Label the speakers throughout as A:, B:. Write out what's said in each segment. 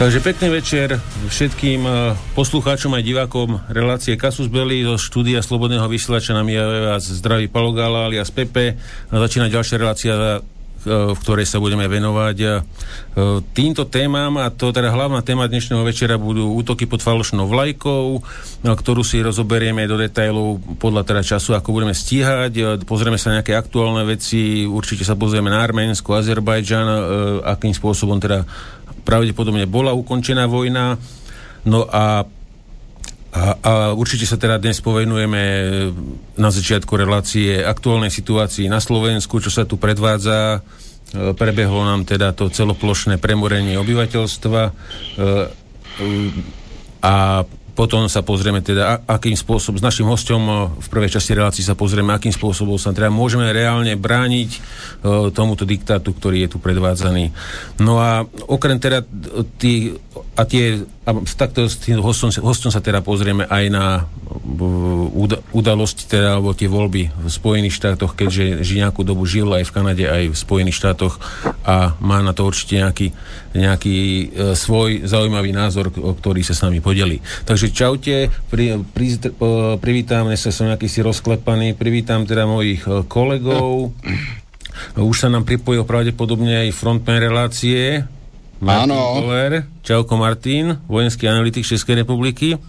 A: Takže pekný večer všetkým eh, poslucháčom aj divákom relácie Kasus Belli zo štúdia Slobodného vysielača na vás zdraví Palogala alias Pepe. Začína ďalšia relácia eh, v ktorej sa budeme venovať eh, týmto témam a to teda hlavná téma dnešného večera budú útoky pod falošnou vlajkou, ktorú si rozoberieme do detailov podľa teda času, ako budeme stíhať. Pozrieme sa na nejaké aktuálne veci, určite sa pozrieme na Arménsko, Azerbajdžan, akým spôsobom teda pravdepodobne bola ukončená vojna. No a, a, a určite sa teda dnes povenujeme na začiatku relácie aktuálnej situácii na Slovensku, čo sa tu predvádza. E, prebehlo nám teda to celoplošné premorenie obyvateľstva e, a potom sa pozrieme teda, akým spôsobom, s našim hostom e, v prvej časti relácii sa pozrieme, akým spôsobom sa teda môžeme reálne brániť uh, tomuto diktátu, ktorý je tu predvádzaný. No a okrem teda tých, a tie, a takto s tým hostom, hostom sa teda pozrieme aj na uh, udalosti, teda, alebo tie voľby v Spojených štátoch, keďže nejakú dobu žil aj v Kanade, aj v Spojených štátoch a má na to určite nejaký, nejaký uh, svoj zaujímavý názor, o ktorý sa s nami podeli. Takže čaute, pri, pri, privítam, dnes som nejaký si rozklepaný, privítam teda mojich e, kolegov. Už sa nám pripojil pravdepodobne aj frontman relácie.
B: Martin Áno.
A: Koller. Čauko Martin, vojenský analytik Českej republiky.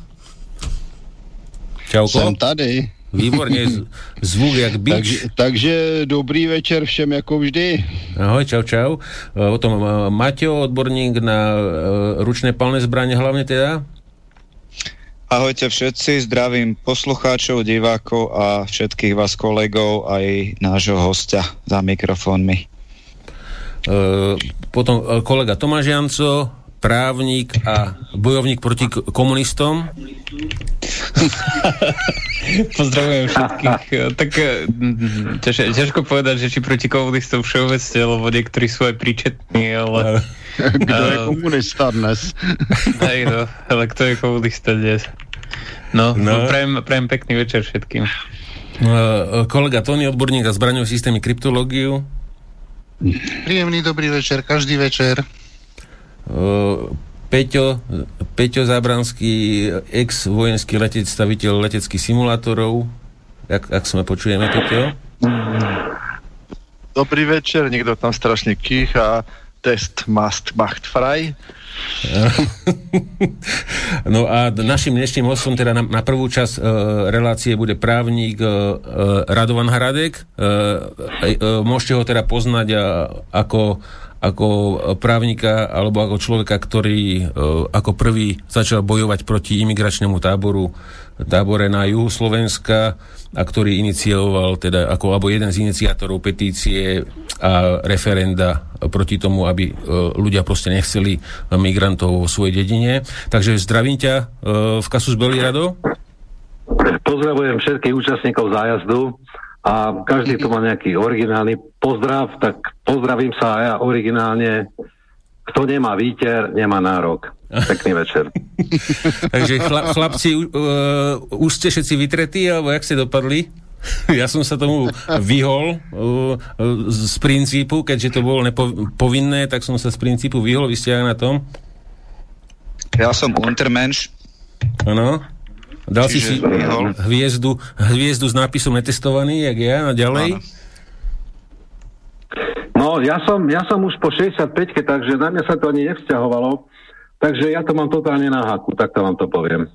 B: Čauko. Jsem tady.
A: Výborne, zvuk jak bič.
B: Takže, takže dobrý večer všem ako vždy.
A: Ahoj, čau, čau. O tom e, Maťo, odborník na e, ručné palné zbranie hlavne teda.
C: Ahojte všetci, zdravím poslucháčov, divákov a všetkých vás kolegov, aj nášho hostia za mikrofónmi.
A: E, potom e, kolega Tomáš Janco, právnik a bojovník proti komunistom.
D: Pozdravujem všetkých. Tak e, ťaž, ťažko povedať, že či proti komunistom všeobecne, lebo niektorí sú aj príčetní, ale...
B: Kto je komunista dnes?
D: Hej no, ale kto je komunista dnes? No, no. Prajem, prajem pekný večer všetkým.
A: Uh, kolega Tony, odborník a zbraňové systémy kryptológiu.
E: Príjemný dobrý večer, každý večer.
A: Peťo, Peťo Zábranský, ex-vojenský letec, staviteľ leteckých simulátorov. Ak, ak sme počujeme, Peťo?
E: Dobrý večer, niekto tam strašne kýcha test must macht frei.
A: No a našim dnešným hostom teda na, na prvú časť uh, relácie bude právnik uh, Radovan Hradek. Uh, uh, môžete ho teda poznať uh, ako ako právnika alebo ako človeka, ktorý uh, ako prvý začal bojovať proti imigračnému táboru tábore na juhu Slovenska a ktorý inicioval, teda ako alebo jeden z iniciátorov petície a referenda proti tomu, aby e, ľudia proste nechceli migrantov vo svojej dedine. Takže zdravím ťa e, v Kasus Belli Rado.
F: Pozdravujem všetkých účastníkov zájazdu a každý tu má nejaký originálny pozdrav, tak pozdravím sa aj ja originálne. Kto nemá výter, nemá nárok. Pekný večer.
A: Takže chla, chlapci, uh, už ste všetci vytretí, alebo jak ste dopadli? Ja som sa tomu vyhol uh, z princípu, keďže to bolo nepovinné, tak som sa z princípu vyhol. Vy ste aj na tom?
C: Ja som Untermensch.
A: Áno. Dal Čiže si si hviezdu, hviezdu s nápisom netestovaný, jak ja, a ďalej? Áno.
F: No, ja som, ja som už po 65 takže na mňa sa to ani nevzťahovalo. Takže ja to mám totálne na haku, tak to vám to poviem.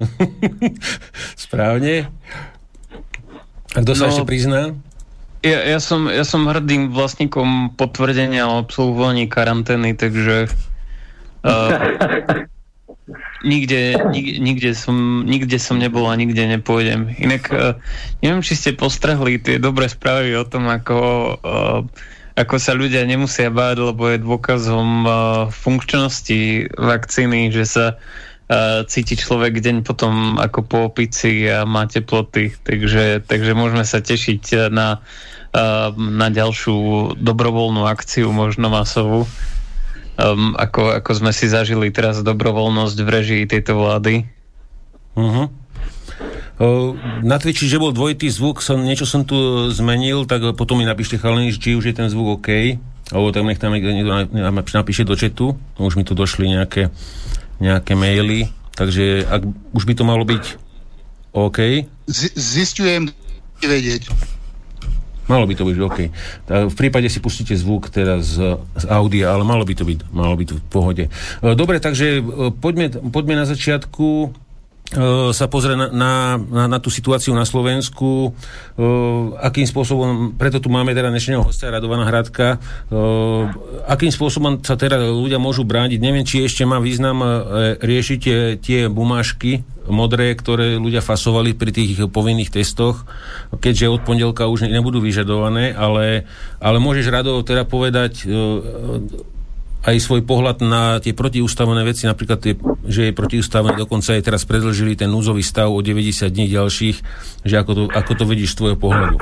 A: Správne. A kto sa no, ešte prizná?
D: Ja, ja, som, ja som hrdým vlastníkom potvrdenia o absolvovaní karantény, takže uh, nikde, nik, nikde, som, nikde som nebol a nikde nepôjdem. Inak uh, neviem, či ste postrehli tie dobré správy o tom, ako uh, ako sa ľudia nemusia báť, lebo je dôkazom uh, funkčnosti vakcíny, že sa cíti človek deň potom ako po opici a má teploty. Takže, takže môžeme sa tešiť na, na ďalšiu dobrovoľnú akciu, možno masovú. Um, ako, ako sme si zažili teraz dobrovoľnosť v režii tejto vlády.
A: Uh-huh. Na Twitchi, že bol dvojitý zvuk, som, niečo som tu zmenil, tak potom mi napíšte chalani, či už je ten zvuk OK. alebo tak nech tam niekto napíše do četu, už mi tu došli nejaké, nejaké maily, takže ak už by to malo byť OK.
G: Z- zistujem vedieť.
A: Malo by to byť OK. V prípade si pustíte zvuk teda z, z audia, ale malo by to byť, malo by to v pohode. Dobre, takže poďme, poďme na začiatku sa pozrie na, na, na, na tú situáciu na Slovensku, uh, akým spôsobom, preto tu máme teda dnešného hostia Radovana Hradka, uh, akým spôsobom sa teda ľudia môžu brániť. Neviem, či ešte má význam riešiť tie, tie bumášky modré, ktoré ľudia fasovali pri tých povinných testoch, keďže od pondelka už nebudú vyžadované, ale, ale môžeš Rado teda povedať aj svoj pohľad na tie protiústavné veci, napríklad, tie, že je protiústavné, dokonca aj teraz predlžili ten núzový stav o 90 dní ďalších, že ako to, ako to vidíš z tvojho pohľadu?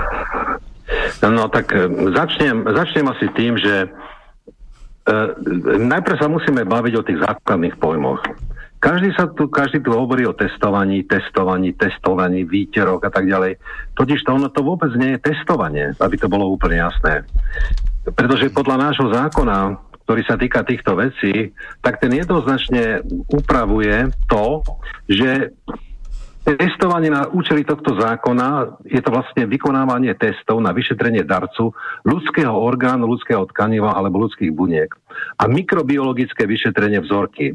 F: No tak e, začnem, začnem asi tým, že uh, najprv sa musíme baviť o tých základných pojmoch. Každý sa tu, každý tu hovorí o testovaní, testovaní, testovaní, výterok a tak ďalej. Totiž to ono to vôbec nie je testovanie, aby to bolo úplne jasné. Pretože podľa nášho zákona ktorý sa týka týchto vecí, tak ten jednoznačne upravuje to, že Testovanie na účely tohto zákona je to vlastne vykonávanie testov na vyšetrenie darcu ľudského orgánu, ľudského tkaniva alebo ľudských buniek a mikrobiologické vyšetrenie vzorky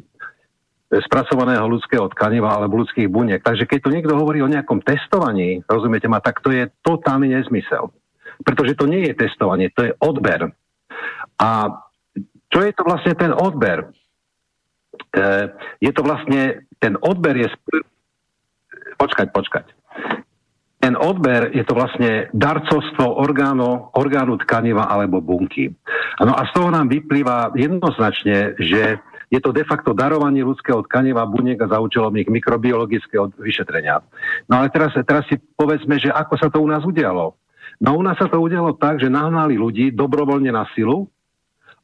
F: spracovaného ľudského tkaniva alebo ľudských buniek. Takže keď tu niekto hovorí o nejakom testovaní, rozumiete ma, tak to je totálny nezmysel. Pretože to nie je testovanie, to je odber. A čo je to vlastne ten odber? E, je to vlastne, ten odber je... Počkať, počkať. Ten odber je to vlastne darcovstvo orgánu, orgánu tkaniva alebo bunky. No a z toho nám vyplýva jednoznačne, že je to de facto darovanie ľudského tkaniva buniek a za účelom ich mikrobiologického vyšetrenia. No ale teraz, teraz si povedzme, že ako sa to u nás udialo. No u nás sa to udialo tak, že nahnali ľudí dobrovoľne na silu,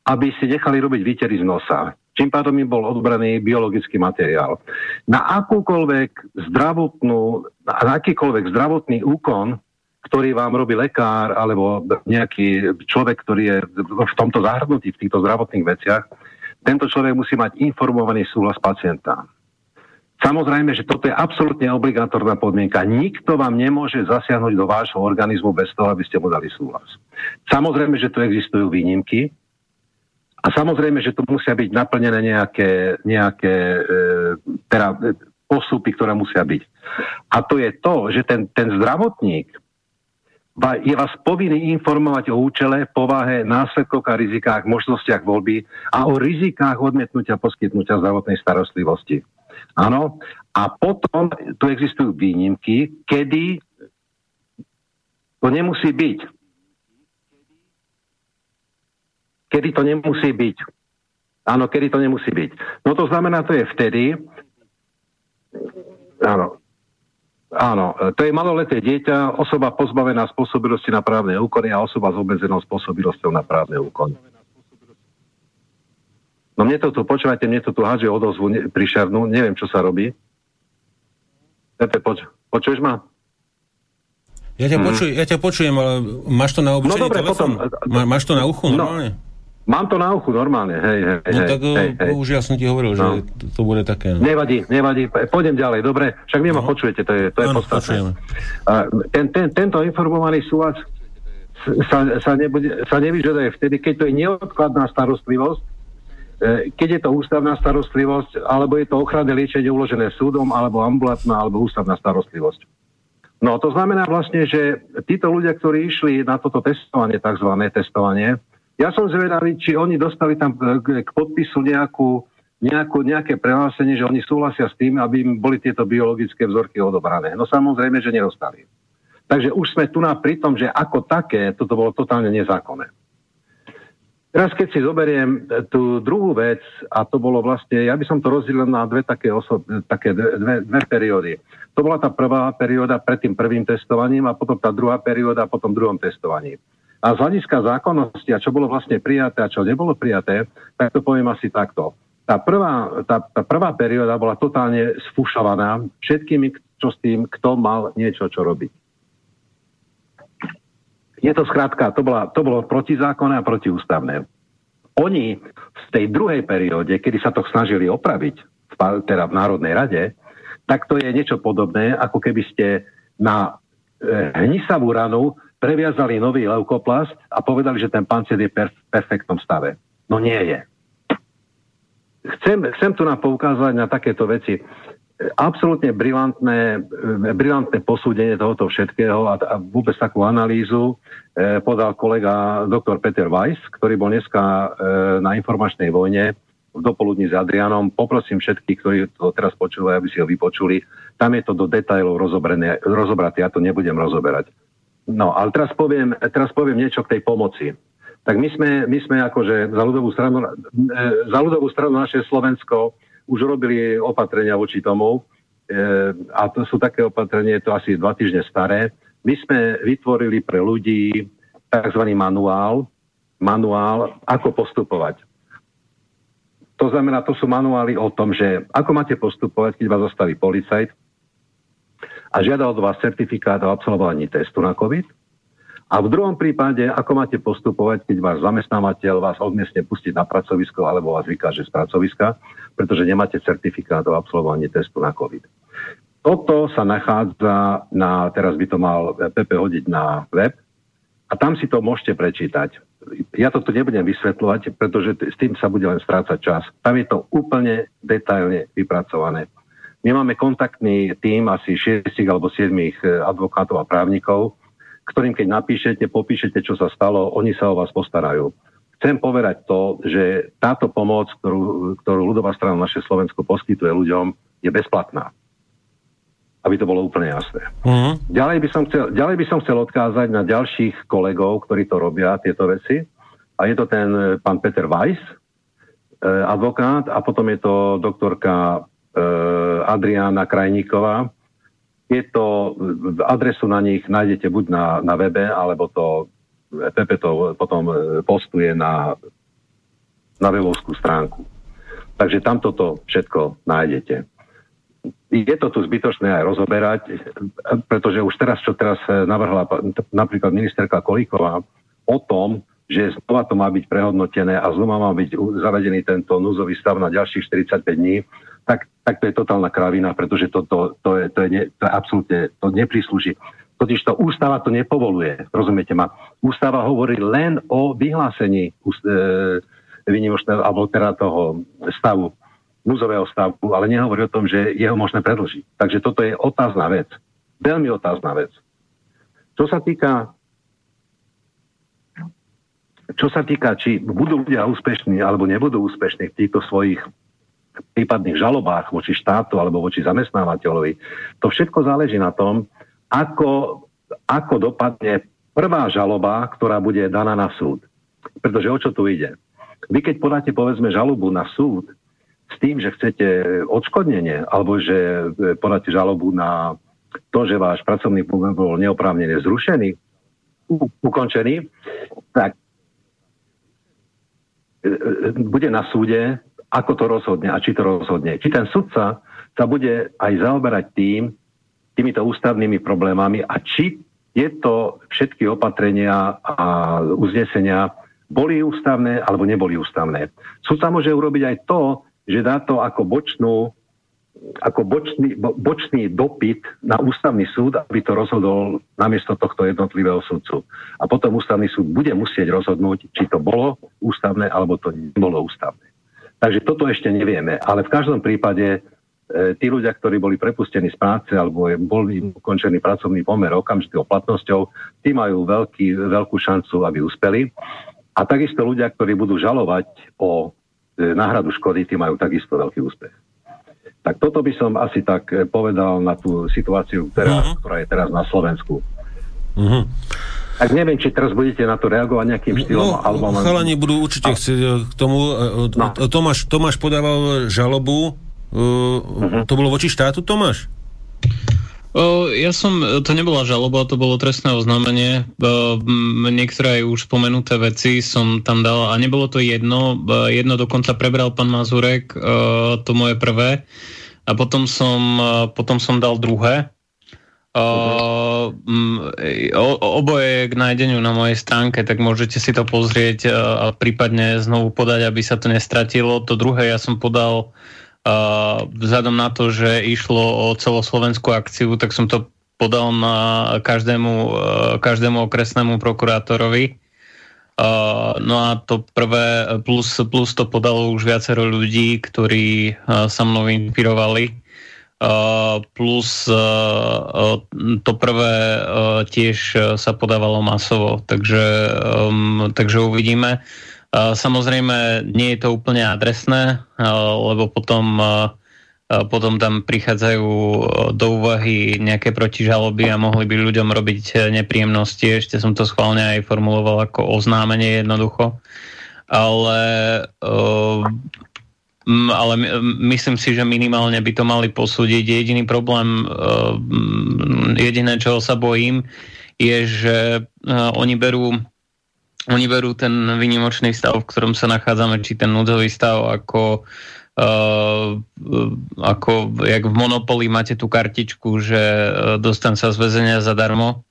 F: aby si nechali robiť výtery z nosa. Čím pádom im bol odbraný biologický materiál. Na akúkoľvek zdravotnú, na akýkoľvek zdravotný úkon, ktorý vám robí lekár alebo nejaký človek, ktorý je v tomto zahrnutí, v týchto zdravotných veciach, tento človek musí mať informovaný súhlas pacienta. Samozrejme, že toto je absolútne obligatórna podmienka. Nikto vám nemôže zasiahnuť do vášho organizmu bez toho, aby ste mu dali súhlas. Samozrejme, že tu existujú výnimky, a samozrejme, že tu musia byť naplnené nejaké, nejaké e, teda, e, postupy, ktoré musia byť. A to je to, že ten, ten zdravotník je vás povinný informovať o účele, povahe, následkoch a rizikách, možnostiach voľby a o rizikách odmietnutia poskytnutia zdravotnej starostlivosti. Áno. A potom tu existujú výnimky, kedy to nemusí byť. Kedy to nemusí byť. Áno, kedy to nemusí byť. No to znamená, to je vtedy, áno, Áno, to je maloleté dieťa, osoba pozbavená spôsobilosti na právne úkony a osoba s obmedzenou spôsobilosťou na právne úkony. No mne to tu, počúvajte, mne to tu hádže odozvu ne, prišarnú, neviem, čo sa robí. Pepe, poč, počuješ ma?
A: Ja ťa, hmm. počuj, ja ťa počujem, ale máš to na obyčajný no, dobre, telefón? Potom, Má, máš to na uchu normálne? No,
F: Mám to na uchu normálne, hej, hej.
A: No
F: hej,
A: tak
F: hej,
A: hej. už ja som ti hovoril, no. že to, bude také. No.
F: Nevadí, nevadí, pôjdem ďalej, dobre, však vy ma no. počujete, to je, to je ano, podstatné. ten, ten, tento informovaný súhlas sa, sa, nebude, sa nevyžaduje vtedy, keď to je neodkladná starostlivosť, e, keď je to ústavná starostlivosť, alebo je to ochranné liečenie uložené súdom, alebo ambulantná, alebo ústavná starostlivosť. No to znamená vlastne, že títo ľudia, ktorí išli na toto testovanie, tzv. testovanie, ja som zvedavý, či oni dostali tam k, k podpisu nejakú, nejakú, nejaké prehlásenie, že oni súhlasia s tým, aby im boli tieto biologické vzorky odobrané. No samozrejme, že nedostali. Takže už sme tu na pri tom, že ako také toto bolo totálne nezákonné. Teraz keď si zoberiem tú druhú vec, a to bolo vlastne, ja by som to rozdelil na dve také, osob, také dve, dve periódy. To bola tá prvá perióda pred tým prvým testovaním a potom tá druhá perióda po tom druhom testovaní. A z hľadiska zákonnosti a čo bolo vlastne prijaté a čo nebolo prijaté, tak to poviem asi takto. Tá prvá, tá, tá prvá perióda bola totálne sfušovaná všetkými, čo s tým, kto mal niečo, čo robiť. Je to skrátka, to, bola, to bolo protizákonné a protiústavné. Oni v tej druhej perióde, kedy sa to snažili opraviť, v teda v Národnej rade, tak to je niečo podobné, ako keby ste na e, hnisavú ranu previazali nový leukoplast a povedali, že ten pancier je per, v perfektnom stave. No nie je. Chcem, chcem tu nám poukázať na takéto veci. E, Absolútne brilantné, e, brilantné posúdenie tohoto všetkého a, a vôbec takú analýzu e, podal kolega doktor Peter Weiss, ktorý bol dneska e, na informačnej vojne v dopoludní s Adrianom. Poprosím všetkých, ktorí to teraz počúvajú, aby si ho vypočuli. Tam je to do detajlov rozobraté, ja to nebudem rozoberať. No, ale teraz poviem, teraz poviem niečo k tej pomoci. Tak my sme, my sme akože za ľudovú stranu, e, za ľudovú stranu naše Slovensko už robili opatrenia voči tomu e, a to sú také opatrenie, to asi dva týždne staré. My sme vytvorili pre ľudí tzv. manuál, manuál, ako postupovať. To znamená, to sú manuály o tom, že ako máte postupovať, keď vás zastaví policajt a žiada od vás certifikát o absolvovaní testu na COVID. A v druhom prípade, ako máte postupovať, keď váš zamestnávateľ vás odmiestne pustiť na pracovisko alebo vás vykáže z pracoviska, pretože nemáte certifikát o absolvovaní testu na COVID. Toto sa nachádza na, teraz by to mal Pepe hodiť na web, a tam si to môžete prečítať. Ja to tu nebudem vysvetľovať, pretože s tým sa bude len strácať čas. Tam je to úplne detailne vypracované. My máme kontaktný tím asi 6 alebo 7 advokátov a právnikov, ktorým keď napíšete, popíšete, čo sa stalo, oni sa o vás postarajú. Chcem povedať to, že táto pomoc, ktorú, ktorú ľudová strana naše Slovensko poskytuje ľuďom, je bezplatná aby to bolo úplne jasné.
A: Uh-huh.
F: Ďalej by, som chcel, ďalej by som chcel odkázať na ďalších kolegov, ktorí to robia, tieto veci. A je to ten e, pán Peter Weiss, e, advokát, a potom je to doktorka e, Adriána Krajníková. Je to, adresu na nich nájdete buď na, na webe, alebo to Pepe to potom e, postuje na, na webovskú stránku. Takže tam toto všetko nájdete je to tu zbytočné aj rozoberať, pretože už teraz, čo teraz navrhla napríklad ministerka Kolíková o tom, že znova to má byť prehodnotené a znova má byť zavedený tento núzový stav na ďalších 45 dní, tak, tak to je totálna kravina, pretože to, to, to, je, to, je, ne, to je absolútne, to neprislúži. Totiž to ústava to nepovoluje, rozumiete ma? Ústava hovorí len o vyhlásení e, alebo teda toho stavu núzového stavu, ale nehovorí o tom, že je ho možné predlžiť. Takže toto je otázna vec. Veľmi otázna vec. Čo sa týka čo sa týka, či budú ľudia úspešní alebo nebudú úspešní v týchto svojich prípadných žalobách voči štátu alebo voči zamestnávateľovi, to všetko záleží na tom, ako, ako dopadne prvá žaloba, ktorá bude daná na súd. Pretože o čo tu ide? Vy keď podáte povedzme žalobu na súd, s tým, že chcete odškodnenie alebo že e, podáte žalobu na to, že váš pracovný pomer bol neoprávnene zrušený, ukončený, tak e, e, bude na súde, ako to rozhodne a či to rozhodne. Či ten sudca sa bude aj zaoberať tým, týmito ústavnými problémami a či tieto všetky opatrenia a uznesenia boli ústavné alebo neboli ústavné. Sudca môže urobiť aj to, že dá to ako bočnú ako bočný, bo, bočný dopyt na ústavný súd, aby to rozhodol namiesto tohto jednotlivého súdcu. A potom ústavný súd bude musieť rozhodnúť, či to bolo ústavné, alebo to nebolo ústavné. Takže toto ešte nevieme. Ale v každom prípade e, tí ľudia, ktorí boli prepustení z práce alebo boli ukončený pracovný pomer okamžitou platnosťou, tí majú veľký, veľkú šancu, aby uspeli. A takisto ľudia, ktorí budú žalovať o E, náhradu škody, tí majú takisto veľký úspech. Tak toto by som asi tak e, povedal na tú situáciu, ktorá, uh-huh. ktorá je teraz na Slovensku. Uh-huh. Tak neviem, či teraz budete na to reagovať nejakým štýlom.
A: No, alebo chalani budú určite a... chcieť e, k tomu. No. Tomáš, Tomáš podával žalobu. Uh-huh. To bolo voči štátu, Tomáš?
D: Ja som, to nebola žaloba, to bolo trestné oznámenie. Niektoré už spomenuté veci som tam dal a nebolo to jedno. Jedno dokonca prebral pán Mazurek, to moje prvé. A potom som, potom som dal druhé. Uh, oboje je k nájdeniu na mojej stránke, tak môžete si to pozrieť a prípadne znovu podať, aby sa to nestratilo. To druhé ja som podal uh, vzhľadom na to, že išlo o celoslovenskú akciu, tak som to podal na každému, uh, každému okresnému prokurátorovi. No a to prvé, plus, plus to podalo už viacero ľudí, ktorí sa mnou inspirovali Uh, plus to prvé tiež sa podávalo masovo, takže, takže uvidíme. Samozrejme, nie je to úplne adresné, lebo potom, potom tam prichádzajú do úvahy nejaké protižaloby a mohli by ľuďom robiť nepríjemnosti. Ešte som to schválne aj formuloval ako oznámenie jednoducho. Ale ale myslím si, že minimálne by to mali posúdiť. Jediný problém, uh, jediné, čoho sa bojím, je, že uh, oni berú oni berú ten výnimočný stav, v ktorom sa nachádzame, či ten núdzový stav ako Uh, ako jak v Monopoli máte tú kartičku, že dostan sa z väzenia zadarmo,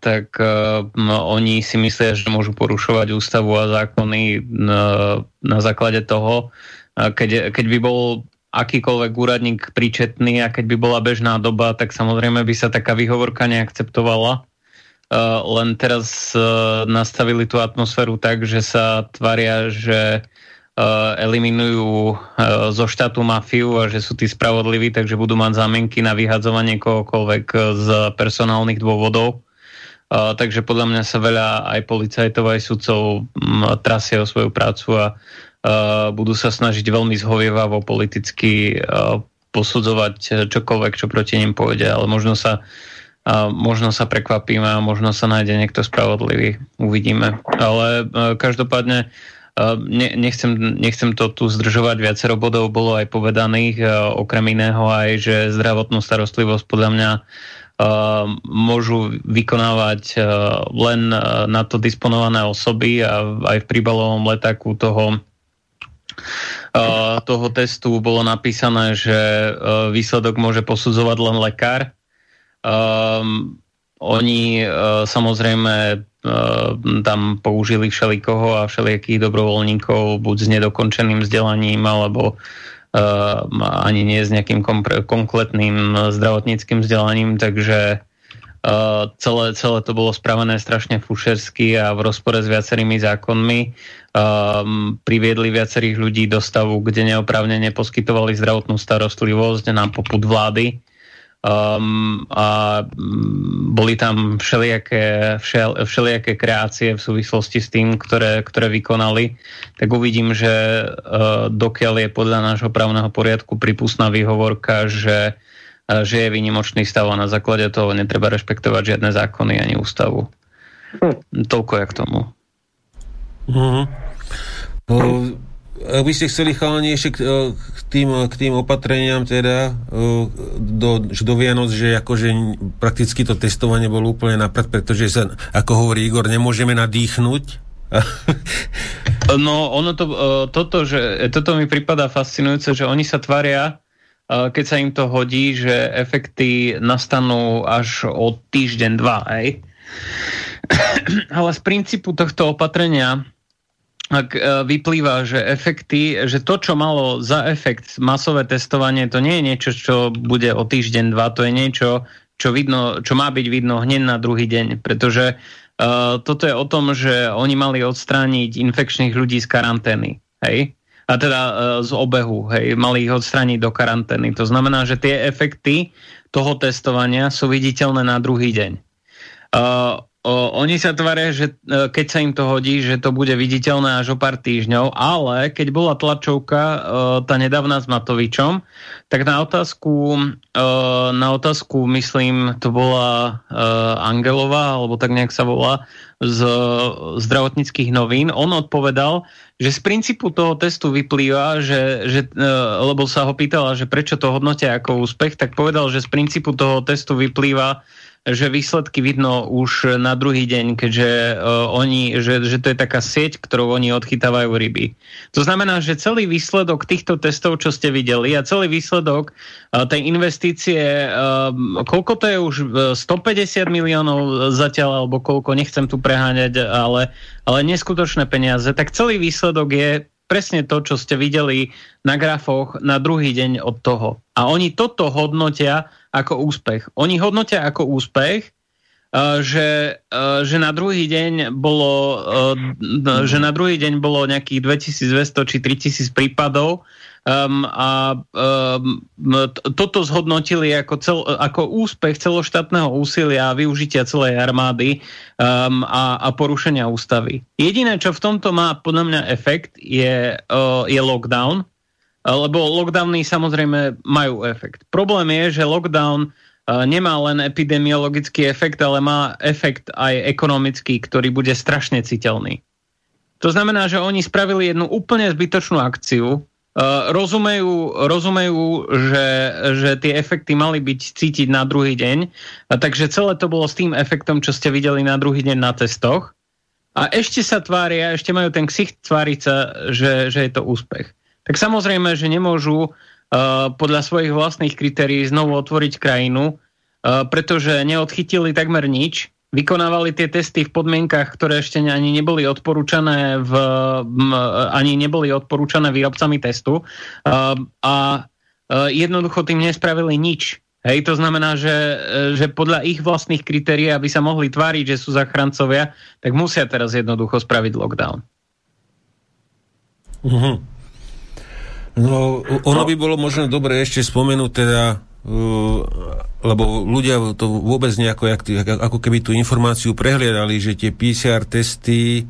D: Tak uh, oni si myslia, že môžu porušovať ústavu a zákony na, na základe toho. Keď, keď by bol akýkoľvek úradník príčetný a keď by bola bežná doba, tak samozrejme by sa taká výhovorka neakceptovala. Uh, len teraz uh, nastavili tú atmosféru tak, že sa tvária, že eliminujú eh, zo štátu mafiu a že sú tí spravodliví, takže budú mať zámienky na vyhadzovanie kohokoľvek eh, z personálnych dôvodov. takže podľa mňa sa veľa aj policajtov, aj sudcov mm, trasie o svoju prácu a budú sa snažiť veľmi zhovievavo politicky posudzovať čokoľvek, čo proti ním pôjde, ale možno sa možno sa prekvapíme a možno sa nájde niekto spravodlivý. Uvidíme. Ale každopádne ne, nechcem, nechcem to tu zdržovať, viacero bodov bolo aj povedaných, okrem iného aj, že zdravotnú starostlivosť podľa mňa môžu vykonávať len na to disponované osoby a aj v príbalovom letáku toho toho testu bolo napísané, že výsledok môže posudzovať len lekár. Um, oni uh, samozrejme Ehm, tam použili všelikoho a všelijakých dobrovoľníkov buď s nedokončeným vzdelaním alebo uh, ani nie s nejakým kompletným zdravotníckým vzdelaním, takže celé, celé to bolo spravené strašne fušersky a v rozpore s viacerými zákonmi. Priviedli viacerých ľudí do stavu, kde neoprávne neposkytovali zdravotnú starostlivosť na poput vlády um, a mm, boli tam všelijaké, všel, všelijaké kreácie v súvislosti s tým, ktoré, ktoré vykonali, tak uvidím, že uh, dokiaľ je podľa nášho právneho poriadku pripustná výhovorka, že, uh, že je výnimočný stav a na základe toho netreba rešpektovať žiadne zákony ani ústavu. Hm. Toľko ja k tomu.
A: Uh-huh. Uh, ak by ste chceli chalani ešte k, e, k, tým, k tým opatreniam teda e, do, do Vianoc, že akože prakticky to testovanie bolo úplne napred, pretože sa, ako hovorí Igor, nemôžeme nadýchnuť.
D: no ono to, e, toto, že, toto mi prípada fascinujúce, že oni sa tvária, keď sa im to hodí, že efekty nastanú až o týždeň, dva, hej. Ale z princípu tohto opatrenia ak e, vyplýva, že efekty, že to, čo malo za efekt masové testovanie, to nie je niečo, čo bude o týždeň, dva, to je niečo, čo, vidno, čo má byť vidno hneď na druhý deň, pretože uh, toto je o tom, že oni mali odstrániť infekčných ľudí z karantény, hej? A teda uh, z obehu, hej? Mali ich odstrániť do karantény. To znamená, že tie efekty toho testovania sú viditeľné na druhý deň. Uh, O, oni sa tvária, že e, keď sa im to hodí, že to bude viditeľné až o pár týždňov, ale keď bola tlačovka e, tá nedávna s Matovičom, tak na otázku, e, na otázku myslím, to bola Angelová, alebo tak nejak sa volá, z zdravotníckých novín, on odpovedal, že z princípu toho testu vyplýva, že, že, lebo sa ho pýtala, že prečo to hodnotia ako úspech, tak povedal, že z princípu toho testu vyplýva, že výsledky vidno už na druhý deň, keďže uh, oni, že, že to je taká sieť, ktorou oni odchytávajú ryby. To znamená, že celý výsledok týchto testov, čo ste videli a celý výsledok uh, tej investície, uh, koľko to je už 150 miliónov zatiaľ, alebo koľko, nechcem tu preháňať, ale, ale neskutočné peniaze, tak celý výsledok je presne to, čo ste videli na grafoch na druhý deň od toho. A oni toto hodnotia ako úspech. Oni hodnotia ako úspech, uh, že, uh, že na druhý deň bolo uh, že na druhý deň bolo nejakých 2200 či 3000 prípadov um, a um, toto zhodnotili ako, cel, ako úspech celoštátneho úsilia a využitia celej armády um, a, a porušenia ústavy. Jediné, čo v tomto má podľa mňa efekt, je, uh, je lockdown, lebo lockdowny samozrejme majú efekt. Problém je, že lockdown uh, nemá len epidemiologický efekt, ale má efekt aj ekonomický, ktorý bude strašne citeľný. To znamená, že oni spravili jednu úplne zbytočnú akciu, Uh, rozumejú, rozumejú že, že tie efekty mali byť cítiť na druhý deň, takže celé to bolo s tým efektom, čo ste videli na druhý deň na testoch. A ešte sa tvária, ešte majú ten ksicht tváriť sa, že, že je to úspech. Tak samozrejme, že nemôžu uh, podľa svojich vlastných kritérií znovu otvoriť krajinu, uh, pretože neodchytili takmer nič, vykonávali tie testy v podmienkach, ktoré ešte ani neboli odporúčané v, ani neboli odporúčané výrobcami testu a, a jednoducho tým nespravili nič. Hej, to znamená, že, že podľa ich vlastných kritérií, aby sa mohli tváriť, že sú zachrancovia, tak musia teraz jednoducho spraviť lockdown.
A: Uh-huh. No, ono by bolo možno dobre ešte spomenúť teda Uh, lebo ľudia to vôbec nejako, ako keby tú informáciu prehliadali, že tie PCR testy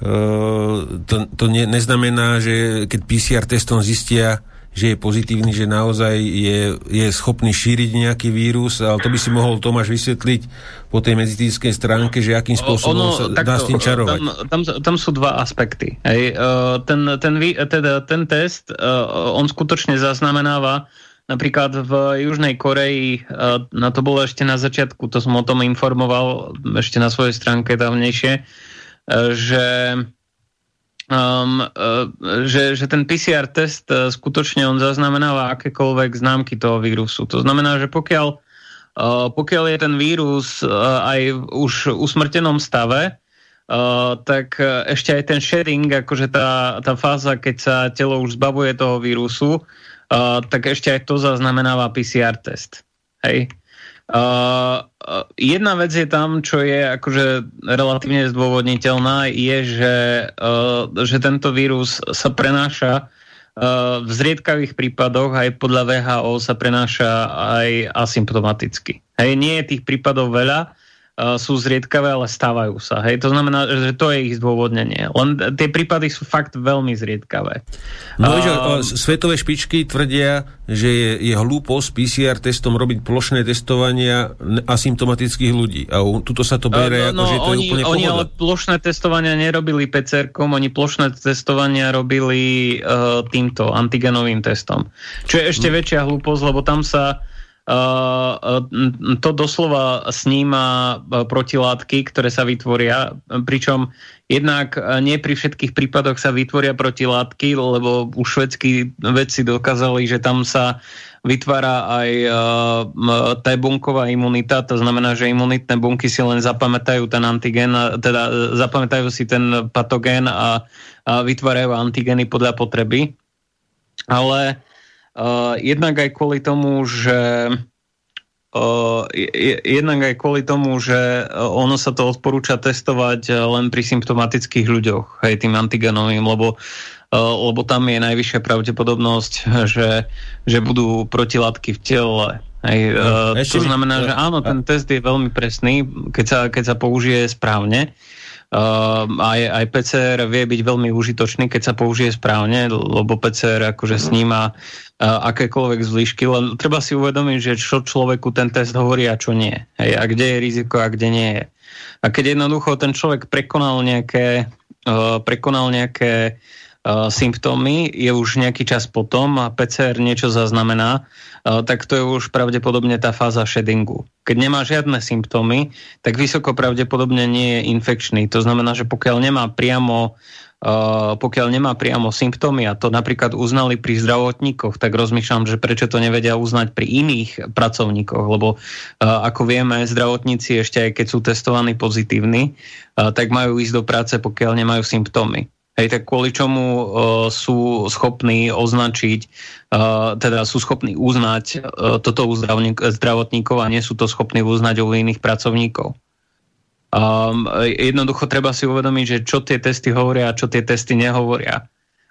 A: uh, to, to ne, neznamená, že keď PCR testom zistia, že je pozitívny, že naozaj je, je schopný šíriť nejaký vírus, ale to by si mohol Tomáš vysvetliť po tej medicínskej stránke, že akým spôsobom ono, sa takto, dá s tým čarovať.
D: Tam, tam, tam sú dva aspekty. Hej. Uh, ten, ten, teda, ten test, uh, on skutočne zaznamenáva Napríklad v Južnej Koreji, na to bolo ešte na začiatku, to som o tom informoval ešte na svojej stránke dávnejšie, e, že, um, e, že, že ten PCR test e, skutočne on zaznamenáva akékoľvek známky toho vírusu. To znamená, že pokiaľ, pokiaľ je ten vírus aj už v usmrtenom stave, Uh, tak ešte aj ten sharing, akože tá, tá fáza, keď sa telo už zbavuje toho vírusu, Uh, tak ešte aj to zaznamenáva PCR test. Hej. Uh, uh, jedna vec je tam, čo je akože relatívne zdôvodniteľná, je, že, uh, že tento vírus sa prenáša uh, v zriedkavých prípadoch aj podľa VHO sa prenáša aj asymptomaticky. Hej, nie je tých prípadov veľa, sú zriedkavé, ale stávajú sa. Hej? To znamená, že to je ich zdôvodnenie. Len tie prípady sú fakt veľmi zriedkavé.
A: No, uh, že, svetové špičky tvrdia, že je, je hlúposť PCR testom robiť plošné testovania asymptomatických ľudí. A tuto sa to bere, uh, no, ako, že to oni, je úplne
D: Oni ale plošné testovania nerobili PCR-kom, oni plošné testovania robili uh, týmto antigenovým testom. Čo je ešte hmm. väčšia hlúposť, lebo tam sa to doslova sníma protilátky, ktoré sa vytvoria, pričom jednak nie pri všetkých prípadoch sa vytvoria protilátky, lebo už švedskí vedci dokázali, že tam sa vytvára aj T-bunková imunita, to znamená, že imunitné bunky si len zapamätajú ten antigen, teda zapamätajú si ten patogén a, a vytvárajú antigeny podľa potreby. Ale Uh, jednak aj kvôli tomu, že uh, jednak aj kvôli tomu, že ono sa to odporúča testovať len pri symptomatických ľuďoch, hej, tým antigenovým, lebo uh, lebo tam je najvyššia pravdepodobnosť, že, že budú protilátky v tele. No, uh, to znamená, že áno, ten test je veľmi presný, keď sa, keď sa použije správne. Uh, aj, aj PCR vie byť veľmi užitočný, keď sa použije správne, lebo PCR akože sníma uh, akékoľvek zvyšky, len treba si uvedomiť, že čo človeku ten test hovorí a čo nie. Hej, a kde je riziko a kde nie je. A keď jednoducho ten človek prekonal nejaké, uh, prekonal nejaké symptómy, je už nejaký čas potom a PCR niečo zaznamená, tak to je už pravdepodobne tá fáza shedingu. Keď nemá žiadne symptómy, tak vysoko pravdepodobne nie je infekčný. To znamená, že pokiaľ nemá priamo Uh, pokiaľ nemá priamo symptómy a to napríklad uznali pri zdravotníkoch, tak rozmýšľam, že prečo to nevedia uznať pri iných pracovníkoch, lebo uh, ako vieme, zdravotníci ešte aj keď sú testovaní pozitívni, tak majú ísť do práce, pokiaľ nemajú symptómy. Hej, tak kvôli čomu uh, sú schopní označiť, uh, teda sú schopní uznať uh, toto u zdravotníkov a nie sú to schopní uznať u iných pracovníkov. Um, jednoducho treba si uvedomiť, že čo tie testy hovoria a čo tie testy nehovoria.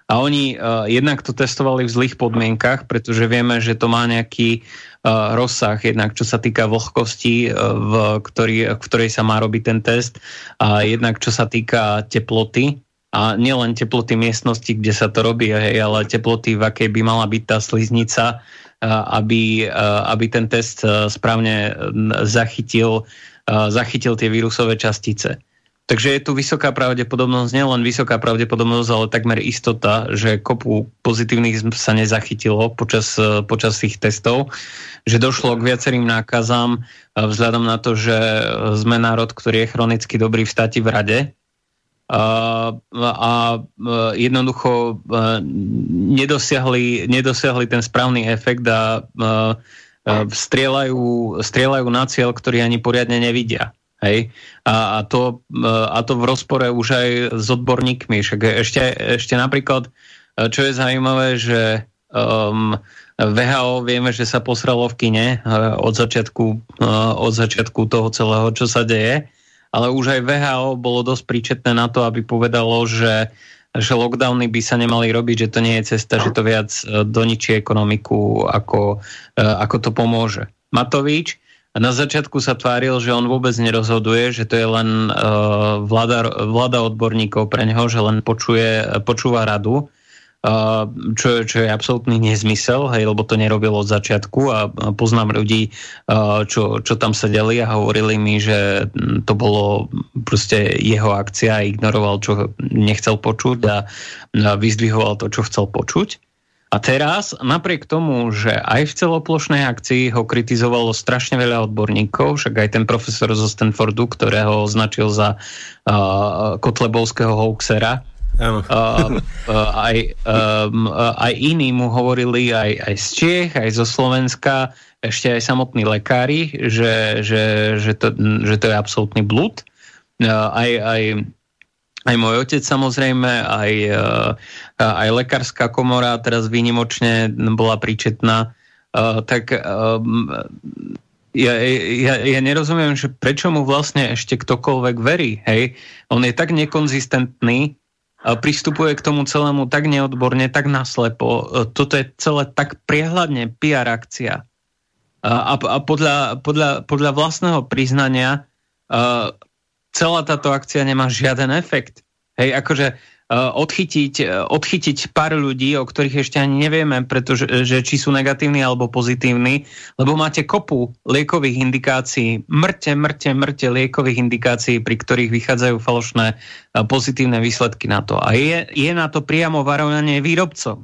D: A oni uh, jednak to testovali v zlých podmienkach, pretože vieme, že to má nejaký uh, rozsah, jednak čo sa týka vlhkosti, uh, v, ktorý, v ktorej sa má robiť ten test, a jednak čo sa týka teploty, a nielen teploty miestnosti, kde sa to robí, hej, ale teploty, v akej by mala byť tá sliznica, aby, aby ten test správne zachytil zachytil tie vírusové častice. Takže je tu vysoká pravdepodobnosť, nielen vysoká pravdepodobnosť, ale takmer istota, že kopu pozitívnych sa nezachytilo počas, počas tých testov, že došlo k viacerým nákazám vzhľadom na to, že sme národ, ktorý je chronicky dobrý v stati v rade, a, jednoducho nedosiahli, nedosiahli ten správny efekt a, a strieľajú, strieľajú na cieľ, ktorý ani poriadne nevidia. Hej? A, a, to, a to v rozpore už aj s odborníkmi. Však ešte, ešte napríklad, čo je zaujímavé, že um, VHO vieme, že sa posralo v kine od začiatku, od začiatku toho celého, čo sa deje, ale už aj VHO bolo dosť príčetné na to, aby povedalo, že že lockdowny by sa nemali robiť, že to nie je cesta, že to viac e, doničí ekonomiku, ako, e, ako to pomôže. Matovič na začiatku sa tváril, že on vôbec nerozhoduje, že to je len uh, vláda, vláda odborníkov pre neho, že len počuje, počúva radu čo, čo je absolútny nezmysel, hej, lebo to nerobil od začiatku a poznám ľudí, čo, čo tam sedeli a hovorili mi, že to bolo proste jeho akcia ignoroval, čo nechcel počuť a vyzdvihoval to, čo chcel počuť. A teraz, napriek tomu, že aj v celoplošnej akcii ho kritizovalo strašne veľa odborníkov, však aj ten profesor zo Stanfordu, ktorého označil za uh, kotlebovského hoaxera, Uh, uh, aj, um, uh, aj iní mu hovorili, aj, aj z Čiech, aj zo Slovenska, ešte aj samotní lekári, že, že, že, to, že to je absolútny blúd. Uh, aj, aj, aj môj otec samozrejme, aj, uh, aj lekárska komora teraz výnimočne bola príčetná. Uh, tak um, ja, ja, ja nerozumiem, že prečo mu vlastne ešte ktokoľvek verí. Hej? On je tak nekonzistentný, pristupuje k tomu celému tak neodborne, tak naslepo. Toto je celé tak priehľadne PR akcia. A, a podľa, podľa, podľa vlastného priznania celá táto akcia nemá žiaden efekt. Hej, akože odchytiť, eh, odchytiť pár ľudí, o ktorých ešte ani nevieme, pretože, že či sú negatívni alebo pozitívni, lebo máte kopu liekových indikácií, mŕte, mŕte, mŕte liekových indikácií, pri ktorých vychádzajú falošné pozitívne výsledky na to. A je, je na to priamo varovanie výrobcom.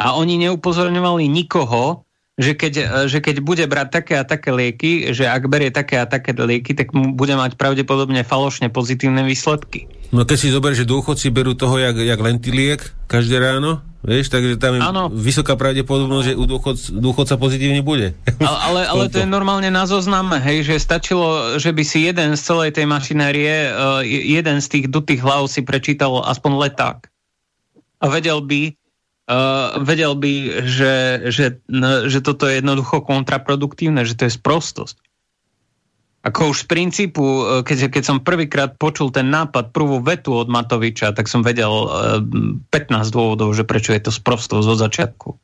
D: A oni neupozorňovali nikoho, že keď, že keď bude brať také a také lieky, že ak berie také a také lieky, tak bude mať pravdepodobne falošne pozitívne výsledky.
A: No keď si zober, že dôchodci berú toho jak, jak lentiliek každé ráno, vieš, takže tam je ano. vysoká pravdepodobnosť, že u dôchod, dôchodca pozitívne bude.
D: Ale, ale, ale to je normálne na zozname, hej, že stačilo, že by si jeden z celej tej mašinérie, uh, jeden z tých dutých hlav si prečítal aspoň leták. A vedel by, uh, vedel by, že, že, že toto je jednoducho kontraproduktívne, že to je sprostosť. Ako už z princípu, e, keď, keď som prvýkrát počul ten nápad, prvú vetu od Matoviča, tak som vedel 15 e, dôvodov, že prečo je to sprostov zo začiatku.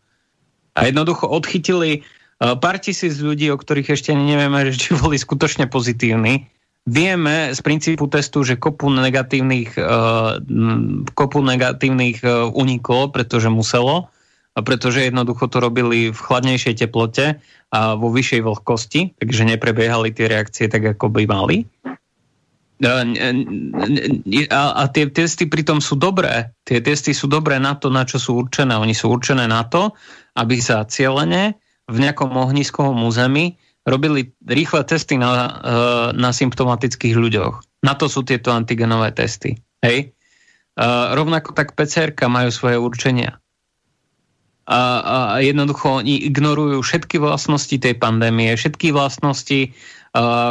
D: A jednoducho odchytili e, pár tisíc ľudí, o ktorých ešte nevieme, či boli skutočne pozitívni. Vieme z princípu testu, že kopu negatívnych, kopu negatívnych uniklo, pretože muselo pretože jednoducho to robili v chladnejšej teplote a vo vyššej vlhkosti, takže neprebiehali tie reakcie tak, ako by mali. A, a, a tie testy pritom sú dobré. Tie testy sú dobré na to, na čo sú určené. Oni sú určené na to, aby sa cieľene v nejakom ohniskovom území robili rýchle testy na, e, na symptomatických ľuďoch. Na to sú tieto antigenové testy. Hej? A rovnako tak PCR majú svoje určenia. A, a jednoducho oni ignorujú všetky vlastnosti tej pandémie, všetky vlastnosti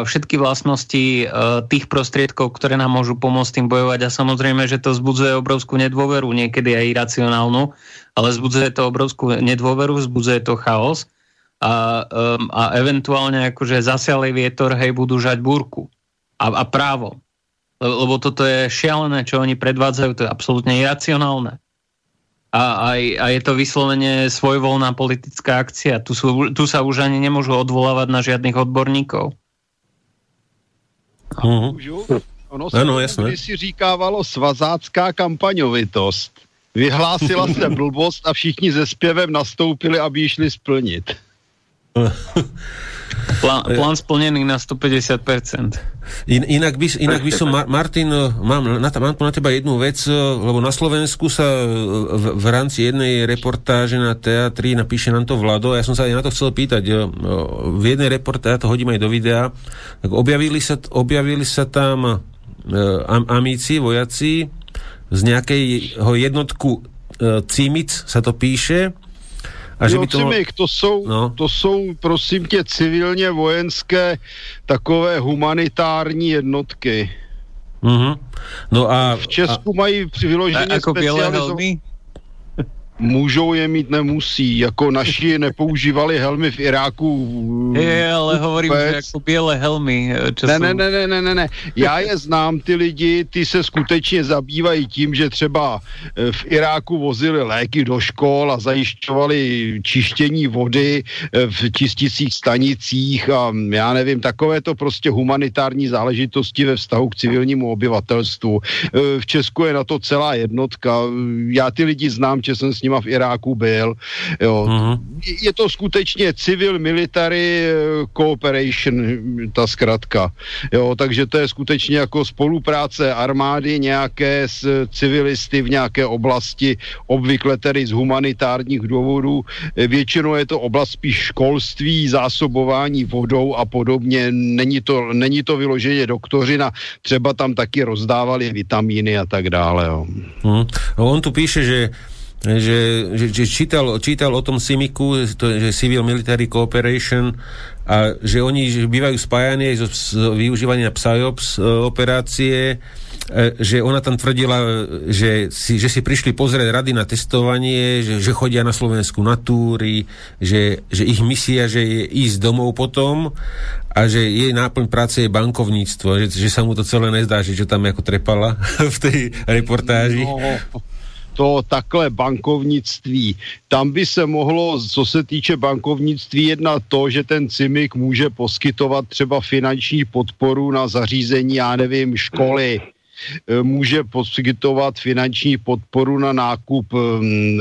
D: všetky vlastnosti tých prostriedkov, ktoré nám môžu pomôcť tým bojovať a samozrejme, že to zbudzuje obrovskú nedôveru, niekedy aj iracionálnu, ale zbudzuje to obrovskú nedôveru, zbudzuje to chaos a, um, a eventuálne akože zasialej vietor, hej, budú žať búrku. A, a právo. Lebo toto je šialené, čo oni predvádzajú, to je absolútne iracionálne. A, a, a je to vyslovene svojvoľná politická akcia. Tu, sú, tu sa už ani nemôžu odvolávať na žiadnych odborníkov.
B: Uh-huh. Ono se ano, jasné. si říkávalo svazácká kampaňovitost. Vyhlásila se blbost a všichni ze zpěvem nastoupili, aby ji šli splnit.
D: Plán, plán splnený na 150%.
A: In, inak, by, inak by som, Martin, mám na, mám na teba jednu vec, lebo na Slovensku sa v, v rámci jednej reportáže na teatri napíše nám to Vlado, ja som sa aj na to chcel pýtať, v jednej reportáži, ja to hodím aj do videa, tak objavili sa, objavili sa tam am, amíci, vojaci z nejakého jednotku Cimic sa to píše,
B: a že by to... Cimik, to jsou, no. to jsou, prosím tě, civilně vojenské takové humanitární jednotky.
A: Mm-hmm. No a,
B: v Česku a, mají vyloženě
D: jako specializované
B: Můžou je mít, nemusí. Jako naši nepoužívali helmy v Iráku.
D: Je, ale hovorím, že jako bělé helmy.
B: Čo ne, ne, ne, ne, ne, ne. Já je znám, ty lidi, ty se skutečně zabývají tím, že třeba eh, v Iráku vozili léky do škol a zajišťovali čištění vody eh, v čisticích stanicích a já nevím, takové to prostě humanitární záležitosti ve vztahu k civilnímu obyvatelstvu. Eh, v Česku je na to celá jednotka. Já ty lidi znám, že jsem s nima v Iráku byl. Jo. Uh-huh. Je to skutečně civil military eh, cooperation, ta zkratka. Jo, takže to je skutečně jako spolupráce armády nějaké s civilisty v nějaké oblasti, obvykle tedy z humanitárních důvodů. Eh, většinou je to oblast spíš školství, zásobování vodou a podobně. Není to, není to vyloženě doktořina, třeba tam taky rozdávali vitamíny a tak dále. Jo.
A: Uh-huh. On tu píše, že že, že, že čítal, čítal o tom SIMIKu, to že Civil Military Cooperation, a že oni že bývajú spájani aj so, s využívaním PSYOPS e, operácie, e, že ona tam tvrdila, že si, že si prišli pozrieť rady na testovanie, že, že chodia na Slovensku na túry, že, že ich misia, že je ísť domov potom a že jej náplň práce je bankovníctvo, že, že sa mu to celé nezdá, že čo tam ako trepala v tej reportáži. No
B: to takhle bankovnictví. Tam by se mohlo, co se týče bankovnictví, jednat to, že ten CIMIK může poskytovat třeba finanční podporu na zařízení, já nevím, školy, může poskytovat finanční podporu na nákup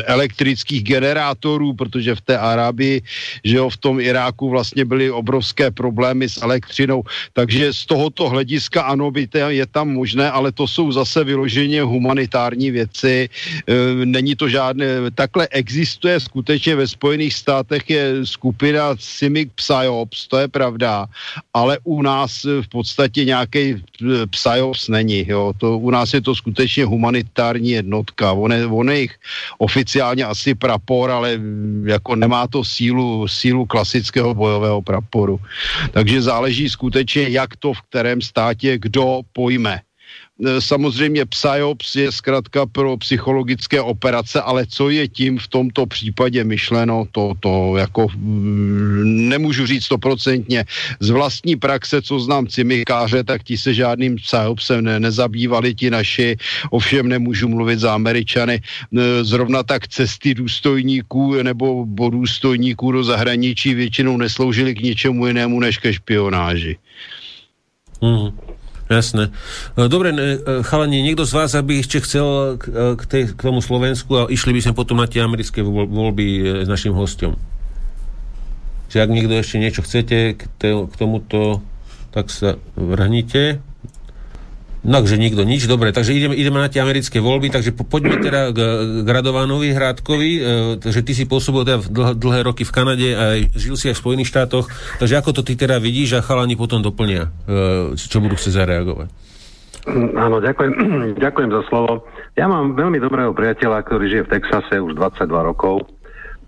B: elektrických generátorů, protože v té Arabii, že jo, v tom Iráku vlastně byly obrovské problémy s elektřinou, takže z tohoto hlediska ano, by je tam možné, ale to jsou zase vyloženě humanitární věci, e, není to žádné, takhle existuje skutečně ve Spojených státech je skupina Simic Psyops, to je pravda, ale u nás v podstatě nějaký e, Psyops není, jo, to, u nás je to skutečně humanitární jednotka. On je, on je jich oficiálně asi prapor, ale jako nemá to sílu, sílu klasického bojového praporu. Takže záleží skutečně, jak to v kterém státě kdo pojme. E, samozřejmě PSYOPS je zkrátka pro psychologické operace, ale co je tím v tomto případě myšleno, to, to jako mm, nemůžu říct stoprocentně. Z vlastní praxe, co znám cimikáře, tak ti se žádným PSYOPSem ne, nezabývali ti naši, ovšem nemůžu mluvit za Američany. E, zrovna tak cesty důstojníků nebo důstojníků do zahraničí většinou nesloužily k ničemu jinému než ke špionáži.
A: Mm. Jasné. E, dobre, e, chalani, niekto z vás, aby ešte chcel e, k, tej, k tomu Slovensku a išli by sme potom na tie americké voľby s našim hostom. Čiže ak niekto ešte niečo chcete k, te, k tomuto, tak sa vrhnite. No, že nikto nič, dobre, takže ideme, ideme na tie americké voľby, takže po, poďme teda k, k Radovánovi Hrádkovi, e, takže ty si pôsobil teda dlh, dlhé roky v Kanade a žil si aj v Spojených štátoch, takže ako to ty teda vidíš a chalani potom doplnia, e, čo budú chcieť zareagovať?
F: Áno, ďakujem, ďakujem za slovo. Ja mám veľmi dobrého priateľa, ktorý žije v Texase už 22 rokov.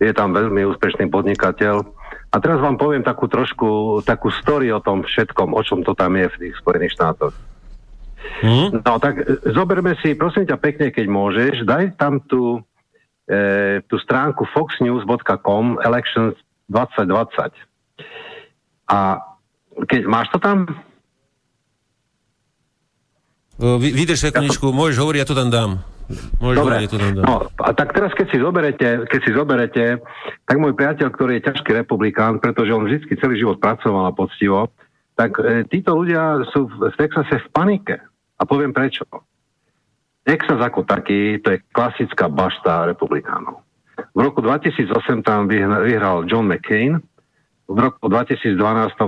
F: Je tam veľmi úspešný podnikateľ. A teraz vám poviem takú trošku, takú story o tom všetkom, o čom to tam je v tých Spojených štátoch. Hmm? No tak e, zoberme si, prosím ťa pekne, keď môžeš, daj tam tú, e, tú stránku foxnews.com elections 2020. A keď máš to tam?
A: Vy, vydrž sekundečku, môžeš hovoriť, ja to tam dám. Môžeš
F: Dobre, hovoriť, ja to tam dám. No, a tak teraz, keď si zoberete, keď si zoberete, tak môj priateľ, ktorý je ťažký republikán, pretože on vždy celý život pracoval a poctivo, tak e, títo ľudia sú v Texase v panike. A poviem prečo. Texas ako taký, to je klasická bašta republikánov. V roku 2008 tam vyhral John McCain, v roku 2012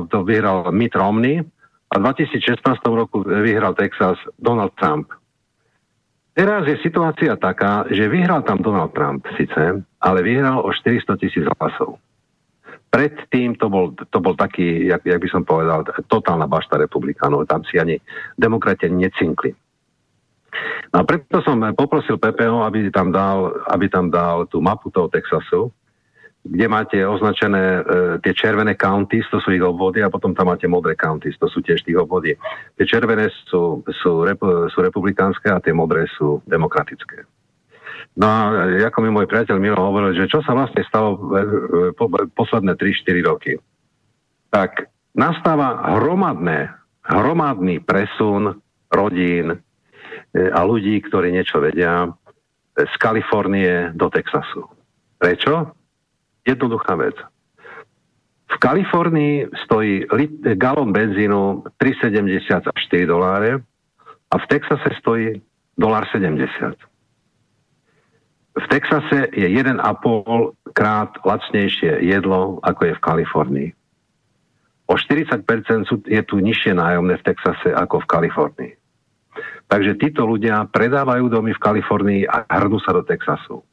F: to vyhral Mitt Romney a v 2016 roku vyhral Texas Donald Trump. Teraz je situácia taká, že vyhral tam Donald Trump síce, ale vyhral o 400 tisíc hlasov. Predtým to bol, to bol taký, jak, jak by som povedal, totálna bašta republikánov. Tam si ani demokrati necinkli. No a preto som poprosil PPO, aby tam dal, aby tam dal tú mapu toho Texasu, kde máte označené e, tie červené counties, to sú ich obvody, a potom tam máte modré counties, to sú tiež tých obvody. Tie červené sú, sú, rep, sú republikánske a tie modré sú demokratické. No a ako mi môj priateľ Milo hovoril, že čo sa vlastne stalo po, posledné 3-4 roky. Tak nastáva hromadné, hromadný presun rodín e, a ľudí, ktorí niečo vedia, e, z Kalifornie do Texasu. Prečo? Jednoduchá vec. V Kalifornii stojí galón benzínu 3,70 až 4 doláre a v Texase stojí 1,70 v Texase je 1,5 krát lacnejšie jedlo, ako je v Kalifornii. O 40% sú, je tu nižšie nájomné v Texase ako v Kalifornii. Takže títo ľudia predávajú domy v Kalifornii a hrnú sa do Texasu.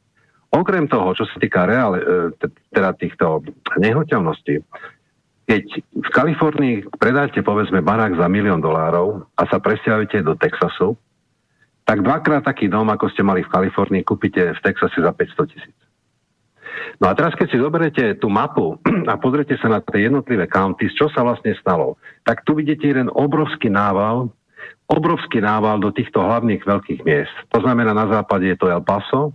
F: Okrem toho, čo sa týka reál, e, teda týchto nehnuteľností, keď v Kalifornii predáte povedzme barák za milión dolárov a sa presťahujete do Texasu, tak dvakrát taký dom, ako ste mali v Kalifornii, kúpite v Texase za 500 tisíc. No a teraz, keď si zoberete tú mapu a pozriete sa na tie jednotlivé counties, čo sa vlastne stalo, tak tu vidíte jeden obrovský nával, obrovský nával do týchto hlavných veľkých miest. To znamená, na západe je to El Paso,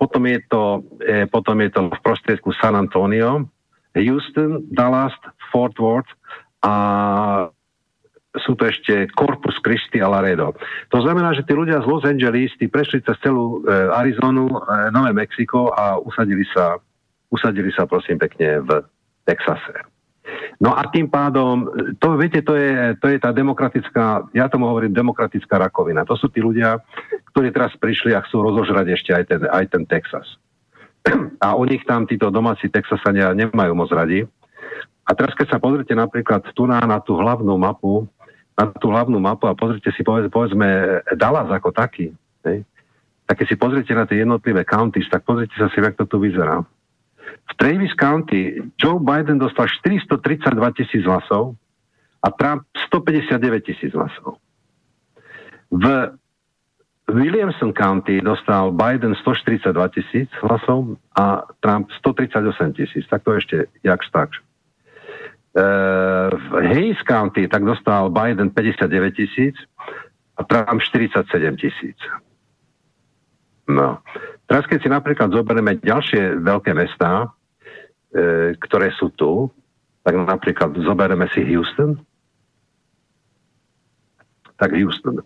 F: potom je to, e, potom je to v prostriedku San Antonio, Houston, Dallas, Fort Worth a sú to ešte Corpus Christi a Laredo. To znamená, že tí ľudia z Los Angeles tí prešli cez celú e, Arizonu, e, Nové Mexiko a usadili sa, usadili sa prosím pekne v Texase. No a tým pádom, to viete, to je, to je tá demokratická, ja tomu hovorím demokratická rakovina. To sú tí ľudia, ktorí teraz prišli a chcú rozožrať ešte aj ten, aj ten Texas. A o nich tam títo domáci Texasania nemajú moc radi. A teraz, keď sa pozrite napríklad tu na, na tú hlavnú mapu, na tú hlavnú mapu a pozrite si povedzme, povedzme Dallas ako taký, hej, tak keď si pozrite na tie jednotlivé counties, tak pozrite sa si, jak to tu vyzerá. V Travis County Joe Biden dostal 432 tisíc hlasov a Trump 159 tisíc hlasov. V Williamson County dostal Biden 142 tisíc hlasov a Trump 138 tisíc. Tak to ešte jakž tak v Hayes County tak dostal Biden 59 tisíc a Trump 47 tisíc. No. Teraz keď si napríklad zoberieme ďalšie veľké mestá, e, ktoré sú tu, tak napríklad zoberieme si Houston, tak Houston.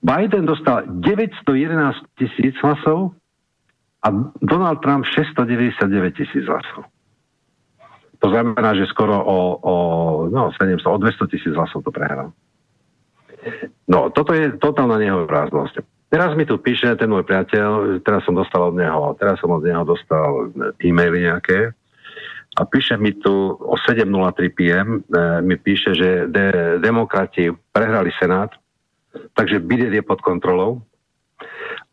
F: Biden dostal 911 tisíc hlasov a Donald Trump 699 tisíc hlasov. To znamená, že skoro o, o, no, 700, o 200 tisíc hlasov to prehral. No, toto je totálna nehoráznosť. Teraz mi tu píše ten môj priateľ, teraz som dostal od neho, teraz som od neho dostal e-maily nejaké, a píše mi tu o 7.03 PM, e, mi píše, že de, demokrati prehrali Senát, takže Biden je pod kontrolou.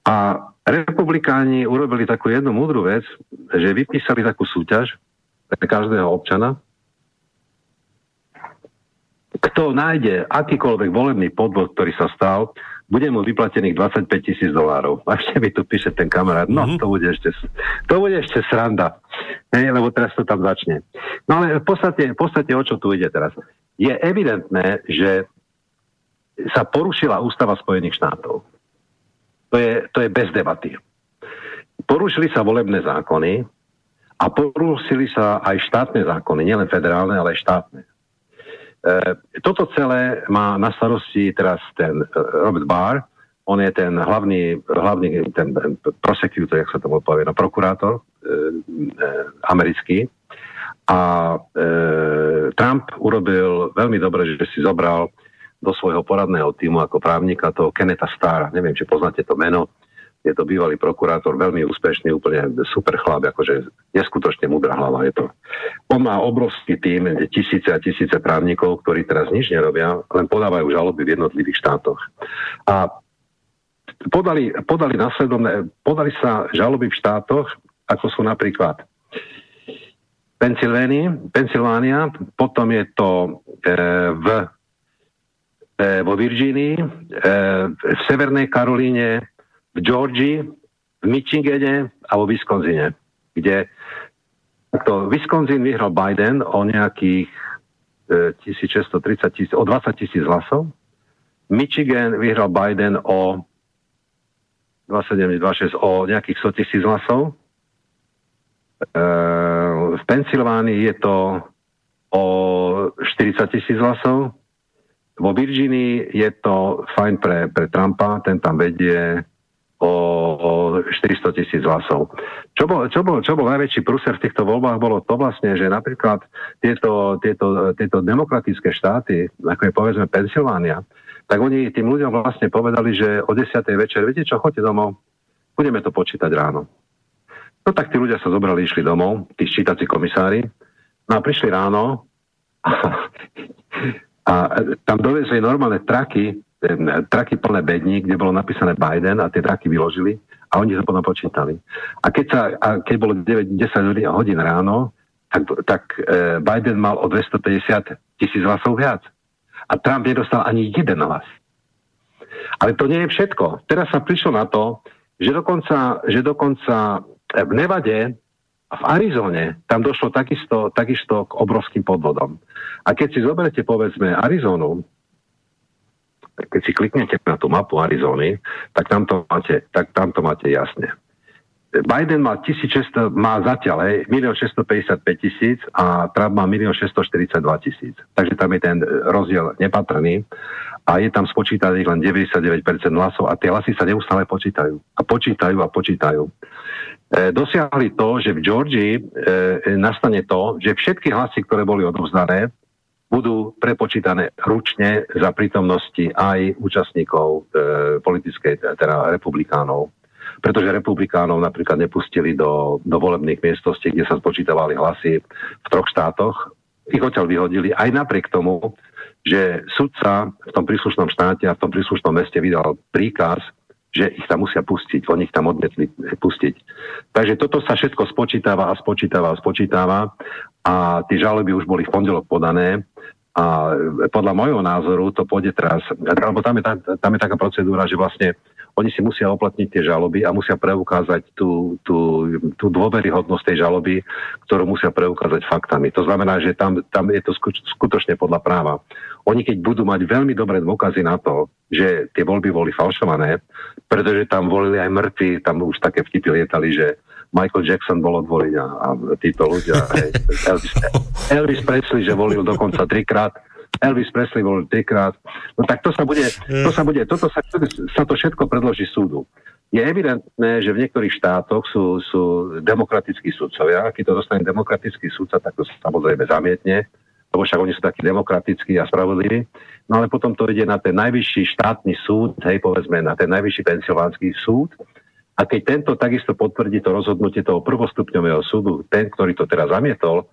F: A republikáni urobili takú jednu múdru vec, že vypísali takú súťaž pre každého občana, kto nájde akýkoľvek volebný podvod, ktorý sa stal, bude mu vyplatených 25 tisíc dolárov. A ešte mi tu píše ten kamarát, no mm-hmm. to bude ešte, to bude ešte sranda. Hej, lebo teraz to tam začne. No ale v podstate, v podstate o čo tu ide teraz? Je evidentné, že sa porušila ústava Spojených štátov. To je, to je bez debaty. Porušili sa volebné zákony a porušili sa aj štátne zákony, nielen federálne, ale aj štátne. E, toto celé má na starosti teraz ten e, Robert Barr, on je ten hlavný, hlavný ten prosecutor, jak sa tomu povie, no, prokurátor e, e, americký. A e, Trump urobil veľmi dobre, že si zobral do svojho poradného týmu ako právnika toho Keneta Starra. Neviem, či poznáte to meno je to bývalý prokurátor, veľmi úspešný, úplne super chlap, akože neskutočne mudrá hlava je to. On má obrovský tým, tisíce a tisíce právnikov, ktorí teraz nič nerobia, len podávajú žaloby v jednotlivých štátoch. A podali, podali následovné, podali sa žaloby v štátoch, ako sú napríklad Pensylvánia, potom je to e, v, e, vo Virgínii, e, v Severnej Karolíne, v Georgii, v Michigane a vo Wisconsine, kde to Wisconsin vyhral Biden o nejakých e, 1630 tisíc, o 20 tisíc hlasov. Michigan vyhral Biden o 27, 26, o nejakých 100 tisíc hlasov. E, v Pensylvánii je to o 40 tisíc hlasov. Vo Virginii je to fajn pre, pre Trumpa, ten tam vedie o, o 400 tisíc hlasov. Čo bol, čo, bol, čo bol najväčší prúser v týchto voľbách, bolo to vlastne, že napríklad tieto, tieto, tieto demokratické štáty, ako je povedzme Pensylvánia, tak oni tým ľuďom vlastne povedali, že o 10. večer, viete čo, choďte domov, budeme to počítať ráno. No tak tí ľudia sa zobrali, išli domov, tí ščítací komisári, no a prišli ráno a, a tam dovezli normálne traky traky plné bední, kde bolo napísané Biden a tie traky vyložili a oni to potom počítali. A keď, sa, a keď bolo 9-10 hodín ráno, tak, tak e, Biden mal o 250 tisíc hlasov viac. A Trump nedostal ani jeden hlas. Ale to nie je všetko. Teraz sa prišlo na to, že dokonca, že dokonca v Nevade a v Arizone tam došlo takisto, takisto k obrovským podvodom. A keď si zoberete povedzme Arizonu, keď si kliknete na tú mapu Arizony, tak tam to máte, tak tam to máte jasne. Biden má 1600, má zatiaľ, hej, 1 655 tisíc a Trump má 1 642 tisíc. Takže tam je ten rozdiel nepatrný a je tam spočítaných len 99% hlasov a tie hlasy sa neustále počítajú. A počítajú a počítajú. E, dosiahli to, že v Georgii e, nastane to, že všetky hlasy, ktoré boli odovzdané, budú prepočítané ručne za prítomnosti aj účastníkov e, politickej, teda republikánov. Pretože republikánov napríklad nepustili do, do volebných miestností, kde sa spočítavali hlasy v troch štátoch. Ich odtiaľ vyhodili aj napriek tomu, že sudca v tom príslušnom štáte a v tom príslušnom meste vydal príkaz, že ich tam musia pustiť. Oni ich tam odmietli pustiť. Takže toto sa všetko spočítava a spočítava a spočítava a tie žaloby už boli v pondelok podané a podľa môjho názoru to pôjde teraz, alebo tam je, tam je taká procedúra, že vlastne oni si musia oplatniť tie žaloby a musia preukázať tú, tú, tú dôveryhodnosť tej žaloby, ktorú musia preukázať faktami. To znamená, že tam, tam je to skutočne podľa práva. Oni keď budú mať veľmi dobré dôkazy na to, že tie voľby boli falšované, pretože tam volili aj mŕtvi, tam už také vtipy lietali, že Michael Jackson bol odvoliť a, a títo ľudia, hej, Elvis, Elvis Presley, že volil dokonca trikrát, Elvis Presley volil trikrát, no tak to sa bude, to sa bude, toto sa, sa to všetko predloží súdu. Je evidentné, že v niektorých štátoch sú, sú demokratickí sudcovia. Keď to dostane demokratický sudca, tak to samozrejme zamietne, lebo však oni sú takí demokratickí a spravodliví. No ale potom to ide na ten najvyšší štátny súd, hej, povedzme, na ten najvyšší pensylvánsky súd, a keď tento takisto potvrdí to rozhodnutie toho prvostupňového súdu, ten, ktorý to teraz zamietol,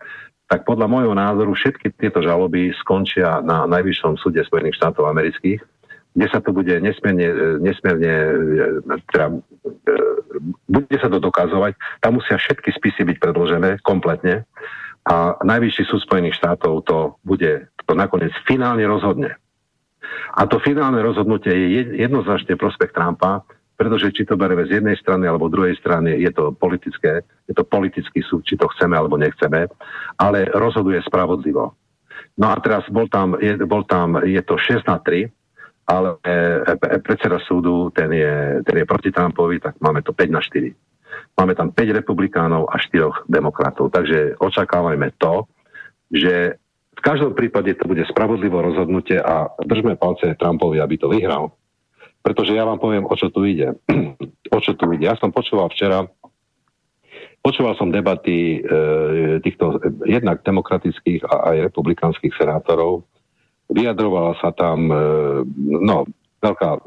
F: tak podľa môjho názoru všetky tieto žaloby skončia na Najvyššom súde Spojených štátov amerických, kde sa to bude nesmierne, e, nesmierne e, teda, e, bude sa to dokazovať. Tam musia všetky spisy byť predložené kompletne a Najvyšší súd Spojených štátov to bude, to nakoniec finálne rozhodne. A to finálne rozhodnutie je jednoznačne prospech Trumpa, pretože či to bereme z jednej strany alebo druhej strany, je to politické, je to politický súd, či to chceme alebo nechceme, ale rozhoduje spravodlivo. No a teraz bol tam, je, bol tam, je to 6 na 3, ale e, e, predseda súdu, ten je, ten je proti Trumpovi, tak máme to 5 na 4. Máme tam 5 republikánov a 4 demokratov, takže očakávajme to, že v každom prípade to bude spravodlivo rozhodnutie a držme palce Trumpovi, aby to vyhral pretože ja vám poviem, o čo tu ide. o čo tu ide. Ja som počúval včera, počúval som debaty e, týchto jednak demokratických a aj republikánskych senátorov. Vyjadrovala sa tam e, no, veľká,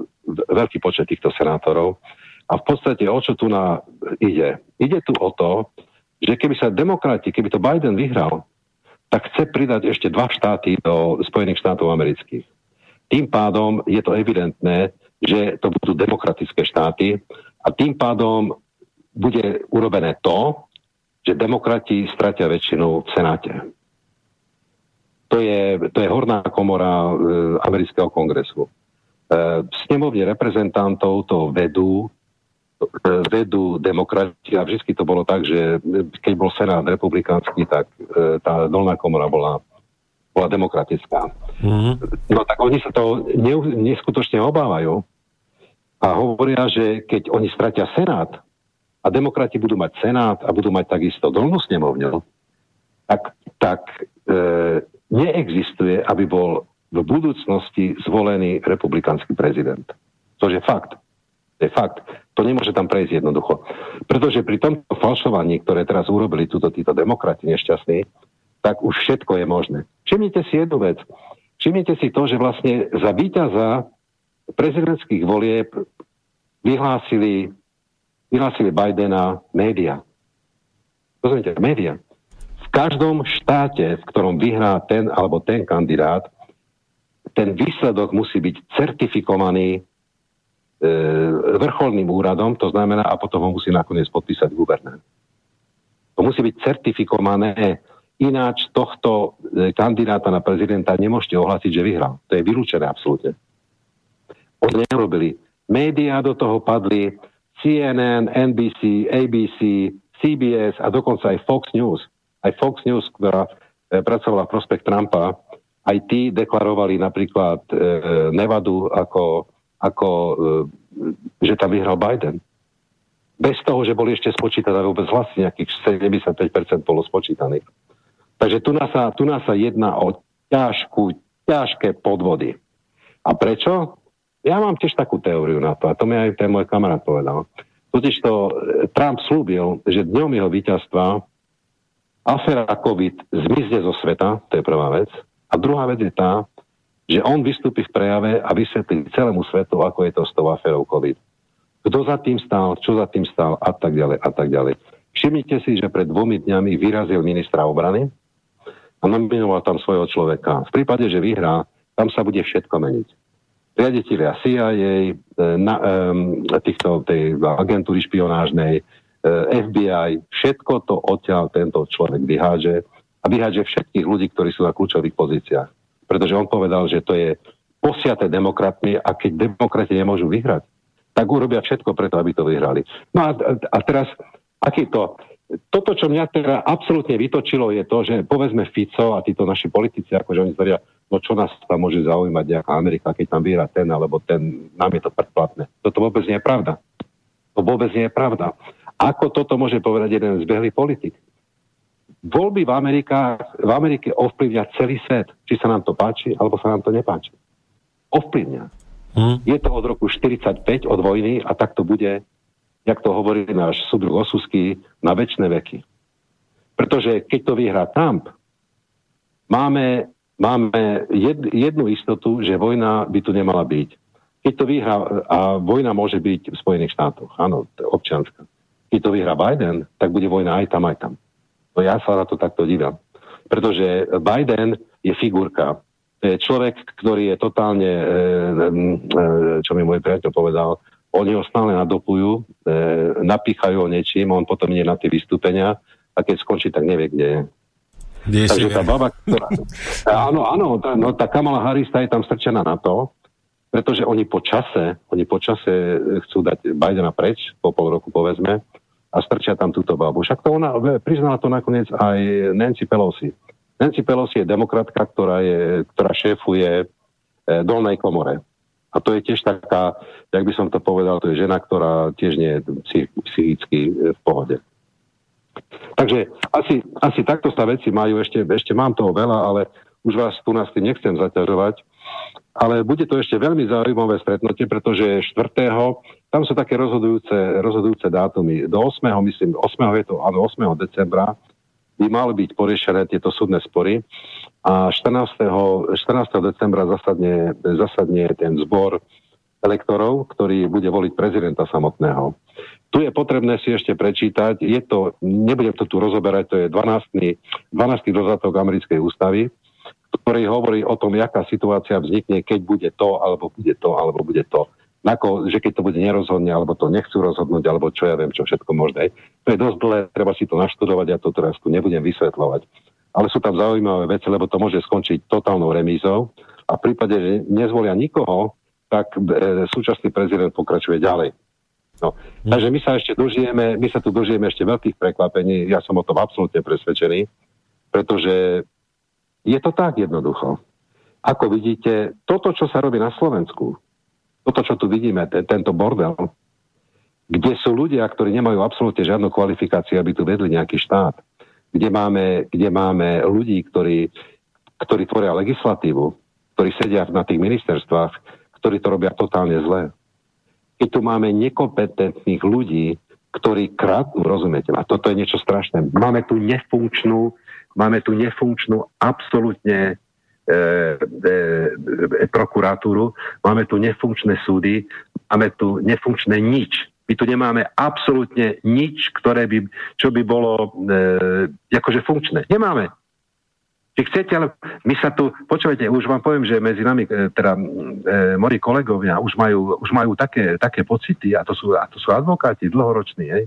F: veľký počet týchto senátorov. A v podstate o čo tu na ide? Ide tu o to, že keby sa demokrati, keby to Biden vyhral, tak chce pridať ešte dva štáty do Spojených štátov amerických. Tým pádom je to evidentné, že to budú demokratické štáty a tým pádom bude urobené to, že demokrati stratia väčšinu v Senáte. To je, to je horná komora e, amerického kongresu. E, snemovne reprezentantov to vedú, e, vedú demokrati a vždy to bolo tak, že keď bol Senát republikánsky, tak e, tá dolná komora bola bola demokratická. Mm-hmm. No tak oni sa to ne, neskutočne obávajú a hovoria, že keď oni stratia Senát a demokrati budú mať Senát a budú mať takisto dolnú snemovňu, tak, tak e, neexistuje, aby bol v budúcnosti zvolený republikánsky prezident. To je fakt. To je fakt. To nemôže tam prejsť jednoducho. Pretože pri tomto falšovaní, ktoré teraz urobili túto, títo demokrati nešťastní, tak už všetko je možné. Všimnite si jednu vec. Všimnite si to, že vlastne za víťaza prezidentských volieb vyhlásili, vyhlásili Bidena média. Rozumiete, média. V každom štáte, v ktorom vyhrá ten alebo ten kandidát, ten výsledok musí byť certifikovaný e, vrcholným úradom, to znamená, a potom ho musí nakoniec podpísať guvernér. To musí byť certifikované Ináč tohto e, kandidáta na prezidenta nemôžete ohlásiť, že vyhral. To je vylúčené absolútne. Oni nerobili. Média do toho padli, CNN, NBC, ABC, CBS a dokonca aj Fox News. Aj Fox News, ktorá e, pracovala v prospech Trumpa, aj tí deklarovali napríklad e, Nevadu ako, ako e, že tam vyhral Biden. Bez toho, že boli ešte spočítané vôbec hlasy, nejakých 75% bolo spočítaných. Takže tu nás sa, tu nás sa jedná o ťažkú, ťažké podvody. A prečo? Ja mám tiež takú teóriu na to, a to mi aj ten môj kamarát povedal. Totiž to e, Trump slúbil, že dňom jeho víťazstva aféra COVID zmizne zo sveta, to je prvá vec. A druhá vec je tá, že on vystúpi v prejave a vysvetlí celému svetu, ako je to s tou aférou COVID. Kto za tým stál, čo za tým stál a tak ďalej a tak ďalej. Všimnite si, že pred dvomi dňami vyrazil ministra obrany, a nominoval tam svojho človeka. V prípade, že vyhrá, tam sa bude všetko meniť. Riaditeľia CIA, e, na, um, týchto, tej agentúry špionážnej, uh, e, FBI, všetko to odtiaľ tento človek vyháže a vyháže všetkých ľudí, ktorí sú na kľúčových pozíciách. Pretože on povedal, že to je posiate demokratmi a keď demokrati nemôžu vyhrať, tak urobia všetko preto, aby to vyhrali. No a, a teraz, aký to, toto, čo mňa teda absolútne vytočilo, je to, že povedzme Fico a títo naši politici, akože oni zveria, no čo nás tam môže zaujímať nejaká Amerika, keď tam vyhrá ten, alebo ten, nám je to predplatné. Toto vôbec nie je pravda. To vôbec nie je pravda. Ako toto môže povedať jeden zbehlý politik? Voľby v, Amerika, v Amerike ovplyvňa celý svet, či sa nám to páči, alebo sa nám to nepáči. Ovplyvňa. Hmm. Je to od roku 45, od vojny a tak to bude jak to hovorí náš súdruh Osusky, na väčšie veky. Pretože keď to vyhrá Trump, máme, máme jed, jednu istotu, že vojna by tu nemala byť. Keď to vyhrá, a vojna môže byť v Spojených štátoch, áno, občianská. Keď to vyhrá Biden, tak bude vojna aj tam, aj tam. No ja sa na to takto dívam. Pretože Biden je figurka. To je človek, ktorý je totálne, e, e, čo mi môj priateľ povedal, oni ho stále nadopujú, e, napíchajú ho niečím, on potom ide na tie vystúpenia a keď skončí, tak nevie, kde je.
A: Kde
F: Takže tá baba, ktorá... áno, áno, tá, no, tá Kamala Harris tá je tam strčená na to, pretože oni po čase, oni po čase chcú dať Bidena preč, po pol roku povedzme, a strčia tam túto babu. Však to ona, priznala to nakoniec aj Nancy Pelosi. Nancy Pelosi je demokratka, ktorá, je, ktorá šéfuje e, dolnej komore. A to je tiež taká, jak by som to povedal, to je žena, ktorá tiež nie je psychicky v pohode. Takže asi, asi takto sa veci majú, ešte, ešte mám toho veľa, ale už vás tu nás nechcem zaťažovať. Ale bude to ešte veľmi zaujímavé stretnutie, pretože 4. tam sú také rozhodujúce, rozhodujúce dátumy. Do 8. myslím, 8. je to, áno, 8. decembra by mali byť poriešené tieto súdne spory a 14. 14. decembra zasadne, zasadne ten zbor elektorov, ktorý bude voliť prezidenta samotného. Tu je potrebné si ešte prečítať, je to, nebudem to tu rozoberať, to je 12. 12. dodatok americkej ústavy, ktorý hovorí o tom, jaká situácia vznikne, keď bude to, alebo bude to, alebo bude to. Nako, že keď to bude nerozhodne, alebo to nechcú rozhodnúť, alebo čo ja viem, čo všetko možné. To je dosť dlhé, treba si to naštudovať, ja to teraz tu nebudem vysvetľovať. Ale sú tam zaujímavé veci, lebo to môže skončiť totálnou remízou a v prípade, že nezvolia nikoho, tak e, súčasný prezident pokračuje ďalej. No. Hm. Takže my sa ešte dožijeme, my sa tu dožijeme ešte veľkých prekvapení, ja som o tom absolútne presvedčený, pretože je to tak jednoducho. Ako vidíte, toto, čo sa robí na Slovensku, toto, čo tu vidíme, ten, tento bordel, kde sú ľudia, ktorí nemajú absolútne žiadnu kvalifikáciu, aby tu vedli nejaký štát, kde máme, kde máme ľudí, ktorí, ktorí tvoria legislatívu, ktorí sedia na tých ministerstvách, ktorí to robia totálne zle keď tu máme nekompetentných ľudí, ktorí kradnú, rozumiete A toto je niečo strašné. Máme tu nefunkčnú, máme tu nefunkčnú absolútne e, e, e, prokuratúru, máme tu nefunkčné súdy, máme tu nefunkčné nič. My tu nemáme absolútne nič, ktoré by, čo by bolo e, akože funkčné. Nemáme. Či chcete, ale my sa tu, počujete, už vám poviem, že medzi nami, e, teda e, moji kolegovia už majú, už majú také, také pocity a to sú, a to sú advokáti dlhoroční, hej.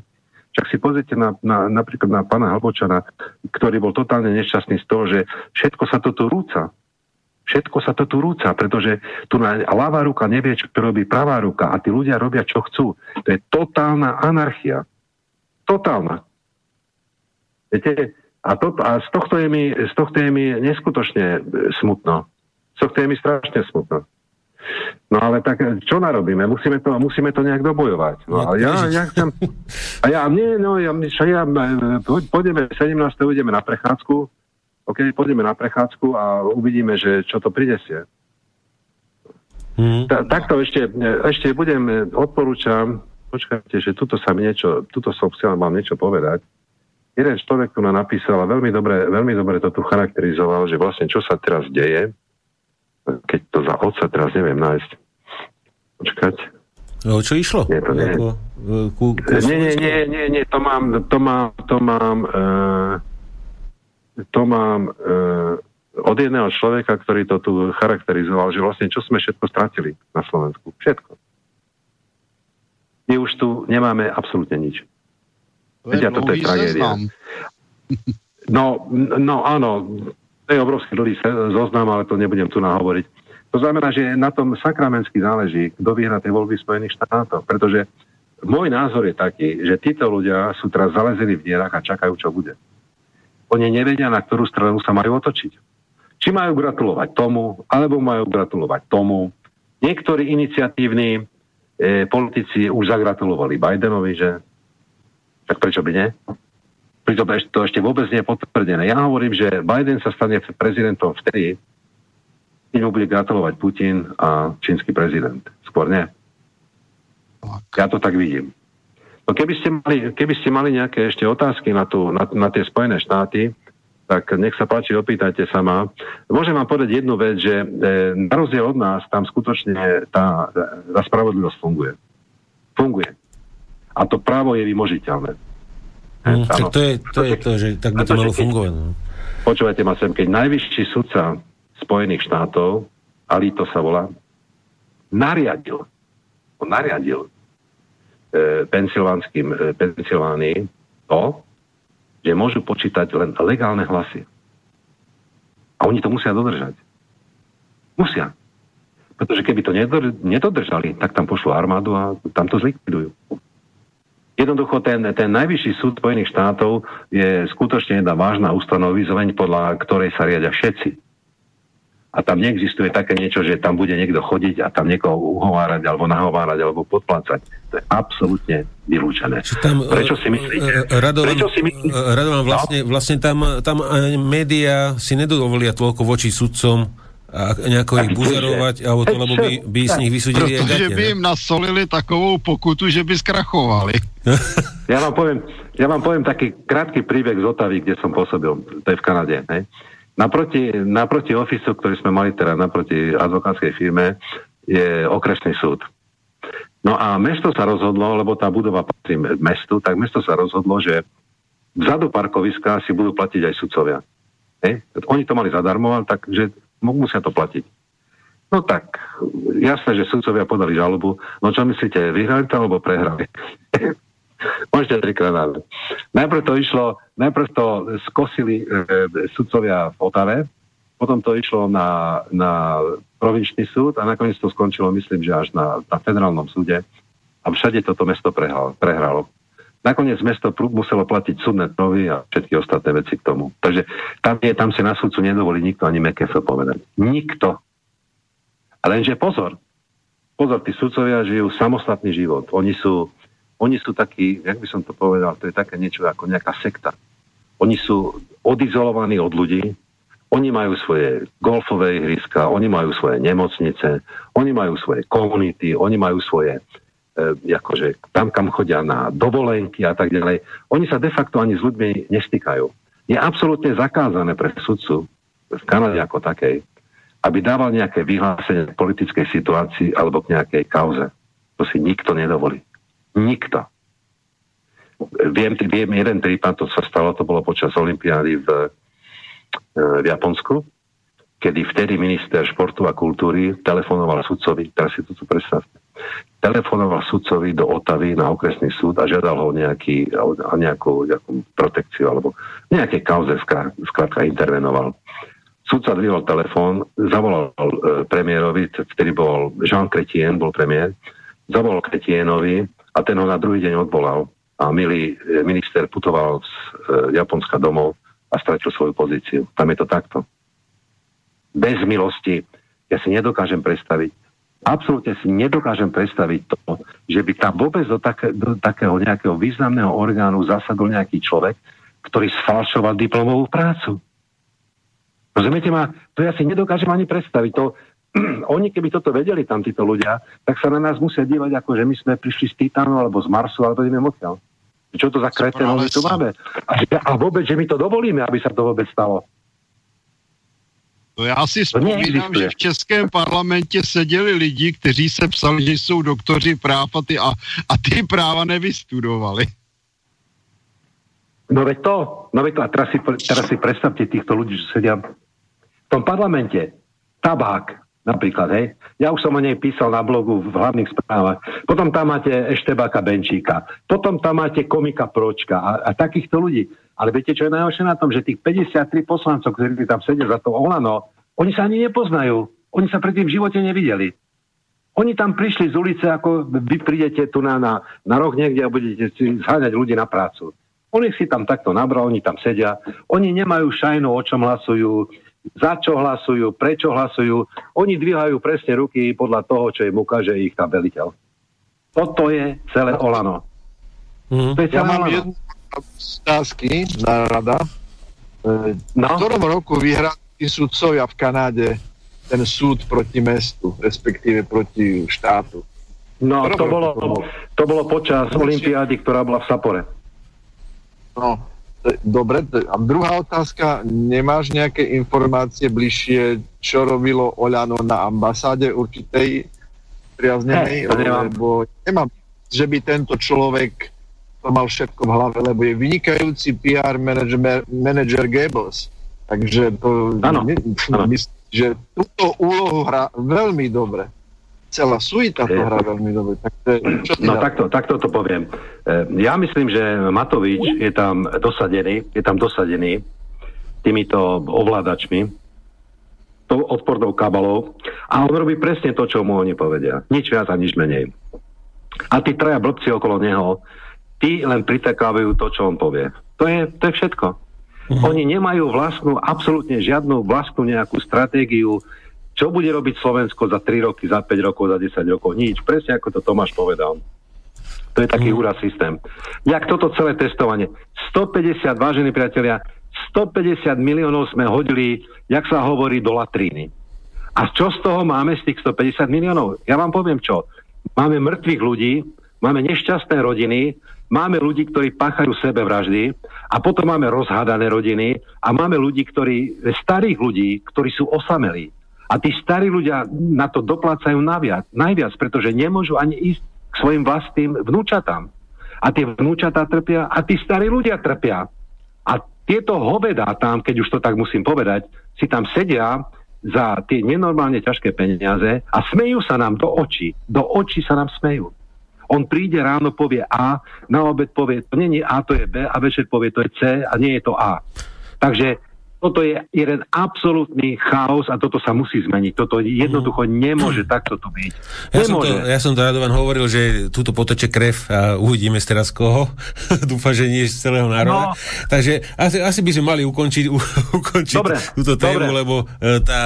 F: Však si pozrite na, na, napríklad na pána Hlbočana, ktorý bol totálne nešťastný z toho, že všetko sa to tu rúca. Všetko sa to tu rúca, pretože tu na ľavá ruka nevie, čo robí pravá ruka a tí ľudia robia, čo chcú. To je totálna anarchia. Totálna. Viete, a, to, a z, tohto je mi, z tohto je mi neskutočne e, smutno. Z tohto je mi strašne smutno. No ale tak čo narobíme? Musíme to, musíme to nejak dobojovať. No, ale ja, ja chcem... A ja, nie, no, ja, ja, e, pôjdeme 17. ideme na prechádzku, ok, pôjdeme na prechádzku a uvidíme, že čo to prinesie. Mm. Ta, takto ešte, ešte budem, odporúčam, počkajte, že tuto sa mi niečo, tuto som chcel vám niečo povedať jeden človek tu nám napísal a veľmi dobre, veľmi dobre to tu charakterizoval, že vlastne čo sa teraz deje, keď to za otca teraz neviem nájsť. Počkať.
A: No, čo išlo?
F: Nie, to nie. Ako, e, ku, ku nie, nie, nie, nie, nie, to mám, to mám, to mám, uh, to mám uh, od jedného človeka, ktorý to tu charakterizoval, že vlastne čo sme všetko stratili na Slovensku. Všetko. My už tu nemáme absolútne nič.
G: Veď, toto je tragédia.
F: No, no áno, to je obrovský dlhý zoznam, ale to nebudem tu nahovoriť. To znamená, že na tom sakramensky záleží, kto vyhrá tie voľby Spojených štátov, pretože môj názor je taký, že títo ľudia sú teraz zalezení v dierach a čakajú, čo bude. Oni nevedia, na ktorú stranu sa majú otočiť. Či majú gratulovať tomu, alebo majú gratulovať tomu. Niektorí iniciatívni e, politici už zagratulovali Bidenovi, že tak prečo by nie? Pritom to ešte vôbec nie je potvrdené. Ja hovorím, že Biden sa stane prezidentom vtedy, keď mu bude gratulovať Putin a čínsky prezident. Skôr nie. Ja to tak vidím. No keby ste mali, keby ste mali nejaké ešte otázky na, tú, na, na tie Spojené štáty, tak nech sa páči, opýtajte sa ma. Môžem vám povedať jednu vec, že e, na rozdiel od nás tam skutočne tá, tá spravodlivosť funguje. Funguje. A to právo je vymožiteľné.
A: Mm, tak to je, to je to, že tak by to malo fungovať. No.
F: Počúvajte ma sem, keď najvyšší sudca Spojených štátov, Alito sa volá, nariadil, on nariadil e, pensylvánským, e, Pensylvánii to, že môžu počítať len legálne hlasy. A oni to musia dodržať. Musia. Pretože keby to nedodržali, tak tam pošlú armádu a tam to zlikvidujú. Jednoducho ten, ten najvyšší súd Spojených štátov je skutočne jedna vážna ustanovizoveň, podľa ktorej sa riadia všetci a tam neexistuje také niečo, že tam bude niekto chodiť a tam niekoho uhovárať alebo nahovárať alebo podplácať. To je absolútne vylúčené.
A: Tam, Prečo si myslíte? Radovan, Prečo si myslíte? Radovan vlastne, no? vlastne tam, tam médiá si nedovolia toľko voči sudcom a nejako ich buzerovať, alebo to, lebo by, by z nich vysudili
B: Protože by im nasolili takovou pokutu, že by skrachovali.
F: ja, vám poviem, ja vám poviem taký krátky príbeh z Otavy, kde som pôsobil, to je v Kanade. Ne? Naproti, naproti ofisu, ktorý sme mali teda naproti advokátskej firme, je okresný súd. No a mesto sa rozhodlo, lebo tá budova patrí mestu, tak mesto sa rozhodlo, že vzadu parkoviska si budú platiť aj sudcovia. Hej? Oni to mali zadarmo, takže musia to platiť. No tak, jasné, že sudcovia podali žalobu. No čo myslíte, vyhrali to alebo prehrali? Môžete trikrát dať. Najprv to išlo, najprv to skosili e, sudcovia v Otave, potom to išlo na, na provinčný súd a nakoniec to skončilo, myslím, že až na, na federálnom súde a všade toto mesto prehralo. prehralo. Nakoniec mesto muselo platiť súdne trovy a všetky ostatné veci k tomu. Takže tam, je, tam si na súdcu nedovolí nikto ani MKF povedať. Nikto. A lenže pozor. Pozor, tí sudcovia žijú samostatný život. Oni sú, oni sú takí, jak by som to povedal, to je také niečo ako nejaká sekta. Oni sú odizolovaní od ľudí, oni majú svoje golfové ihriska, oni majú svoje nemocnice, oni majú svoje komunity, oni majú svoje, e, akože tam, kam chodia na dovolenky a tak ďalej. Oni sa de facto ani s ľuďmi nestýkajú. Je absolútne zakázané pre sudcu v Kanade ako takej, aby dával nejaké vyhlásenie politickej situácii alebo k nejakej kauze. To si nikto nedovolí. Nikto. Viem, viem jeden prípad, to sa stalo, to bolo počas Olympiády v, e, v Japonsku, kedy vtedy minister športu a kultúry telefonoval sudcovi, teraz si to tu predstavte, telefonoval sudcovi do Otavy na okresný súd a žiadal ho nejaký, a nejakú, nejakú protekciu alebo nejaké kauze skrátka intervenoval. Sudca dvihol telefón, zavolal e, premiérovi, vtedy bol Jean Chrétien, bol premiér, zavolal Chrétienovi a ten ho na druhý deň odvolal. A milý e, minister putoval z e, Japonska domov a stratil svoju pozíciu. Tam je to takto. Bez milosti. Ja si nedokážem predstaviť, absolútne si nedokážem predstaviť to, že by tam vôbec do, také, do takého nejakého významného orgánu zasadol nejaký človek, ktorý sfalšoval diplomovú prácu. Rozumiete ma? To ja si nedokážem ani predstaviť. To, oni keby toto vedeli tam títo ľudia, tak sa na nás musia dívať ako, že my sme prišli z Titánu alebo z Marsu, alebo neviem odkiaľ. Čo to za kretenov my tu máme? A, a vôbec, že my to dovolíme, aby sa to vôbec stalo.
B: To já si vzpomínám, že v Českém parlamentě seděli lidi, kteří se psali, že jsou doktoři práv a ty, a, a ty práva nevystudovali.
F: No veď to, no veď to, a teraz si, teraz si predstavte týchto ľudí, že sedia v tom parlamente, tabák, Napríklad, hej. Ja už som o nej písal na blogu v hlavných správach. Potom tam máte Eštebáka Benčíka. Potom tam máte komika Pročka a, a takýchto ľudí. Ale viete, čo je najhoršie na tom? Že tých 53 poslancov, ktorí tam sedia za to Olano, oni sa ani nepoznajú. Oni sa predtým v živote nevideli. Oni tam prišli z ulice, ako vy prídete tu na, na, na roh niekde a budete si zháňať ľudí na prácu. Oni si tam takto nabral, oni tam sedia, oni nemajú šajnu, o čom hlasujú, za čo hlasujú, prečo hlasujú. Oni dvíhajú presne ruky podľa toho, čo im ukáže ich tam veliteľ. Toto je celé Olano.
E: Mm. To je celé ja mám jednu otázky na rada. E, no? V ktorom roku vyhrali sudcovia v Kanáde ten súd proti mestu, respektíve proti štátu?
F: No, to bolo, to bolo počas Olympiády, ktorá bola v Sapore.
E: No, Dobre, a druhá otázka, nemáš nejaké informácie bližšie, čo robilo Oľano na ambasáde určitej priaznenej, hey, lebo nemám, že by tento človek to mal všetko v hlave, lebo je vynikajúci PR manager, manager Gables. Takže to ano, my, ano. myslím, že túto úlohu hrá veľmi dobre. Celá suita to hrá veľmi dobre. Takže, čo
F: no takto, takto to poviem. E, ja myslím, že Matovič je tam dosadený, je tam dosadený týmito ovládačmi, tou odpornou kabalou a on robí presne to, čo mu oni povedia. Nič viac a nič menej. A tí traja blbci okolo neho, tí len pritakávajú to, čo on povie. To je, to je všetko. Uh-huh. Oni nemajú vlastnú, absolútne žiadnu vlastnú nejakú stratégiu, čo bude robiť Slovensko za 3 roky, za 5 rokov, za 10 rokov. Nič. Presne ako to Tomáš povedal. To je taký úraz systém. Jak toto celé testovanie. 150, vážení priatelia, 150 miliónov sme hodili, jak sa hovorí, do latríny. A čo z toho máme z tých 150 miliónov? Ja vám poviem čo. Máme mŕtvych ľudí, máme nešťastné rodiny, máme ľudí, ktorí páchajú sebevraždy a potom máme rozhádané rodiny a máme ľudí, ktorí, starých ľudí, ktorí sú osamelí. A tí starí ľudia na to doplácajú naviac, najviac, pretože nemôžu ani ísť k svojim vlastným vnúčatám. A tie vnúčatá trpia a tí starí ľudia trpia. A tieto hovedá tam, keď už to tak musím povedať, si tam sedia za tie nenormálne ťažké peniaze a smejú sa nám do očí. Do očí sa nám smejú. On príde ráno, povie A, na obed povie, to je A, to je B a večer povie, to je C a nie je to A. Takže toto je jeden absolútny chaos a toto sa musí zmeniť. Toto jednoducho nemôže takto to byť.
A: Ja som, to, ja som to Radovan hovoril, že túto poteče krev a uvidíme teraz koho. Dúfam, že nie z celého národa. No. Takže asi, asi by sme mali ukončiť, u, ukončiť dobre, túto tému, dobre. lebo e, tá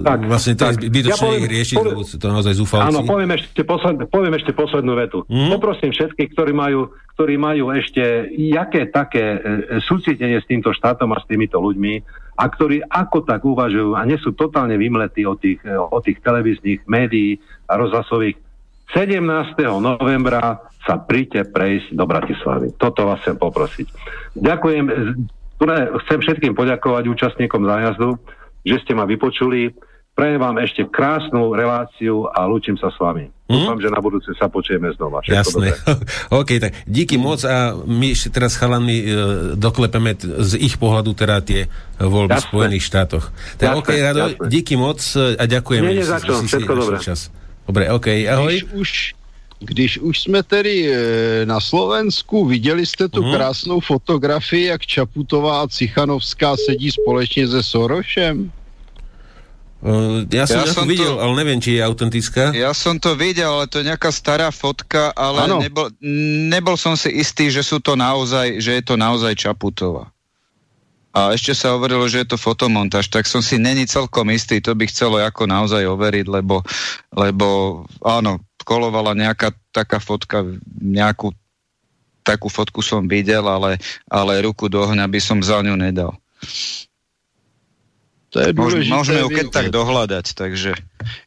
A: tak, vlastne to je zbytočné ja ich riešiť, poviem, lebo to naozaj zúfalci.
F: Áno, poviem ešte, posled, poviem ešte poslednú vetu. Mm? Poprosím všetkých, ktorí majú ktorí majú ešte jaké také e, súcitenie s týmto štátom a s týmito ľuďmi a ktorí ako tak uvažujú a nie sú totálne vymletí od tých, e, od tých televíznych médií a rozhlasových. 17. novembra sa príďte prejsť do Bratislavy. Toto vás chcem poprosiť. Ďakujem, chcem všetkým poďakovať účastníkom zájazdu, že ste ma vypočuli. Prajem vám ešte krásnu reláciu a lúčim sa s vami. Hmm? Dúfam, že na budúce sa počujeme znova.
A: Všetko Jasné. OK, tak díky moc a my ešte teraz chalami e, doklepeme t- z ich pohľadu teda tie voľby Jasné. v Spojených štátoch. Tak OK, Rado, jasné. díky moc a ďakujem.
F: Nie, nie, za čo, všetko dobré. Čas.
A: Dobre, OK, ahoj.
B: Když už, když už jsme tedy e, na Slovensku, viděli jste tu hmm. krásnou fotografii, jak Čaputová a Cichanovská sedí společně se Sorošem?
A: Uh, ja som, ja, som to videl, ale neviem, či je autentická.
C: Ja som to videl, ale to je nejaká stará fotka, ale nebol, nebol som si istý, že sú to naozaj, že je to naozaj Čaputová. A ešte sa hovorilo, že je to fotomontáž, tak som si není celkom istý, to by chcelo ako naozaj overiť, lebo, lebo áno, kolovala nejaká taká fotka, nejakú takú fotku som videl, ale, ale ruku do ohňa by som za ňu nedal.
B: To je dôležité.
C: Môžeme ju keď tak dohľadať, takže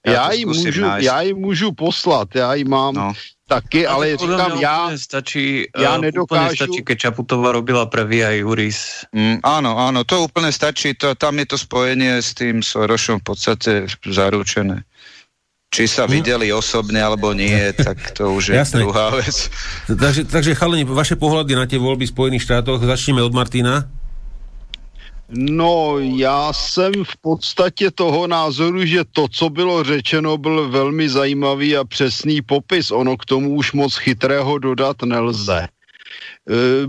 B: ja, ja, im môžu, ja im môžu poslať, ja im mám no. taky, ale, ale říkám, ja,
D: stačí, ja uh, nedokážu... stačí, keď Čaputová robila pre Via Juris.
C: Mm, áno, áno, to úplne stačí, to, tam je to spojenie s tým Sorošom v podstate zaručené. Či sa hm? videli osobne alebo nie, tak to už je Jasné. druhá vec.
A: Takže, takže chalani, vaše pohľady na tie voľby v Spojených štátoch, začneme od Martina.
B: No, já jsem v podstatě toho názoru, že to, co bylo řečeno, byl velmi zajímavý a přesný popis. Ono k tomu už moc chytrého dodat nelze. E,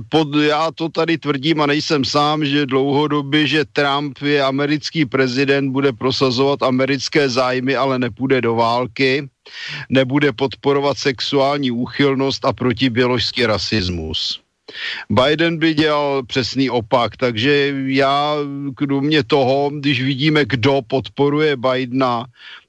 B: pod, já to tady tvrdím a nejsem sám, že dlouhodobě, že Trump je americký prezident, bude prosazovat americké zájmy, ale nepůjde do války, nebude podporovat sexuální úchylnost a protiběložský rasismus. Biden by dělal přesný opak, takže já kromě toho, když vidíme, kdo podporuje Bidena,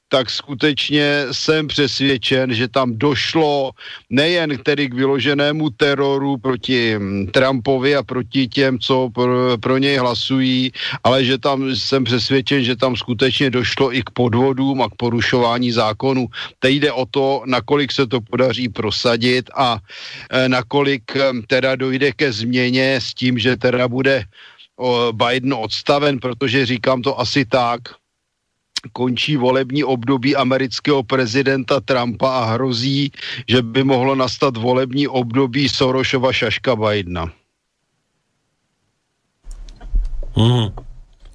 B: tak skutečně jsem přesvědčen, že tam došlo nejen tedy k vyloženému teroru proti mm, Trumpovi a proti těm, co pro, pro něj hlasují, ale že tam jsem přesvědčen, že tam skutečně došlo i k podvodům a k porušování zákonů. Teď jde o to, nakolik se to podaří prosadit a e, nakolik e, teda dojde ke změně s tím, že teda bude Biden odstaven, protože říkám to asi tak, končí volební období amerického prezidenta Trumpa a hrozí, že by mohlo nastat volební období Sorošova šaška Bidena.
A: Mm,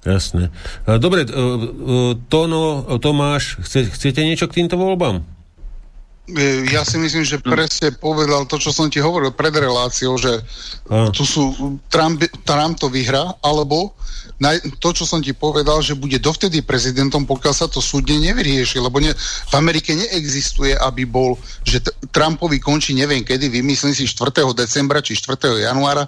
A: jasné. Dobre, Tono, Tomáš, chce, chcete niečo k týmto voľbám?
H: E, ja si myslím, že presne povedal to, čo som ti hovoril pred reláciou, že tu sú Trump, Trump to vyhrá, alebo to, čo som ti povedal, že bude dovtedy prezidentom, pokiaľ sa to súdne nevyrieši, lebo ne, v Amerike neexistuje, aby bol, že Trumpovi končí neviem kedy, vymyslím si 4. decembra či 4. januára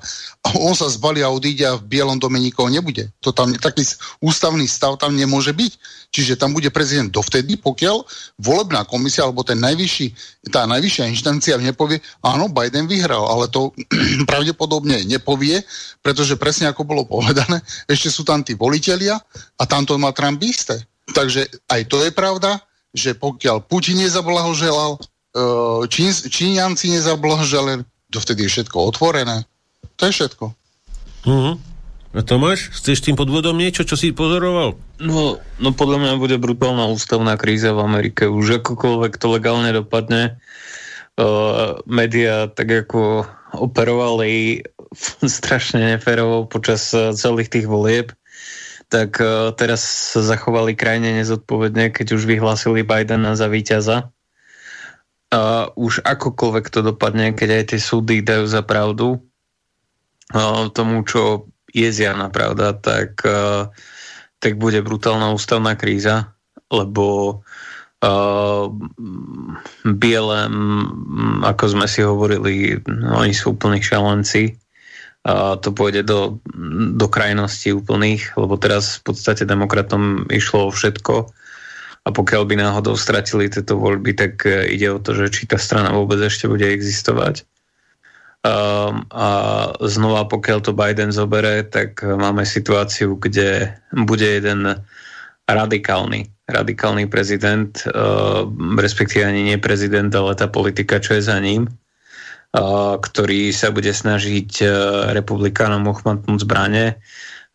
H: a on sa zbalí a odíde a v Bielom dome nikoho nebude. To tam, taký ústavný stav tam nemôže byť. Čiže tam bude prezident dovtedy, pokiaľ volebná komisia alebo ten najvyšší, tá najvyššia inštancia nepovie, áno, Biden vyhral, ale to pravdepodobne nepovie, pretože presne ako bolo povedané, ešte sú tam tí volitelia a tam to má Trump isté. Takže aj to je pravda, že pokiaľ Putin nezablahoželal, e, Čín, Číňanci nezablahoželali, dovtedy je všetko otvorené. To je všetko.
A: Uh-huh. A Tomáš, chceš tým podvodom niečo, čo si pozoroval?
D: No, no podľa mňa bude brutálna ústavná kríza v Amerike. Už akokoľvek to legálne dopadne. Uh, média tak ako operovali strašne neférovo počas uh, celých tých volieb, tak uh, teraz sa zachovali krajne nezodpovedne, keď už vyhlásili Bidena za víťaza. Uh, už akokoľvek to dopadne, keď aj tie súdy dajú za pravdu uh, tomu, čo je zjavná pravda, tak, tak bude brutálna ústavná kríza, lebo uh, biele, ako sme si hovorili, no, oni sú úplní šalenci, a to pôjde do, do krajnosti úplných, lebo teraz v podstate demokratom išlo o všetko. A pokiaľ by náhodou stratili tieto voľby, tak e, ide o to, že či tá strana vôbec ešte bude existovať. Um, a znova, pokiaľ to Biden zobere, tak máme situáciu, kde bude jeden radikálny, radikálny prezident, uh, respektíve ani nie prezident, ale tá politika, čo je za ním, uh, ktorý sa bude snažiť uh, republikánom uchmatnúť zbrane.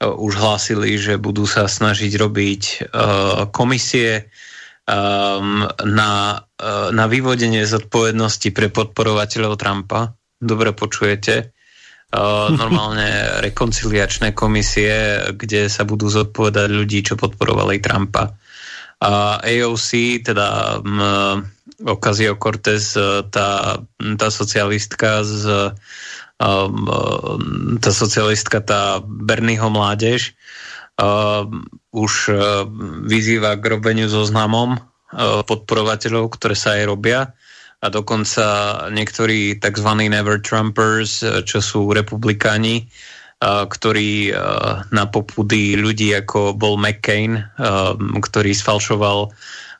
D: Uh, už hlásili, že budú sa snažiť robiť komisie um, na, na vyvodenie zodpovednosti pre podporovateľov Trumpa dobre počujete, uh, normálne rekonciliačné komisie, kde sa budú zodpovedať ľudí, čo podporovali Trumpa. AOC, teda um, Ocasio-Cortez, tá, tá socialistka z um, tá socialistka, tá Bernieho mládež, uh, už uh, vyzýva k robeniu zoznamom uh, podporovateľov, ktoré sa aj robia a dokonca niektorí tzv. never Trumpers, čo sú republikáni, ktorí na popudy ľudí ako bol McCain, ktorý sfalšoval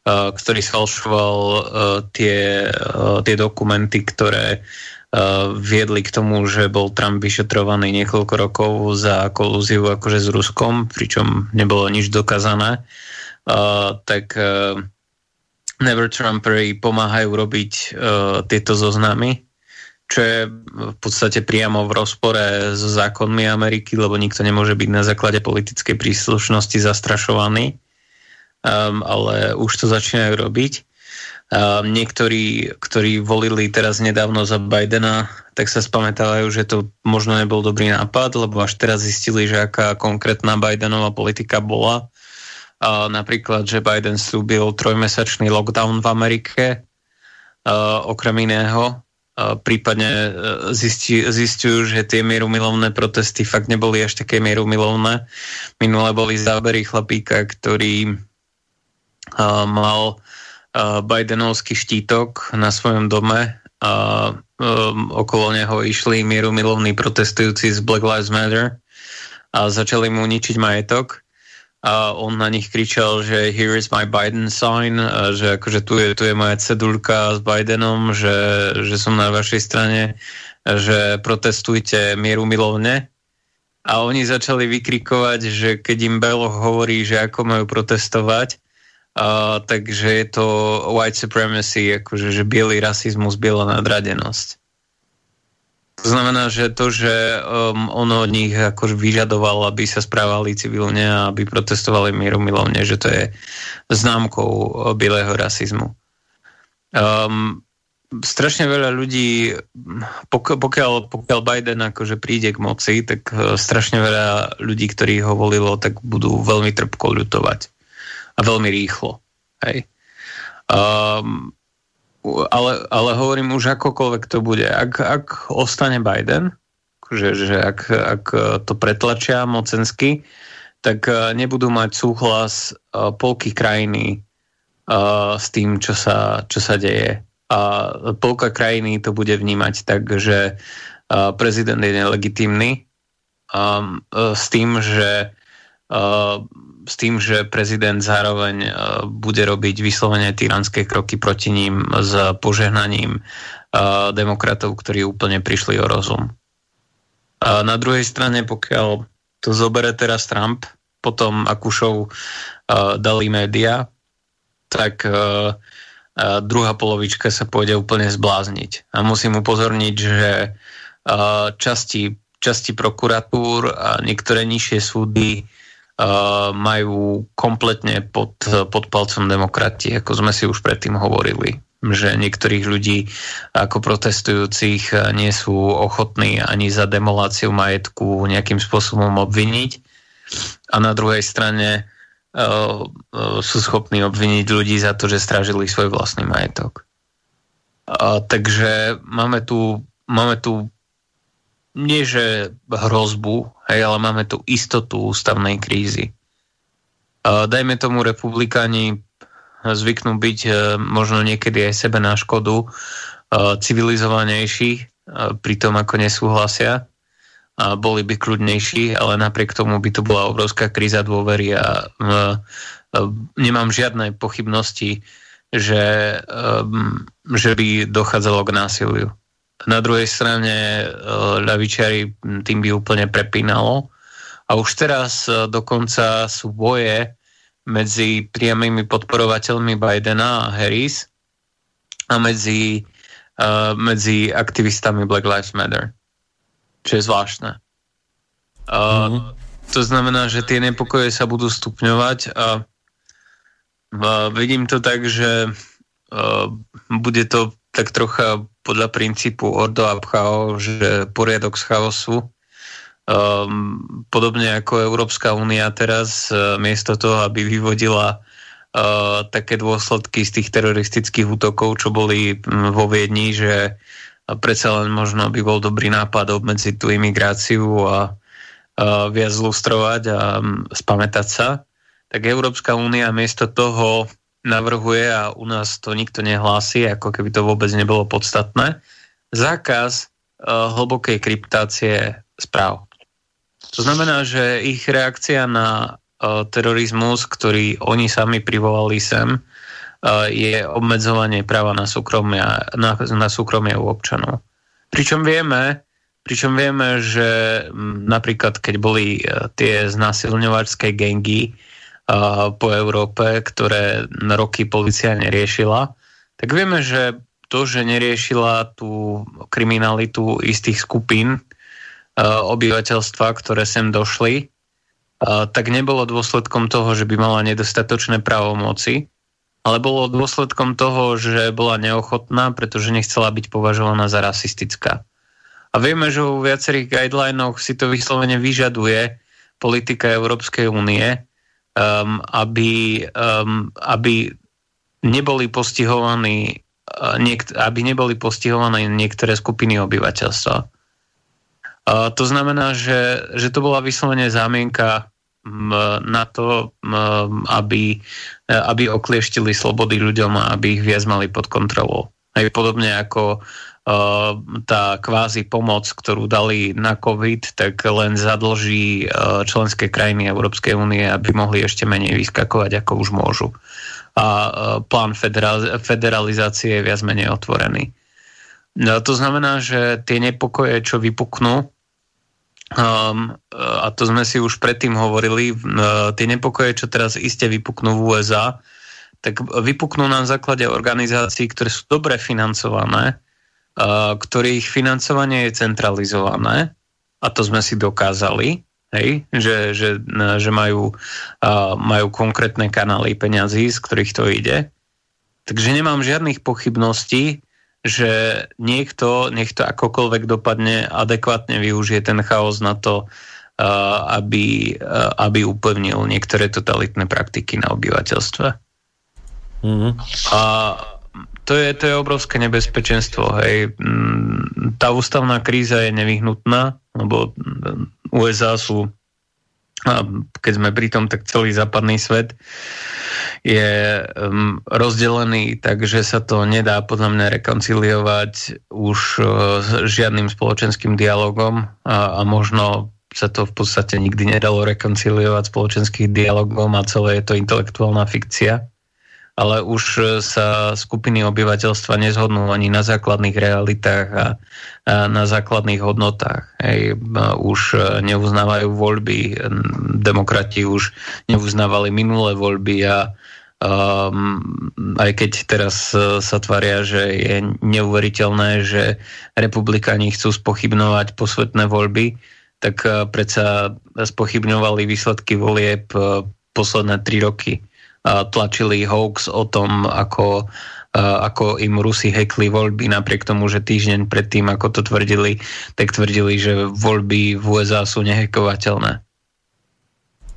D: ktorý sfalšoval tie, tie dokumenty, ktoré viedli k tomu, že bol Trump vyšetrovaný niekoľko rokov za kolúziu akože s Ruskom, pričom nebolo nič dokázané, tak Never Trumpery pomáhajú robiť tieto zoznamy, čo je v podstate priamo v rozpore s zákonmi Ameriky, lebo nikto nemôže byť na základe politickej príslušnosti zastrašovaný, um, ale už to začínajú robiť. Um, niektorí, ktorí volili teraz nedávno za Bidena, tak sa spamätávajú, že to možno nebol dobrý nápad, lebo až teraz zistili, že aká konkrétna Bidenová politika bola Uh, napríklad, že Biden slúbil trojmesačný lockdown v Amerike, uh, okrem iného. Prípadne zisti, zistujú, že tie mierumilovné protesty fakt neboli až také mierumilovné. Minule boli zábery chlapíka, ktorý uh, mal uh, Bidenovský štítok na svojom dome a okolo neho išli mierumilovní protestujúci z Black Lives Matter a začali mu ničiť majetok a on na nich kričal, že here is my Biden sign, a že akože tu je, tu je moja cedulka s Bidenom, že, že som na vašej strane, že protestujte mieru milovne. A oni začali vykrikovať, že keď im Beloch hovorí, že ako majú protestovať, a, takže je to white supremacy, akože že biely rasizmus, biela nadradenosť. To znamená, že to, že um, on od nich akož vyžadoval, aby sa správali civilne a aby protestovali mierumilovne, že to je známkou uh, bieleho rasizmu. Um, strašne veľa ľudí, pok- pokiaľ, pokiaľ Biden akože príde k moci, tak uh, strašne veľa ľudí, ktorí ho volilo, tak budú veľmi trpko ľutovať. A veľmi rýchlo. Hej. Um, ale, ale hovorím už akokoľvek to bude. Ak, ak ostane Biden, že, že ak, ak to pretlačia mocensky, tak eh, nebudú mať súhlas uh, polky krajiny uh, s tým, čo sa, čo sa deje. A polka krajiny to bude vnímať tak, že prezident je nelegitímny s tým, že s tým, že prezident zároveň e, bude robiť vyslovene tyranské kroky proti ním s požehnaním e, demokratov, ktorí úplne prišli o rozum. A na druhej strane, pokiaľ to zobere teraz Trump, potom akú show uh, dali média, tak uh, uh, druhá polovička sa pôjde úplne zblázniť. A musím upozorniť, že uh, časti, časti prokuratúr a niektoré nižšie súdy majú kompletne pod, pod palcom demokrati, ako sme si už predtým hovorili že niektorých ľudí ako protestujúcich nie sú ochotní ani za demoláciu majetku nejakým spôsobom obviniť. A na druhej strane uh, sú schopní obviniť ľudí za to, že strážili svoj vlastný majetok. Uh, takže máme tu, máme tu nie že hrozbu, hej, ale máme tu istotu ústavnej krízy. Dajme tomu republikáni zvyknú byť e, možno niekedy aj sebe na škodu e, civilizovanejší e, pri tom, ako nesúhlasia a boli by kľudnejší, ale napriek tomu by to bola obrovská kríza dôvery a nemám žiadne pochybnosti, že, že by dochádzalo k násiliu. Na druhej strane ľavičiari tým by úplne prepínalo. A už teraz dokonca sú boje medzi priamými podporovateľmi Bidena a Harris a medzi, uh, medzi aktivistami Black Lives Matter. Čo je zvláštne. Uh, mm-hmm. To znamená, že tie nepokoje sa budú stupňovať a uh, vidím to tak, že uh, bude to tak trocha podľa princípu Ordo a Pchao, že poriadok z chaosu. Um, podobne ako Európska únia teraz, uh, miesto toho, aby vyvodila uh, také dôsledky z tých teroristických útokov, čo boli um, vo Viedni, že uh, predsa len možno by bol dobrý nápad obmedziť tú imigráciu a uh, viac zlustrovať a um, spamätať sa, tak Európska únia miesto toho navrhuje, a u nás to nikto nehlási, ako keby to vôbec nebolo podstatné, zákaz uh, hlbokej kryptácie správ. To znamená, že ich reakcia na uh, terorizmus, ktorý oni sami privolali sem, uh, je obmedzovanie práva na, súkromia, na, na súkromie u občanov. Pričom vieme, pričom vieme, že m, napríklad keď boli uh, tie znásilňovačské gengy po Európe, ktoré roky policia neriešila, tak vieme, že to, že neriešila tú kriminalitu istých skupín, obyvateľstva, ktoré sem došli, tak nebolo dôsledkom toho, že by mala nedostatočné právomoci, ale bolo dôsledkom toho, že bola neochotná, pretože nechcela byť považovaná za rasistická. A vieme, že vo viacerých guidelinoch si to vyslovene vyžaduje politika Európskej únie, um, aby, um, aby neboli postihovaní uh, niekt- aby neboli postihované niektoré skupiny obyvateľstva. Uh, to znamená, že, že to bola vyslovene zámienka na to, aby, aby oklieštili slobody ľuďom a aby ich viac mali pod kontrolou. Aj podobne ako tá kvázi pomoc, ktorú dali na COVID, tak len zadlží členské krajiny Európskej únie, aby mohli ešte menej vyskakovať, ako už môžu. A plán federalizácie je viac menej otvorený. No, to znamená, že tie nepokoje, čo vypuknú, um, a to sme si už predtým hovorili, uh, tie nepokoje, čo teraz iste vypuknú v USA, tak vypuknú na základe organizácií, ktoré sú dobre financované, ktorých financovanie je centralizované, a to sme si dokázali, hej, že, že, že majú, majú konkrétne kanály peňazí, z ktorých to ide. Takže nemám žiadnych pochybností, že niekto, nech to akokoľvek dopadne, adekvátne využije ten chaos na to, aby, aby upevnil niektoré totalitné praktiky na obyvateľstve. Mm-hmm. A to je, to je obrovské nebezpečenstvo. Hej. Mm, tá ústavná kríza je nevyhnutná, lebo USA sú, keď sme pri tom, tak celý západný svet je um, rozdelený, takže sa to nedá podľa mňa rekonciliovať už uh, žiadnym spoločenským dialogom a, a možno sa to v podstate nikdy nedalo rekonciliovať spoločenským dialogom a celé je to intelektuálna fikcia. Ale už uh, sa skupiny obyvateľstva nezhodnú ani na základných realitách a, a na základných hodnotách. Hej, už uh, neuznávajú voľby, demokrati už neuznávali minulé voľby a Um, aj keď teraz uh, sa tvária, že je neuveriteľné, že republikáni chcú spochybnovať posvetné voľby, tak uh, predsa spochybňovali výsledky volieb posledné tri roky. Tlačili hoax o tom, ako, ako im Rusi hekli voľby, napriek tomu, že týždeň predtým, ako to tvrdili, tak tvrdili, že voľby v USA sú nehekovateľné.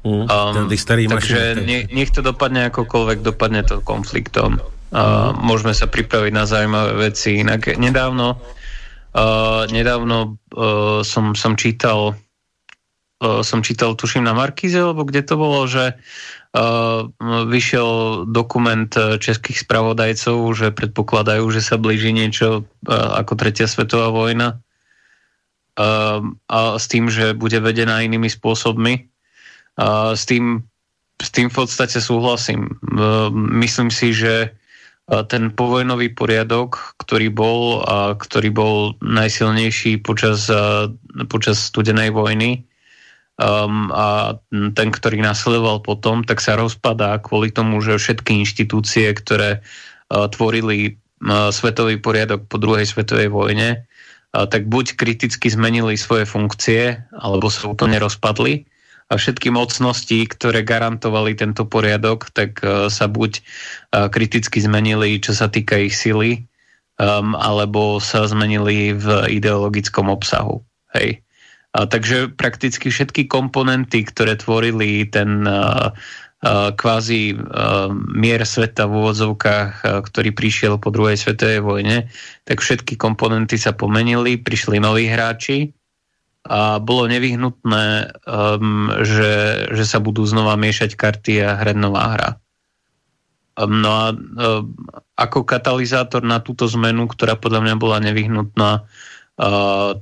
A: Mm, um, starý
D: takže ne, nech to dopadne akokoľvek, dopadne to konfliktom. Uh. Môžeme sa pripraviť na zaujímavé veci. Inak nedávno, uh, nedávno uh, som, som čítal uh, som čítal, tuším, na Markíze, alebo kde to bolo, že vyšiel dokument českých spravodajcov, že predpokladajú, že sa blíži niečo uh, ako tretia svetová vojna uh, a s tým, že bude vedená inými spôsobmi a s tým, s tým v podstate súhlasím. Myslím si, že ten povojnový poriadok, ktorý bol, a ktorý bol najsilnejší počas, počas studenej vojny um, a ten, ktorý nasledoval potom, tak sa rozpadá kvôli tomu, že všetky inštitúcie, ktoré uh, tvorili uh, svetový poriadok po druhej svetovej vojne, uh, tak buď kriticky zmenili svoje funkcie, alebo sa úplne rozpadli a všetky mocnosti, ktoré garantovali tento poriadok, tak uh, sa buď uh, kriticky zmenili, čo sa týka ich sily, um, alebo sa zmenili v ideologickom obsahu. Hej. Takže prakticky všetky komponenty, ktoré tvorili ten kvázi mier sveta v úvodzovkách, ktorý prišiel po druhej svetovej vojne, tak všetky komponenty sa pomenili, prišli noví hráči, a bolo nevyhnutné, um, že, že sa budú znova miešať karty a hrať nová hra. Um, no a um, ako katalizátor na túto zmenu, ktorá podľa mňa bola nevyhnutná,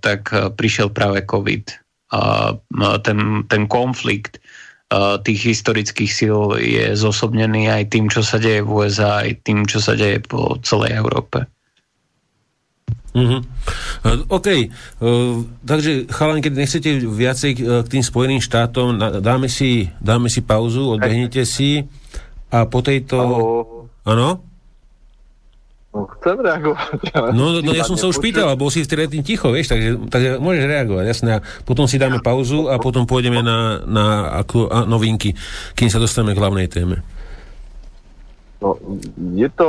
D: tak uh, prišiel práve COVID. A ten, ten konflikt uh, tých historických síl je zosobnený aj tým, čo sa deje v USA, aj tým, čo sa deje po celej Európe.
A: Uh-huh. OK, uh, takže chalani, keď nechcete viacej k tým Spojeným štátom, dáme si, dáme si pauzu, odbehnite si a po tejto... Áno?
E: No, chcem reagovať.
A: Ale no, no ja som sa už pýtal, bol si vtedy tým ticho, vieš, takže, takže môžeš reagovať, jasné. A potom si dáme pauzu a potom pôjdeme na, na ako, a novinky, kým sa dostaneme k hlavnej téme.
E: No, je to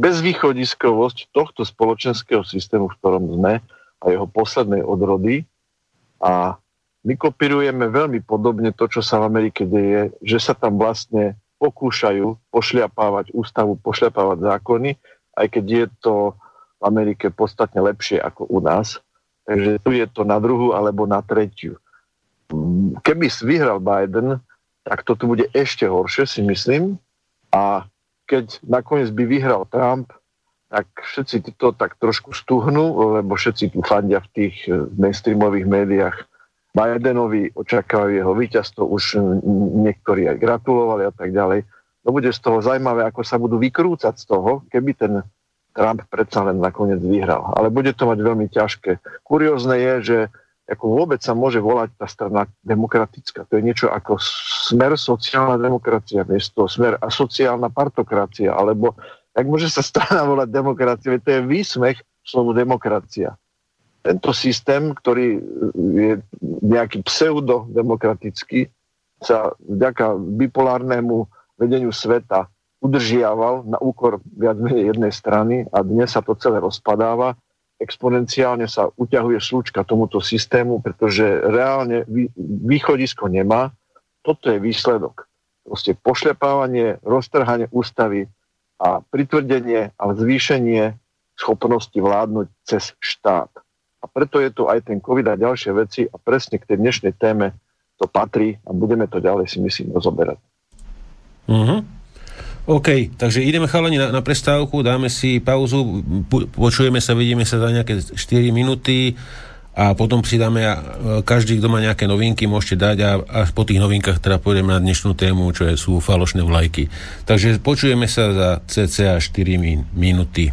E: bezvýchodiskovosť tohto spoločenského systému, v ktorom sme a jeho poslednej odrody a my kopírujeme veľmi podobne to, čo sa v Amerike deje, že sa tam vlastne pokúšajú pošliapávať ústavu, pošliapávať zákony, aj keď je to v Amerike podstatne lepšie ako u nás. Takže tu je to na druhú alebo na tretiu. Keby vyhral Biden, tak to tu bude ešte horšie, si myslím. A keď nakoniec by vyhral Trump, tak všetci to tak trošku stuhnú, lebo všetci tu fandia v tých eh, mainstreamových médiách Bidenovi, očakávajú jeho víťazstvo, už niektorí aj gratulovali a tak ďalej. No bude z toho zaujímavé, ako sa budú vykrúcať z toho, keby ten Trump predsa len nakoniec vyhral. Ale bude to mať veľmi ťažké. Kuriózne je, že ako vôbec sa môže volať tá strana demokratická. To je niečo ako smer sociálna demokracia, miesto smer a sociálna partokracia, alebo jak môže sa strana volať demokracia? To je výsmech slovu demokracia. Tento systém, ktorý je nejaký pseudodemokratický, sa vďaka bipolárnemu vedeniu sveta udržiaval na úkor viac menej jednej strany a dnes sa to celé rozpadáva. Exponenciálne sa uťahuje slučka tomuto systému, pretože reálne východisko nemá. Toto je výsledok. Proste pošľapávanie, roztrhanie ústavy, a pritvrdenie a zvýšenie schopnosti vládnuť cez štát. A preto je tu aj ten COVID a ďalšie veci a presne k tej dnešnej téme to patrí a budeme to ďalej si myslím rozoberať.
A: Uh-huh. OK, takže ideme chalani na, na prestávku, dáme si pauzu, počujeme sa, vidíme sa za nejaké 4 minúty a potom pridáme a každý, kto má nejaké novinky, môžete dať a, a po tých novinkách teda pôjdeme na dnešnú tému, čo je, sú falošné vlajky. Takže počujeme sa za cca 4 minúty.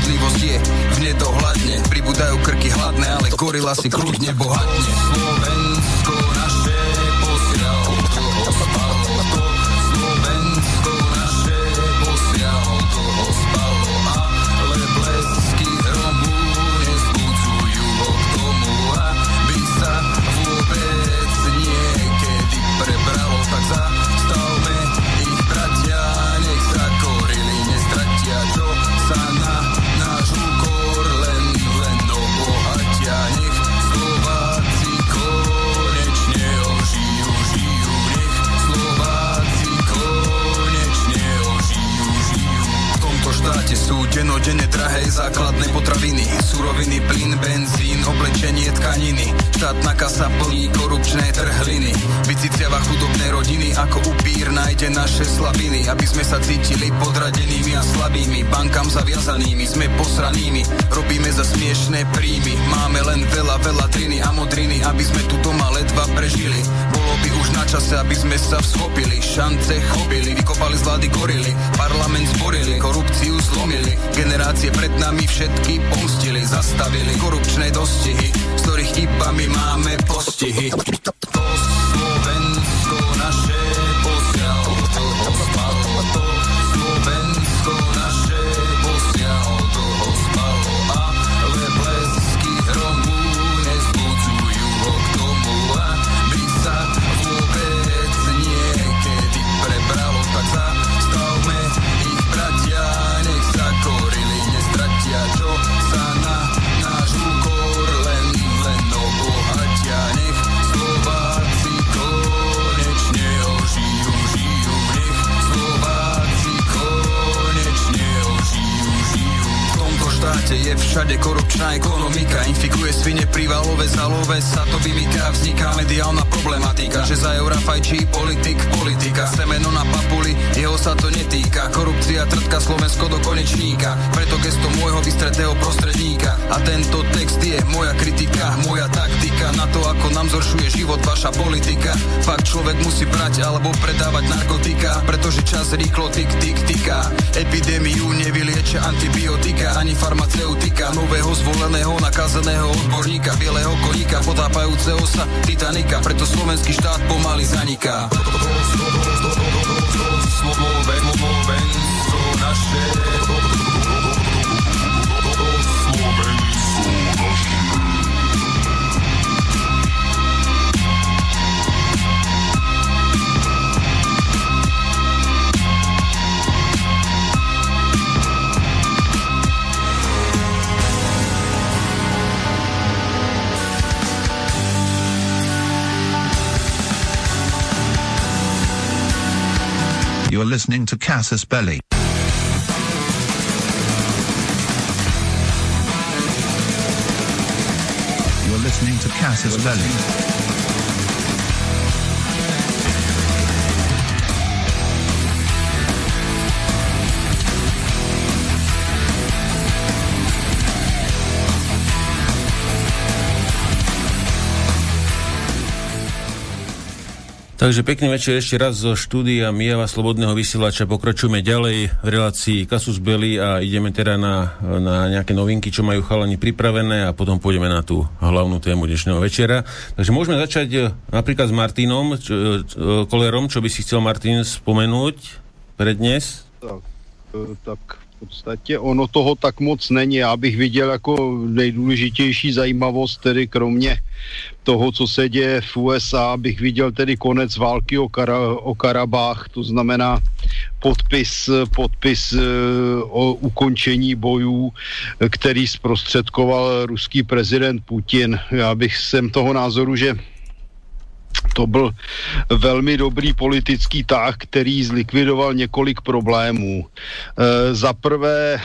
I: kľudne bohatne. Slovensko štáte sú denodene drahé základné potraviny, suroviny, plyn, benzín, oblečenie, tkaniny. Štátna kasa plní korupčné trhliny. Vyciciava chudobné rodiny, ako upír nájde naše slabiny, aby sme sa cítili podradenými a slabými, bankám zaviazanými, sme posranými, robíme za smiešné príjmy, máme len veľa, veľa triny a modriny, aby sme tu doma ledva prežili. Bolo by už na čase, aby sme sa vzchopili, šance chopili, vykopali z vlády gorily, parlament zborili, korupciu zlomili, generácie pred nami všetky pomstili, zastavili korupčné dostihy, z ktorých iba my máme postihy. Je všade korupčná ekonomika, infikuje svine privalové zalové, sa to vymýka, vzniká mediálna problematika, že za eura fajčí politik, politika, semeno na papuli, jeho sa to netýka, korupcia trtka Slovensko do konečníka, preto gesto môjho vystretého prostredníka. A tento text je moja kritika, moja taktika. Na to, ako nám zhoršuje život vaša politika. Fakt človek musí brať alebo predávať narkotika, pretože čas rýchlo tik tik tiká. Epidémiu nevyliečia antibiotika. Ani farmaceutika. Nového zvoleného nakazeného odborníka, bieleho koníka, potápajúceho sa Titanika, preto slovenský štát pomaly zaniká. Slovensko naše
J: You're listening to Casus Belli. You're listening to Casus Belli.
A: Takže pekný večer ešte raz zo štúdia Mijava Slobodného vysielača. Pokračujeme ďalej v relácii Kasus Belli a ideme teda na, na nejaké novinky, čo majú chalani pripravené a potom pôjdeme na tú hlavnú tému dnešného večera. Takže môžeme začať e, napríklad s Martinom čo, e, Kolerom, čo by si chcel Martin spomenúť pre dnes?
B: Tak, e, tak podstatě ono toho tak moc není. Já bych viděl jako nejdůležitější zajímavost, tedy kromě toho, co se děje v USA, bych viděl tedy konec války o, Kara, o Karabách, to znamená podpis, podpis eh, o ukončení bojů, který zprostředkoval ruský prezident Putin. Já bych jsem toho názoru, že to byl velmi dobrý politický tah, který zlikvidoval několik problémů. E, Za prvé e,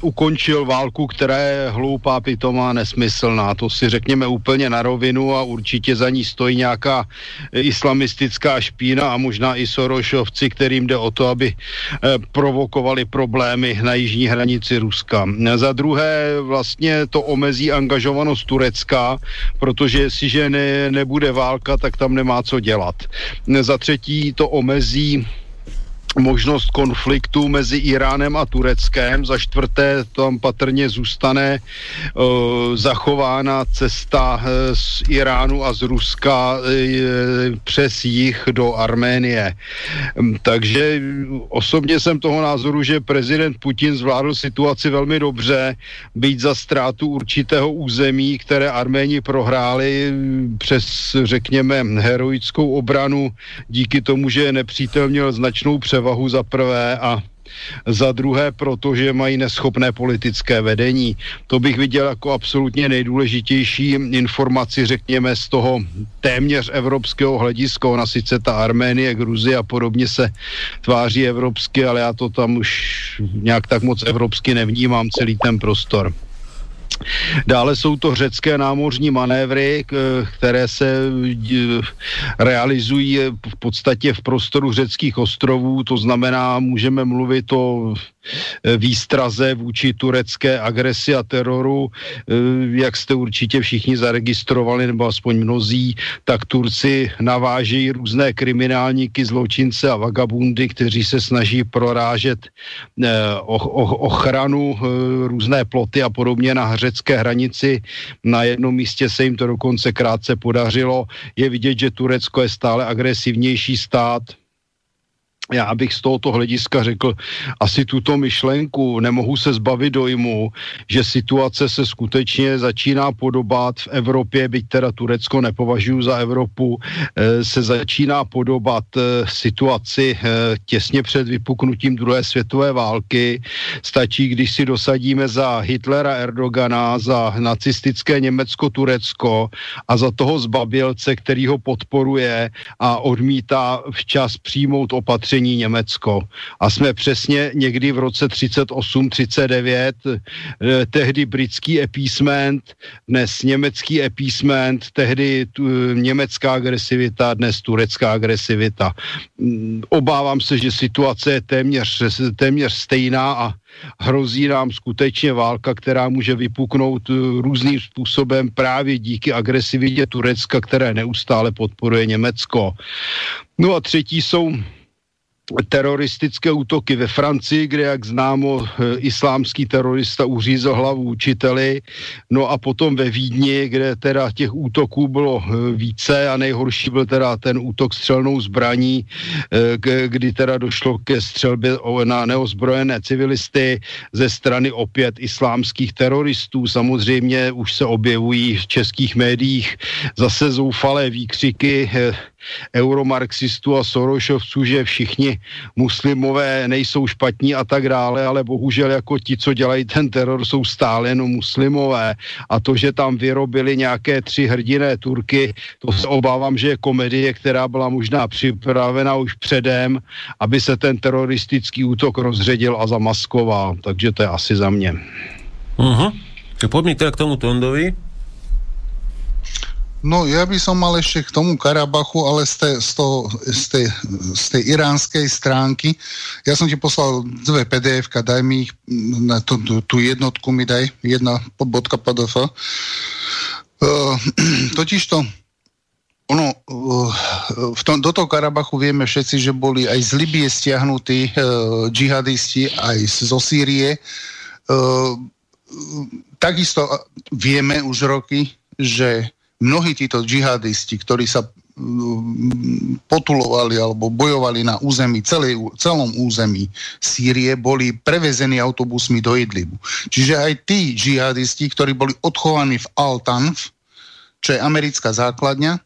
B: ukončil válku, která je hloupá, pitomá, nesmyslná. To si řekněme úplně na rovinu a určitě za ní stojí nějaká islamistická špína a možná i Sorošovci, kterým jde o to, aby e, provokovali problémy na jižní hranici Ruska. Za druhé vlastně to omezí angažovanost Turecka, protože jestliže ne, nebude válka, tak tam nemá co dělat. Za třetí to omezí možnost konfliktu mezi Iránem a Tureckem. Za čtvrté tam patrně zůstane uh, zachována cesta uh, z Iránu a z Ruska uh, přes jich do Arménie. Um, takže osobně jsem toho názoru, že prezident Putin zvládl situaci velmi dobře, být za ztrátu určitého území, které Arméni prohráli přes, řekněme, heroickou obranu díky tomu, že nepřítel měl značnou převahu převahu za prvé a za druhé, protože mají neschopné politické vedení. To bych viděl jako absolutně nejdůležitější informaci, řekněme, z toho téměř evropského hlediska. Ona sice ta Arménie, Gruzie a podobně se tváří evropsky, ale já to tam už nějak tak moc evropsky nevnímám celý ten prostor. Dále jsou to řecké námořní manévry, které se realizují v podstatě v prostoru řeckých ostrovů, to znamená, můžeme mluvit o výstraze vůči turecké agresi a teroru, jak jste určitě všichni zaregistrovali, nebo aspoň mnozí, tak Turci navážejí různé kriminálníky, zločince a vagabundy, kteří se snaží prorážet ochranu, různé ploty a podobně na řecké hranici. Na jednom místě se jim to dokonce krátce podařilo. Je vidět, že Turecko je stále agresivnější stát, já bych z tohoto hlediska řekl asi tuto myšlenku, nemohu se zbavit dojmu, že situace se skutečně začíná podobat v Evropě, byť teda Turecko nepovažuji za Evropu, se začíná podobat situaci těsně před vypuknutím druhé světové války. Stačí, když si dosadíme za Hitlera Erdogana, za nacistické Německo-Turecko a za toho zbabělce, který ho podporuje a odmítá včas přijmout opatření zničení Německo. A jsme přesně někdy v roce 38-39, eh, tehdy britský epísment, dnes německý epísment, tehdy tu, německá agresivita, dnes turecká agresivita. Mm, obávám se, že situace je téměř, téměř stejná a hrozí nám skutečně válka, která může vypuknout eh, různým způsobem právě díky agresivitě Turecka, které neustále podporuje Německo. No a třetí jsou teroristické útoky ve Francii, kde, jak známo, eh, islámský terorista uřízl hlavu učiteli, no a potom ve Vídni, kde teda těch útoků bylo eh, více a nejhorší byl teda ten útok střelnou zbraní, eh, kdy teda došlo ke střelbě na neozbrojené civilisty ze strany opět islámských teroristů. Samozřejmě už se objevují v českých médiích zase zoufalé výkřiky euromarxistů a Sorošovců, že všichni muslimové nejsou špatní a tak dále, ale bohužel jako ti, co dělají ten teror, jsou stále jenom muslimové. A to, že tam vyrobili nějaké tři hrdiné Turky, to se obávám, že je komedie, která byla možná připravena už předem, aby se ten teroristický útok rozředil a zamaskoval. Takže to je asi za mě.
A: Uh-huh. Poďme teda k tomu Tondovi.
H: No ja by som mal ešte k tomu Karabachu, ale z tej, z, toho, z, tej, z tej iránskej stránky. Ja som ti poslal dve pdf daj mi ich, na tú, tú, tú jednotku mi daj, jedna bodka pdf. Uh, totižto ono, uh, v tom, do toho Karabachu vieme všetci, že boli aj z Libie stiahnutí uh, džihadisti, aj zo Sýrie. Uh, takisto vieme už roky, že mnohí títo džihadisti, ktorí sa mm, potulovali alebo bojovali na území, celej, celom území Sýrie, boli prevezení autobusmi do Idlibu. Čiže aj tí džihadisti, ktorí boli odchovaní v Al-Tanf, čo je americká základňa,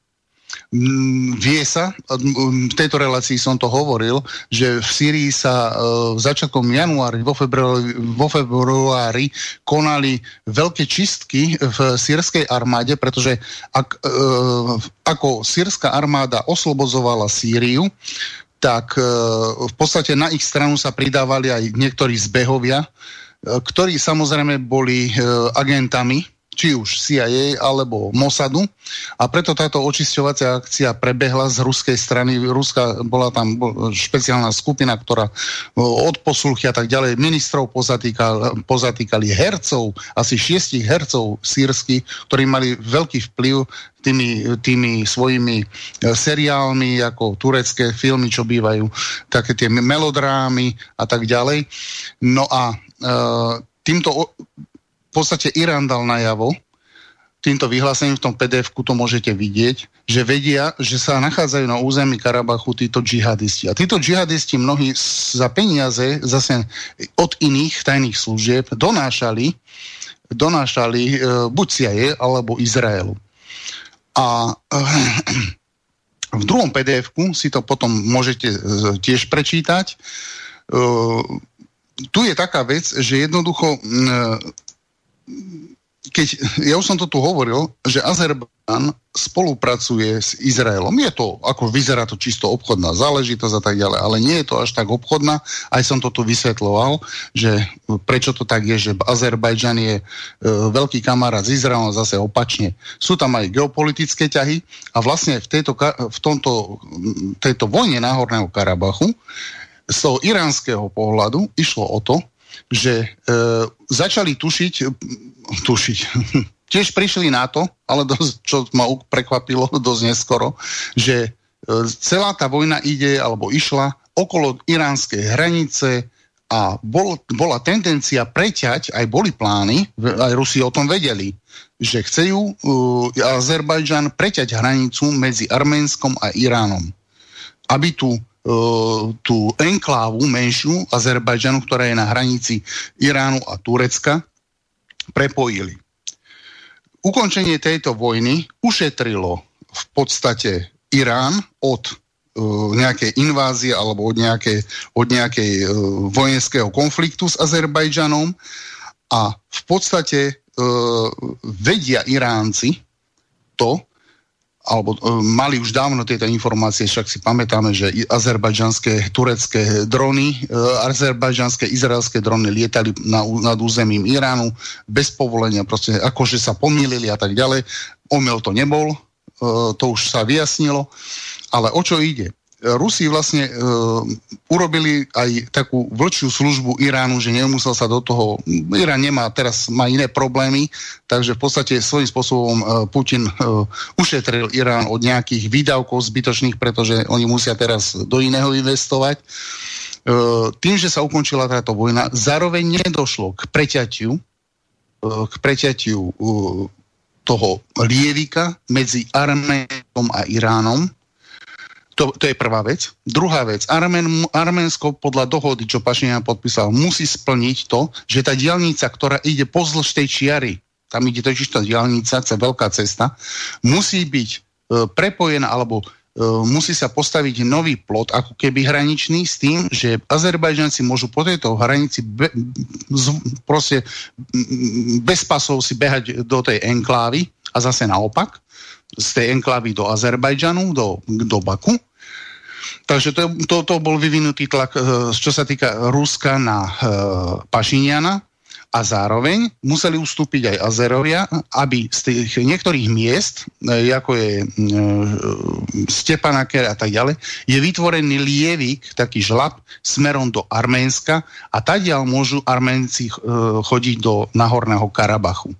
H: vie sa, v tejto relácii som to hovoril, že v Syrii sa uh, začiatkom januári, vo februári, vo februári konali veľké čistky v sírskej armáde, pretože ak, uh, ako sírska armáda oslobozovala Sýriu, tak uh, v podstate na ich stranu sa pridávali aj niektorí zbehovia, ktorí samozrejme boli agentami či už CIA alebo Mossadu a preto táto očisťovacia akcia prebehla z ruskej strany. Ruska bola tam špeciálna skupina, ktorá od posluchy a tak ďalej ministrov pozatýkali, pozatýkali hercov, asi šiestich hercov sírsky, ktorí mali veľký vplyv tými, tými svojimi e, seriálmi, ako turecké filmy, čo bývajú, také tie melodrámy a tak ďalej. No a e, týmto podstate Irán dal najavo, týmto vyhlásením v tom pdf to môžete vidieť, že vedia, že sa nachádzajú na území Karabachu títo džihadisti. A títo džihadisti mnohí za peniaze zase od iných tajných služieb donášali, donášali e, buď CIA alebo Izraelu. A e, v druhom pdf si to potom môžete e, tiež prečítať. E, tu je taká vec, že jednoducho keď, ja už som to tu hovoril, že Azerbajdžan spolupracuje s Izraelom. Je to, ako vyzerá to čisto obchodná záležitosť a tak ďalej, ale nie je to až tak obchodná. Aj som to tu vysvetloval, že prečo to tak je, že Azerbajdžan je e, veľký kamarát s Izraelom zase opačne. Sú tam aj geopolitické ťahy a vlastne v, tejto, v tomto, tejto vojne Náhorného Karabachu z toho iránskeho pohľadu išlo o to, že e, začali tušiť, tušiť, tiež prišli na to, ale dosť, čo ma prekvapilo dosť neskoro, že e, celá tá vojna ide, alebo išla okolo iránskej hranice a bol, bola tendencia preťať, aj boli plány, aj Rusi o tom vedeli, že chcejú uh, Azerbajdžan preťať hranicu medzi Arménskom a Iránom. Aby tu tú enklávu menšiu Azerbajdžanu, ktorá je na hranici Iránu a Turecka, prepojili. Ukončenie tejto vojny ušetrilo v podstate Irán od uh, nejakej invázie alebo od nejakej, od nejakej uh, vojenského konfliktu s Azerbajdžanom a v podstate uh, vedia Iránci to, alebo e, mali už dávno tieto informácie, však si pamätáme, že azerbajdžanské, turecké drony, e, azerbajdžanské, izraelské drony lietali na, nad územím Iránu bez povolenia, proste akože sa pomýlili a tak ďalej. Omel to nebol, e, to už sa vyjasnilo, ale o čo ide? Rusi vlastne e, urobili aj takú vlčiu službu Iránu, že nemusel sa do toho... Irán nemá, teraz má iné problémy, takže v podstate svojím spôsobom e, Putin e, ušetril Irán od nejakých výdavkov zbytočných, pretože oni musia teraz do iného investovať. E, tým, že sa ukončila táto vojna, zároveň nedošlo k preťatiu, e, k preťatiu e, toho lievika medzi Arménom a Iránom, to, to je prvá vec. Druhá vec. Armen, Arménsko podľa dohody, čo Pašinian podpísal, musí splniť to, že tá diálnica, ktorá ide pozdĺž tej čiary, tam ide totiž tá diálnica, to je veľká cesta, musí byť e, prepojená alebo e, musí sa postaviť nový plot, ako keby hraničný, s tým, že Azerbajdžanci môžu po tejto hranici be, z, proste bez pasov si behať do tej enklávy a zase naopak z tej enklávy do Azerbajdžanu, do, do Baku. Takže to, to, to bol vyvinutý tlak, e, čo sa týka Ruska na e, Pašiniana a zároveň museli ustúpiť aj Azerovia, aby z tých niektorých miest, e, ako je e, Stepanaker a tak ďalej, je vytvorený lievik, taký žlab, smerom do Arménska a tadiaľ môžu Arménci e, chodiť do Nahorného Karabachu.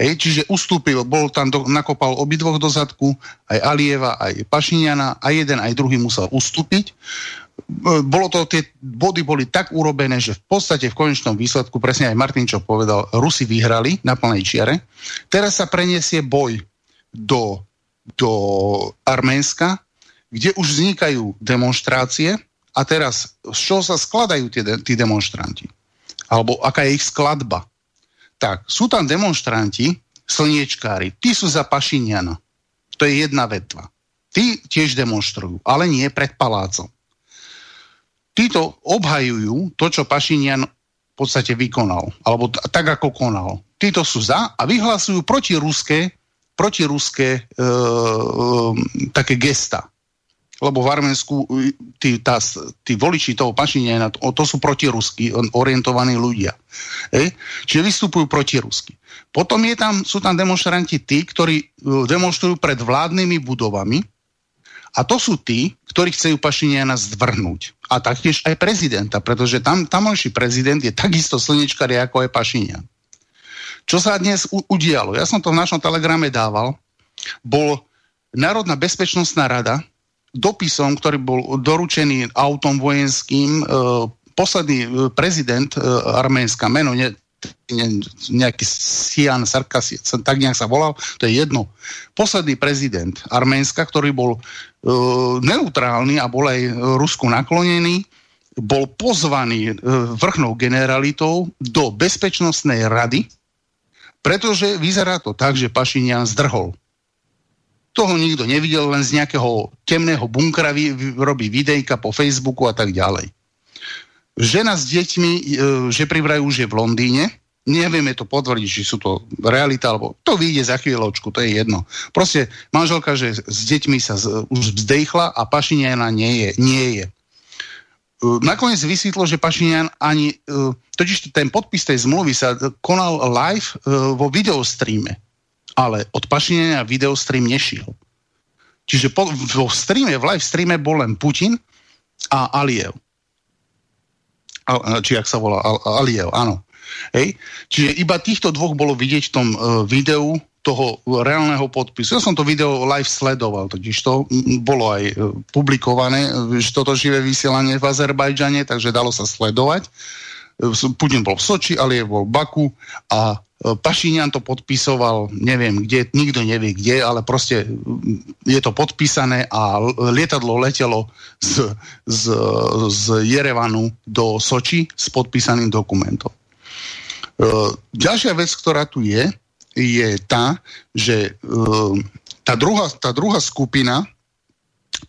H: Hej, čiže ustúpil, bol tam, do, nakopal obidvoch do zadku, aj Alieva, aj Pašiniana, aj jeden, aj druhý musel ustúpiť. E, bolo to, tie body boli tak urobené, že v podstate v konečnom výsledku, presne aj Martin čo povedal, Rusi vyhrali na plnej čiare. Teraz sa preniesie boj do, do Arménska, kde už vznikajú demonstrácie a teraz z čoho sa skladajú tie, tí demonstranti? Alebo aká je ich skladba? Tak sú tam demonstranti, slniečkári, tí sú za Pašiniana. To je jedna vetva. Tí tiež demonstrujú, ale nie pred palácom. Títo obhajujú to, čo Pašinian v podstate vykonal, alebo t- tak, ako konal. Títo sú za a vyhlasujú protiruské, protiruské e, e, také gesta lebo v Arménsku tí, tá, tí voliči toho Pašiniana, to, to sú protirusky orientovaní ľudia. Ej? Čiže vystupujú protirusky. Potom je tam, sú tam demonstranti tí, ktorí e, demonstrujú pred vládnymi budovami a to sú tí, ktorí chcú Pašiniana zdvrhnúť. A taktiež aj prezidenta, pretože tam tamojší prezident je takisto slnečkari ako aj Pašinian. Čo sa dnes u- udialo? Ja som to v našom telegrame dával. Bol Národná bezpečnostná rada, dopisom, ktorý bol doručený autom vojenským, e, posledný e, prezident e, Arménska, meno ne, ne, nejaký Sian Sarkasiec, tak nejak sa volal, to je jedno. Posledný prezident Arménska, ktorý bol neutrálny a bol aj Rusku naklonený, bol pozvaný vrchnou generalitou do Bezpečnostnej rady, pretože vyzerá to tak, že Pašinian zdrhol toho nikto nevidel, len z nejakého temného bunkra robí videjka po Facebooku a tak ďalej. Žena s deťmi, e, že privrajú, že v Londýne, nevieme to potvrdiť, či sú to realita, alebo to vyjde za chvíľočku, to je jedno. Proste manželka, že s deťmi sa z, už vzdejchla a Pašiniana nie je. Nie je. E, nakoniec vysvetlo, že Pašinian ani, e, totiž ten podpis tej zmluvy sa konal live vo videostreame ale od Pašinenia videostream nešiel. Čiže po, vo streame, v live streame bol len Putin a Aliev. A, či ak sa volá Aliev, áno. Hej? Čiže iba týchto dvoch bolo vidieť v tom uh, videu toho reálneho podpisu. Ja som to video live sledoval, totiž to bolo aj uh, publikované, že toto živé vysielanie v Azerbajdžane, takže dalo sa sledovať. Putin bol v Soči, Aliev bol v Baku a E, Pašinian to podpisoval, neviem kde, nikto nevie kde, ale proste je to podpísané a lietadlo letelo z, z, z Jerevanu do Soči s podpísaným dokumentom. E, ďalšia vec, ktorá tu je, je tá, že e, tá druhá, tá druhá skupina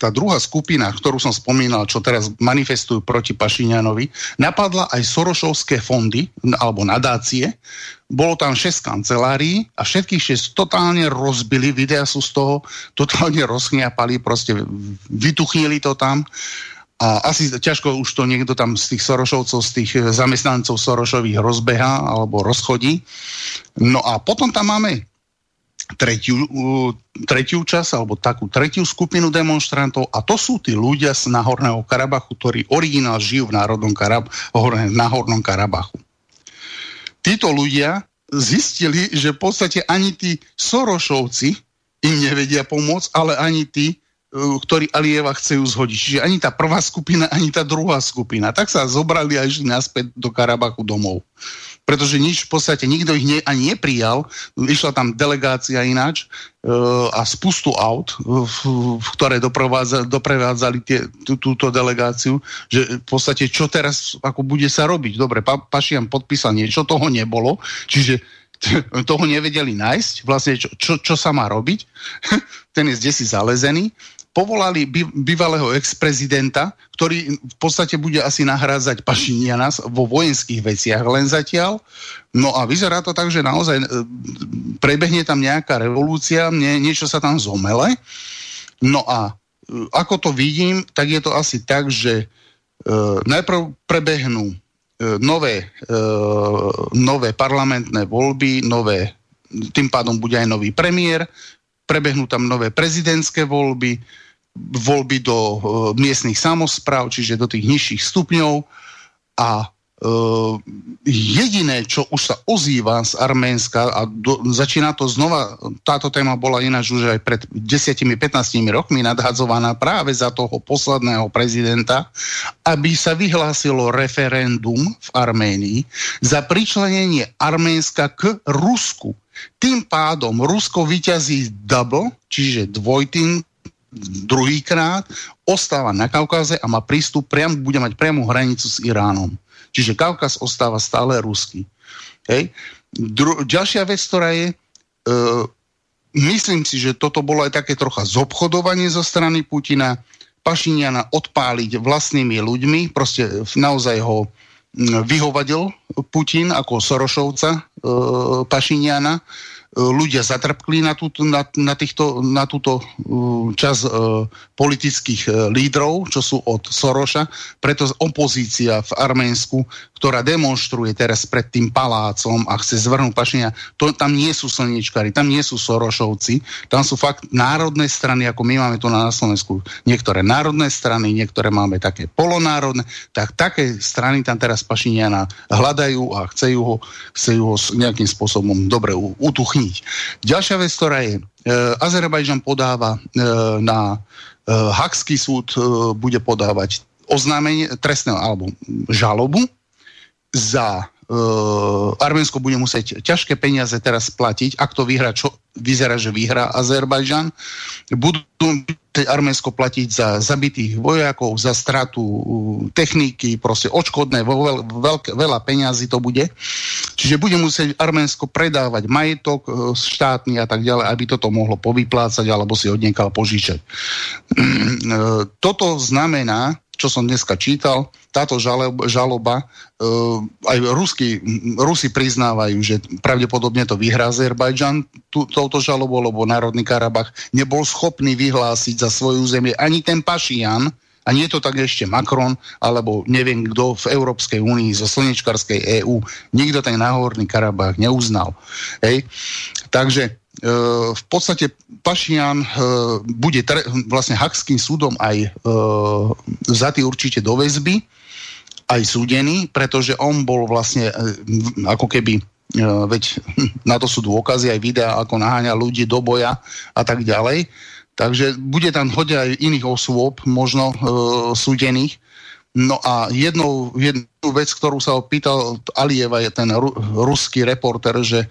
H: tá druhá skupina, ktorú som spomínal, čo teraz manifestujú proti Pašinianovi, napadla aj Sorošovské fondy alebo nadácie. Bolo tam 6 kancelárií a všetkých 6 totálne rozbili, videa sú z toho, totálne rozchňapali, proste vytuchnili to tam. A asi ťažko už to niekto tam z tých Sorošovcov, z tých zamestnancov Sorošových rozbeha alebo rozchodí. No a potom tam máme tretiu, tretiu časť, alebo takú tretiu skupinu demonstrantov a to sú tí ľudia z Nahorného Karabachu, ktorí originál žijú v Národnom Karab- Náhornom Karabachu. Títo ľudia zistili, že v podstate ani tí Sorošovci im nevedia pomôcť, ale ani tí, ktorí Alieva chcú zhodiť. Čiže ani tá prvá skupina, ani tá druhá skupina. Tak sa zobrali a išli naspäť do Karabachu domov pretože nič v podstate nikto ich ne, ani neprijal. Išla tam delegácia ináč e, a spustu aut, v, v ktoré doprevádzali tie, tú, túto delegáciu, že v podstate čo teraz ako bude sa robiť. Dobre, pa, Pašian podpísal niečo, toho nebolo, čiže toho nevedeli nájsť, vlastne čo, čo, čo sa má robiť. Ten je zdesi zalezený povolali bývalého ex-prezidenta, ktorý v podstate bude asi nahrádzať Pašiniana vo vojenských veciach len zatiaľ. No a vyzerá to tak, že naozaj e, prebehne tam nejaká revolúcia, nie, niečo sa tam zomele. No a e, ako to vidím, tak je to asi tak, že e, najprv prebehnú e, nové, e, nové parlamentné voľby, nové, tým pádom bude aj nový premiér, prebehnú tam nové prezidentské voľby, voľby do e, miestnych samozpráv, čiže do tých nižších stupňov a e, jediné, čo už sa ozýva z Arménska a do, začína to znova, táto téma bola ináč už aj pred 10-15 rokmi nadhadzovaná práve za toho posledného prezidenta, aby sa vyhlásilo referendum v Arménii za pričlenenie Arménska k Rusku. Tým pádom Rusko vyťazí double, čiže dvojtým druhýkrát, ostáva na Kaukaze a má prístup, priam, bude mať priamu hranicu s Iránom. Čiže Kaukaz ostáva stále ruský. Hej. Dru- ďalšia vec, ktorá je, e, myslím si, že toto bolo aj také trocha zobchodovanie zo strany Putina, Pašiniana odpáliť vlastnými ľuďmi, proste naozaj ho vyhovadil Putin ako Sorošovca e, Pašiniana, ľudia zatrpkli na, túto, na, na, týchto, na túto uh, čas uh, politických lídrov, čo sú od Soroša, preto opozícia v Arménsku, ktorá demonstruje teraz pred tým palácom a chce zvrhnúť Pašinia, to, tam nie sú slniečkári, tam nie sú Sorošovci, tam sú fakt národné strany, ako my máme tu na Slovensku, niektoré národné strany, niektoré máme také polonárodné, tak také strany tam teraz Pašiniana hľadajú a chcejú ho, chcejú ho nejakým spôsobom dobre utuchniť zmeniť. Ďalšia vec, ktorá je, e, Azerbajžan podáva e, na e, Hakský súd, bude podávať oznámenie trestného alebo žalobu za Arménsko bude musieť ťažké peniaze teraz platiť, ak to vyhrá, čo vyzerá, že vyhrá Azerbajžan. Budú Arménsko platiť za zabitých vojakov, za stratu uh, techniky, proste odškodné, veľ, veľk, veľa peňazí to bude. Čiže bude musieť Arménsko predávať majetok uh, štátny a tak ďalej, aby toto mohlo povyplácať alebo si od požičať. Toto znamená, čo som dneska čítal, táto žaloba, uh, aj Rusky, Rusi priznávajú, že pravdepodobne to vyhrá Azerbajdžan touto žalobou, lebo Národný Karabach nebol schopný vyhlásiť za svoju územie ani ten Pašian, a nie je to tak ešte Macron, alebo neviem kto v Európskej únii, zo slnečkarskej EÚ. Nikto ten náhorný Karabach neuznal. Hej? Takže v podstate Pašian e, bude vlastne Hakským súdom aj e, zatý určite do väzby, aj súdený, pretože on bol vlastne ako keby veď na to sú dôkazy, aj videá, ako naháňa ľudí do boja a tak ďalej. Takže bude tam hodia aj iných osôb, možno e, súdených. No a jednou, jednu vec, ktorú sa opýtal Alieva, je ten ru, ruský reporter, že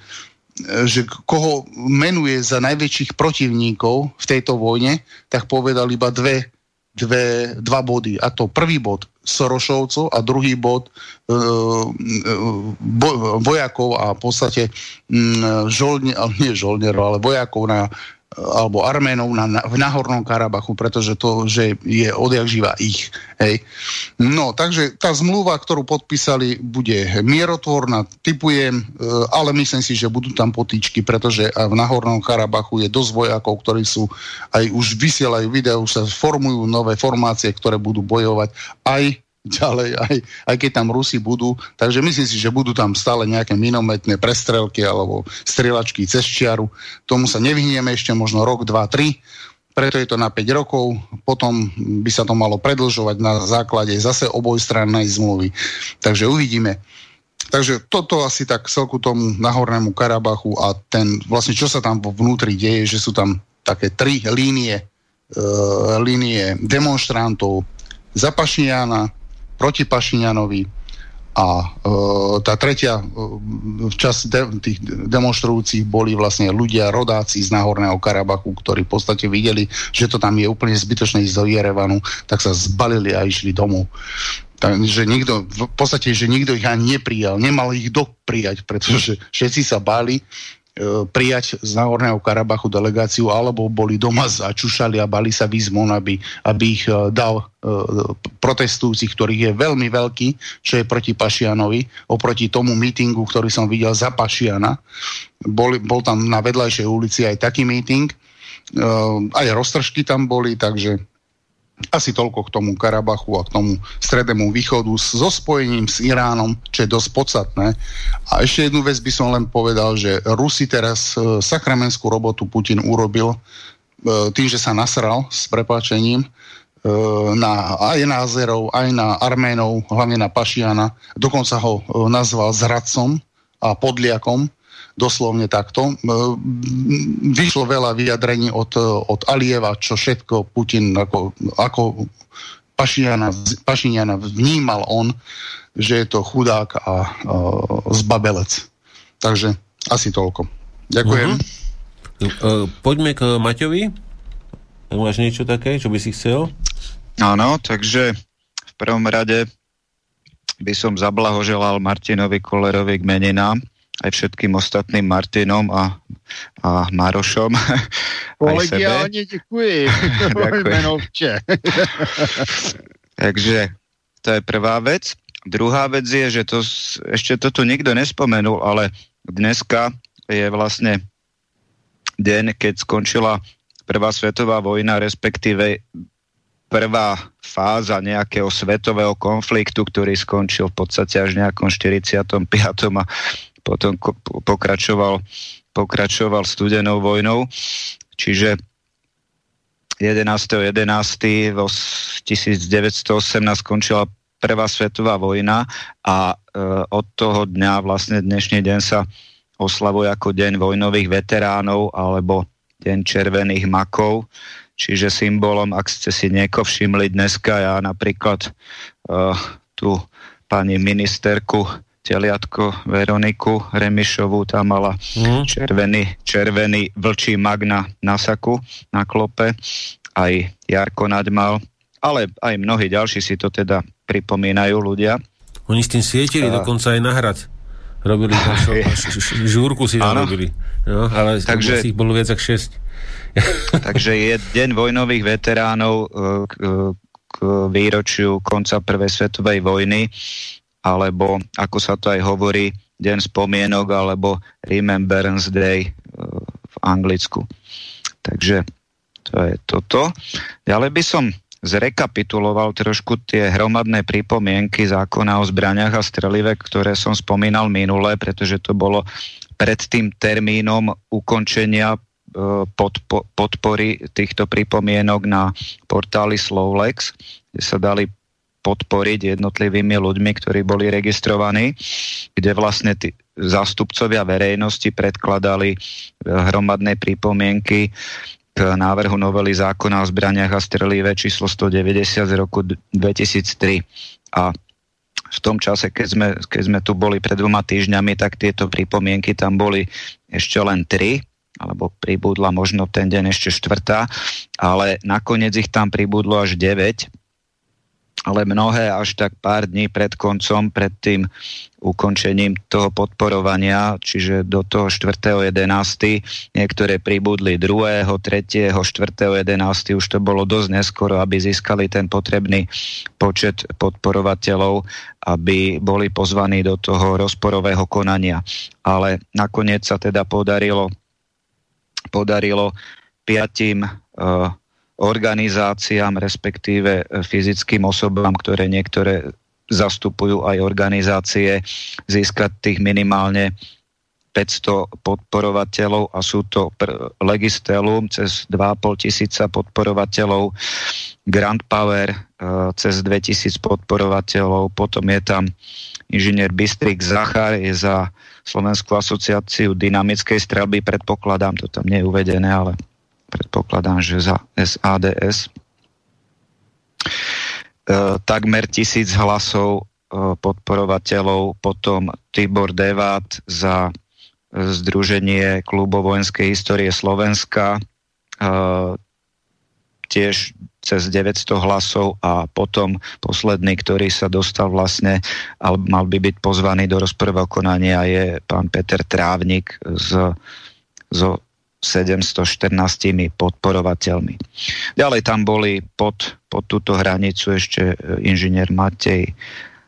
H: že koho menuje za najväčších protivníkov v tejto vojne, tak povedal iba dve, dve, dva body. A to prvý bod Sorošovcov a druhý bod e, e, bo, vojakov a v podstate mm, žolne, ale nie žolnerov, ale vojakov na alebo Arménov na, v Nahornom Karabachu, pretože to, že je odjak živa ich. Hej. No, takže tá zmluva, ktorú podpísali, bude mierotvorná, typujem, e, ale myslím si, že budú tam potýčky, pretože v Nahornom Karabachu je dosť vojakov, ktorí sú aj už vysielajú video, sa formujú nové formácie, ktoré budú bojovať aj ďalej, aj, aj keď tam Rusi budú. Takže myslím si, že budú tam stále nejaké minometné prestrelky alebo strelačky cez čiaru. Tomu sa nevyhnieme ešte možno rok, dva, tri. Preto je to na 5 rokov, potom by sa to malo predlžovať na základe zase obojstrannej zmluvy. Takže uvidíme. Takže toto asi tak celku tomu nahornému Karabachu a ten, vlastne čo sa tam vnútri deje, že sú tam také tri línie, e, línie demonstrantov, Zapašniana, proti Pašinianovi a e, tá tretia e, časť de, tých demonstrujúcich boli vlastne ľudia, rodáci z Náhorného Karabachu, ktorí v podstate videli, že to tam je úplne zbytočné ísť do Jerevanu, tak sa zbalili a išli domov. Takže nikto, v podstate, že nikto ich ani neprijal, nemal ich doprijať, pretože všetci sa báli, prijať z Náhorného Karabachu delegáciu, alebo boli doma začušali a bali sa výzmon, aby, aby ich e, dal e, protestujúcich, ktorých je veľmi veľký, čo je proti Pašianovi, oproti tomu mítingu, ktorý som videl za Pašiana. Bol, bol tam na vedľajšej ulici aj taký míting, aj roztržky tam boli, takže asi toľko k tomu Karabachu a k tomu strednému východu so spojením s Iránom, čo je dosť podstatné. A ešte jednu vec by som len povedal, že Rusi teraz e, sakramenskú robotu Putin urobil e, tým, že sa nasral s prepáčením e, na, aj na Azerov, aj na Arménov, hlavne na Pašiana. Dokonca ho nazval zradcom a podliakom doslovne takto. Vyšlo veľa vyjadrení od, od Alieva, čo všetko Putin ako, ako Pašiniana, Pašiniana vnímal on, že je to chudák a, a zbabelec. Takže asi toľko. Ďakujem.
A: Uh-huh. Poďme k Maťovi. Máš niečo také, čo by si chcel?
C: Áno, takže v prvom rade by som zablahoželal Martinovi Kolerovi k meninám aj všetkým ostatným Martinom a, a Marošom.
B: Kolegiálne ďakujem.
C: Takže to je prvá vec. Druhá vec je, že to, ešte to tu nikto nespomenul, ale dneska je vlastne deň, keď skončila Prvá svetová vojna, respektíve prvá fáza nejakého svetového konfliktu, ktorý skončil v podstate až v nejakom 45. a potom pokračoval, pokračoval studenou vojnou, čiže 11.11. 11. 1918 skončila Prvá svetová vojna a e, od toho dňa, vlastne dnešný deň sa oslavuje ako Deň vojnových veteránov alebo Deň červených makov, čiže symbolom, ak ste si nieko všimli dneska, ja napríklad e, tu pani ministerku teliatko Veroniku Remišovú, tam mala mm. červený, červený vlčí magna na saku, na klope, aj Jarko Naďmal, ale aj mnohí ďalší si to teda pripomínajú ľudia.
A: Oni s tým svietili a... dokonca aj na hrad. Robili tam šo, žúrku si tam robili. No, ale takže, ich bolo viac ako 6.
C: takže je Deň vojnových veteránov e, k, k výročiu konca Prvej svetovej vojny alebo ako sa to aj hovorí, deň spomienok alebo Remembrance Day e, v Anglicku. Takže to je toto. Ďalej by som zrekapituloval trošku tie hromadné pripomienky zákona o zbraniach a strelive, ktoré som spomínal minule, pretože to bolo pred tým termínom ukončenia e, podpo- podpory týchto pripomienok na portáli Slovlex, kde sa dali podporiť jednotlivými ľuďmi, ktorí boli registrovaní, kde vlastne tí zástupcovia verejnosti predkladali eh, hromadné pripomienky k návrhu novely zákona o zbraniach a strelive číslo 190 z roku 2003. A v tom čase, keď sme, keď sme tu boli pred dvoma týždňami, tak tieto pripomienky tam boli ešte len tri, alebo pribudla možno ten deň ešte štvrtá, ale nakoniec ich tam pribudlo až 9 ale mnohé až tak pár dní pred koncom, pred tým ukončením toho podporovania, čiže do toho 4.11. Niektoré pribudli 2., 3., 4.11. už to bolo dosť neskoro, aby získali ten potrebný počet podporovateľov, aby boli pozvaní do toho rozporového konania. Ale nakoniec sa teda podarilo, podarilo piatim uh, organizáciám, respektíve fyzickým osobám, ktoré niektoré zastupujú aj organizácie, získať tých minimálne 500 podporovateľov a sú to Legistelum cez 2,5 tisíca podporovateľov, Grand Power uh, cez 2000 podporovateľov, potom je tam inžinier Bystrik Zachar, je za Slovenskú asociáciu dynamickej strelby, predpokladám, to tam nie je uvedené, ale predpokladám, že za SADS E, takmer tisíc hlasov e, podporovateľov, potom Tibor Devát za e, Združenie klubov vojenskej histórie Slovenska, tiež cez 900 hlasov a potom posledný, ktorý sa dostal vlastne, ale mal by byť pozvaný do rozprvého konania je pán Peter Trávnik z, zo 714 podporovateľmi. Ďalej tam boli pod, pod túto hranicu ešte e, inžinier Matej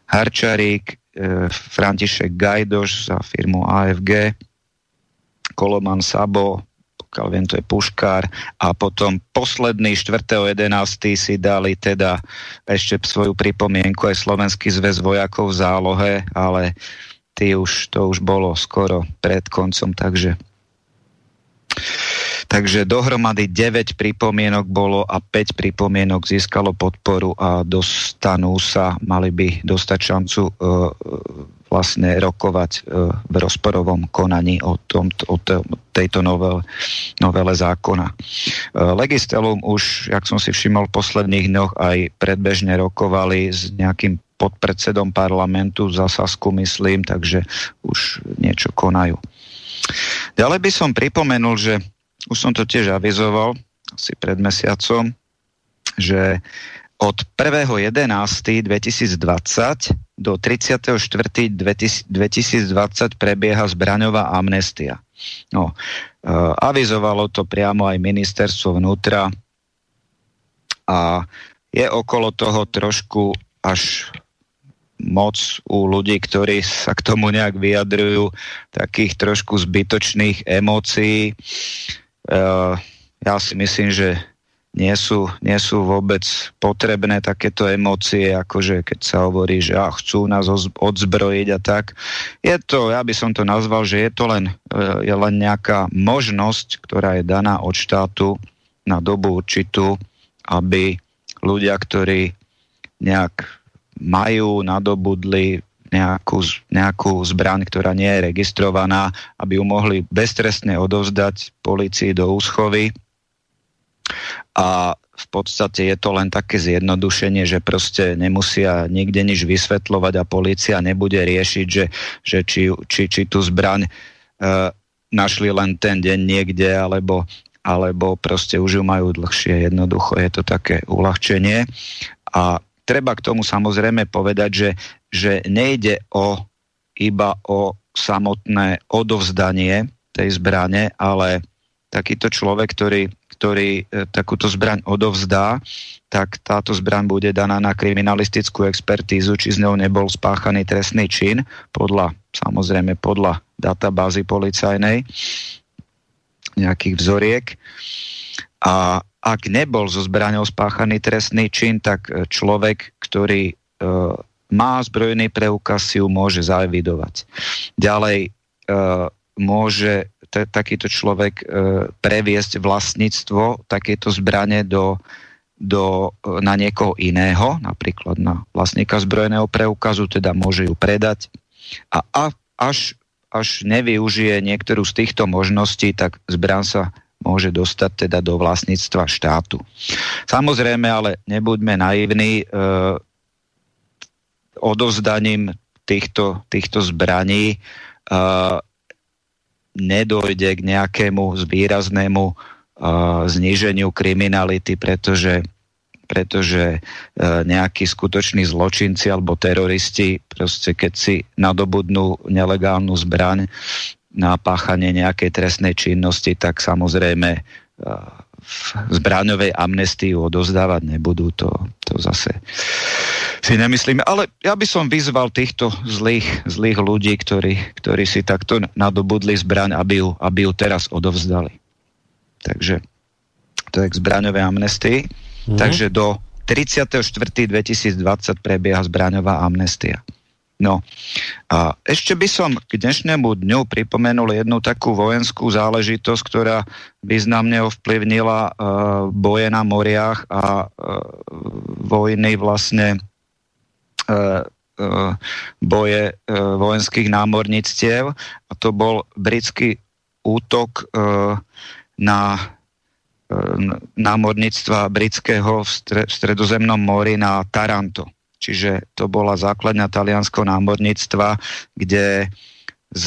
C: Harčarík, e, František Gajdoš za firmu AFG, Koloman Sabo, pokiaľ viem, to je Puškár a potom posledný 4.11. si dali teda ešte svoju pripomienku aj Slovenský zväz vojakov v zálohe, ale ty už, to už bolo skoro pred koncom, takže Takže dohromady 9 pripomienok bolo a 5 pripomienok získalo podporu a dostanú sa, mali by dostať šancu e, vlastne rokovať e, v rozporovom konaní o, tom, o tejto novele, novele zákona. E, Legistelum už, jak som si všimol v posledných dňoch, aj predbežne rokovali s nejakým podpredsedom parlamentu za Sasku, myslím, takže už niečo konajú. Ďalej by som pripomenul, že už som to tiež avizoval asi pred mesiacom, že od 1.11.2020 do 34.2020 prebieha zbraňová amnestia. No, e, avizovalo to priamo aj ministerstvo vnútra a je okolo toho trošku až moc u ľudí, ktorí sa k tomu nejak vyjadrujú, takých trošku zbytočných emócií. Uh, ja si myslím, že nie sú, nie sú vôbec potrebné takéto emócie, akože keď sa hovorí, že ach, chcú nás odzbrojiť a tak. Je to, ja by som to nazval, že je to len, e, je len nejaká možnosť, ktorá je daná od štátu na dobu určitú, aby ľudia, ktorí nejak majú, nadobudli nejakú, nejakú zbraň, ktorá nie je registrovaná, aby ju mohli beztrestne odovzdať policii do úschovy. A v podstate je to len také zjednodušenie, že proste nemusia nikde nič vysvetľovať a policia nebude riešiť, že, že či, či, či tú zbraň e, našli len ten deň niekde, alebo, alebo proste už ju majú dlhšie. Jednoducho je to také uľahčenie. A treba k tomu samozrejme povedať, že, že nejde o, iba o samotné odovzdanie tej zbrane, ale takýto človek, ktorý, ktorý e, takúto zbraň odovzdá, tak táto zbraň bude daná na kriminalistickú expertízu, či z ňou nebol spáchaný trestný čin, podľa, samozrejme podľa databázy policajnej, nejakých vzoriek. A ak nebol zo zbraňou spáchaný trestný čin, tak e, človek, ktorý e, má zbrojný preukaz, si ju môže zaevidovať. Ďalej e, môže t- takýto človek e, previesť vlastníctvo takéto zbrane do, do, e, na niekoho iného, napríklad na vlastníka zbrojného preukazu, teda môže ju predať. A, a až, až nevyužije niektorú z týchto možností, tak zbran sa môže dostať teda do vlastníctva štátu. Samozrejme, ale nebuďme naivní, e, odovzdaním týchto, týchto zbraní e, nedojde k nejakému výraznému e, zníženiu kriminality, pretože, pretože e, nejakí skutoční zločinci alebo teroristi, proste keď si nadobudnú nelegálnu zbraň na páchanie nejakej trestnej činnosti, tak samozrejme e, v zbraňovej amnestii odozdávať nebudú, to, to zase si nemyslíme. Ale ja by som vyzval týchto zlých, zlých ľudí, ktorí, ktorí si takto nadobudli zbraň, aby ju, aby ju teraz odovzdali. Takže to je k zbraňovej amnestii. Mm. Takže do 34.2020 prebieha zbraňová amnestia. No a ešte by som k dnešnému dňu pripomenul jednu takú vojenskú záležitosť, ktorá významne ovplyvnila uh, boje na moriach a uh, vojny vlastne uh, uh, boje uh, vojenských námorníctiev a to bol britský útok uh, na námorníctva britského v, stre, v stredozemnom mori na Taranto. Čiže to bola základňa talianského námorníctva, kde z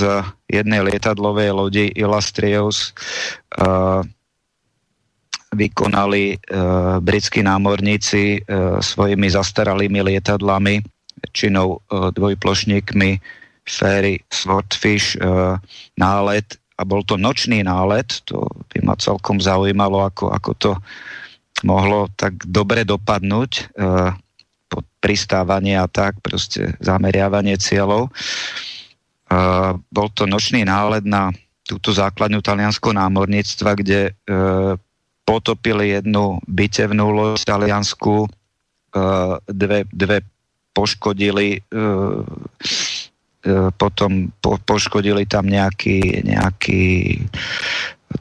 C: jednej lietadlovej lodi Illustrious uh, vykonali uh, britskí námorníci uh, svojimi zastaralými lietadlami, väčšinou uh, dvojplošníkmi Ferry Swordfish uh, nálet a bol to nočný nálet, to by ma celkom zaujímalo, ako, ako to mohlo tak dobre dopadnúť. Uh, pristávanie a tak, proste zameriavanie cieľov. Uh, bol to nočný nálet na túto základňu talianského námorníctva, kde uh, potopili jednu bitevnú loď taliansku, uh, dve, dve poškodili, uh, uh, potom po, poškodili tam nejaký, nejaký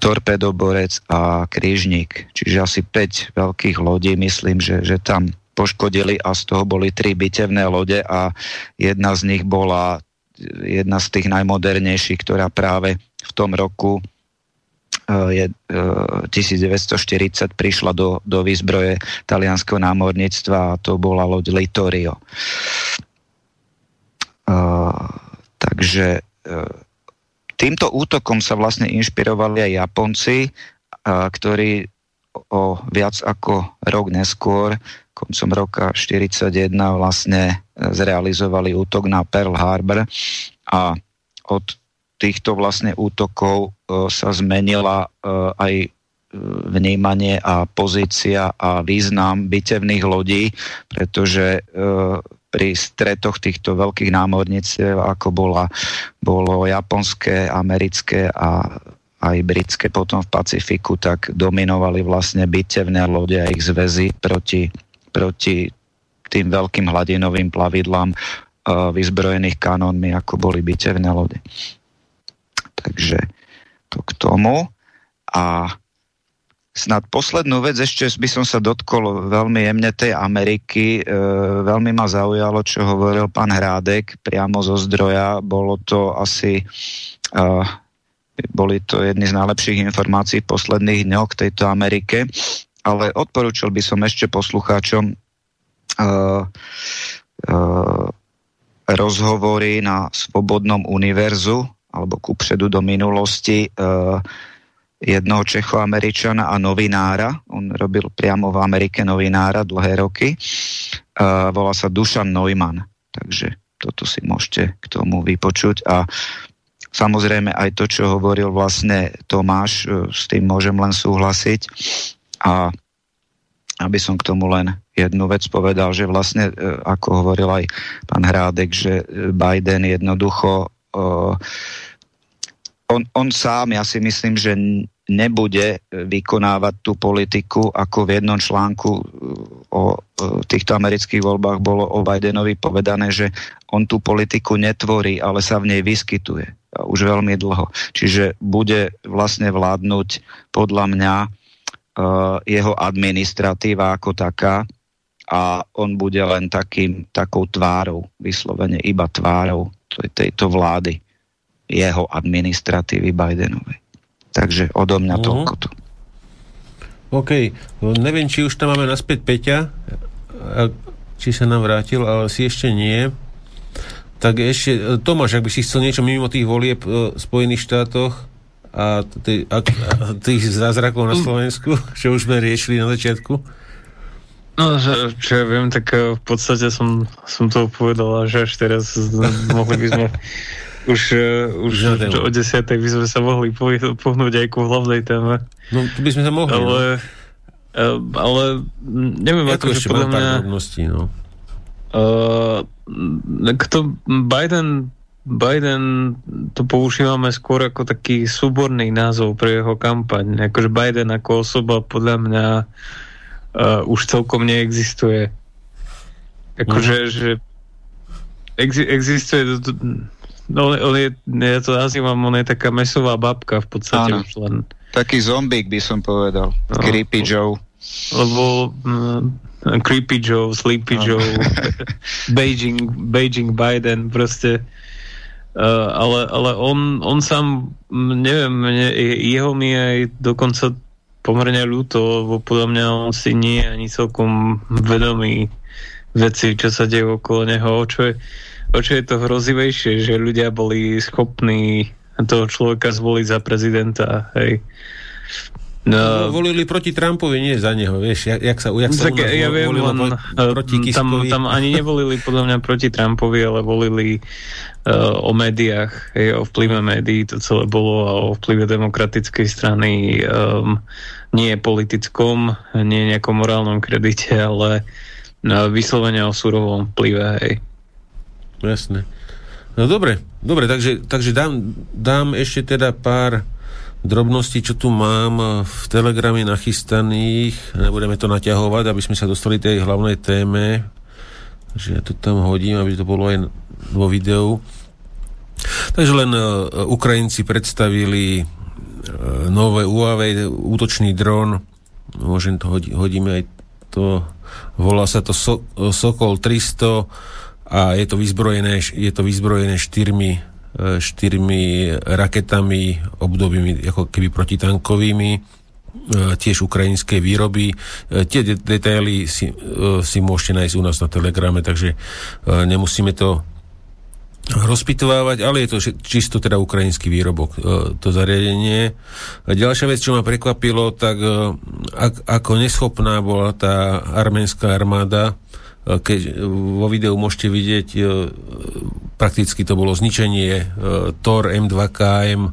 C: torpedoborec a krížnik, čiže asi 5 veľkých lodí, myslím, že, že tam poškodili a z toho boli tri bitevné lode a jedna z nich bola jedna z tých najmodernejších, ktorá práve v tom roku je, 1940 prišla do, do výzbroje talianského námorníctva a to bola loď Litorio. Uh, takže týmto útokom sa vlastne inšpirovali aj Japonci, ktorí o viac ako rok neskôr koncom roka 1941 vlastne e, zrealizovali útok na Pearl Harbor a od týchto vlastne útokov e, sa zmenila e, aj vnímanie a pozícia a význam bitevných lodí, pretože pri stretoch týchto veľkých námorníctiev, ako bola, bolo japonské, americké a aj britské potom v Pacifiku, tak dominovali vlastne bitevné lode a ich zväzy proti proti tým veľkým hladinovým plavidlám uh, vyzbrojených kanónmi, ako boli bitevné lode. Takže to k tomu. A snad poslednú vec, ešte by som sa dotkol veľmi jemne tej Ameriky. E, veľmi ma zaujalo, čo hovoril pán Hrádek priamo zo zdroja. Bolo to asi... E, boli to jedny z najlepších informácií v posledných dňoch k tejto Amerike ale odporúčal by som ešte poslucháčom uh, uh, rozhovory na Svobodnom univerzu alebo kupředu do minulosti uh, jednoho Čechoameričana a novinára. On robil priamo v Amerike novinára dlhé roky. Uh, volá sa Dušan Neumann. Takže toto si môžete k tomu vypočuť a samozrejme aj to, čo hovoril vlastne Tomáš, s tým môžem len súhlasiť. A aby som k tomu len jednu vec povedal, že vlastne, e, ako hovoril aj pán Hrádek, že Biden jednoducho uh, on, on sám, ja si myslím, že nebude vykonávať tú politiku, ako v jednom článku e, o týchto amerických voľbách bolo o Bidenovi povedané, že on tú politiku netvorí, ale sa v nej vyskytuje už veľmi dlho. Čiže bude vlastne vládnuť podľa mňa jeho administratíva ako taká a on bude len takým, takou tvárou, vyslovene iba tvárou tejto vlády, jeho administratívy Bidenovej. Takže odo mňa uh-huh. toľko to.
A: OK, neviem, či už tam máme naspäť Peťa, či sa nám vrátil, ale si ešte nie. Tak ešte, Tomáš, ak by si chcel niečo mimo tých volieb v Spojených štátoch, a, tý, a, a tých zázrakov na Slovensku, čo už sme riešili na začiatku?
D: No, že, čo ja viem, tak v podstate som, som to povedal, že až teraz mohli by sme už, už o 10. by sme sa mohli pohnúť aj ku hlavnej téme.
A: No, to by sme sa mohli.
D: Ale, no. ale neviem, ja ako, že podľa mňa...
A: no.
D: Uh, kto Biden Biden to používame skôr ako taký súborný názov pre jeho kampaň. Akože Biden ako osoba podľa mňa uh, už celkom neexistuje. Akože, mm. že ex- existuje no, on je, ja to nazývam, on je taká mesová babka v podstate Áno. už len.
C: Taký zombík by som povedal. No, Creepy Joe.
D: Lebo uh, Creepy Joe, Sleepy Joe, Beijing, Beijing Biden, proste ale, ale on, on sám, neviem, mne, jeho mi aj dokonca pomerne ľúto, lebo podľa mňa on si nie je ani celkom vedomý veci, čo sa deje okolo neho. O čo, je, o čo je to hrozivejšie, že ľudia boli schopní toho človeka zvoliť za prezidenta, hej.
A: No, volili proti Trumpovi, nie za neho, vieš, jak, jak sa, jak sa
D: tak, ja viem, len, proti tam, tam ani nevolili podľa mňa proti Trumpovi, ale volili uh, o médiách, hej, o vplyve médií, to celé bolo a o vplyve demokratickej strany um, nie politickom, nie nejakom morálnom kredite, ale uh, vyslovene o surovom vplyve, hej.
A: Jasné. No dobre, dobre, takže, takže dám, dám ešte teda pár drobnosti, čo tu mám v telegrame nachystaných. Nebudeme to naťahovať, aby sme sa dostali tej hlavnej téme. Takže ja to tam hodím, aby to bolo aj vo videu. Takže len uh, Ukrajinci predstavili uh, nové UAV, útočný dron. Môžem to hodí, hodíme aj to. Volá sa to so, Sokol 300 a je to vyzbrojené, je to vyzbrojené štyrmi štyrmi raketami obdobými ako keby protitankovými e, tiež ukrajinské výroby. E, tie detaily si, e, si môžete nájsť u nás na Telegrame, takže nemusíme to rozpitovávať, ale je to čisto teda ukrajinský výrobok, to zariadenie. Ďalšia vec, čo ma prekvapilo, tak ako neschopná bola tá arménska armáda keď vo videu môžete vidieť, e, prakticky to bolo zničenie e, TOR M2KM, e,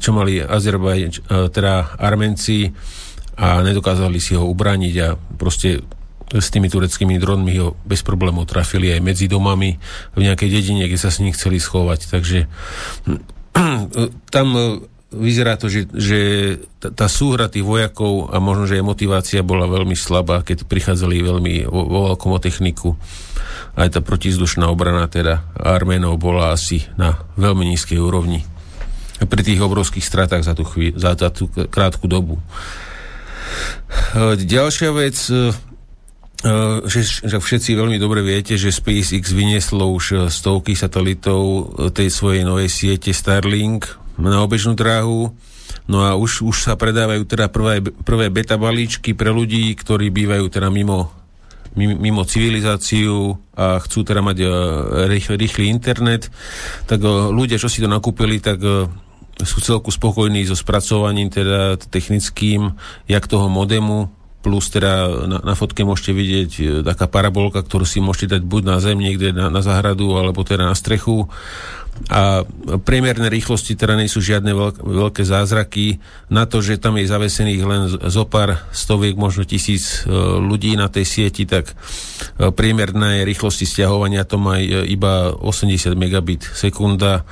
A: čo mali Azerbaj, teda Armenci a nedokázali si ho ubraniť a proste s tými tureckými dronmi ho bez problémov trafili aj medzi domami v nejakej dedine, kde sa s nich chceli schovať. Takže tam vyzerá to, že, že tá súhra tých vojakov a možno, že aj motivácia bola veľmi slabá, keď prichádzali veľmi vo, vo veľkom techniku. Aj tá protizdušná obrana teda Arménov bola asi na veľmi nízkej úrovni pri tých obrovských stratách za tú, chví, za tú krátku dobu. E, ďalšia vec, e, e, že, že všetci veľmi dobre viete, že SpaceX vynieslo už stovky satelitov tej svojej novej siete Starlink, na obežnú dráhu. No a už, už sa predávajú teda prvé, prvé beta balíčky pre ľudí, ktorí bývajú teda mimo, mimo civilizáciu a chcú teda mať uh, rýchly, rýchly internet. Tak uh, ľudia, čo si to nakúpili, tak uh, sú celku spokojní so spracovaním teda technickým, jak toho modemu, plus teda na, na fotke môžete vidieť taká parabolka, ktorú si môžete dať buď na zem niekde na, na zahradu, alebo teda na strechu a priemerné rýchlosti teda nie sú žiadne veľk, veľké zázraky. Na to, že tam je zavesených len zo pár stoviek, možno tisíc e, ľudí na tej sieti, tak e, priemerné rýchlosti stiahovania to má e, iba 80 megabit sekunda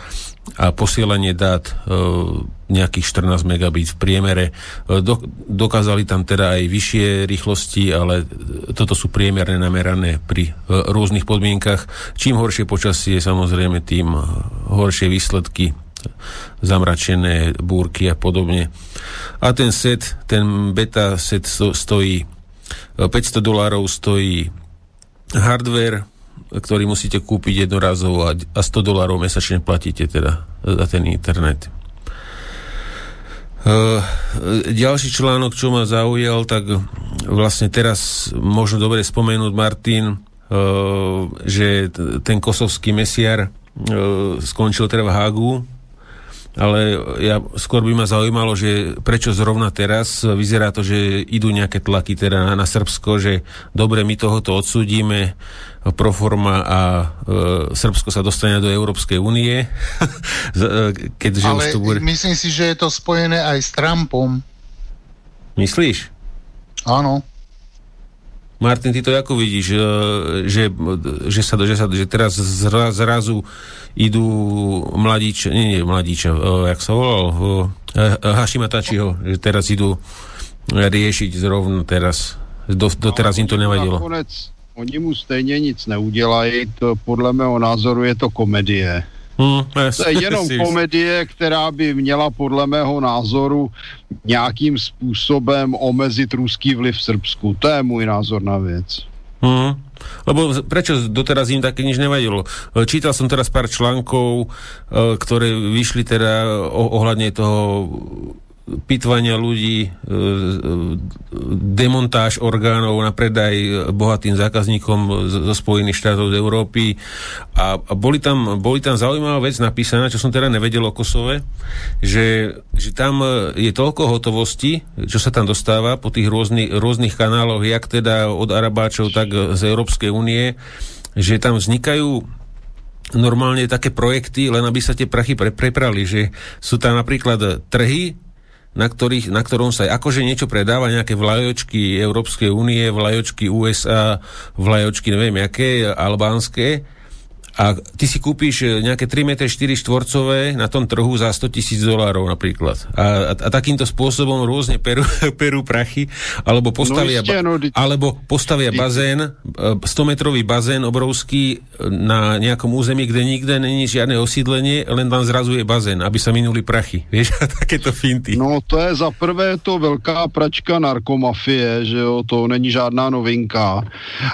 A: a posielanie dát e, nejakých 14 megabit v priemere. E, do, dokázali tam teda aj vyššie rýchlosti, ale toto sú priemerné namerané pri e, rôznych podmienkach. Čím horšie počasie, samozrejme, tým horšie výsledky zamračené búrky a podobne. A ten set, ten beta set stojí 500 dolárov stojí hardware, ktorý musíte kúpiť jednorazovo a 100 dolárov mesačne platíte teda za ten internet. Uh, ďalší článok, čo ma zaujal, tak vlastne teraz možno dobre spomenúť Martin, uh, že ten kosovský mesiar uh, skončil teda v Hagu ale ja, skôr by ma zaujímalo, že prečo zrovna teraz vyzerá to, že idú nejaké tlaky teda na Srbsko, že dobre, my tohoto odsúdime, proforma a e, Srbsko sa dostane do Európskej únie.
K: E, keďže ale už to bude... myslím si, že je to spojené aj s Trumpom.
A: Myslíš?
K: Áno.
A: Martin, ty to ako vidíš, e, že, že, sa, že, sa, že teraz zra, zrazu idú mladíč, nie, nie mladíča, e, jak sa volal, e, Hašima Tačiho, že teraz idú riešiť zrovna teraz. Do, do teraz im to nevadilo.
B: Nakonec, oni mu stejně nic neudělají, to podle mého názoru je to komedie. Hmm, to je jenom komedie, která by měla podle mého názoru nějakým způsobem omezit ruský vliv v Srbsku. To je můj názor na věc.
A: Hmm. Lebo prečo doteraz im také nič nevadilo? Čítal som teraz pár článkov, eh, ktoré vyšli teda ohľadne toho pitvania ľudí, e, demontáž orgánov na predaj bohatým zákazníkom zo Spojených štátov z Európy. A, boli, tam, boli tam zaujímavá vec napísaná, čo som teda nevedel o Kosove, že, že tam je toľko hotovosti, čo sa tam dostáva po tých rôznych, rôznych kanáloch, jak teda od Arabáčov, tak z Európskej únie, že tam vznikajú normálne také projekty, len aby sa tie prachy pre, preprali, že sú tam napríklad trhy, na, ktorých, na ktorom sa akože niečo predáva, nejaké vlajočky Európskej únie, vlajočky USA, vlajočky neviem aké, albánske a ty si kúpiš e, nejaké 3 m 4 štvorcové na tom trhu za 100 tisíc dolárov napríklad. A, a, a takýmto spôsobom rôzne perú, perú prachy, alebo postavia, no, isté, no, alebo postavia bazén, 100-metrový e, bazén obrovský e, na nejakom území, kde nikde není žiadne osídlenie, len tam zrazu je bazén, aby sa minuli prachy. Vieš, a takéto finty.
B: No to je za prvé to velká pračka narkomafie, že jo, to není žádná novinka.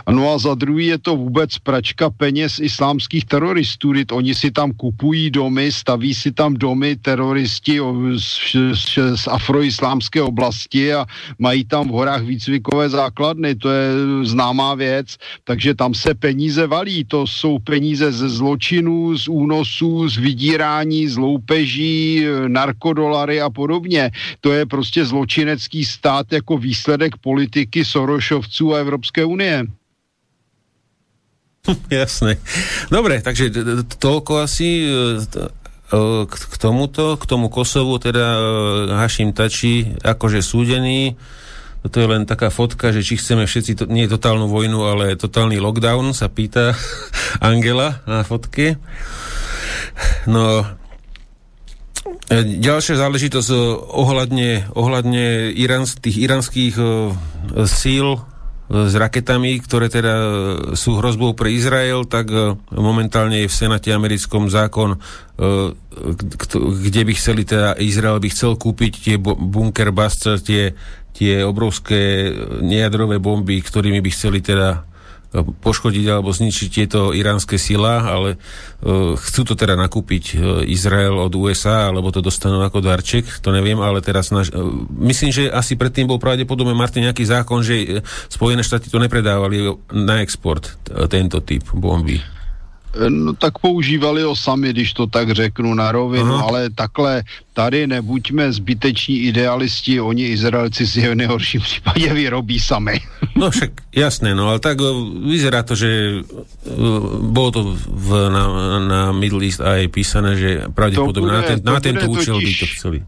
B: No a za druhý je to vůbec pračka peněz islámských islámských teroristů, oni si tam kupují domy, staví si tam domy teroristi z, z, z afroislámské oblasti a mají tam v horách výcvikové základny, to je známá věc, takže tam se peníze valí, to jsou peníze ze zločinů, z únosů, z vydírání, z loupeží, narkodolary a podobně. To je prostě zločinecký stát jako výsledek politiky Sorošovců a Evropské unie.
A: Jasné. Dobre, takže toľko asi e, e, k tomuto, k tomu Kosovu, teda e, Hašim Tači, akože súdený. To je len taká fotka, že či chceme všetci, to, nie totálnu vojnu, ale totálny lockdown, sa pýta Angela na fotke. No, Ďalšia záležitosť ohľadne, ohľadne irans, tých iranských síl s raketami, ktoré teda sú hrozbou pre Izrael, tak e, momentálne je v Senáte americkom zákon, e, kde by chceli teda, Izrael by chcel kúpiť tie bunker buster, tie, tie obrovské nejadrové bomby, ktorými by chceli teda poškodiť alebo zničiť tieto iránske sila, ale uh, chcú to teda nakúpiť uh, Izrael od USA, alebo to dostanú ako darček, to neviem, ale teraz naš, uh, myslím, že asi predtým bol pravdepodobne Martin nejaký zákon, že Spojené štáty to nepredávali na export, tento typ bomby.
B: No tak používali ho sami, když to tak řeknu na rovinu, Aha. ale takhle tady nebuďme zbyteční idealisti, oni Izraelci si v nejhorším případě vyrobí sami.
A: No však jasné, no ale tak vyzerá to, že bolo to v, na, na Middle East aj písané, že pravdepodobne na, ten, na tento účel by to chceli.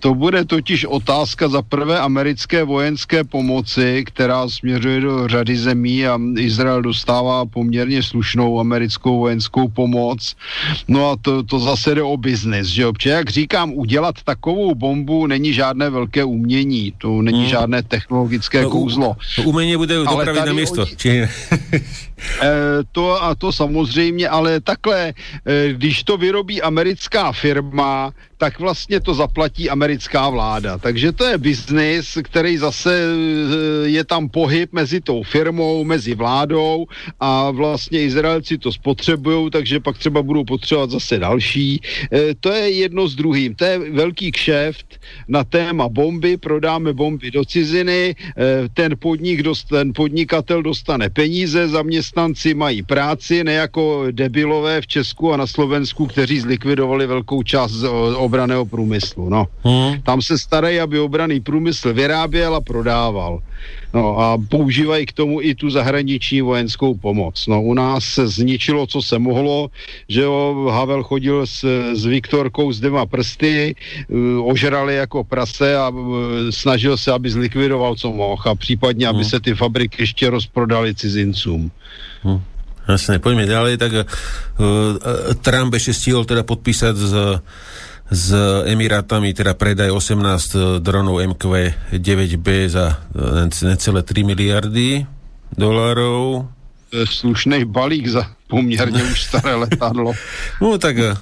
B: To bude totiž otázka za prvé americké vojenské pomoci, která směřuje do řady zemí a Izrael dostává poměrně slušnou americkou vojenskou pomoc. No a to, to zase jde o biznis, že jo? Protože jak říkám, udělat takovou bombu není žádné velké umění, to není hmm. žádné technologické
A: to,
B: kouzlo.
A: To umění bude dopravit na město. Oni... Či...
B: E, to a to samozřejmě, ale takhle, e, když to vyrobí americká firma, tak vlastně to zaplatí americká vláda. Takže to je biznis, který zase e, je tam pohyb mezi tou firmou, mezi vládou a vlastně Izraelci to spotřebují, takže pak třeba budou potřebovat zase další. To je jedno s druhým. To je velký kšeft na téma bomby, prodáme bomby do ciziny, ten podnik, ten podnikatel dostane peníze, za mě zaměstnanci mají práci, ne jako debilové v Česku a na Slovensku, kteří zlikvidovali velkou část z obraného průmyslu. No. Hmm. Tam se starají, aby obraný průmysl vyráběl a prodával. No a používají k tomu i tu zahraniční vojenskou pomoc. No u nás se zničilo, co se mohlo, že jo, Havel chodil s, s Viktorkou s dvěma prsty, uh, ožrali jako prase a uh, snažil se, aby zlikvidoval, co mohl a případně, aby hmm. se ty fabriky ještě rozprodali cizincům.
A: Hmm. Jasne, poďme ďalej, tak uh, Trump ešte stihol teda podpísať z s Emirátami, teda predaj 18 dronov MQ-9B za necelé 3 miliardy dolárov.
B: Slušný balík za poměrně už staré letadlo.
A: No tak uh,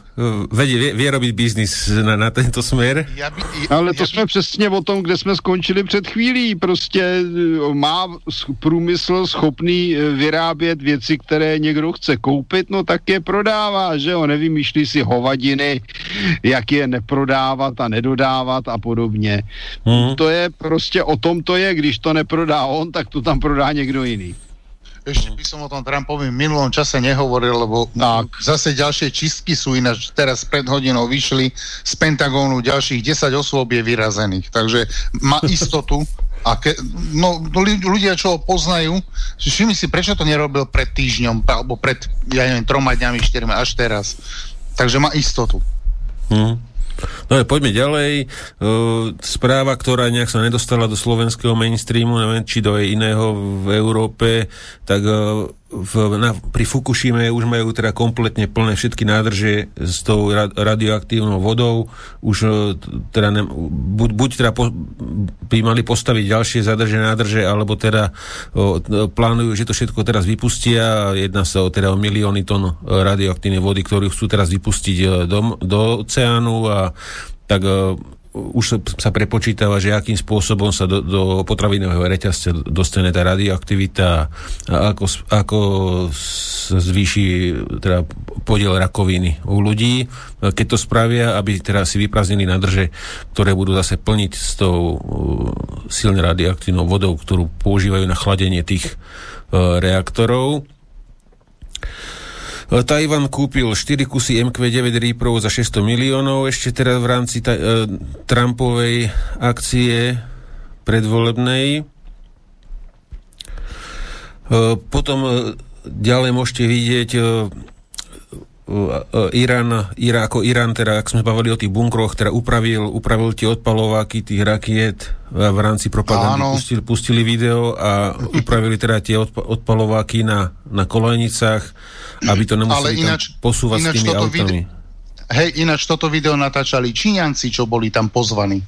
A: vie, vie robiť biznis na, na tento smer. Ja
B: by, ja, Ale to ja jsme by... přesně o tom, kde jsme skončili před chvílí. Prostě uh, má průmysl schopný vyrábět věci, které někdo chce koupit, no tak je prodává, že jo, nevymýšlí si hovadiny, jak je neprodávat a nedodávat a podobně. Hmm. To je prostě o tom to je, když to neprodá on, tak to tam prodá někdo jiný.
H: Ešte by som o tom Trumpovi v minulom čase nehovoril, lebo tak. zase ďalšie čistky sú ináč. Teraz pred hodinou vyšli z Pentagónu ďalších 10 osôb je vyrazených. Takže má istotu. A ke, no, ľudia, čo ho poznajú, všimni si, prečo to nerobil pred týždňom, alebo pred, ja neviem, troma dňami, štyrmi, až teraz. Takže má istotu.
A: Hmm. No poďme ďalej. Uh, správa, ktorá nejak sa nedostala do slovenského mainstreamu, neviem, či do iného v Európe, tak uh, v, na, pri Fukushime už majú teda kompletne plné všetky nádrže s tou ra, radioaktívnou vodou. Už e, teda ne, buď, buď teda po, by mali postaviť ďalšie zadrže nádrže, alebo teda o, plánujú, že to všetko teraz vypustia. Jedná sa o teda o milióny tón radioaktívnej vody, ktorú chcú teraz vypustiť e, do, do oceánu a tak e, už sa prepočítava, že akým spôsobom sa do, do potravinového reťazca dostane tá radioaktivita a ako, ako zvýši teda podiel rakoviny u ľudí. Keď to spravia, aby teda si vypraznili nádrže, ktoré budú zase plniť s tou uh, silne radioaktívnou vodou, ktorú používajú na chladenie tých uh, reaktorov Tajvan kúpil 4 kusy MQ-9 Reaperov za 600 miliónov ešte teraz v rámci ta, uh, Trumpovej akcie predvolebnej. Uh, potom uh, ďalej môžete vidieť uh, Irán, Irán, ako Irán, teda, ak sme bavili o tých bunkroch, teda upravil, upravil tie odpalováky tých rakiet v rámci propagandy, pustili, pustili video a upravili teda tie odpa- odpalováky na, na kolejnicách aby to nemuseli Ale ináč, posúvať ináč s tými autami. Vide-
H: hej, ináč toto video natáčali Číňanci, čo boli tam pozvaní.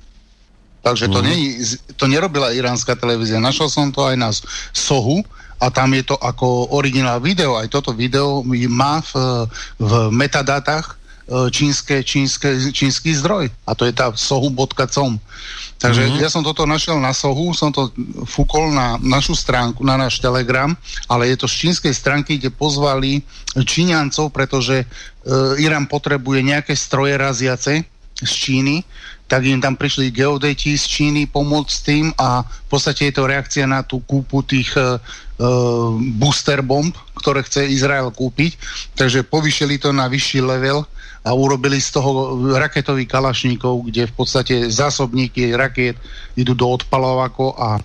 H: Takže to, mm. nie, to nerobila iránska televízia. Našiel som to aj na Sohu a tam je to ako originál video. Aj toto video má v, v metadátach e, čínske, čínske, čínsky zdroj. A to je tá sohu.com. Takže mm-hmm. ja som toto našiel na Sohu, som to fúkol na našu stránku, na náš Telegram, ale je to z čínskej stránky, kde pozvali Číňancov, pretože e, Irán potrebuje nejaké stroje raziace z Číny, tak im tam prišli geodeti z Číny pomôcť tým a v podstate je to reakcia na tú kúpu tých e, e booster bomb, ktoré chce Izrael kúpiť, takže povyšili to na vyšší level a urobili z toho raketový kalašníkov, kde v podstate zásobníky raket idú do odpalovákov a e,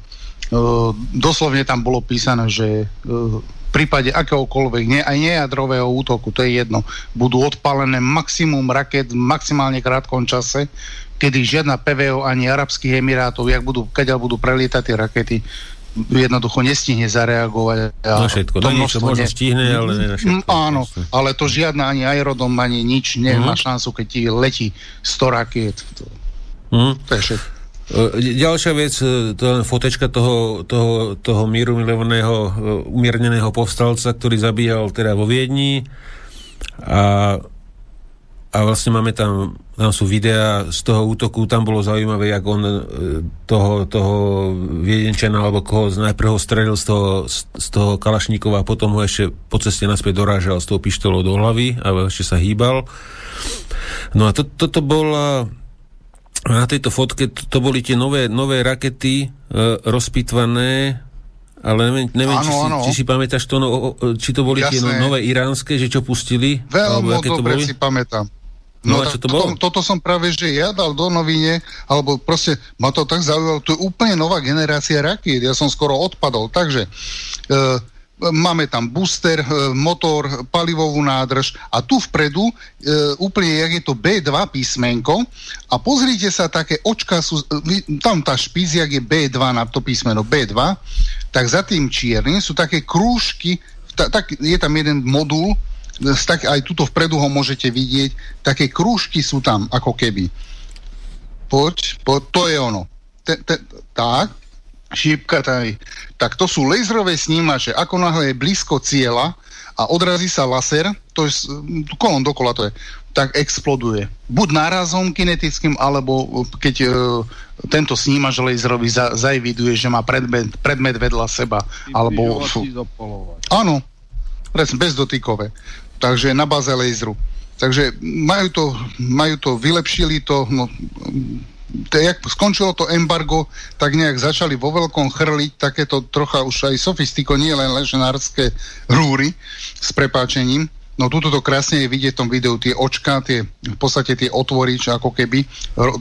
H: doslovne tam bolo písané, že e, v prípade akéhokoľvek, ne, aj nejadrového útoku, to je jedno, budú odpalené maximum raket v maximálne krátkom čase, kedy žiadna PVO ani Arabských Emirátov, jak budú, keď budú prelietať tie rakety, jednoducho nestihne zareagovať.
A: A no všetko, to niečo možno stihne, ale ne na všetko.
H: Mm, áno, ale to žiadna ani aerodom, ani nič nemá mm. šancu, keď ti letí 100 rakiet. To, mm. to je všetko.
A: E, ďalšia vec, e, to fotečka toho, toho, toho míru milovaného e, umierneného povstalca, ktorý zabíjal teda vo Viedni a a vlastne máme tam, tam sú videá z toho útoku, tam bolo zaujímavé, jak on e, toho, toho viedenčana, alebo koho najprv ho strelil z toho, z toho Kalašníkova a potom ho ešte po ceste naspäť dorážal s tou pištolou do hlavy a ešte sa hýbal. No a to, toto bola na tejto fotke, to, to boli tie nové, nové rakety e, rozpitvané ale neviem, neviem ano, či, si, či si pamätáš to, no, či to boli Jasné. tie no, nové iránske, že čo pustili?
H: Veľmi dobre si pamätám. No, no a čo to bolo? Toto, toto som práve, že ja dal do novine, alebo proste ma to tak zaujalo, to je úplne nová generácia rakiet, ja som skoro odpadol, takže e, máme tam booster, e, motor, palivovú nádrž a tu vpredu e, úplne, jak je to B2 písmenko a pozrite sa, také očka sú, e, tam tá špíz, jak je B2 na to písmeno B2, tak za tým čiernym sú také krúžky, ta, tak je tam jeden modul, tak aj tuto vpredu ho môžete vidieť, také krúžky sú tam, ako keby. Poď, poď to je ono. Te, te, tak, šípka tady. Tak to sú laserové snímače. Ako náhle je blízko cieľa a odrazí sa laser, to je kolom dokola to je, tak exploduje. Buď nárazom kinetickým, alebo keď e, tento snímač laserový za, zaeviduje, že má predmet, predmet vedľa seba. Alebo... Áno, bezdotykové takže na báze laseru. Takže majú to, majú to vylepšili to, no, to, jak skončilo to embargo, tak nejak začali vo veľkom chrliť takéto trocha už aj sofistiko, nie len leženárske rúry s prepáčením. No tuto to krásne je vidieť v tom videu, tie očka, tie, v podstate tie otvory, čo ako keby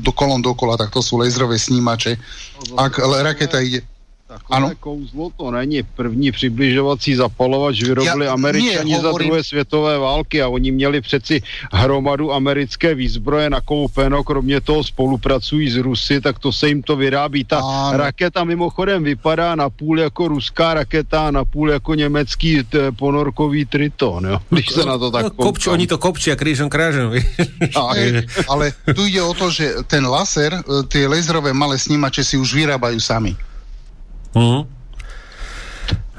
H: do kolom dokola, tak to sú laserové snímače. Ak raketa ide...
B: Takové ano? kouzlo to není. První přibližovací zapalovač vyrobili ja, američani nie, za druhé světové války a oni měli přeci hromadu americké výzbroje nakoupeno, kromě toho spolupracují s Rusy, tak to se jim to vyrábí. Ta ano. raketa mimochodem vypadá na půl jako ruská raketa, na půl jako německý t- ponorkový triton, jo? když se na to tak no,
A: kopč, Oni to kopčia krížom krážom.
H: ale, ale tu ide o to, že ten laser, e, tie laserové malé snímače si už vyrábajú sami.
A: Uh-huh.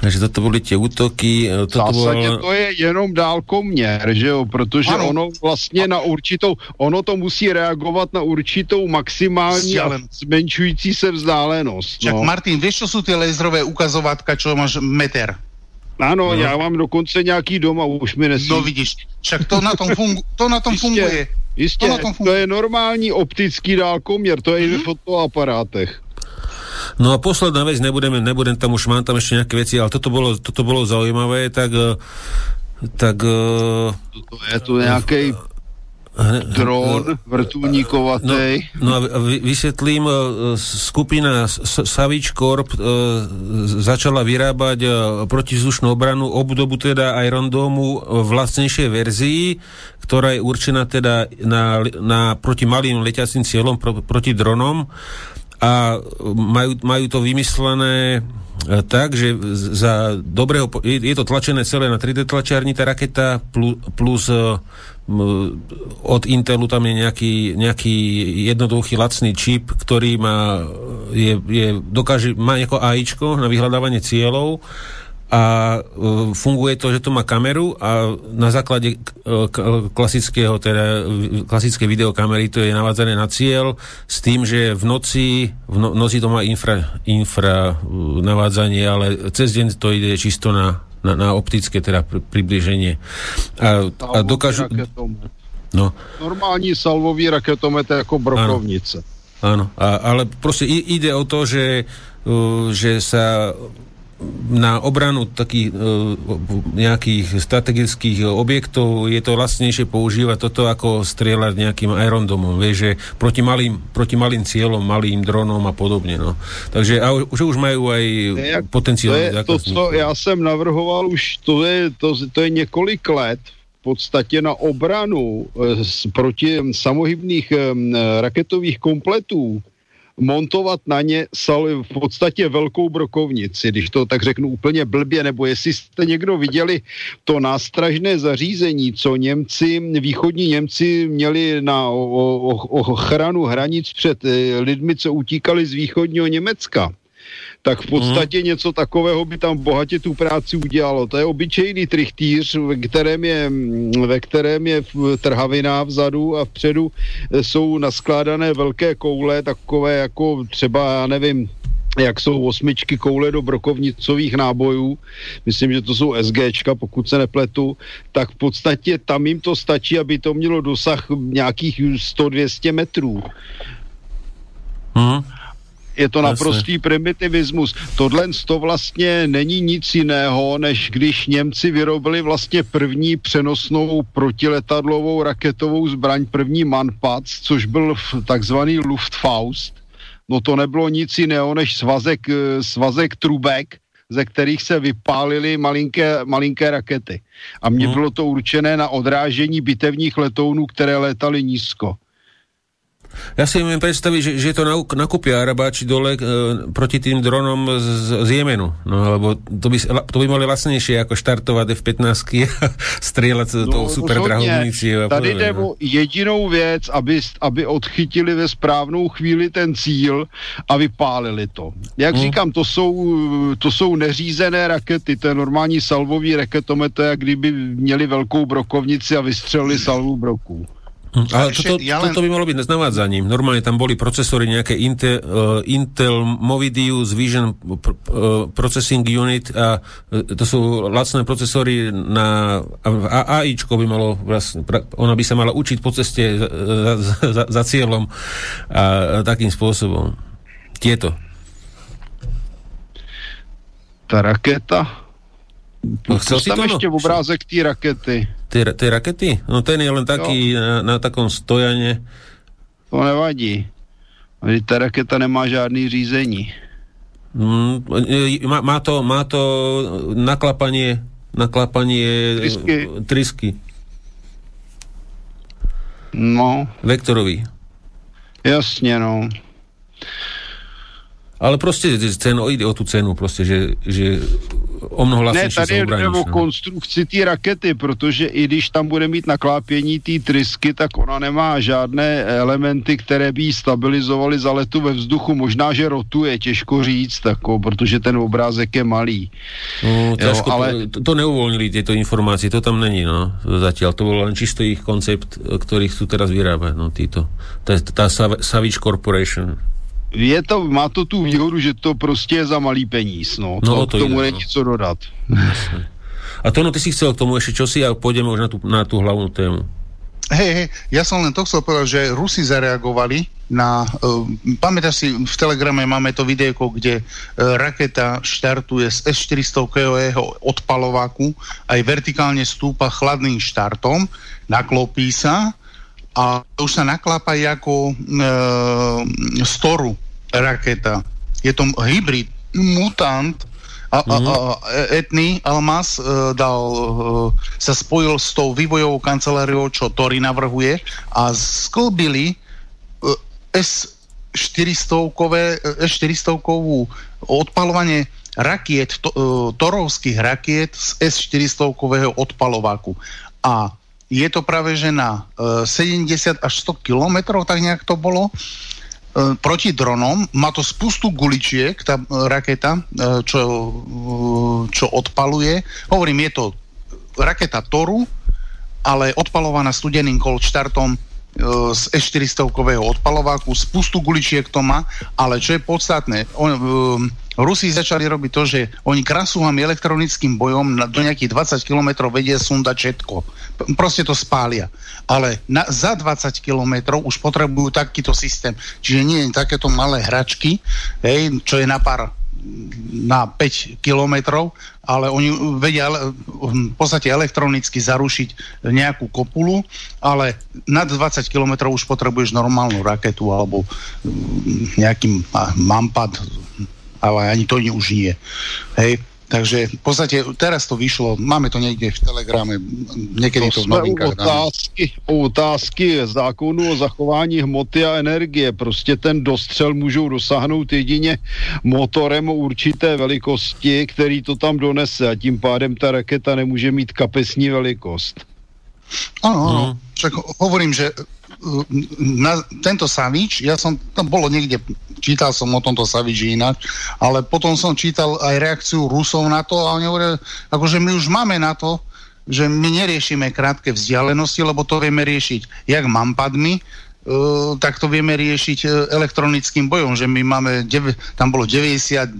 A: Takže toto byly tie útoky.
B: E, toto v zásadě bol... to je jenom dálkoměr, že jo, protože ano. ono vlastně na určitou, ono to musí reagovat na určitou maximální a zmenšující se vzdálenost.
H: Čak no. Martin, vieš, čo sú tie laserové ukazovatka, čo máš meter?
B: Ano, no. já mám dokonce nějaký doma, už mi nesmí.
H: No vidíš, však to na tom, fungu- to na tom funguje.
B: Jistě, to, to je normální optický dálkoměr, to je mm-hmm. i v fotoaparátech.
A: No a posledná vec, nebudem, nebudem tam už, mám tam ešte nejaké veci, ale toto bolo, toto bolo zaujímavé, tak eh, tak... Eh,
B: toto je tu nejaký dron vrtulníkovatej.
A: No, no a vysvetlím, eh, skupina Savage Corp začala vyrábať protizdušnú obranu obdobu teda Iron Domu vlastnejšej verzii, ktorá je určená teda na, na proti malým leťacím cieľom, pro, proti dronom a majú, majú to vymyslené e, tak, že za dobrého, je, to tlačené celé na 3D tlačiarni, tá raketa plus, plus uh, od Intelu tam je nejaký, nejaký jednoduchý lacný čip, ktorý má, je, je, dokáže, má nejaké AIčko na vyhľadávanie cieľov a uh, funguje to, že to má kameru a na základe uh, klasického, teda klasické videokamery to je navádzané na cieľ s tým, že v noci, v no, noci to má infra, infra uh, navádzanie, ale cez deň to ide čisto na, na, na optické teda pri, približenie. A, a dokážu...
B: No. Normální salvový raketomet ako brokovnice.
A: Áno, a, ale proste ide o to, že, že sa na obranu takých e, nejakých strategických objektov je to vlastnejšie používať toto ako strieľať nejakým aerondomom, vieš, že proti malým, proti malým cieľom, malým dronom a podobne, no. Takže a už, už majú aj Jak, potenciál.
B: To, je, to, co já jsem navrhoval už, to je, to, to je několik let v podstatě na obranu e, proti samohybných e, raketových kompletů montovat na ně sal, v podstatě velkou brokovnici, když to tak řeknu úplně blbě, nebo jestli jste někdo viděli to nástražné zařízení, co Němci, východní Němci měli na ochranu hranic před eh, lidmi, co utíkali z východního Německa tak v podstatě hmm. něco takového by tam bohatě tu práci udělalo. To je obyčejný trichtýř, ve kterém je, ve kterém je trhavina vzadu a vpředu e, jsou naskládané velké koule, takové jako třeba, já nevím, jak jsou osmičky koule do brokovnicových nábojů, myslím, že to jsou SGčka, pokud se nepletu, tak v podstatě tam jim to stačí, aby to mělo dosah nějakých 100-200 metrů.
A: Hmm.
B: Je to naprostý primitivismus. Tohle to vlastně není nic jiného, než když Němci vyrobili vlastně první přenosnou protiletadlovou raketovou zbraň, první Manpac, což byl takzvaný Luftfaust. No to nebylo nic jiného, než svazek, eh, svazek trubek, ze kterých se vypálily malinké, malinké rakety. A mně hmm. bylo to určené na odrážení bitevních letounů, které létaly nízko.
A: Ja si viem predstaviť, že, že to nakúpia Arabáči dole e, proti tým dronom z, z Jemenu. No, lebo to by, to by mohli vlastnejšie ako štartovať F-15 a strieľať no, tou super drahou muníciou.
B: Tady jde no. o jedinou věc, aby, aby odchytili ve správnou chvíli ten cíl a vypálili to. Jak hmm. říkám, to jsou, to jsou neřízené rakety, to je normální salvový raketometr, jak kdyby měli velkou brokovnici a vystřelili salvu broků.
A: Hm, ale toto, ja len... toto by malo byť navádzaním. Normálne tam boli procesory nejaké Intel, uh, Intel Movidius Vision uh, Processing Unit a uh, to sú lacné procesory na a, AIčko by malo vlastne, ona by sa mala učiť po ceste za, za, za, za cieľom a, a takým spôsobom. Tieto.
B: Tá raketa No, chcel si tam to, ešte v obrázek tie rakety.
A: Tie rakety? No ten je len taký na, na takom stojane.
B: To nevadí. Ta raketa nemá žádný řízení.
A: Mm, má, má, to, má to naklapanie naklapanie
B: trysky.
A: trysky.
B: No.
A: Vektorový.
B: Jasně, no.
A: Ale proste cenu, ide o tú cenu, proste, že, že o mnoho
B: Ne, tady jde o no. konstrukci té rakety, protože i když tam bude mít naklápění té trysky, tak ona nemá žádné elementy, které by ji stabilizovaly za letu ve vzduchu. Možná, že rotuje, těžko říct, tako, protože ten obrázek je malý.
A: No, jo, ale... to, to neuvolnili tieto informácie, to tam není, no, zatiaľ. To bol len čisto ich koncept, ktorý chcú teraz vyrábať, no, títo. Tá, tá Savage Corporation
B: je to, má to tu výhodu, že to prostě je za malý peníz, no. no to, to k tomu je no. něco dodat.
A: A to, no, ty si chcel k tomu ešte čosi a pôjdeme už na tú, na tú hlavnú tému.
H: Hej, hej, ja som len to chcel povedať, že Rusi zareagovali na... Uh, pamätáš si, v Telegrame máme to videjko, kde uh, raketa štartuje z S-400 odpalováku, aj vertikálne stúpa chladným štartom, naklopí sa a už sa naklápa ako e, storu raketa. Je to hybrid, mutant a, a, mhm. a etný Almas e, dal, e, sa spojil s tou vývojovou kanceláriou, čo Tori navrhuje a sklbili e, S-400-kové, S-400-kovú odpalovanie rakiet, to, e, torovských rakiet z S-400-kového odpalováku. A je to práve že na uh, e, 70 až 100 kilometrov, tak nejak to bolo, uh, proti dronom. Má to spustu guličiek, tá uh, raketa, čo, čo odpaluje. Hovorím, je to raketa Toru, ale odpalovaná studeným kolčtartom z S-400-kového odpalováku, spustu guličiek to má, ale čo je podstatné, on, Rusi začali robiť to, že oni krasúhami elektronickým bojom na, do nejakých 20 km vedia sundať všetko. Proste to spália. Ale na, za 20 km už potrebujú takýto systém. Čiže nie takéto malé hračky, hej, čo je na pár na 5 kilometrov, ale oni vedia v podstate elektronicky zarušiť nejakú kopulu, ale nad 20 kilometrov už potrebuješ normálnu raketu alebo nejaký mampad ale ani to už nie. Hej, Takže v podstate teraz to vyšlo, máme to niekde v telegrame, niekedy to, to v novinkách
B: otázky, otázky zákonu o zachování hmoty a energie. Prostě ten dostřel můžou dosáhnout jedině motorem určité velikosti, který to tam donese a tím pádem ta raketa nemůže mít kapesní velikost.
H: Áno, áno. Mm. Však hovorím, že na tento Savič, ja som, tam bolo niekde, čítal som o tomto Saviči ináč, ale potom som čítal aj reakciu Rusov na to a oni hovoria, akože my už máme na to, že my neriešime krátke vzdialenosti, lebo to vieme riešiť jak mampadmi, Uh, tak to vieme riešiť uh, elektronickým bojom, že my máme, tam bolo 99%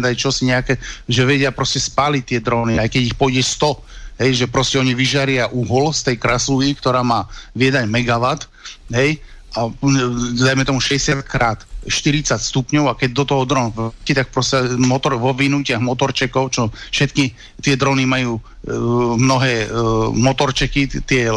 H: aj čosi nejaké, že vedia proste spáliť tie dróny, aj keď ich pôjde 100, hej, že proste oni vyžaria uhol z tej krasuvy, ktorá má viedať megawatt, hej, a dajme tomu 60 krát 40 stupňov a keď do toho dron tak proste motor, vo vynútiach motorčekov, čo všetky tie drony majú uh, mnohé uh, motorčeky, tie,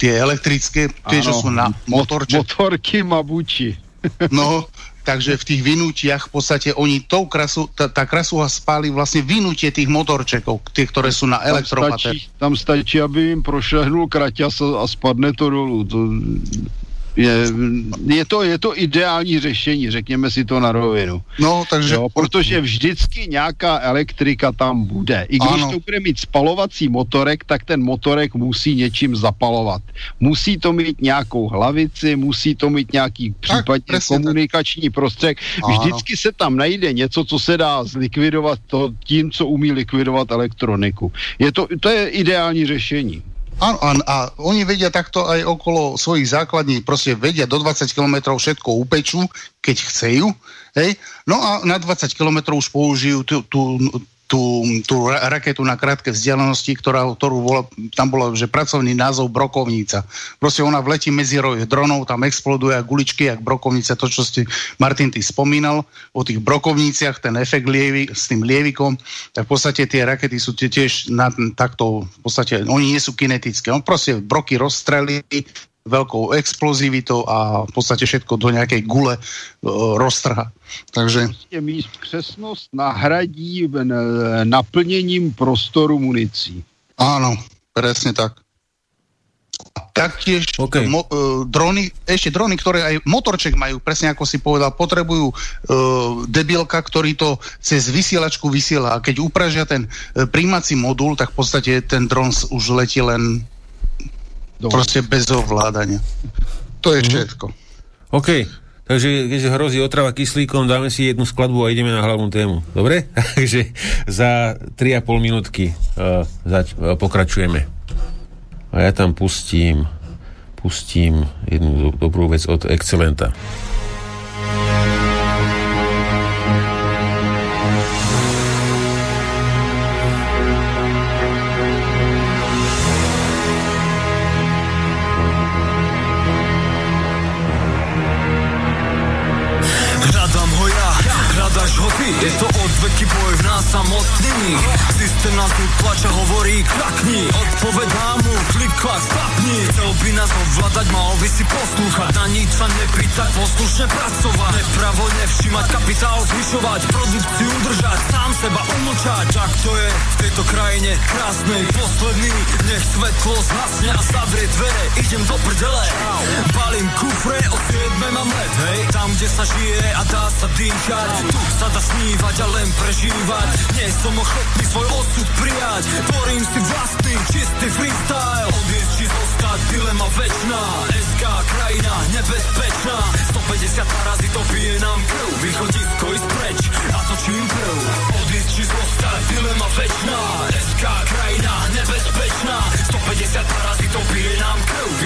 H: tie elektrické, tie, čo sú na motorček.
B: Motorky Mabuči.
H: no, takže v tých vynútiach v podstate oni tou krasu, tá, tá krasuha spáli vlastne vynutie tých motorčekov, tie, ktoré sú na elektropater.
B: Tam stačí, tam stačí, aby im prošahnul kraťas a, a spadne to dolu. To, je, je, to, je to ideální řešení, řekněme si to na rovinu.
H: No, takže...
B: Jo, protože vždycky nějaká elektrika tam bude. I když ano. to bude mít spalovací motorek, tak ten motorek musí něčím zapalovat. Musí to mít nějakou hlavici, musí to mít nějaký případně komunikační tak. prostředek. Vždycky se tam najde něco, co se dá zlikvidovat to, tím, co umí likvidovat elektroniku. Je to, to je ideální řešení.
H: Áno, a, a oni vedia takto aj okolo svojich základní, proste vedia do 20 km všetko upečú, keď chcejú, hej? No a na 20 km už použijú tú, tú, tú, tú raketu na krátke vzdialenosti, ktorá, ktorú bola, tam bolo, že pracovný názov brokovnica. Proste ona vletí medzi roj dronov, tam exploduje a guličky, jak brokovnica, to, čo ste, Martin, ty spomínal o tých brokovniciach, ten efekt lievy, s tým lievikom, tak v podstate tie rakety sú tiež na, takto, v podstate, oni nie sú kinetické. On proste broky rozstrelí, veľkou explozivitou a v podstate všetko do nejakej gule e, roztrha. Takže...
B: Míst přesnosť nahradí naplnením prostoru munícií.
H: Áno, presne tak. Taktiež okay. mo, e, drony, ešte drony, ktoré aj motorček majú, presne ako si povedal, potrebujú e, debilka, ktorý to cez vysielačku vysiela a keď upražia ten e, príjmací modul, tak v podstate ten dron už letí len Dobre. Proste bez ovládania. To je mm-hmm. všetko.
A: OK. Takže keď hrozí otrava kyslíkom, dáme si jednu skladbu a ideme na hlavnú tému. Dobre? Takže za 3,5 minútky uh, zač- uh, pokračujeme. A ja tam pustím pustím jednu dobrú vec od Excelenta.
L: Je to odveky boj v nás samotných Systém nás tu tlača, hovorí krakni. Odpovedám mu, klikla, stapni Chcel by nás ovládať, mal by si poslúchať. Na nič sa nepýtať, poslušne pracovať. Nepravo nevšímať, kapitál zvyšovať Produkciu držať, sám seba umlčať. Tak to je v tejto krajine krásnej Posledný, nech svetlo zhasne a zavrie dvere. Idem do prdele, balím kufre, od 7 mám let, hej Tam, kde sa žije a dá sa dýchať. Tu sa dá sní snívať a len prežívať. Nie som ochotný svoj osud prijať. Tvorím si vlastný čistý freestyle. Odviesť či zostať, dilema večná SK krajina nebezpečná. 150 razy to pije nám krv. Východisko ísť preč a točím prv Odviesť či zostať, dilema večná SK krajina nebezpečná. 150 razy to pije nám krv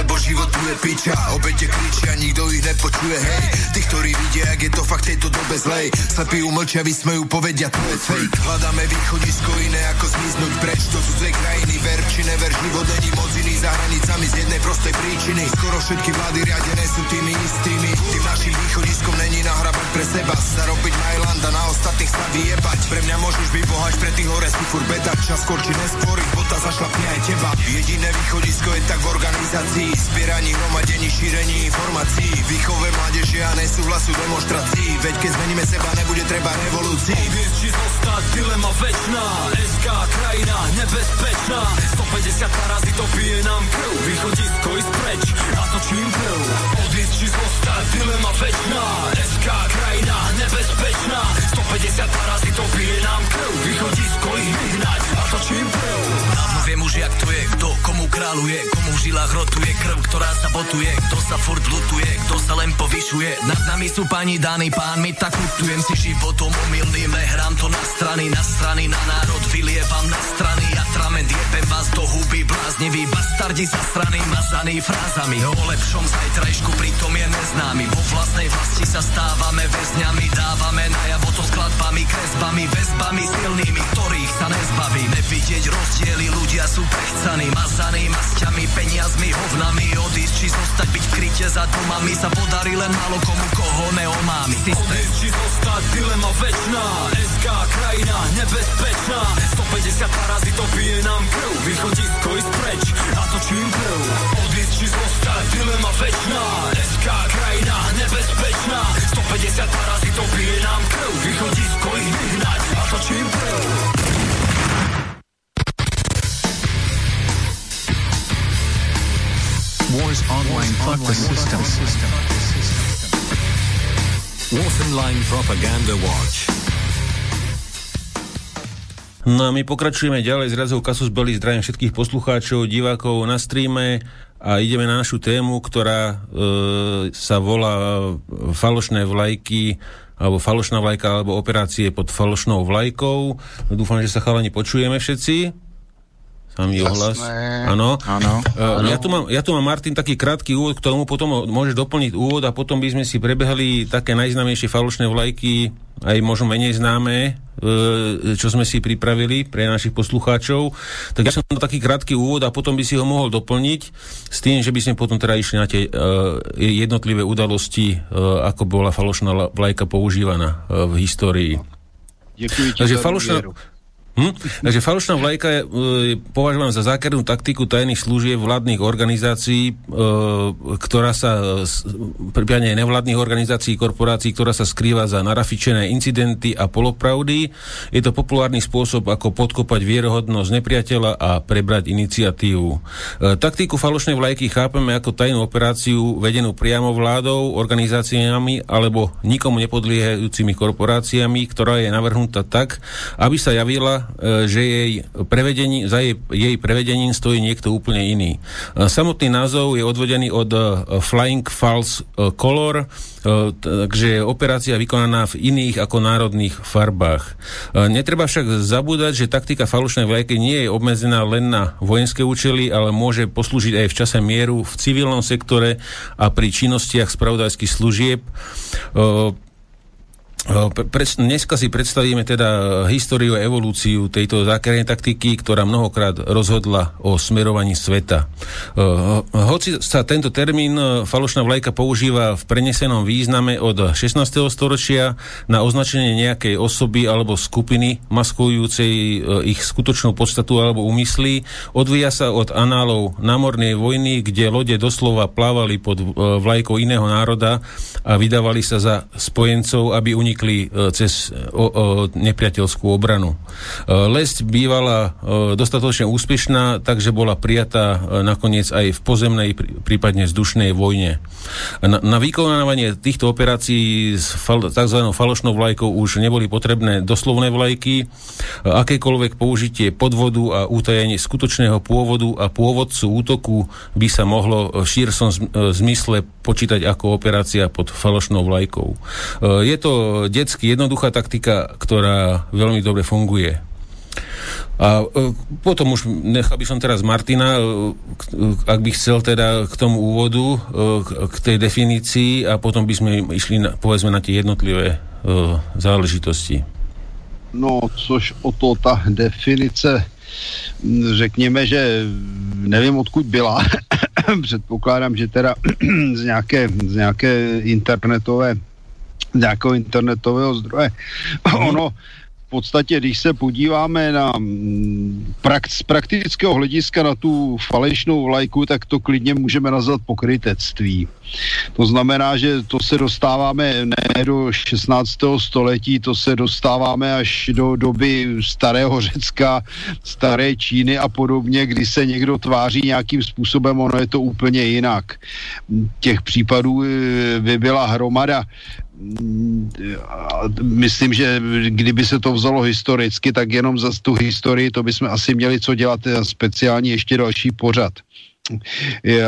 M: lebo život tu je piča. Obete kričia, nikto ich nepočuje, hej. Tí, ktorí vidia, jak je to fakt tejto dobe zlej. Slepí umlčia, vysmejú, povedia, to je fake. Hľadáme východisko iné ako zmiznúť preč. Do cudzej krajiny, ver či never. Život není moc iný za hranicami z jednej prostej príčiny. Skoro všetky vlády riadené sú tými istými. Tým našim východiskom není nahrávať pre seba. Zarobiť Majlanda, na ostatných sa vyjebať. Pre mňa môžeš byť bohač, pre tých hore si furt bedať Čas skôr či neskôr, ich bota zašlapne aj teba. Jediné východisko je tak v organizácii, zbieraní, hromadení, šírení informácií, výchove mládeže a nesúhlasu demonstrácií. Veď keď zmeníme seba, nebude treba revolúcií.
L: Odviesť či zostať, dilema večná, SK krajina nebezpečná. 150 razy to pije nám krv, východisko ísť preč a točím prv. Odviesť či zostať, dilema večná, SK krajina nebezpečná. 150 razy to pije nám krv, východisko ich vyhnať a točím prv.
M: Jak to je, kto komu kráľuje, komu v žilách rotuje krv, ktorá sa botuje, kto sa furt lutuje, kto sa len povyšuje. Nad nami sú pani dány pánmi, tak lutujem si životom omylným, nehrám to na strany, na strany, na národ, vylievam na strany, atrament, jebem vás do huby, bláznivý bastardi za strany, mazaný frázami, o lepšom zajtrajšku, pritom je neznámy, vo vlastnej vlasti sa stávame väzňami, dávame najavo to skladbami, kresbami, väzbami silnými, ktorých sa nezbaví, nevidieť rozdiely, ľudia sú prechcaní, mazaní,
L: masťami, peniazmi, hovnami. Odísť či zostať, byť v kryte za domami Sa podarí len málo komu, koho neomámi. Odísť či zostať, dilema večná SK krajina, nebezpečná. 150 parazitov pije nám krv Východisko ísť preč, a to čím prv. Odísť či zostať, dilema večná. SK krajina, nebezpečná. 150 parazitov pije nám krv. Východisko ich vyhnať, a to čím prv.
J: War's online fuck the system.
N: War's online propaganda watch.
A: No a my pokračujeme ďalej z razou Kasus Belli, zdravím všetkých poslucháčov, divákov na streame a ideme na našu tému, ktorá e, sa volá falošné vlajky alebo falošná vlajka, alebo operácie pod falošnou vlajkou. Dúfam, že sa chalani počujeme všetci. Samý ohlas. Áno. Uh, ja, tu mám, ja tu mám, Martin, taký krátky úvod k tomu, potom môžeš doplniť úvod a potom by sme si prebehli také najznámejšie falošné vlajky, aj možno menej známe, uh, čo sme si pripravili pre našich poslucháčov. Tak ja som to taký krátky úvod a potom by si ho mohol doplniť s tým, že by sme potom teda išli na tie uh, jednotlivé udalosti, ako bola falošná vlajka používaná v histórii.
B: Ďakujem Takže falošná,
A: Hm? Takže falošná vlajka je e, považovaná za zákernú taktiku tajných služieb vládnych organizácií, e, ktorá sa, prípadne nevládnych organizácií, korporácií, ktorá sa skrýva za narafičené incidenty a polopravdy. Je to populárny spôsob, ako podkopať vierohodnosť nepriateľa a prebrať iniciatívu. E, taktiku falošnej vlajky chápeme ako tajnú operáciu vedenú priamo vládou, organizáciami alebo nikomu nepodliehajúcimi korporáciami, ktorá je navrhnutá tak, aby sa javila E, že jej prevedení, za jej, jej prevedením stojí niekto úplne iný. E, samotný názov je odvodený od e, Flying False Color, takže operácia vykonaná v iných ako národných farbách. Netreba však zabúdať, že taktika falošnej vlajky nie je obmedzená len na vojenské účely, ale môže poslúžiť aj v čase mieru v civilnom sektore a pri činnostiach spravodajských služieb dneska si predstavíme teda históriu a evolúciu tejto zákernej taktiky, ktorá mnohokrát rozhodla o smerovaní sveta. Hoci sa tento termín falošná vlajka používa v prenesenom význame od 16. storočia na označenie nejakej osoby alebo skupiny maskujúcej ich skutočnú podstatu alebo úmysly, odvíja sa od análov námornej vojny, kde lode doslova plávali pod vlajkou iného národa a vydávali sa za spojencov, aby unikli unikli e, cez o, nepriateľskú obranu. E, lesť bývala e, dostatočne úspešná, takže bola prijatá nakoniec aj v pozemnej, prípadne vzdušnej vojne. Na, na vykonávanie týchto operácií s fal, tzv. falošnou vlajkou už neboli potrebné doslovné vlajky. Akékoľvek použitie podvodu a utajenie skutočného pôvodu a pôvodcu útoku by sa mohlo v šírsom zmysle počítať ako operácia pod falošnou vlajkou. Je to detsky jednoduchá taktika, ktorá veľmi dobre funguje. A e, potom už nechal by som teraz Martina, e, ak by chcel teda k tomu úvodu, e, k tej definícii a potom by sme išli na, povedzme na tie jednotlivé záležitosti.
B: No, což o to ta definice, řekněme, že nevím, odkud byla. Předpokládám, že teda z nějaké, z nějaké internetové nějakého internetového zdroje. ono v podstatě, když se podíváme na mm, prak, z praktického hlediska na tu falešnou vlajku, tak to klidně můžeme nazvat pokrytectví. To znamená, že to se dostáváme ne do 16. století, to se dostáváme až do doby starého Řecka, staré Číny a podobně, kdy se někdo tváří nějakým způsobem, ono je to úplně jinak. Těch případů eh, by byla hromada myslím, že kdyby se to vzalo historicky, tak jenom za tu historii to bychom asi měli co dělat speciálně ještě další pořad.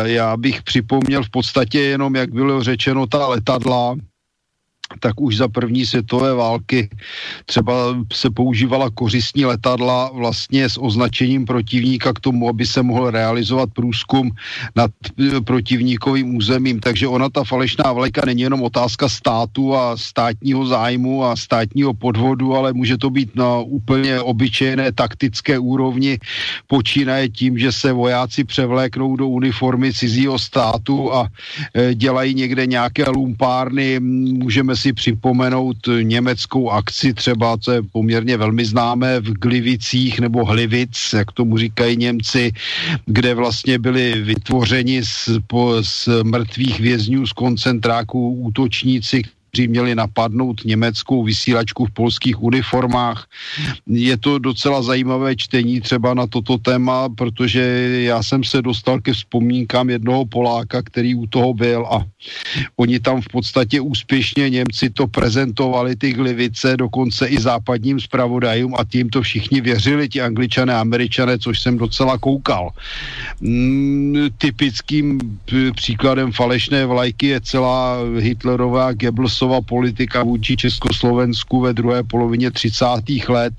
B: Já bych připomněl v podstatě jenom, jak bylo řečeno, ta letadla, tak už za první světové války třeba se používala kořistní letadla vlastně s označením protivníka k tomu, aby se mohl realizovat průzkum nad eh, protivníkovým územím. Takže ona ta falešná vlajka není jenom otázka státu a státního zájmu a státního podvodu, ale může to být na úplně obyčejné taktické úrovni. Počínaje tím, že se vojáci převléknou do uniformy cizího státu a e, dělají někde nějaké lumpárny. Můžeme si připomenout německou akci třeba, co je poměrně velmi známé v Glivicích nebo Hlivic, jak tomu říkají Němci, kde vlastně byli vytvořeni z, po, z mrtvých vězňů z koncentráků útočníci, kteří měli napadnout německou vysílačku v polských uniformách. Je to docela zajímavé čtení třeba na toto téma, protože já jsem se dostal ke vzpomínkám jednoho Poláka, který u toho byl a oni tam v podstatě úspěšně Němci to prezentovali, ty glivice, dokonce i západním zpravodajům a tím to všichni věřili, ti angličané, američané, což jsem docela koukal. Mm, typickým příkladem falešné vlajky je celá Hitlerová Goebbels Klausova politika vůči Československu ve druhé polovině 30. let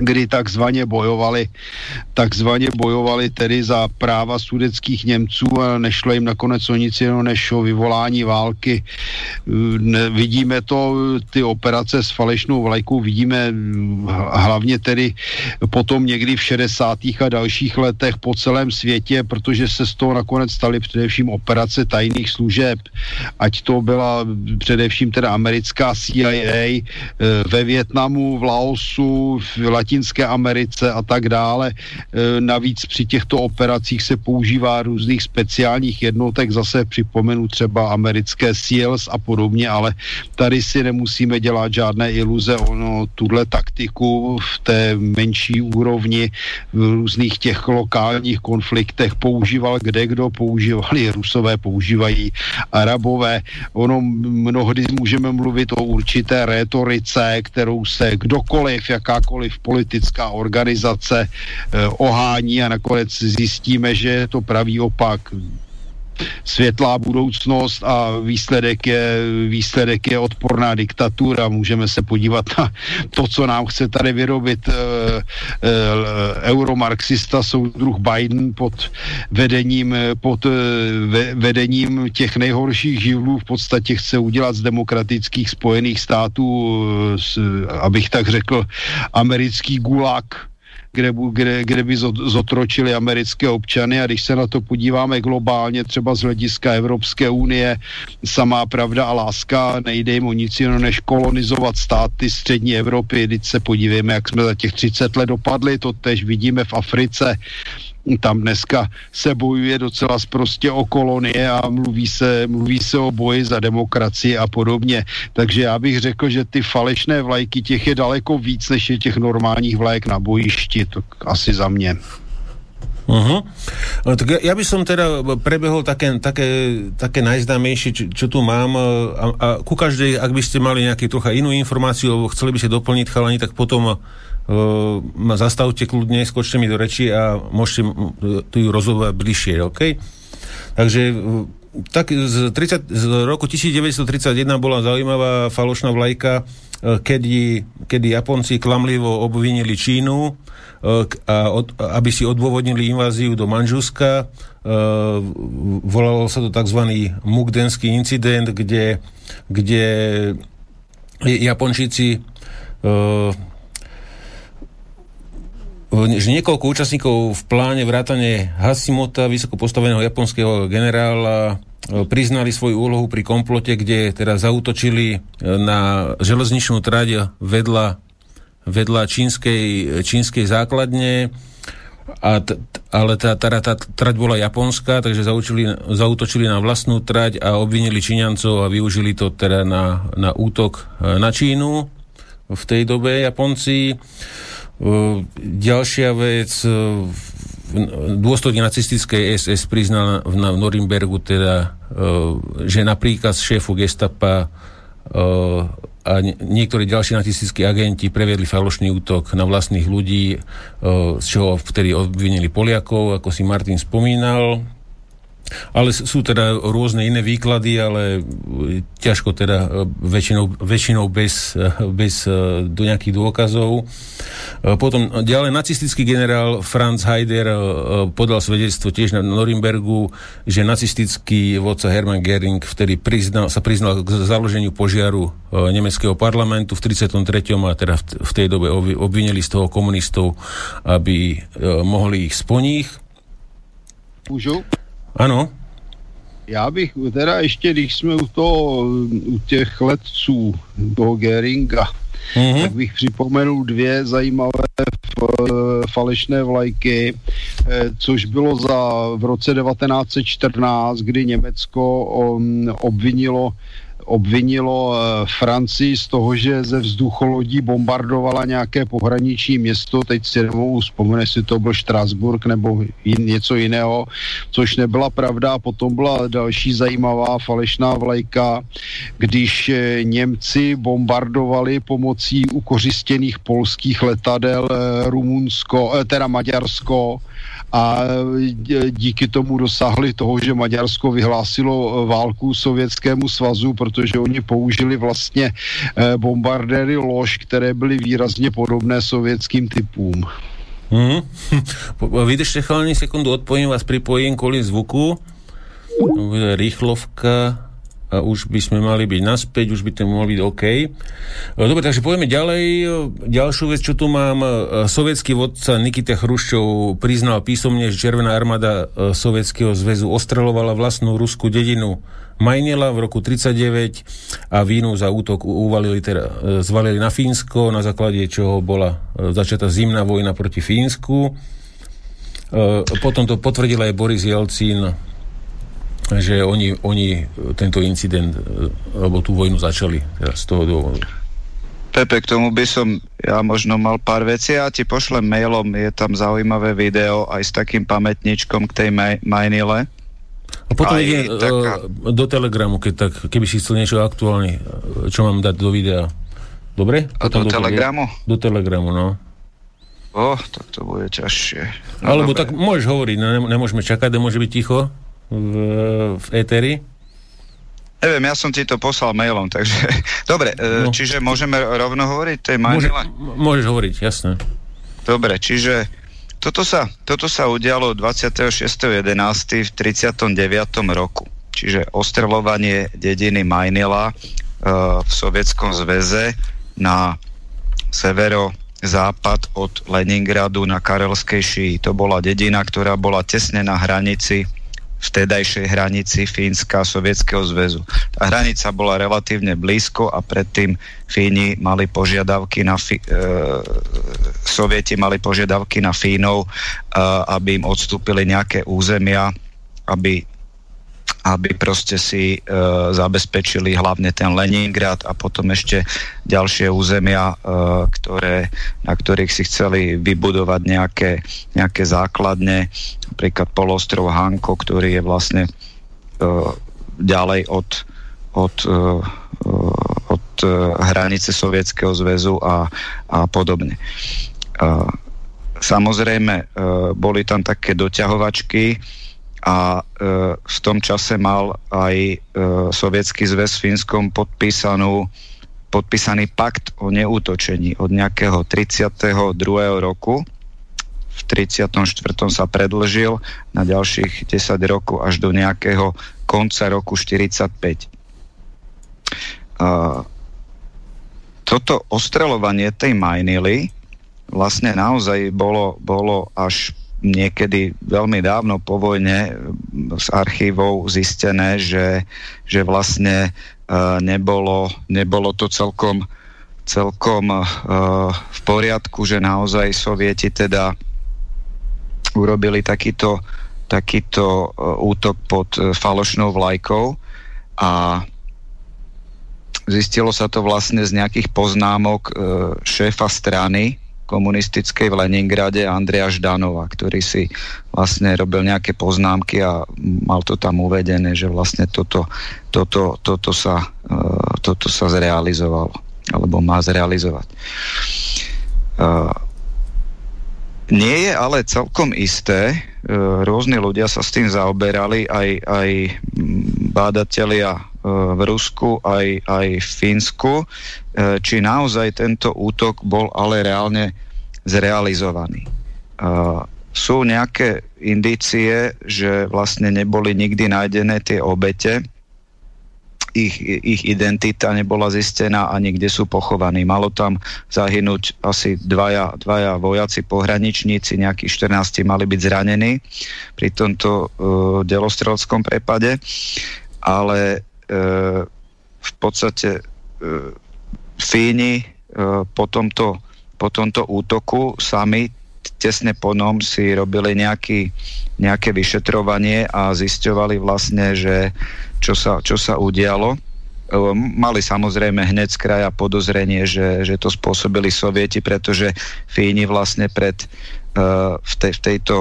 B: kdy takzvaně bojovali, takzvaně bojovali tedy za práva sudeckých Němců a nešlo jim nakonec o nic jiného než o vyvolání války. Ne, vidíme to, ty operace s falešnou vlajkou vidíme hlavně tedy potom někdy v 60. a dalších letech po celém světě, protože se z toho nakonec staly především operace tajných služeb, ať to byla především teda americká CIA eh, ve Větnamu, v Laosu, v Latinské Americe a tak dále. E, navíc při těchto operacích se používá různých speciálních jednotek, zase připomenu třeba americké SEALs a podobně, ale tady si nemusíme dělat žádné iluze, ono tuhle taktiku v té menší úrovni v různých těch lokálních konfliktech používal kde kdo, používali Rusové, používají Arabové. Ono mnohdy můžeme mluvit o určité rétorice, kterou se kdokoliv, jakákoliv politika politická organizace eh, ohání a nakonec zjistíme, že je to pravý opak světlá budoucnost a výsledek je, výsledek je odporná diktatura. Můžeme se podívat na to, co nám chce tady vyrobit e, e, euromarxista soudruh Biden pod vedením, pod ve, vedením těch nejhorších živlů v podstatě chce udělat z demokratických spojených států, s, abych tak řekl, americký gulag kde, kde, kde by zotročili americké občany a když se na to podíváme globálně, třeba z hlediska Evropské unie, samá pravda a láska, nejde jim o nic jiného, než kolonizovat státy střední Evropy. Teď se podívejme, jak jsme za těch 30 let dopadli, to tež vidíme v Africe tam dneska se bojuje docela prostě o kolonie a mluví se, mluví se o boji za demokracii a podobně. Takže já bych řekl, že ty falešné vlajky těch je daleko víc, než je těch normálních vlajek na bojišti, to asi za mě.
A: Uh-huh. Tak ja, ja by som teda prebehol také, také, také najznámejšie, čo, čo tu mám a, a ku každej, ak by ste mali nejaký trocha inú informáciu, alebo chceli by ste doplniť chalani, tak potom ma zastavte kľudne, skočte mi do reči a môžete tu ju rozhovať bližšie, OK? Takže tak z, 30, z roku 1931 bola zaujímavá falošná vlajka, kedy, kedy Japonci klamlivo obvinili Čínu, a od, aby si odôvodnili inváziu do Manžuska. Volalo sa to tzv. Mukdenský incident, kde, kde Japončíci že niekoľko účastníkov v pláne vrátane Hasimota, vysoko postaveného japonského generála, e, priznali svoju úlohu pri komplote, kde teda zautočili e, na železničnú trať vedľa, vedľa čínskej, čínskej základne, a t- ale tá, tá, tá trať bola japonská, takže zautočili, zautočili na vlastnú trať a obvinili Číňancov a využili to teda na, na útok e, na Čínu v tej dobe Japonci. Ďalšia vec, dôstojne nacistickej SS priznal na, v Norimbergu teda, že napríklad šéfu gestapa a niektorí ďalší nacistickí agenti previedli falošný útok na vlastných ľudí, z čoho vtedy obvinili Poliakov, ako si Martin spomínal. Ale sú teda rôzne iné výklady, ale ťažko teda e, väčšinou, väčšinou bez, e, bez e, do nejakých dôkazov. Potom ďalej nacistický generál Franz Heider podal svedectvo tiež na Norimbergu, že nacistický vodca Hermann Göring vtedy priznal, sa priznal k založeniu požiaru nemeckého parlamentu v 33. a teda v tej dobe obvinili z toho komunistov, aby mohli ich sponích.
B: Můžu?
A: Ano.
B: Já bych teda ještě, když jsme u toho, u těch letců toho Geringa, mm-hmm. tak bych připomenul dvě zajímavé falešné vlajky, eh, což bylo za v roce 1914, kdy Německo um, obvinilo obvinilo eh, Francii z toho, že ze vzducholodí bombardovala nějaké pohraniční město, teď si nemohu vzpomenout, jestli to byl Štrasburg nebo jin, něco jiného, což nebyla pravda. Potom byla další zajímavá falešná vlajka, když eh, Němci bombardovali pomocí ukořistěných polských letadel eh, Rumunsko, teda Maďarsko, a e, díky tomu dosáhli toho, že Maďarsko vyhlásilo e, válku Sovětskému svazu, protože oni použili vlastně e, bombardéry lož, které byly výrazně podobné sovětským typům.
A: Mm. Vydržte chalani sekundu, odpojím vás, pripojím kvôli zvuku. Rýchlovka už by sme mali byť naspäť, už by to mohlo byť OK. E, dobre, takže poďme ďalej. E, ďalšiu vec, čo tu mám, e, sovietský vodca Nikita Chruščov priznal písomne, že Červená armáda Sovietskeho zväzu ostrelovala vlastnú ruskú dedinu Majnela v roku 39 a vínu za útok uvalili, teda, zvalili na Fínsko, na základe čoho bola začatá zimná vojna proti Fínsku. Potom to potvrdil aj Boris Jelcin že oni, oni tento incident, e, alebo tú vojnu začali z toho dôvodu.
C: Pepe, k tomu by som ja možno mal pár vecí a ti pošlem mailom, je tam zaujímavé video aj s takým pamätničkom k tej maj- Majnile.
A: A potom aj ide taká... E, do Telegramu, keď tak, keby si chcel niečo aktuálne, e, čo mám dať do videa. Dobre?
C: A do, do Telegramu?
A: Do Telegramu, no.
C: O, tak to bude ťažšie.
A: No, Alebo dobre. tak môžeš hovoriť, nemôžeme čakať, nemôže byť ticho v, v Eteri?
C: Neviem, ja som ti to poslal mailom, takže... Dobre, e, no. čiže môžeme rovno hovoriť tej
A: Môže, môžeš hovoriť, jasné.
C: Dobre, čiže toto sa, toto sa udialo 26.11. v 39. roku. Čiže ostreľovanie dediny Majnila uh, v Sovietskom zväze na severo západ od Leningradu na Karelskej šíji. To bola dedina, ktorá bola tesne na hranici vtedajšej hranici Fínska a Sovietskeho zväzu. Tá hranica bola relatívne blízko a predtým Fíni mali požiadavky na Fí- e, Sovieti mali požiadavky na Fínov, e, aby im odstúpili nejaké územia, aby aby proste si e, zabezpečili hlavne ten Leningrad a potom ešte ďalšie územia, e, ktoré, na ktorých si chceli vybudovať nejaké, nejaké základne, napríklad polostrov Hanko, ktorý je vlastne e, ďalej od, od, e, od e, hranice Sovietskeho zväzu a, a podobne. E, samozrejme, e, boli tam také doťahovačky, a e, v tom čase mal aj e, Sovietský zväz s Fínskom podpísanú, podpísaný pakt o neútočení od nejakého 32. roku. V 34. sa predlžil na ďalších 10 rokov až do nejakého konca roku 45. Uh, toto ostreľovanie tej Majnily vlastne naozaj bolo, bolo až niekedy veľmi dávno po vojne z archívov zistené, že, že vlastne uh, nebolo, nebolo to celkom, celkom uh, v poriadku, že naozaj sovieti teda urobili takýto, takýto útok pod falošnou vlajkou a zistilo sa to vlastne z nejakých poznámok šéfa strany komunistickej v Leningrade Andrea Ždanova, ktorý si vlastne robil nejaké poznámky a mal to tam uvedené, že vlastne toto, toto, toto, sa, uh, toto sa zrealizovalo alebo má zrealizovať. Uh, Nie je ale celkom isté, e, rôzni ľudia sa s tým zaoberali, aj, aj bádatelia e, v Rusku, aj, aj v Fínsku, e, či naozaj tento útok bol ale reálne zrealizovaný. Sú nejaké indície, že vlastne neboli nikdy nájdené tie obete, ich, ich identita nebola zistená a kde sú pochovaní. Malo tam zahynúť asi dvaja, dvaja vojaci pohraničníci, nejakí 14 mali byť zranení pri tomto uh, delostrelskom prepade, ale v podstate uh, Fíni uh, po, tomto, po tomto útoku sami tesne po nom si robili nejaký, nejaké vyšetrovanie a zisťovali vlastne, že čo sa, čo sa udialo. Mali samozrejme hneď z kraja podozrenie, že, že to spôsobili sovieti, pretože Fíni vlastne pred, v, tej, v, tejto,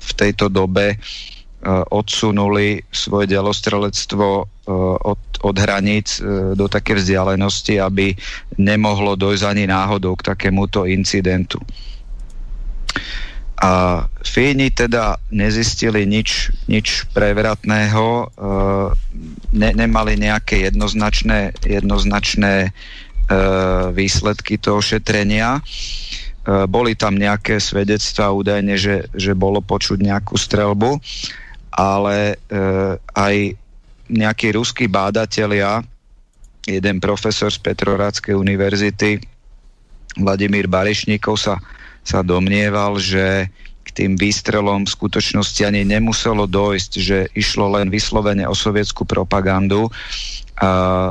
C: v tejto dobe odsunuli svoje delostrelectvo od, od hraníc do také vzdialenosti, aby nemohlo dojsť ani náhodou k takémuto incidentu. A Fíni teda nezistili nič, nič prevratného, e, ne, nemali nejaké jednoznačné, jednoznačné e, výsledky toho šetrenia. E, boli tam nejaké svedectvá údajne, že, že bolo počuť nejakú strelbu, ale aj nejakí ruskí bádatelia, jeden profesor z Petroradskej univerzity, Vladimír Barišníkov sa sa domnieval, že k tým výstrelom v skutočnosti ani nemuselo dojsť, že išlo len vyslovene o sovietskú propagandu. A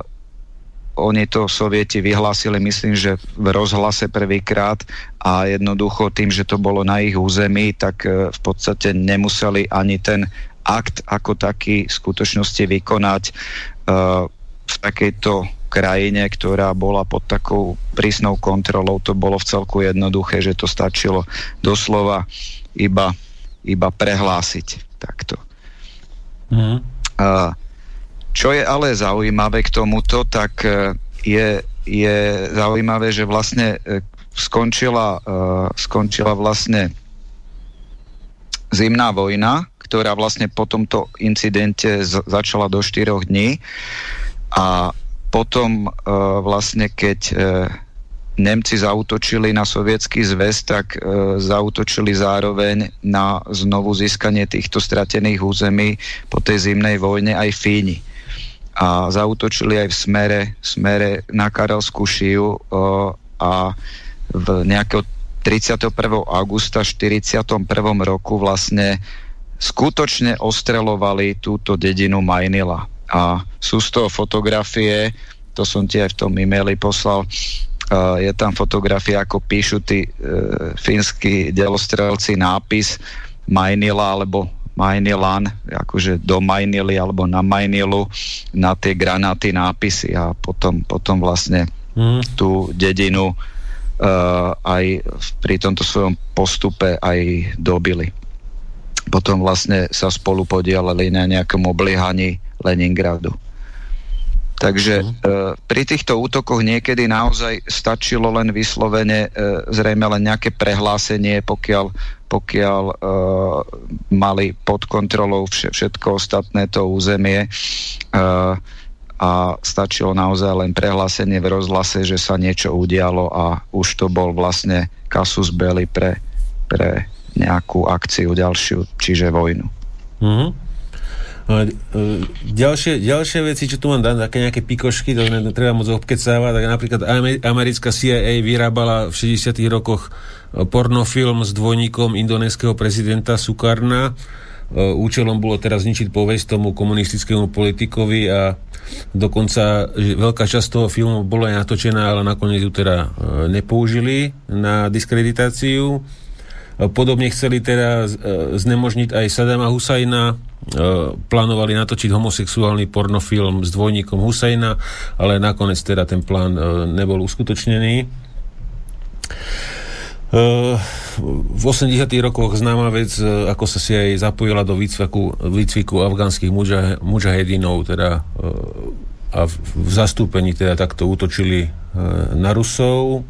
C: oni to sovieti vyhlásili, myslím, že v rozhlase prvýkrát a jednoducho tým, že to bolo na ich území, tak e, v podstate nemuseli ani ten akt ako taký v skutočnosti vykonať uh, v takejto krajine, ktorá bola pod takou prísnou kontrolou, to bolo v celku jednoduché, že to stačilo doslova iba, iba prehlásiť takto. Mm. A, čo je ale zaujímavé k tomuto, tak e, je, je zaujímavé, že vlastne skončila, uh, skončila vlastne zimná vojna, ktorá vlastne po tomto incidente začala do 4 dní a potom uh, vlastne, keď uh, Nemci zautočili na sovietský zväz, tak uh, zautočili zároveň na znovu získanie týchto stratených území po tej zimnej vojne aj Fíni. A zautočili aj v smere, smere na Karelskú šiu uh, a v nejakého 31. augusta 41. roku vlastne skutočne ostrelovali túto dedinu Majnila a sú z toho fotografie, to som ti aj v tom e-maili poslal, uh, je tam fotografia, ako píšu tí uh, fínsky delostrelci nápis Majnila alebo Majnilan, akože do Majnily alebo na Majnilu na tie granáty nápisy a potom, potom vlastne mm. tú dedinu uh, aj pri tomto svojom postupe aj dobili. Potom vlastne sa spolu podielali na nejakom obliehaní Leningradu. Takže uh, pri týchto útokoch niekedy naozaj stačilo len vyslovene, e, zrejme len nejaké prehlásenie, pokiaľ, pokiaľ e, mali pod kontrolou vš- všetko ostatné to územie e, a stačilo naozaj len prehlásenie v rozhlase, že sa niečo udialo a už to bol vlastne kasus belli pre, pre nejakú akciu ďalšiu, čiže vojnu.
A: E, ďalšie, ďalšie veci, čo tu mám dať, také nejaké pikošky, to treba moc obkecávať, tak napríklad americká CIA vyrábala v 60 rokoch e, pornofilm s dvojníkom indonéskeho prezidenta Sukarna. E, účelom bolo teraz zničiť povesť tomu komunistickému politikovi a dokonca veľká časť toho filmu bola natočená, ale nakoniec ju teda nepoužili na diskreditáciu. Podobne chceli teda znemožniť aj Sadama Husajna, E, plánovali natočiť homosexuálny pornofilm s dvojníkom Husajna, ale nakoniec teda ten plán e, nebol uskutočnený. E, v 80. rokoch známa vec, ako sa si aj zapojila do výcviku, výcviku afgánskych mužahedinov, teda a v zastúpení teda takto útočili na Rusov.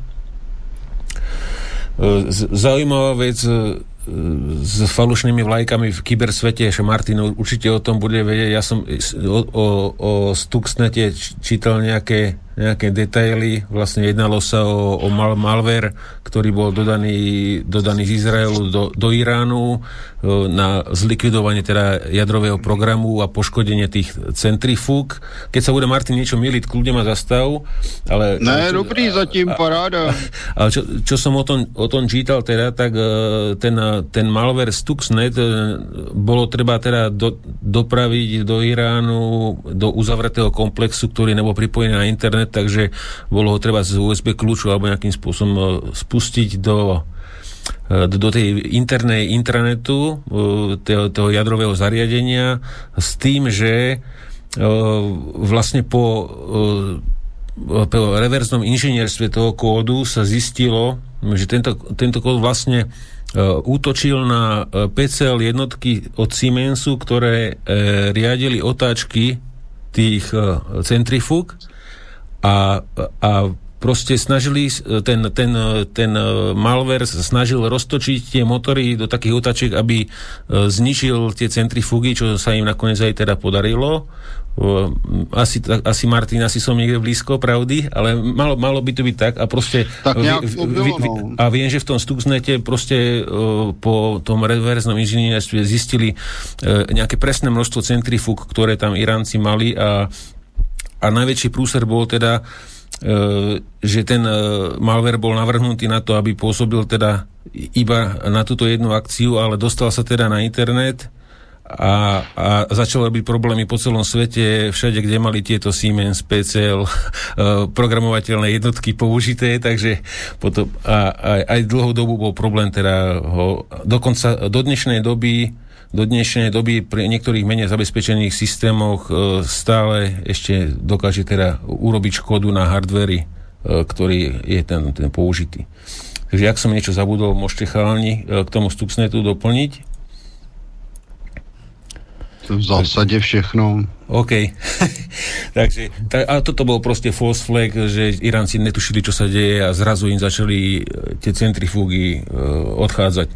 A: Zaujímavá vec, s falošnými vlajkami v kybersvete, že Martin určite o tom bude vedieť. Ja som o, o, o Stuxnete čítal nejaké nejaké detaily. Vlastne jednalo sa o, o mal, malware, ktorý bol dodaný, dodaný z Izraelu do, do Iránu e, na zlikvidovanie teda jadrového programu a poškodenie tých centrifúg. Keď sa bude Martin niečo miliť, kľudne ma zastav. Ale,
B: ne, čo, dobrý, zatím paráda.
A: Ale čo, čo som o tom, o tom čítal teda, tak e, ten, ten malware Stuxnet e, bolo treba teda do, dopraviť do Iránu, do uzavretého komplexu, ktorý nebol pripojený na internet internet, takže bolo ho treba z USB kľúču alebo nejakým spôsobom e, spustiť do e, do tej internej intranetu e, toho, toho jadrového zariadenia s tým, že vlastne po, po reverznom inžinierstve toho kódu sa zistilo, že tento, tento kód vlastne útočil na PCL jednotky od Siemensu, ktoré riadili otáčky tých centrifúg a, a proste snažili, ten, ten, ten malware snažil roztočiť tie motory do takých otačiek, aby e, zničil tie centrifugy, čo sa im nakoniec aj teda podarilo. Asi, asi Martin, asi som niekde blízko pravdy, ale malo, malo by to byť tak a proste
B: tak v, v, v,
A: a viem, že v tom Stuxnete proste e, po tom reverznom inžinierstve zistili e, nejaké presné množstvo centrifúg, ktoré tam Iránci mali a a najväčší prúser bol teda, e, že ten e, malware bol navrhnutý na to, aby pôsobil teda iba na túto jednu akciu, ale dostal sa teda na internet a, a začalo byť problémy po celom svete, všade, kde mali tieto Siemens, PCL, e, programovateľné jednotky použité, takže potom, a, a, aj dlhú dobu bol problém teda ho, dokonca do dnešnej doby do dnešnej doby pri niektorých menej zabezpečených systémoch e, stále ešte dokáže teda urobiť škodu na hardvery, e, ktorý je ten, ten použitý. Takže ak som niečo zabudol, môžete chalani e, k tomu Stuxnetu doplniť.
B: V zásade všechno.
A: OK. Takže, tak, a toto bol proste false flag, že Iránci netušili, čo sa deje a zrazu im začali tie centrifúgy uh, odchádzať.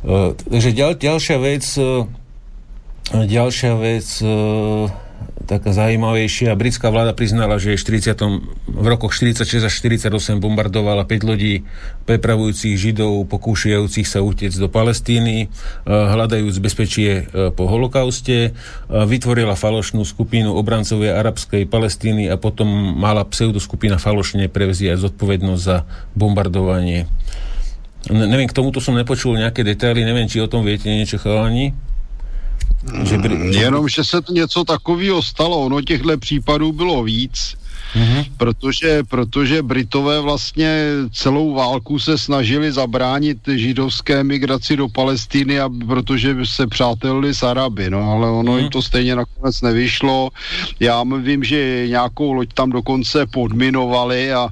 A: Uh, takže ďal, ďalšia vec, uh, ďalšia vec, uh, taká zaujímavejšia. Britská vláda priznala, že 40, v rokoch 46 až 48 bombardovala 5 lodí prepravujúcich Židov, pokúšajúcich sa utiec do Palestíny, hľadajúc bezpečie po holokauste. Vytvorila falošnú skupinu obrancovia arabskej Palestíny a potom mala pseudoskupina falošne prevziať zodpovednosť za bombardovanie Ne, neviem, k tomuto som nepočul nejaké detaily, neviem, či o tom viete niečo chalani.
B: Že mm, Jenom, že se něco takového stalo, ono těchto případů bylo víc Mm-hmm. Protože, protože Britové vlastně celou válku se snažili zabránit židovské migraci do Palestiny, a protože se přátelili s Araby, no ale ono mm-hmm. jim to stejně nakonec nevyšlo. Já vím, že nějakou loď tam dokonce podminovali a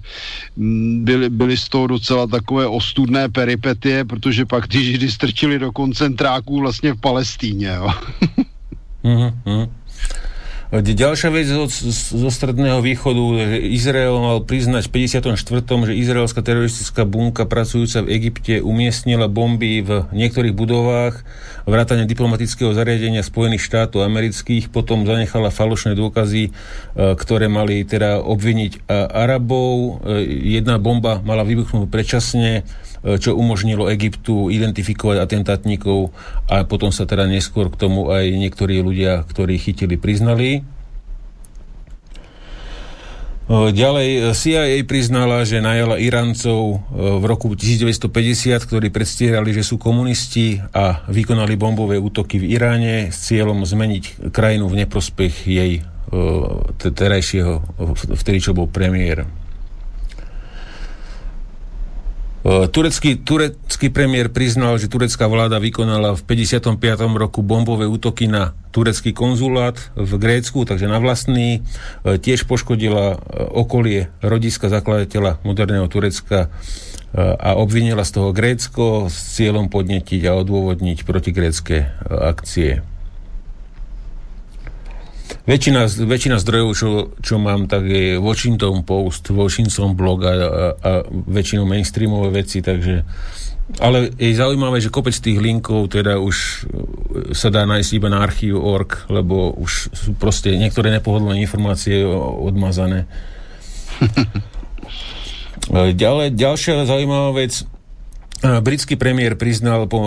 B: mm, byly, byly z toho docela takové ostudné peripetie, protože pak ty židy strčili do koncentráků vlastně v Palestíně, jo.
A: mm-hmm. Ďalšia vec zo, zo stredného východu, že Izrael mal priznať v 54., že izraelská teroristická bunka pracujúca v Egypte umiestnila bomby v niektorých budovách vrátane diplomatického zariadenia Spojených štátov amerických, potom zanechala falošné dôkazy, e, ktoré mali teda obviniť e, Arabov. E, jedna bomba mala vybuchnúť predčasne, čo umožnilo Egyptu identifikovať atentátnikov a potom sa teda neskôr k tomu aj niektorí ľudia, ktorí chytili, priznali. Ďalej CIA priznala, že najala Irancov v roku 1950, ktorí predstierali, že sú komunisti a vykonali bombové útoky v Iráne s cieľom zmeniť krajinu v neprospech jej terajšieho, vtedy čo bol premiér. E, turecký, turecký premiér priznal, že turecká vláda vykonala v 55. roku bombové útoky na turecký konzulát v Grécku, takže na vlastný. E, tiež poškodila e, okolie rodiska zakladateľa moderného Turecka a obvinila z toho Grécko s cieľom podnetiť a odôvodniť protigrécké akcie. Väčšina, väčšina zdrojov, čo, čo mám, tak je Washington Post, Washington blog a, a, väčšinou mainstreamové veci, takže ale je zaujímavé, že kopec tých linkov teda už sa dá nájsť iba na archív.org, lebo už sú proste niektoré nepohodlné informácie odmazané. Ďalej, ďalšia zaujímavá vec, Britský premiér priznal po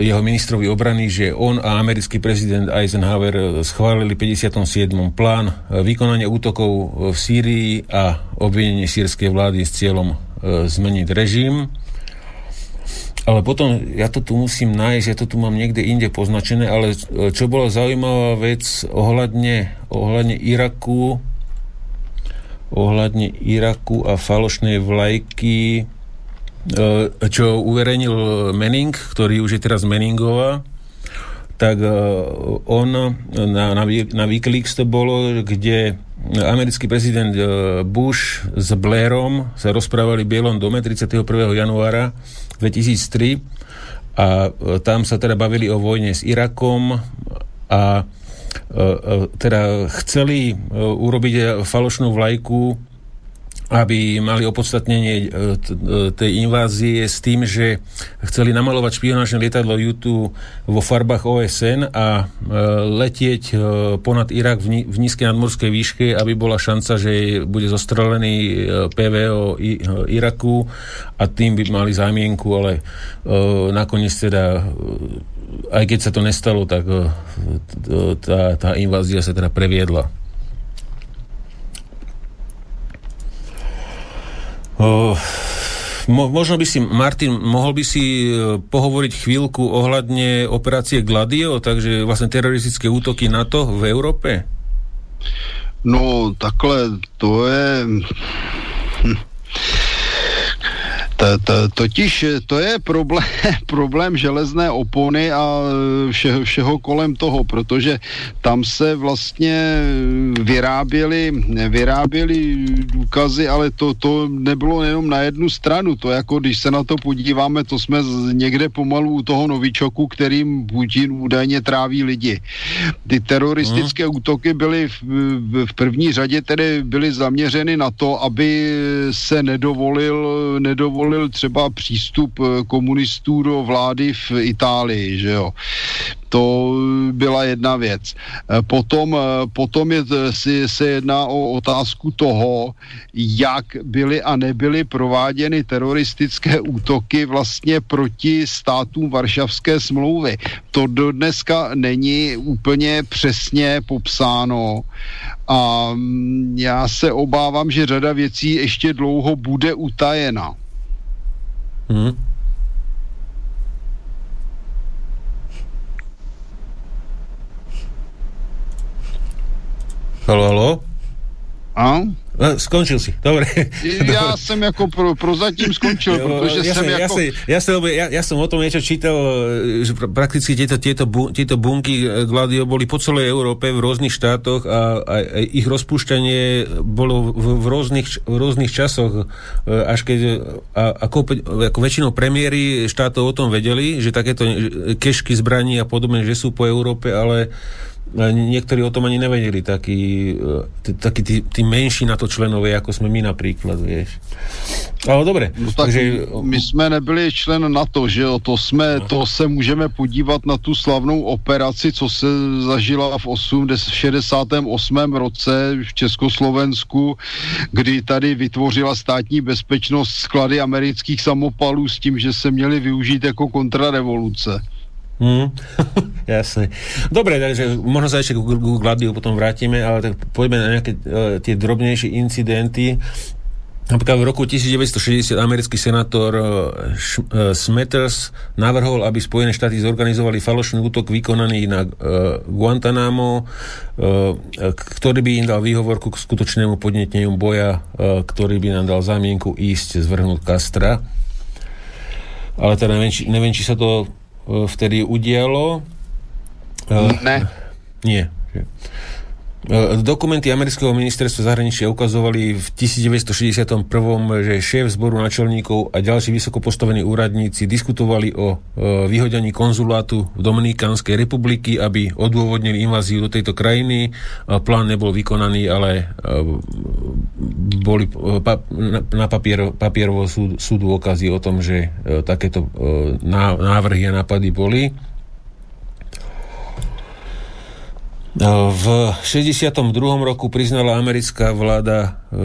A: jeho ministrovi obrany, že on a americký prezident Eisenhower schválili 57. plán vykonania útokov v Sýrii a obvinenie sírskej vlády s cieľom e, zmeniť režim. Ale potom, ja to tu musím nájsť, ja to tu mám niekde inde poznačené, ale e, čo bola zaujímavá vec ohľadne, ohľadne Iraku, ohľadne Iraku a falošnej vlajky, E, čo uverejnil Menning, ktorý už je teraz Menningová, tak e, on na, na, na Wikileaks to bolo, kde americký prezident e, Bush s Blairom sa rozprávali v Bielom dome 31. januára 2003 a tam sa teda bavili o vojne s Irakom a teda chceli urobiť falošnú vlajku aby mali opodstatnenie e, e, tej invázie s tým, že chceli namalovať špionážne lietadlo U2 vo farbách OSN a e, letieť ponad Irak v nízkej nadmorskej výške, aby bola šanca, že bude zostrelený PVO Iraku a tým by mali zámienku, ale nakoniec teda aj keď sa to nestalo, tak tá, tá invázia sa teda previedla. Mo, možno by si, Martin, mohol by si e, pohovoriť chvíľku ohľadne operácie Gladio, takže vlastne teroristické útoky NATO v Európe?
B: No, takhle, to je... Hm to, to, totiž to je problém, problém železné opony a vše, všeho kolem toho, protože tam se vlastně vyráběly, vyráběly důkazy, ale to, to nebylo jenom na jednu stranu. To jako, když se na to podíváme, to jsme někde pomalu u toho novičoku, kterým Putin údajně tráví lidi. Ty teroristické hmm. útoky byly v, v první řadě tedy byly zaměřeny na to, aby se nedovolil, nedovolil dovolil třeba přístup eh, komunistů do vlády v Itálii, že jo. To byla jedna věc. Eh, potom, eh, potom je, si, se jedná o otázku toho, jak byly a nebyly prováděny teroristické útoky vlastně proti státům Varšavské smlouvy. To do dneska není úplně přesně popsáno a mm, já se obávám, že řada věcí ještě dlouho bude utajena. Hmm.
A: Halo, halo?
B: A?
A: No, skončil si, dobre.
B: Ja som ako pro, prozatím skončil, pretože
A: ja
B: som
A: ja
B: ako...
A: Ja, ja, ja, ja som o tom niečo čítal, že prakticky tieto, tieto, bu, tieto bunky eh, Gladio boli po celej Európe v rôznych štátoch a, a, a ich rozpúšťanie bolo v, v, rôznych, v rôznych časoch, eh, až keď a, ako, ako väčšinou premiéry štátov o tom vedeli, že takéto kešky zbraní a podobne, že sú po Európe, ale niektorí o tom ani nevedeli, takí, e, takí tí, tí menší na to členové, ako sme my napríklad, vieš. Ale dobre.
B: No tak takže... my jsme nebyli člen NATO, že jo, to jsme, to se můžeme podívat na tu slavnou operaci, co se zažila v 8, 68. roce v Československu, kdy tady vytvořila státní bezpečnost sklady amerických samopalů s tím, že se měli využít jako kontrarevoluce.
A: Hmm. Jasne. Dobre, takže možno sa ešte k Gladiu potom vrátime, ale tak poďme na nejaké uh, tie drobnejšie incidenty. Napríklad v roku 1960 americký senátor uh, Smethers navrhol, aby Spojené štáty zorganizovali falošný útok vykonaný na uh, Guantanamo, ktorý by im dal výhovorku k skutočnému podneteniu boja, ktorý by nám dal zámienku ísť zvrhnúť Kastra. Ale teda neviem, či, neviem, či sa to vtedy udialo.
B: Ne.
A: Nie. E, dokumenty amerického ministerstva zahraničia ukazovali v 1961, že šéf zboru načelníkov a ďalší vysoko úradníci diskutovali o e, vyhodení konzulátu v Dominikánskej republiky, aby odôvodnili inváziu do tejto krajiny. Plán nebol vykonaný, ale e, boli na papier, papierovo sú dôkazy o tom, že takéto návrhy a nápady boli. V 62. roku priznala americká vláda e,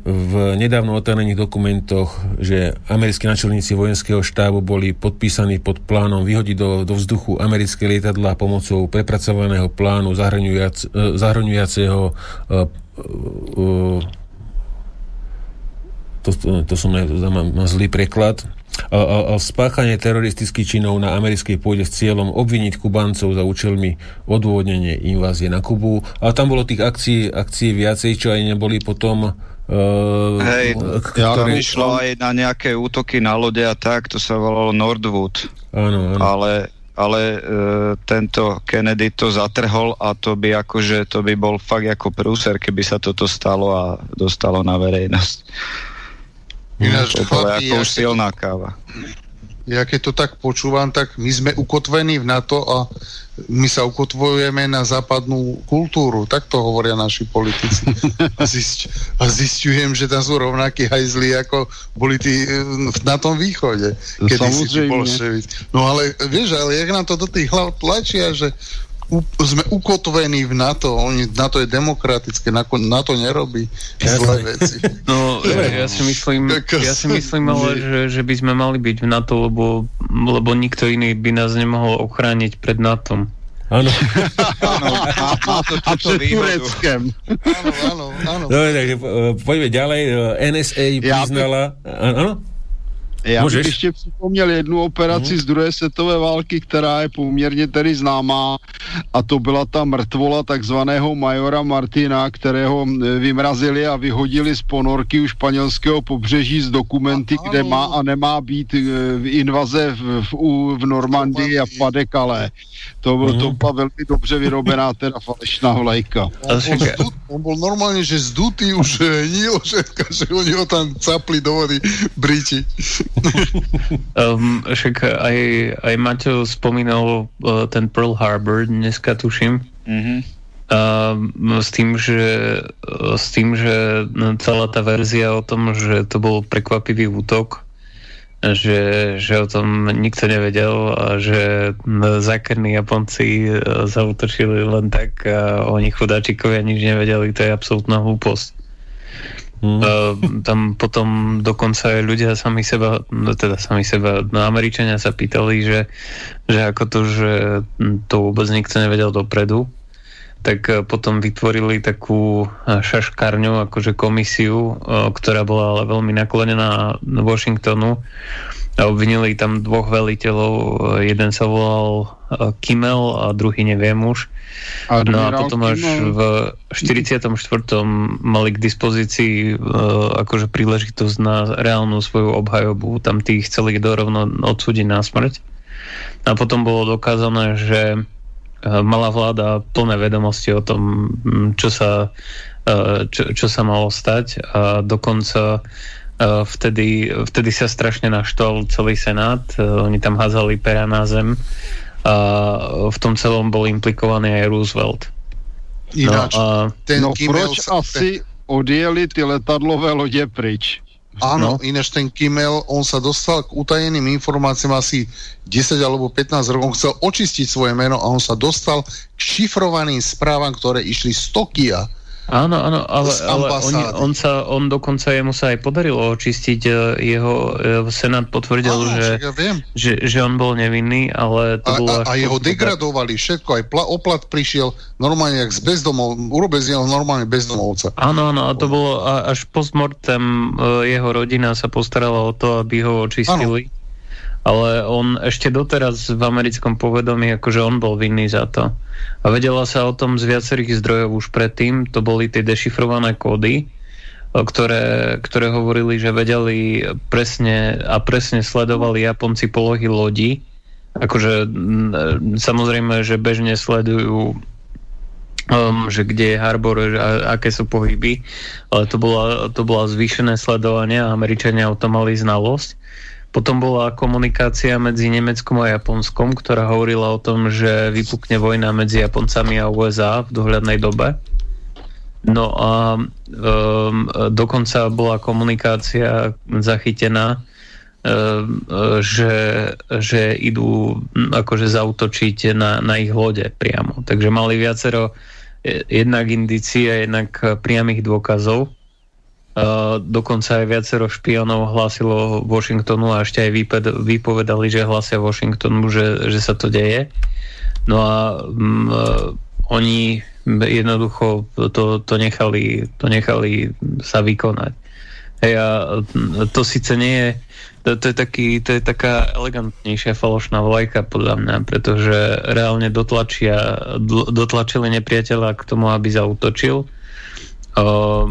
A: v, nedávno otajnených dokumentoch, že americkí načelníci vojenského štábu boli podpísaní pod plánom vyhodiť do, do vzduchu americké lietadla pomocou prepracovaného plánu zahrňujac, e, zahrňujaceho e, to, to som mám, mám zlý preklad, a, a, a spáchanie teroristických činov na americkej pôde s cieľom obviniť Kubáncov za účelmi odôvodnenie invázie na Kubu. Ale tam bolo tých akcií, akcií viacej, čo aj neboli potom
C: Uh, Hej, ktoré... išlo aj na nejaké útoky na lode a tak, to sa volalo Nordwood.
A: Áno, áno.
C: Ale, ale uh, tento Kennedy to zatrhol a to by akože, to by bol fakt ako prúser, keby sa toto stalo a dostalo na verejnosť.
H: Ináč, to
C: je ako už silná káva.
H: Ja keď to tak počúvam, tak my sme ukotvení v NATO a my sa ukotvujeme na západnú kultúru. Tak to hovoria naši politici. A, zisť, a zistujem, že tam sú rovnakí hajzli, ako boli tí na tom východe. Kedy. Si no ale vieš, ale jak nám to do tých hlav tlačia, že u, sme ukotvení v NATO, oni, NATO je demokratické, NATO nerobí zlé veci.
D: No, ja si myslím, ja si myslím ale, že, že by sme mali byť v NATO, lebo, lebo nikto iný by nás nemohol ochrániť pred NATO.
A: Áno.
B: A pred Tureckem.
H: Áno, áno, áno.
A: Dobre, takže poďme ďalej. NSA priznala... Áno?
B: Já Můžeš? bych ještě připomněl jednu operaci hmm. z druhé světové války, která je poměrně tedy známá a to byla ta mrtvola takzvaného majora Martina, kterého vymrazili a vyhodili z ponorky u španělského pobřeží z dokumenty, a, kde má a nemá být e, invaze v, v, v Normandii a v Padekale. To, hmm. to byla velmi dobře vyrobená teda falešná vlajka. On,
H: on, zdut, on bol normálne, že zdutý už hnil všetko, že oni ho tam capli do vody Briti
D: um, však aj, aj Maťo spomínal uh, ten Pearl Harbor dneska, tuším. Mm-hmm. Uh, s tým, že, uh, s tým, že celá tá verzia o tom, že to bol prekvapivý útok, že, že o tom nikto nevedel a že zákerní Japonci uh, zautočili len tak a oni chudáčikovia nič nevedeli, to je absolútna hlúposť. Mm. Uh, tam potom dokonca aj ľudia sami seba, no teda sami seba, no Američania sa pýtali, že, že ako to, že to vôbec nikto nevedel dopredu, tak uh, potom vytvorili takú uh, šaškárňu, akože komisiu, uh, ktorá bola ale veľmi naklonená Washingtonu a obvinili tam dvoch veliteľov. Jeden sa volal Kimmel a druhý neviem už. No a potom až v 44. mali k dispozícii akože príležitosť na reálnu svoju obhajobu. Tam tých chceli dorovno odsúdiť na smrť. A potom bolo dokázané, že mala vláda plné vedomosti o tom, čo sa, čo, čo sa malo stať a dokonca Eh, vtedy, vtedy sa strašne naštval celý senát, eh, oni tam házali pera na zem a v tom celom bol implikovaný aj Roosevelt.
B: Ináč, no, a... ten no proč asi odjeli ty letadlové lode pryč?
H: Áno, no. ináč ten Kimmel, on sa dostal k utajeným informáciám asi 10 alebo 15 rokov, chcel očistiť svoje meno a on sa dostal k šifrovaným správam, ktoré išli z Tokia
D: Áno, áno, ale, ale on, on, sa, on dokonca jemu sa aj podarilo očistiť e, jeho, e, senát potvrdil, áno, že, ja viem. Že, že on bol nevinný, ale to
H: a,
D: bolo...
H: A, a jeho degradovali všetko, aj pla, oplat prišiel normálne jak z bezdomov, urobil z neho normálne bezdomovca.
D: Áno, áno, a to bolo až postmortem e, jeho rodina sa postarala o to, aby ho očistili. Áno ale on ešte doteraz v americkom povedomí, akože on bol vinný za to. A vedela sa o tom z viacerých zdrojov už predtým, to boli tie dešifrované kódy, ktoré, ktoré hovorili, že vedeli presne a presne sledovali Japonci polohy lodi. Akože samozrejme, že bežne sledujú um, že kde je harbor, a, aké sú pohyby, ale to bola, to bola zvýšené sledovanie a Američania o tom mali znalosť. Potom bola komunikácia medzi Nemeckom a Japonskom, ktorá hovorila o tom, že vypukne vojna medzi Japoncami a USA v dohľadnej dobe. No a um, dokonca bola komunikácia zachytená, um, že, že idú akože zautočiť na, na ich lode priamo. Takže mali viacero jednak indície, jednak priamých dôkazov. Uh, dokonca aj viacero špionov hlásilo Washingtonu a ešte aj vypovedali, že hlasia Washingtonu, že, že sa to deje. No a um, uh, oni jednoducho to, to, nechali, to nechali sa vykonať. Hej, a to síce nie je to, to, je taký, to je taká elegantnejšia falošná vlajka podľa mňa, pretože reálne dotlačia, dotlačili nepriateľa k tomu, aby zautočil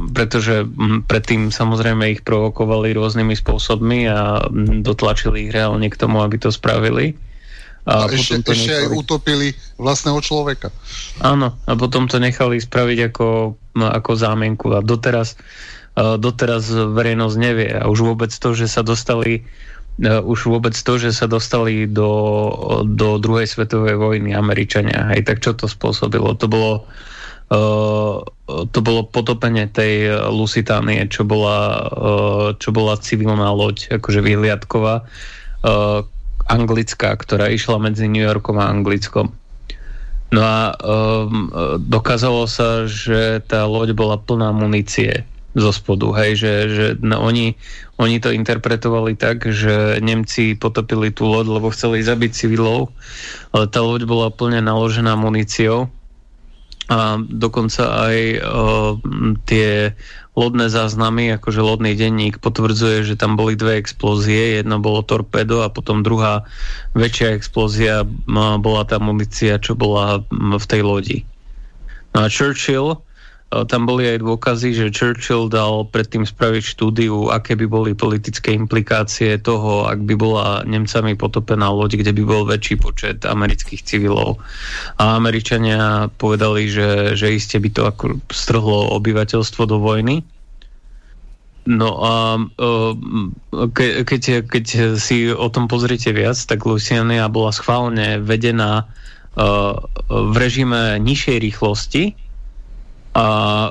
D: pretože predtým samozrejme ich provokovali rôznymi spôsobmi a dotlačili ich reálne k tomu, aby to spravili.
H: A, a ešte, to ešte nechali... aj utopili vlastného človeka.
D: Áno, a potom to nechali spraviť ako, ako zámienku. A doteraz, doteraz verejnosť nevie. A už vôbec to, že sa dostali už vôbec to, že sa dostali do, do druhej svetovej vojny Američania. Hej, tak čo to spôsobilo? To bolo Uh, to bolo potopenie tej Lusitánie, čo bola, uh, čo bola civilná loď, akože vyhliadková, uh, anglická, ktorá išla medzi New Yorkom a Anglickom. No a um, dokázalo sa, že tá loď bola plná munície zo spodu, hej, že, že no, oni, oni to interpretovali tak, že Nemci potopili tú loď, lebo chceli zabiť civilov, ale tá loď bola plne naložená muníciou a dokonca aj o, tie lodné záznamy, akože lodný denník potvrdzuje, že tam boli dve explózie, jedno bolo torpedo a potom druhá väčšia explózia bola tá munícia, čo bola v tej lodi. No a Churchill tam boli aj dôkazy, že Churchill dal predtým spraviť štúdiu, aké by boli politické implikácie toho, ak by bola Nemcami potopená loď, kde by bol väčší počet amerických civilov. A Američania povedali, že, že iste by to ako strhlo obyvateľstvo do vojny. No a ke, keď, keď si o tom pozriete viac, tak Louisiana bola schválne vedená v režime nižšej rýchlosti, a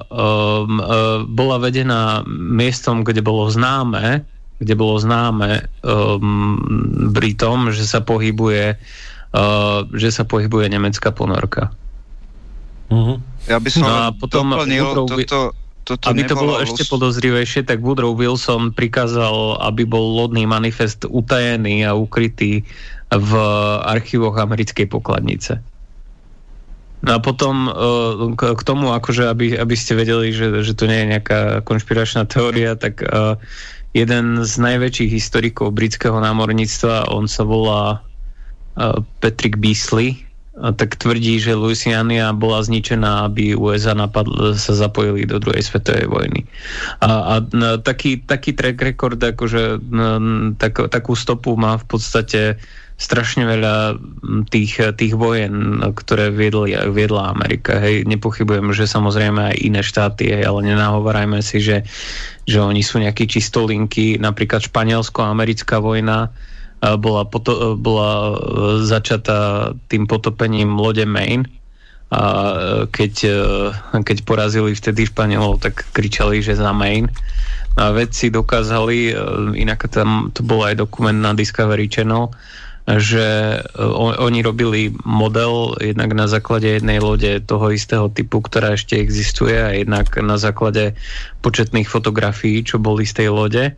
D: um, uh, bola vedená miestom, kde bolo známe, kde bolo známe um, Britom, že sa pohybuje uh, že sa pohybuje nemecká ponorka.
C: Uh-huh. Ja by som
D: no a potom doplnil Woodrow, toto, toto aby to bolo ešte podozrivejšie, tak Woodrow Wilson prikázal, aby bol lodný manifest utajený a ukrytý v archívoch americkej pokladnice. No a potom uh, k, tomu, akože aby, aby ste vedeli, že, že to nie je nejaká konšpiračná teória, tak uh, jeden z najväčších historikov britského námorníctva, on sa volá uh, Patrick Beasley, uh, tak tvrdí, že Louisiana bola zničená, aby USA napadl, sa zapojili do druhej svetovej vojny. A, a no, taký, taký track record, akože tak, takú stopu má v podstate strašne veľa tých, tých vojen, ktoré viedli, viedla Amerika. Hej, nepochybujem, že samozrejme aj iné štáty, hej, ale nenahovorajme si, že, že oni sú nejakí čistolinky. Napríklad španielsko-americká vojna bola, poto, bola začatá tým potopením lode Maine a keď, keď porazili vtedy Španielov, tak kričali, že za Maine. A vedci dokázali, inak tam to bol aj dokument na Discovery Channel, že e, oni robili model jednak na základe jednej lode toho istého typu, ktorá ešte existuje a jednak na základe početných fotografií, čo boli z tej lode. E,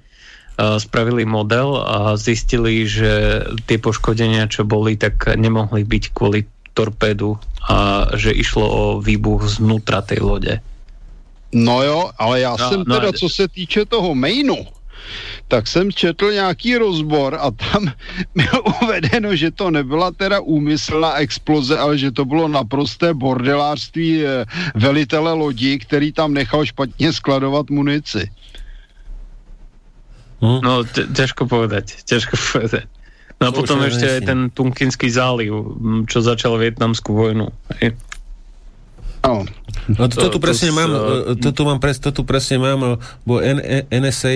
D: spravili model a zistili, že tie poškodenia, čo boli, tak nemohli byť kvôli torpédu a že išlo o výbuch znútra tej lode.
B: No jo, ale já no, jsem no, teda, co se týče toho mainu, tak jsem četl nějaký rozbor a tam bylo uvedeno, že to nebyla teda úmyslná exploze, ale že to bylo naprosté bordelářství eh, velitele lodi, který tam nechal špatně skladovat munici.
D: Hm? No, ťažko povedať, ťažko povedať. No a potom ešte aj ten Tunkinský záliv, čo začal vietnamskú vojnu.
B: Áno.
A: No, to, to, tu presne mám, to, tu mám pres, to tu presne mám, bo NSA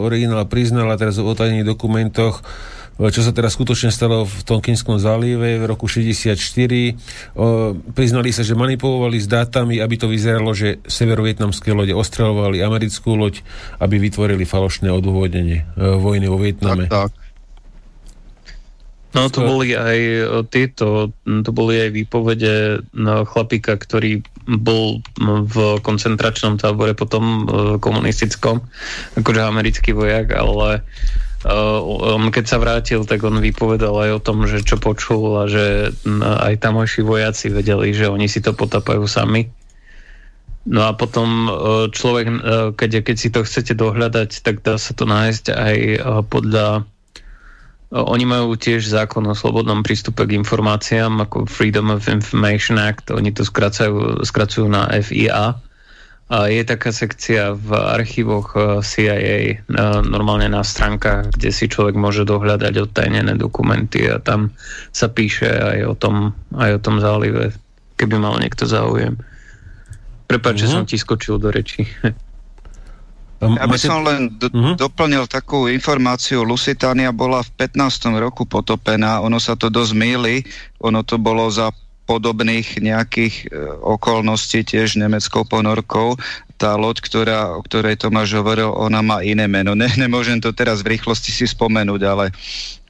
A: originál priznala teraz v otajných dokumentoch, čo sa teraz skutočne stalo v tom Kínskom zálive v roku 64. O, priznali sa, že manipulovali s dátami, aby to vyzeralo, že severovietnamské lode ostrelovali americkú loď, aby vytvorili falošné odôvodnenie e, vojny vo Vietname.
B: Tak, tak.
D: No to boli aj e, tieto, to boli aj výpovede chlapíka, ktorý bol v koncentračnom tábore potom e, komunistickom, akože americký vojak, ale Uh, on keď sa vrátil, tak on vypovedal aj o tom, že čo počul a že aj tamojší vojaci vedeli, že oni si to potapajú sami. No a potom človek, keď, keď si to chcete dohľadať, tak dá sa to nájsť aj podľa oni majú tiež zákon o slobodnom prístupe k informáciám ako Freedom of Information Act, oni to skracujú, skracujú na FIA a je taká sekcia v archívoch eh, CIA, eh, normálne na stránkach, kde si človek môže dohľadať odtajnené dokumenty a tam sa píše aj o tom, aj o tom zálive, keby mal niekto záujem. Prepač, uh-huh. že mhm. som ti skočil do reči.
C: Ja by som len do, uh-huh. doplnil takú informáciu. Lusitania bola v 15. roku potopená, ono sa to dosť míli, ono to bolo za podobných nejakých e, okolností tiež nemeckou ponorkou. Tá loď, ktorá, o ktorej Tomáš hovoril, ona má iné meno. Ne, nemôžem to teraz v rýchlosti si spomenúť, ale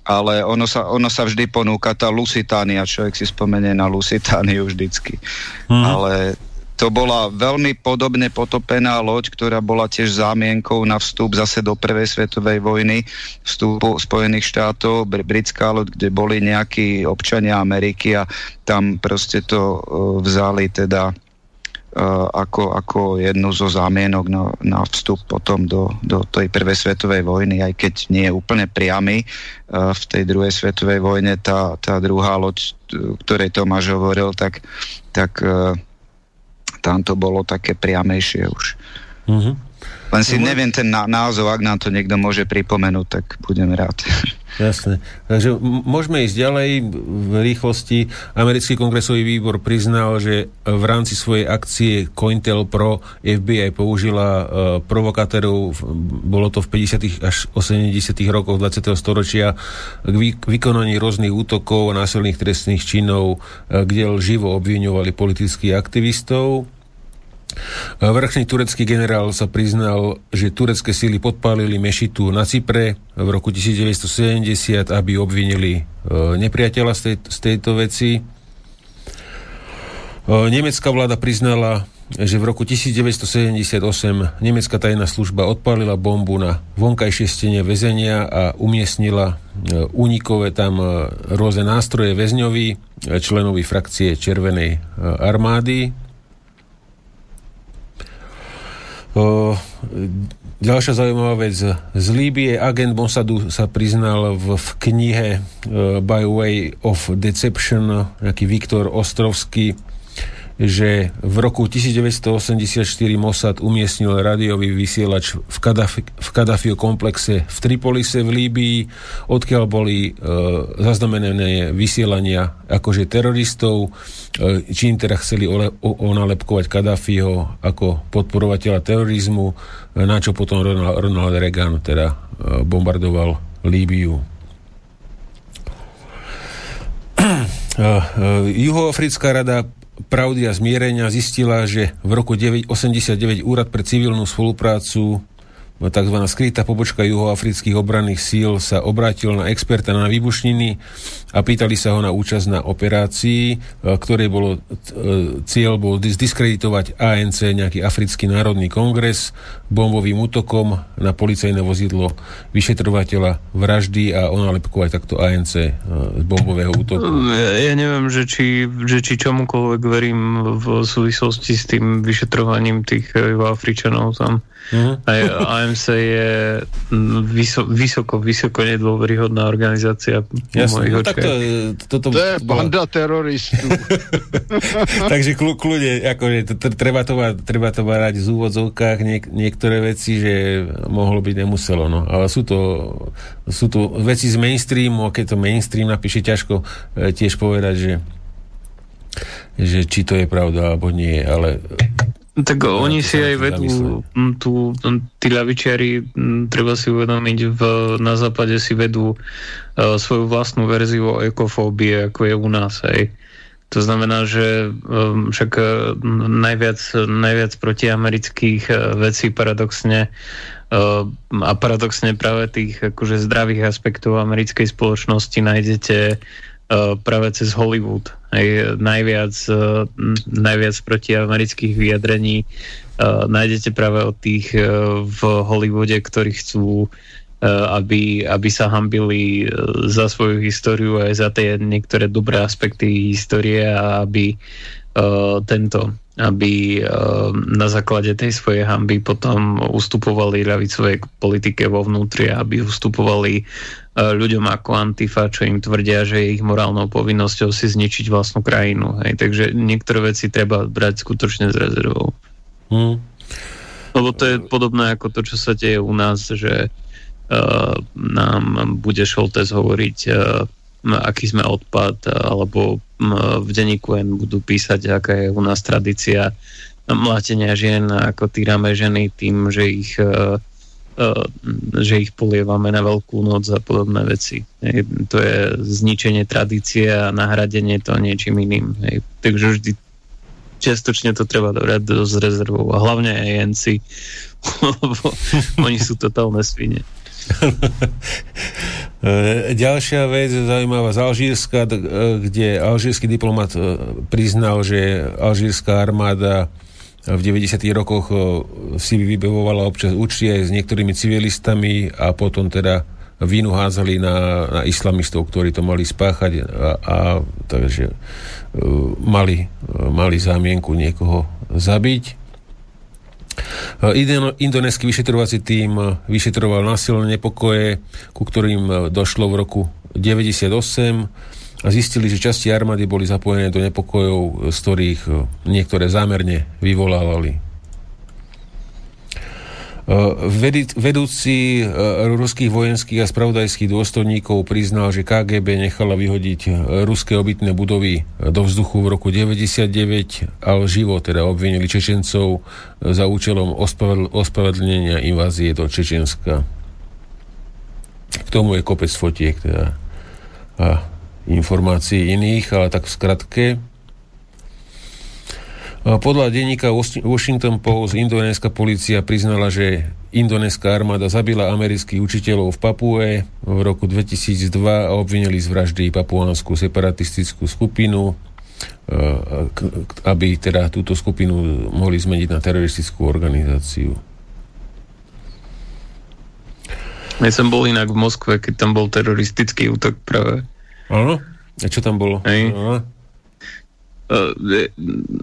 C: ale ono sa, ono sa vždy ponúka tá Lusitánia, človek si spomenie na Lusitániu vždycky. Hmm. Ale to bola veľmi podobne potopená loď, ktorá bola tiež zámienkou na vstup zase do Prvej svetovej vojny, vstupu Spojených štátov, britská loď, kde boli nejakí občania Ameriky a tam proste to uh, vzali teda uh, ako, ako jednu zo zámienok na, na vstup potom do, do tej Prvej svetovej vojny, aj keď nie je úplne priamy. Uh, v tej druhej svetovej vojne tá, tá druhá loď, ktorej Tomáš hovoril, tak, tak tam to bolo také priamejšie už. Mm-hmm. Len si no, neviem ten názov, ak nám to niekto môže pripomenúť, tak budem rád.
A: Jasné. Takže môžeme ísť ďalej v rýchlosti. Americký kongresový výbor priznal, že v rámci svojej akcie Cointel Pro FBI použila uh, provokátorov, bolo to v 50. až 80. rokoch 20. storočia, k vy, vykonaní rôznych útokov a násilných trestných činov, uh, kde lživo obviňovali politických aktivistov Vrchný turecký generál sa priznal, že turecké síly podpálili mešitu na Cypre v roku 1970, aby obvinili e, nepriateľa z, tej, z tejto veci. E, nemecká vláda priznala, že v roku 1978 nemecká tajná služba odpálila bombu na vonkajšie stene väzenia a umiestnila únikové e, tam rôzne nástroje väzňovi, členovi frakcie Červenej armády. O, ďalšia zaujímavá vec. Z Líbie agent Mossadu sa priznal v, v knihe uh, By Way of Deception, nejaký Viktor Ostrovský, že v roku 1984 Mossad umiestnil radiový vysielač v, Kadafi, v Kadafio komplexe v Tripolise v Líbii, odkiaľ boli e, zaznamenané vysielania akože teroristov, e, čím teda chceli ole, o, onalepkovať Kadafiho ako podporovateľa terorizmu, na čo potom Ronald, Ronald Reagan teda e, bombardoval Líbiu. Uh, uh, Juhoafrická rada pravdy a zmierenia zistila, že v roku 1989 Úrad pre civilnú spoluprácu tzv. skrytá pobočka juhoafrických obranných síl sa obrátil na experta na výbušniny a pýtali sa ho na účasť na operácii, e, ktorej bolo, e, cieľ bol zdiskreditovať ANC, nejaký africký národný kongres, bombovým útokom na policajné vozidlo vyšetrovateľa vraždy a onalepkovať takto ANC e, z bombového útoku.
D: Ja, ja neviem, že či, že či čomukoľvek verím v súvislosti s tým vyšetrovaním tých Juhoafričanov tam. Uh-huh. Aj AMC je vyso, vysoko, vysoko nedôveryhodná organizácia
B: Jasne, no, tak to, to, to, to je banda teroristov.
A: Takže kľu, kľude, akože, to, to, treba, to, treba to varať z úvodzovkách niek, niektoré veci, že mohlo byť nemuselo. No. Ale sú to, sú to veci z mainstreamu, a keď to mainstream napíše, ťažko e, tiež povedať, že že či to je pravda alebo nie, ale
D: tak ja, oni si aj vedú tu, tí ľavičiari, treba si uvedomiť, v, na západe si vedú uh, svoju vlastnú verziu o ekofóbie, ako je u nás. Aj. To znamená, že um, však uh, najviac, najviac protiamerických uh, vecí paradoxne uh, a paradoxne práve tých akože zdravých aspektov americkej spoločnosti nájdete uh, práve cez Hollywood najviac, uh, najviac proti amerických vyjadrení uh, nájdete práve od tých uh, v Hollywoode, ktorí chcú aby, aby sa hambili za svoju históriu aj za tie niektoré dobré aspekty histórie a aby tento aby na základe tej svojej hamby potom ustupovali ľavicovej politike vo vnútri, aby ustupovali ľuďom ako Antifa, čo im tvrdia, že je ich morálnou povinnosťou si zničiť vlastnú krajinu. Hej. Takže niektoré veci treba brať skutočne s rezervou. Hmm. Lebo to je podobné ako to, čo sa deje u nás, že uh, nám bude Šoltes hovoriť, uh, aký sme odpad, alebo uh, v denníku N budú písať, aká je u nás tradícia mlátenia žien, ako týrame ženy tým, že ich Eh, že ich polievame na veľkú noc a podobné veci. To je zničenie tradície a nahradenie to niečím iným. Takže vždy čiastočne to treba dobrať do z rezervou a hlavne jenci, lebo oni sú totálne svine.
A: Eh, ďalšia vec zaujímavá z Alžírska, eh, kde alžírsky diplomat priznal, že alžírska armáda v 90. rokoch si vybavovala občas účty aj s niektorými civilistami a potom teda vínu házali na, na islamistov, ktorí to mali spáchať a, a takže uh, mali, uh, mali zámienku niekoho zabiť. Indonéský vyšetrovací tým vyšetroval násilné nepokoje, ku ktorým došlo v roku 98 a zistili, že časti armády boli zapojené do nepokojov, z ktorých e, niektoré zámerne vyvolávali. E, vedúci e, ruských vojenských a spravodajských dôstojníkov priznal, že KGB nechala vyhodiť ruské obytné budovy do vzduchu v roku 99 a živo teda obvinili Čečencov za účelom ospravedlnenia invázie do Čečenska. K tomu je kopec fotiek teda. A informácií iných, ale tak v skratke. Podľa denníka Washington Post indonéska policia priznala, že indonéska armáda zabila amerických učiteľov v Papue v roku 2002 a obvinili z vraždy papuánsku separatistickú skupinu, aby teda túto skupinu mohli zmeniť na teroristickú organizáciu.
D: Ja som bol inak v Moskve, keď tam bol teroristický útok práve
A: Áno? A čo tam bolo? Hej.
D: Uh,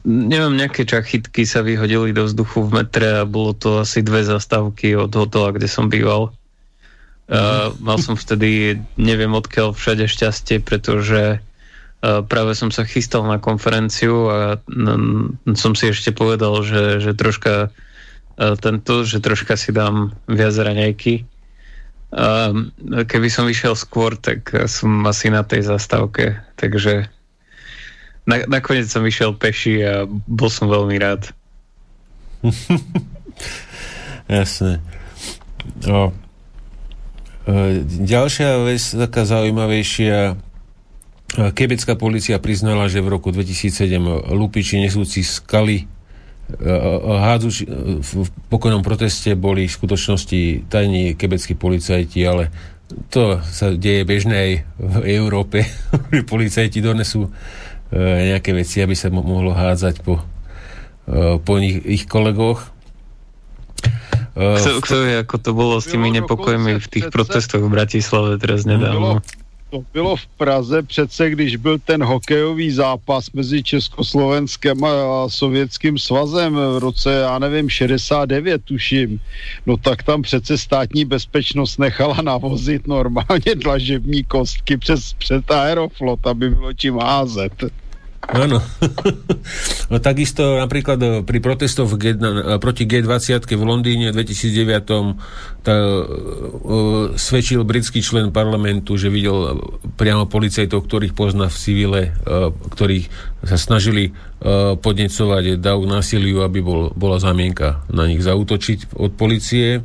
D: neviem, nejaké čachytky sa vyhodili do vzduchu v metre a bolo to asi dve zastávky od hotela, kde som býval. Uh, mal som vtedy, neviem odkiaľ všade šťastie, pretože uh, práve som sa chystal na konferenciu a um, som si ešte povedal, že, že troška uh, tento, že troška si dám viac raňajky keby som vyšiel skôr, tak som asi na tej zastávke. Takže na, nakoniec som vyšiel peši a bol som veľmi rád.
A: Jasné. No. E, ďalšia vec, taká zaujímavejšia, Kebecká policia priznala, že v roku 2007 lupiči nesúci skaly hádzu, v pokojnom proteste boli v skutočnosti tajní kebeckí policajti, ale to sa deje bežnej v Európe, že policajti donesú nejaké veci, aby sa mohlo hádzať po, po nich, ich kolegoch.
D: Kto, kto je, ako to bolo s tými nepokojmi v tých protestoch v Bratislave teraz nedávno?
B: To bylo v Praze přece, když byl ten hokejový zápas mezi Československem a Sovětským svazem v roce, já nevím, 69 tuším, no tak tam přece státní bezpečnost nechala navozit normálně dlažební kostky přes, před aeroflot, aby bylo čím házet.
A: Áno. no, takisto napríklad e, pri protestoch G, proti G20 v Londýne v 2009 tá, uh, svedčil britský člen parlamentu, že videl priamo policajtov, ktorých pozná v civile, uh, ktorých sa snažili uh, podnecovať dav k násiliu, aby bol, bola zamienka na nich zautočiť od policie.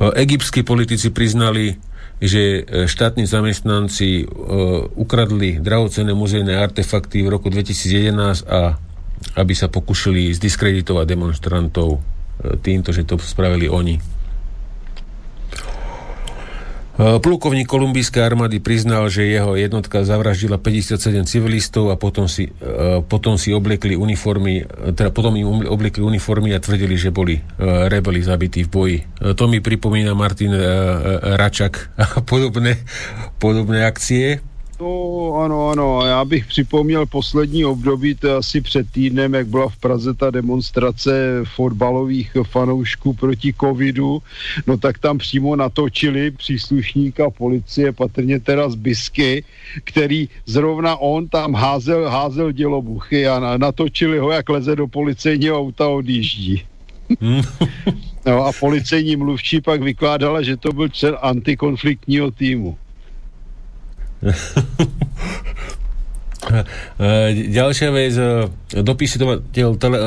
A: Egyptskí politici priznali že e, štátni zamestnanci uh, ukradli drahocené muzejné artefakty v roku 2011 a aby sa pokúšali zdiskreditovať demonstrantov uh, týmto, že to spravili oni. Plukovník kolumbijskej armády priznal, že jeho jednotka zavraždila 57 civilistov a potom si, potom si obliekli uniformy, teda potom im obliekli uniformy a tvrdili, že boli rebeli zabití v boji. To mi pripomína Martin Račak a podobné, podobné akcie.
B: No ano, ano, já bych připomněl poslední období, to asi před týdnem, jak byla v Praze ta demonstrace fotbalových fanoušků proti covidu, no tak tam přímo natočili příslušníka policie, patrně teda z Bisky, který zrovna on tam házel, házel dělobuchy a natočili ho, jak leze do policejního auta odjíždí. no a policejní mluvčí pak vykládala, že to byl člen antikonfliktního týmu.
A: Ďalšia vec, dopisovateľ tele,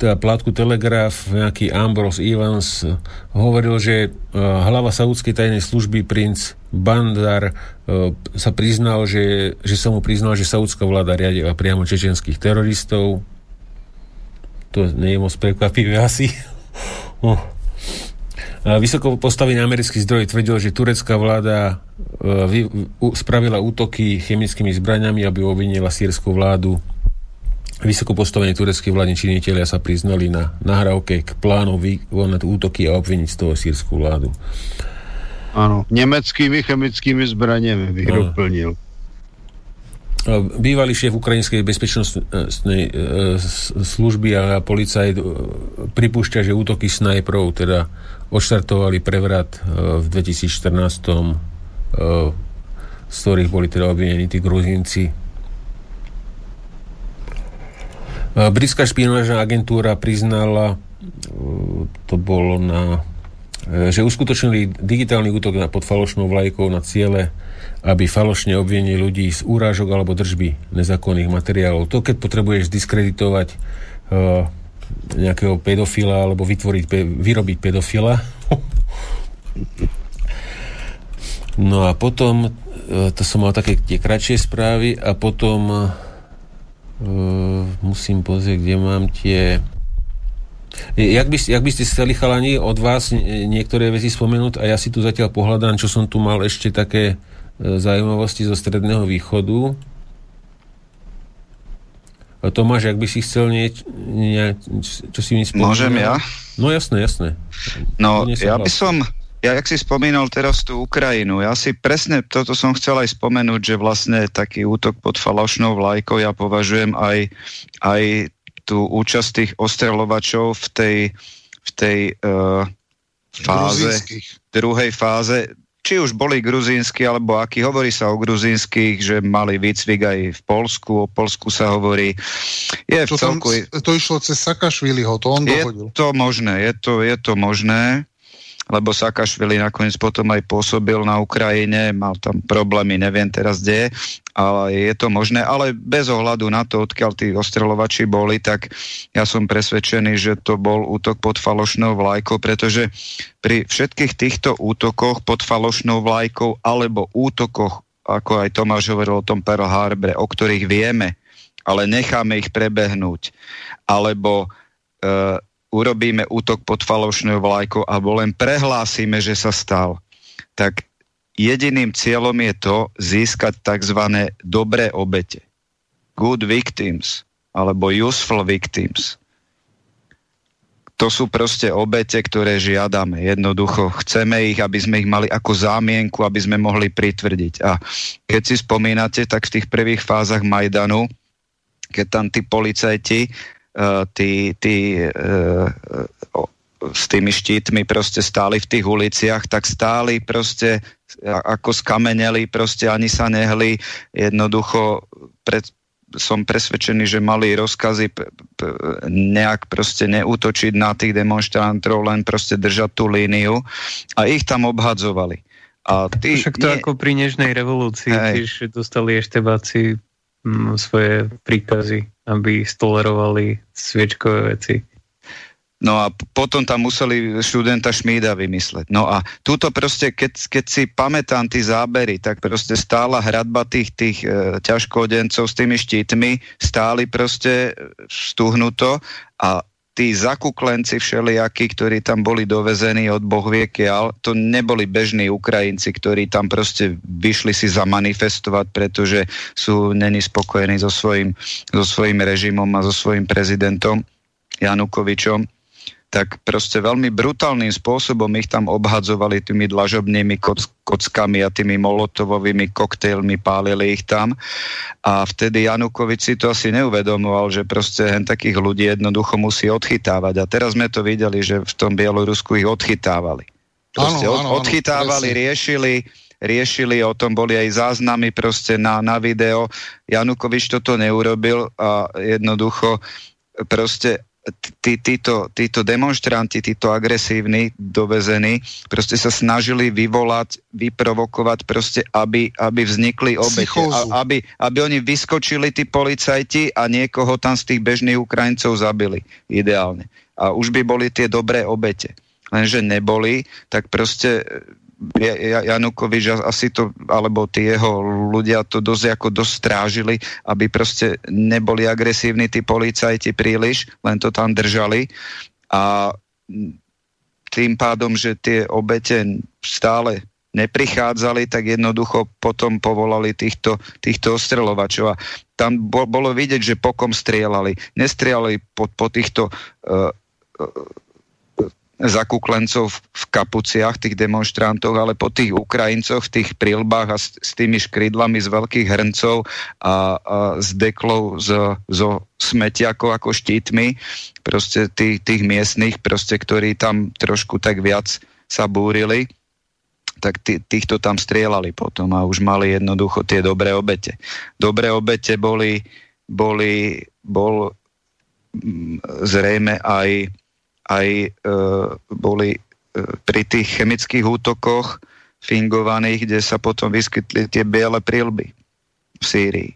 A: teda plátku Telegraf, nejaký Ambrose Evans, hovoril, že hlava saúdskej tajnej služby princ Bandar sa priznal, že, že sa mu priznal, že saúdská vláda riadila priamo čečenských teroristov. To nie je moc prekvapivé asi. Oh. Vysoko postavený americký zdroj tvrdil, že turecká vláda e, spravila útoky chemickými zbraniami, aby obvinila sírskú vládu. Vysoko postavení tureckí vládni činiteľia sa priznali na nahrávke k plánu vykonať útoky a obviniť z toho sírskú vládu.
B: Áno, nemeckými chemickými zbraniami bych Áno. doplnil.
A: Bývalý šéf ukrajinskej bezpečnostnej e, služby a policajt e, pripúšťa, že útoky snajprov teda odštartovali prevrat e, v 2014 z ktorých boli teda obvinení tí Gruzínci. Britská špionážna agentúra priznala, to bolo na že uskutočnili digitálny útok na pod falošnou vlajkou na ciele aby falošne obvinili ľudí z úrážok alebo držby nezákonných materiálov. To, keď potrebuješ diskreditovať nejakého pedofila alebo vytvoriť, vyrobiť pedofila. no a potom, uh, to som mal také tie kratšie správy a potom uh, musím pozrieť, kde mám tie Jak by, jak by ste chceli chalani od vás niektoré veci spomenúť a ja si tu zatiaľ pohľadám, čo som tu mal ešte také zaujímavosti zo Stredného východu. Tomáš, ak by si chcel nieč, nie, čo si mi
C: spomínal? Môžem ja?
A: No jasné, jasné.
C: No, ja by som, ja jak si spomínal teraz tú Ukrajinu, ja si presne toto som chcel aj spomenúť, že vlastne taký útok pod falošnou vlajkou ja považujem aj, aj tú účasť tých ostreľovačov v tej, v tej uh, fáze, druhej fáze, či už boli gruzínsky, alebo aký, hovorí sa o gruzínskych, že mali výcvik aj v Polsku, o Polsku sa hovorí.
K: Je to, v celku... tam, to išlo cez Sakašviliho, to on dohodil.
C: Je to možné, je to, je to možné lebo Sakašvili nakoniec potom aj pôsobil na Ukrajine, mal tam problémy, neviem teraz kde, ale je to možné, ale bez ohľadu na to, odkiaľ tí ostreľovači boli, tak ja som presvedčený, že to bol útok pod falošnou vlajkou, pretože pri všetkých týchto útokoch pod falošnou vlajkou alebo útokoch, ako aj Tomáš hovoril o tom Pearl Harbore, o ktorých vieme, ale necháme ich prebehnúť, alebo e, urobíme útok pod falošnou vlajkou alebo len prehlásime, že sa stal, tak jediným cieľom je to získať tzv. dobré obete. Good victims alebo useful victims. To sú proste obete, ktoré žiadame. Jednoducho chceme ich, aby sme ich mali ako zámienku, aby sme mohli pritvrdiť. A keď si spomínate, tak v tých prvých fázach Majdanu, keď tam tí policajti tí, tí uh, s tými štítmi proste stáli v tých uliciach, tak stáli proste ako skameneli, proste ani sa nehli, jednoducho pred, som presvedčený, že mali rozkazy p- p- nejak proste neútočiť na tých demonstrantov, len proste držať tú líniu a ich tam obhadzovali. A
D: ty, Však to nie... ako pri Nežnej revolúcii, Hej. tiež dostali eštebáci svoje príkazy, aby stolerovali sviečkové veci.
C: No a potom tam museli študenta Šmída vymysleť. No a túto proste, keď, keď si pamätám tí zábery, tak proste stála hradba tých, tých e, ťažkodencov s tými štítmi, stáli proste stuhnuto a tí zakuklenci všelijakí, ktorí tam boli dovezení od bohviekiaľ, to neboli bežní Ukrajinci, ktorí tam proste vyšli si zamanifestovať, pretože sú není spokojení so svojím, so svojím režimom a so svojím prezidentom Janukovičom tak proste veľmi brutálnym spôsobom ich tam obhadzovali tými dlažobnými kock- kockami a tými molotovovými koktejlmi, pálili ich tam. A vtedy Janukovič si to asi neuvedomoval, že proste hen takých ľudí jednoducho musí odchytávať. A teraz sme to videli, že v tom Bielorusku ich odchytávali. Proste áno, áno, odchytávali, áno, riešili, riešili, o tom boli aj záznamy proste na, na video. Janukovič toto neurobil a jednoducho proste tí, títo, títo demonstranti, títo agresívni, dovezení, proste sa snažili vyvolať, vyprovokovať proste, aby, aby vznikli obete. A, aby, aby oni vyskočili, tí policajti a niekoho tam z tých bežných Ukrajincov zabili. Ideálne. A už by boli tie dobré obete. Lenže neboli, tak proste Janukovič asi to, alebo tí jeho ľudia to dosť ako dosť strážili, aby proste neboli agresívni tí policajti príliš, len to tam držali a tým pádom, že tie obete stále neprichádzali, tak jednoducho potom povolali týchto, týchto ostreľovačov. A tam bolo vidieť, že pokom strieľali. Nestrieľali po, po týchto uh, uh, zakuklencov v kapuciach, tých demonstrantov, ale po tých Ukrajincoch v tých prilbách a s, s tými škrydlami z veľkých hrncov a, a s deklou z, zo smetiakov ako štítmi, proste tých, tých miestnych, proste, ktorí tam trošku tak viac sa búrili tak tý, týchto tam strieľali potom a už mali jednoducho tie dobré obete. Dobré obete boli, boli bol mm, zrejme aj aj e, boli e, pri tých chemických útokoch fingovaných, kde sa potom vyskytli tie biele prílby v Sýrii.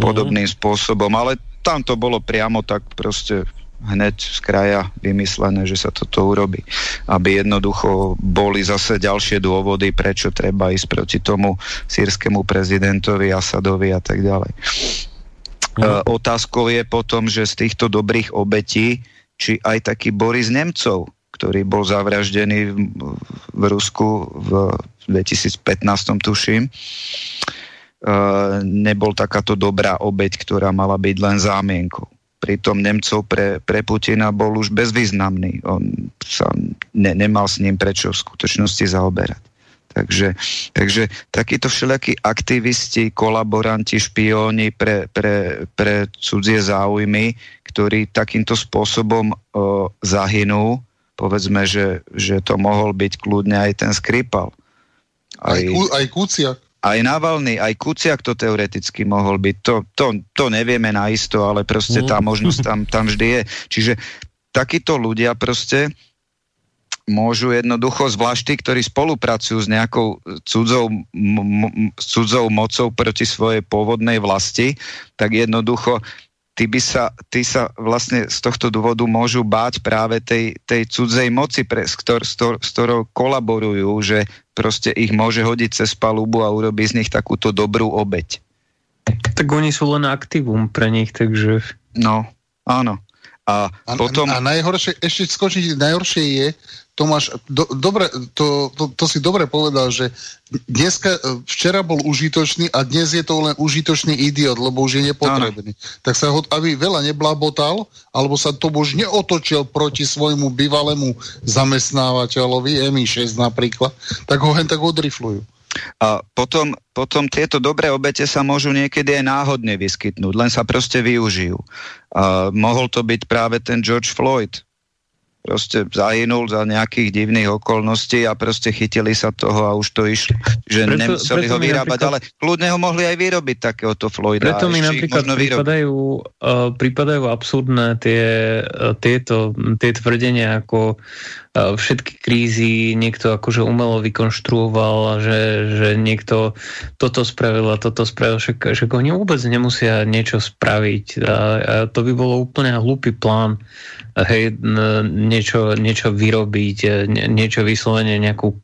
C: Podobným mm. spôsobom, ale tam to bolo priamo tak proste hneď z kraja vymyslené, že sa toto urobí. Aby jednoducho boli zase ďalšie dôvody, prečo treba ísť proti tomu sírskému prezidentovi, Asadovi a tak ďalej. Mm. E, otázkou je potom, že z týchto dobrých obetí či aj taký Boris Nemcov, ktorý bol zavraždený v, v Rusku v 2015, tuším, Uh, nebol takáto dobrá obeď, ktorá mala byť len zámienkou. Pritom Nemcov pre, pre Putina bol už bezvýznamný. On sa ne, nemal s ním prečo v skutočnosti zaoberať. Takže, takže takíto všelijakí aktivisti, kolaboranti, špióni pre, pre, pre cudzie záujmy, ktorí takýmto spôsobom o, zahynú, povedzme, že, že to mohol byť kľudne aj ten Skripal.
K: Aj, aj, aj Kuciak.
C: Aj Navalny, aj Kuciak to teoreticky mohol byť. To, to, to nevieme naisto, ale proste tá mm. možnosť tam, tam vždy je. Čiže takíto ľudia proste môžu jednoducho, zvlášť tí, ktorí spolupracujú s nejakou cudzou, m- cudzou mocou proti svojej pôvodnej vlasti, tak jednoducho tí, by sa, tí sa vlastne z tohto dôvodu môžu báť práve tej, tej cudzej moci, pre, s, ktor, s, tor, s ktorou kolaborujú, že proste ich môže hodiť cez palubu a urobiť z nich takúto dobrú obeď.
D: Tak oni sú len aktívum pre nich, takže...
C: No, áno. A, a potom...
K: A najhoršie, ešte skočiť, najhoršie je, Tomáš, do, dobre, to, to, to si dobre povedal, že dneska, včera bol užitočný a dnes je to len užitočný idiot, lebo už je nepotrebný. Ano. Tak sa ho, aby veľa neblabotal, alebo sa to už neotočil proti svojmu bývalému zamestnávateľovi, MI6 napríklad, tak ho hen tak odriflujú.
C: A potom, potom tieto dobré obete sa môžu niekedy aj náhodne vyskytnúť, len sa proste využijú. A mohol to byť práve ten George Floyd, proste zahynul za nejakých divných okolností a proste chytili sa toho a už to išlo, že preto, nemuseli preto ho vyrábať, ale kľudne ho mohli aj vyrobiť takéhoto Floyda.
D: Preto mi napríklad pripadajú, uh, pripadajú absurdné tie, uh, tieto, tie tvrdenia ako uh, všetky krízy niekto akože umelo vykonštruoval že, že niekto toto spravil a toto spravil, však, však oni vôbec nemusia niečo spraviť a, a to by bolo úplne hlúpy plán hej, niečo, niečo vyrobiť, e, niečo vyslovene nejakú, e,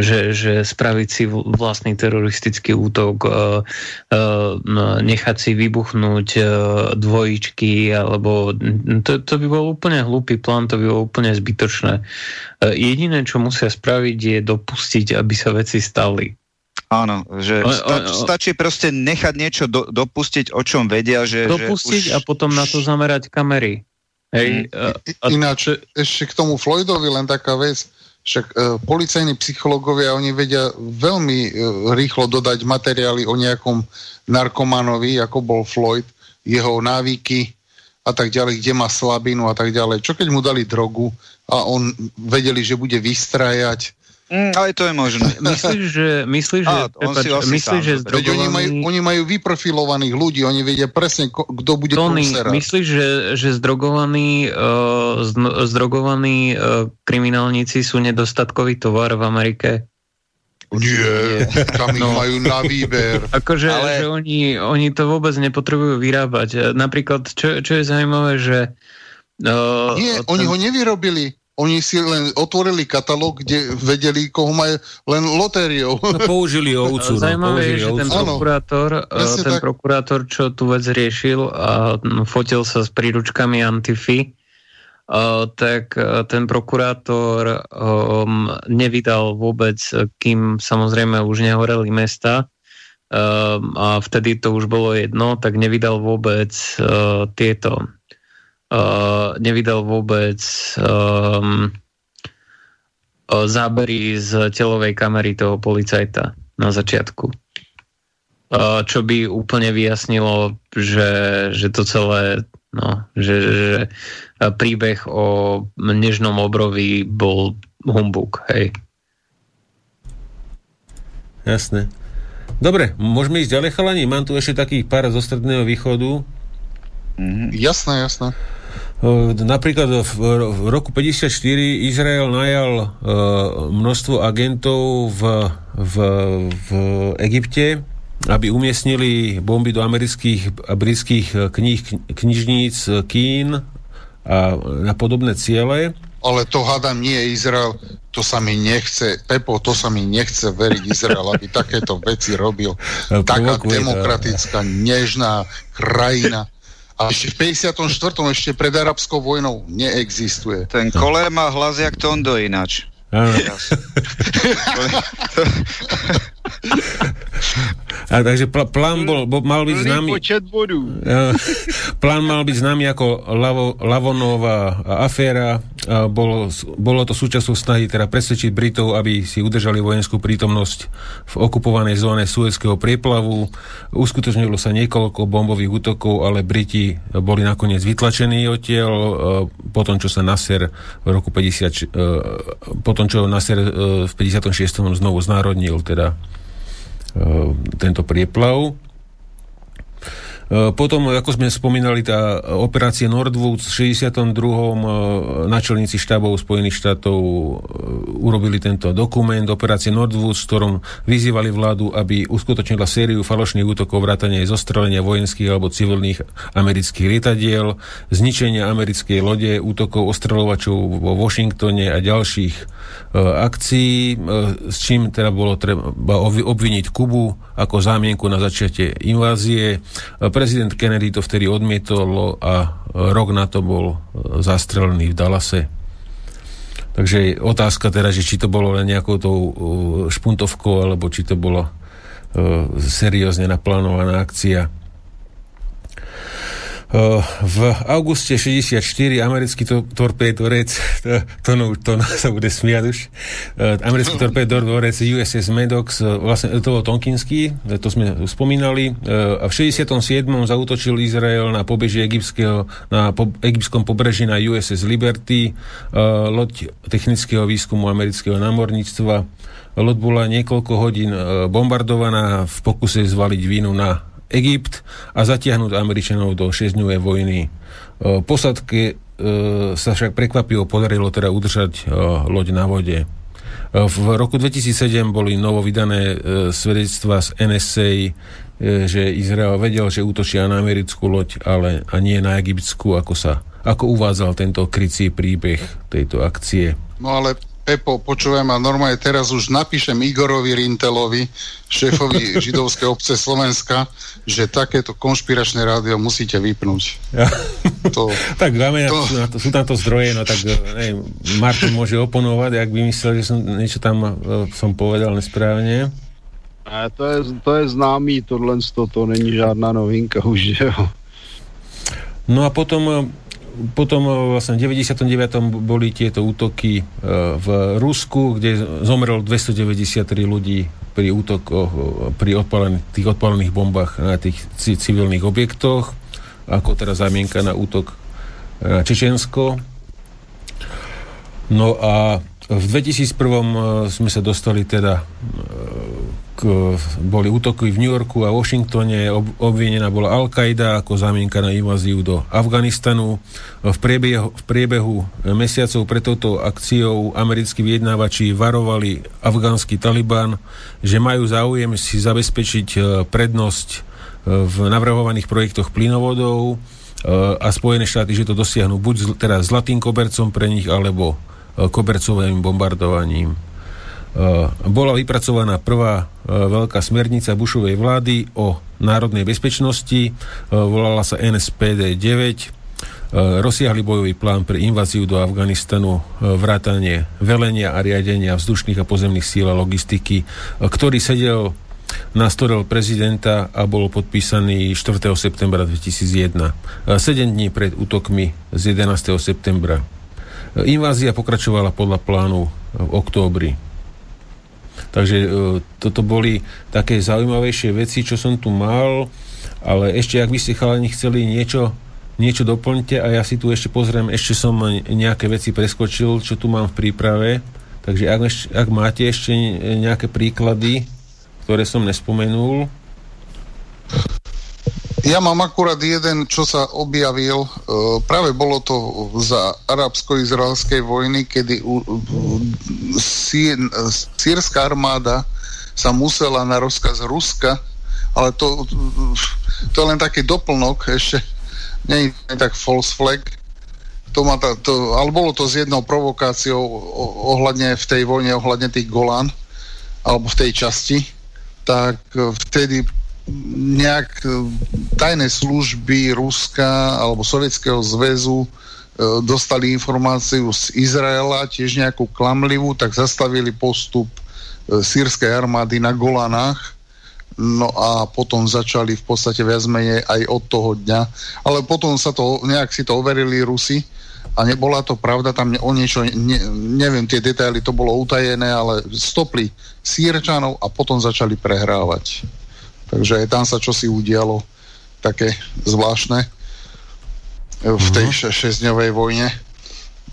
D: že, že spraviť si vlastný teroristický útok, e, nechať si vybuchnúť dvojičky, alebo to, to by bol úplne hlúpy plán, to by bolo úplne zbytočné. Jediné, čo musia spraviť, je dopustiť, aby sa veci stali.
C: Áno, že sta- stačí proste nechať niečo do, dopustiť, o čom vedia, že...
D: Dopustiť že už... a potom na to zamerať kamery.
H: Hej, mm. a, Ináč, ešte k tomu Floydovi len taká vec, však e, policajní psychológovia, oni vedia veľmi e, rýchlo dodať materiály o nejakom narkomanovi, ako bol Floyd, jeho návyky a tak ďalej, kde má slabinu a tak ďalej. Čo keď mu dali drogu a on vedeli, že bude vystrajať
C: Mm, ale to je možné.
D: Myslíš, že, myslíš, že,
C: Á, prepáč,
D: myslíš, že zdrogovaný...
H: oni, majú, oni majú vyprofilovaných ľudí, oni vedia presne, kto bude
D: Tony, myslíš, že, že zdrogovaní, uh, zdrogovaní uh, kriminálnici sú nedostatkový tovar v Amerike?
H: Nie, tam ich no. majú na výber.
D: Akože ale... že oni, oni to vôbec nepotrebujú vyrábať. Napríklad, čo, čo je zaujímavé, že...
H: Uh, Nie, ten... oni ho nevyrobili oni si len otvorili katalóg, kde vedeli, koho majú len lotériou.
A: No, použili ovcu.
D: No, Zajímavé je, že ten prokurátor, ano, ten tak. prokurátor, čo tu vec riešil a fotil sa s príručkami Antify, Uh, tak uh, ten prokurátor um, nevydal vôbec, kým samozrejme už nehoreli mesta um, a vtedy to už bolo jedno, tak nevydal vôbec uh, tieto uh, nevydal vôbec um, zábery z telovej kamery toho policajta na začiatku. Uh, čo by úplne vyjasnilo, že, že to celé, no, že, že príbeh o nežnom obrovi bol humbuk, hej.
A: Jasné. Dobre, môžeme ísť ďalej, chalani? Mám tu ešte takých pár zo stredného východu.
H: Mm-hmm. Jasné, jasné.
A: Napríklad v roku 54 Izrael najal e, množstvo agentov v, v, v Egypte, aby umiestnili bomby do amerických a britských knih, knižníc, kín a na podobné ciele.
H: Ale to hádam nie je Izrael, to sa mi nechce, Pepo, to sa mi nechce veriť Izrael, aby takéto veci robil. Taká demokratická, nežná krajina a ešte v 54. ešte pred arabskou vojnou neexistuje.
C: Ten Koller má hlas jak Tondo ináč.
A: A takže pl- plán bol, bol, mal byť známy...
B: počet bodů.
A: plán mal byť známy ako Lavo, Lavonová aféra. Bolo, bolo to súčasťou snahy teda presvedčiť Britov, aby si udržali vojenskú prítomnosť v okupovanej zóne Suezského prieplavu. Uskutočnilo sa niekoľko bombových útokov, ale Briti boli nakoniec vytlačení odtiaľ po tom, čo sa Nasser v roku 50, po tom, čo Nasser v 56. znovu znárodnil teda Eh, tento prieplav. Eh, potom, ako sme spomínali, tá operácia Nordwood v 62. Eh, načelníci štábov Spojených štátov urobili tento dokument, operácia Nordwood, s ktorom vyzývali vládu, aby uskutočnila sériu falošných útokov, vrátania zostrelenia vojenských alebo civilných amerických lietadiel, zničenia americkej lode, útokov ostreľovačov vo Washingtone a ďalších akcií, s čím teda bolo treba obviniť Kubu ako zámienku na začiatie invázie Prezident Kennedy to vtedy odmietol a rok na to bol e, zastrelený v Dallase. Takže otázka teda, že či to bolo len nejakou tou e, špuntovkou, alebo či to bolo uh, seriózne naplánovaná akcia. V auguste 64 americký to, torpédorec, to, to, to no, sa bude smiať už, americký torpédorec USS Maddox, vlastne to bol Tonkinský, to sme spomínali, a v 67. zautočil Izrael na pobeží egyptského, na po, egyptskom pobreží na USS Liberty, loď technického výskumu amerického námorníctva. Loď bola niekoľko hodín bombardovaná v pokuse zvaliť vínu na Egypt a zatiahnuť Američanov do 6-dňovej vojny. E, posadke e, sa však prekvapivo podarilo teda udržať e, loď na vode. V roku 2007 boli novo vydané svedectva z NSA, že Izrael vedel, že útočia na americkú loď, ale a nie na egyptskú, ako sa ako uvádzal tento krycí príbeh tejto akcie.
H: No ale Pepo, počúvaj ma, normálne teraz už napíšem Igorovi Rintelovi, šéfovi židovskej obce Slovenska, že takéto konšpiračné rádio musíte vypnúť. Ja.
A: To, tak dáme, to... Na to, sú tam to zdroje, no tak ne, Martin môže oponovať, ak by myslel, že som niečo tam e, som povedal nesprávne.
B: A to je, to je známý, tohle to, to není žádná novinka už, že jo.
A: No a potom potom eh, vlastne v 99. boli tieto útoky eh, v Rusku, kde zomrel 293 ľudí pri útokoch, eh, pri odpalených, tých odpalených bombách na tých civilných objektoch, ako teraz zamienka na útok na Čečensko. No a v 2001 sme sa dostali teda boli útoky v New Yorku a Washingtone, ob, obvinená bola Al-Qaida ako zámienka na inváziu do Afganistanu. V priebehu, v priebehu mesiacov pre touto akciou americkí vyjednávači varovali afgánsky Taliban, že majú záujem si zabezpečiť e, prednosť e, v navrhovaných projektoch plynovodov e, a Spojené štáty, že to dosiahnu buď teda zlatým kobercom pre nich, alebo kobercovým bombardovaním. Eh, bola vypracovaná prvá eh, veľká smernica Bushovej vlády o národnej bezpečnosti, eh, volala sa NSPD 9, rozsiahli bojový plán pre inváziu do Afganistanu, vrátanie velenia a riadenia vzdušných a pozemných síl a logistiky, ktorý sedel na stole prezidenta a bol podpísaný 4. septembra 2001. 7 dní pred útokmi z 11. septembra. Invázia pokračovala podľa plánu v októbri Takže e, toto boli také zaujímavejšie veci, čo som tu mal, ale ešte, ak by ste chalani chceli niečo, niečo doplňte a ja si tu ešte pozriem, ešte som nejaké veci preskočil, čo tu mám v príprave. Takže ak, ak máte ešte nejaké príklady, ktoré som nespomenul.
H: Ja mám akurát jeden, čo sa objavil. E, práve bolo to za arabsko-izraelskej vojny, kedy sírska armáda sa musela na rozkaz Ruska, ale to, to je len taký doplnok, ešte nie je tak false flag, to má ta, to, ale bolo to s jednou provokáciou ohľadne v tej vojne, ohľadne tých Golán, alebo v tej časti, tak vtedy nejak e, tajné služby Ruska alebo Sovietskeho zväzu e, dostali informáciu z Izraela, tiež nejakú klamlivú, tak zastavili postup e, sírskej armády na Golanách. No a potom začali v podstate viac menej aj od toho dňa. Ale potom sa to, nejak si to overili Rusi a nebola to pravda, tam o niečo, ne, neviem tie detaily, to bolo utajené, ale stopli sírčanov a potom začali prehrávať. Takže aj tam sa čosi udialo také zvláštne v tej uh-huh. šesťdňovej vojne.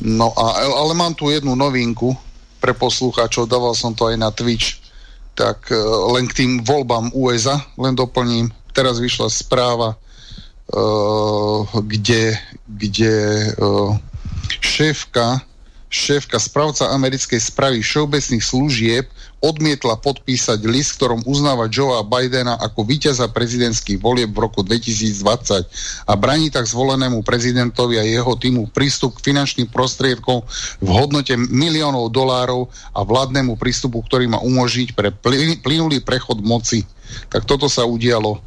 H: No a, ale mám tu jednu novinku pre poslucháčov, dával som to aj na Twitch, tak uh, len k tým voľbám USA, len doplním, teraz vyšla správa, uh, kde, kde uh, šéfka šéfka správca americkej správy všeobecných služieb odmietla podpísať list, ktorom uznáva Joea Bidena ako víťaza prezidentských volieb v roku 2020 a braní tak zvolenému prezidentovi a jeho týmu prístup k finančným prostriedkom v hodnote miliónov dolárov a vládnemu prístupu, ktorý má umožniť pre plynulý prechod moci. Tak toto sa udialo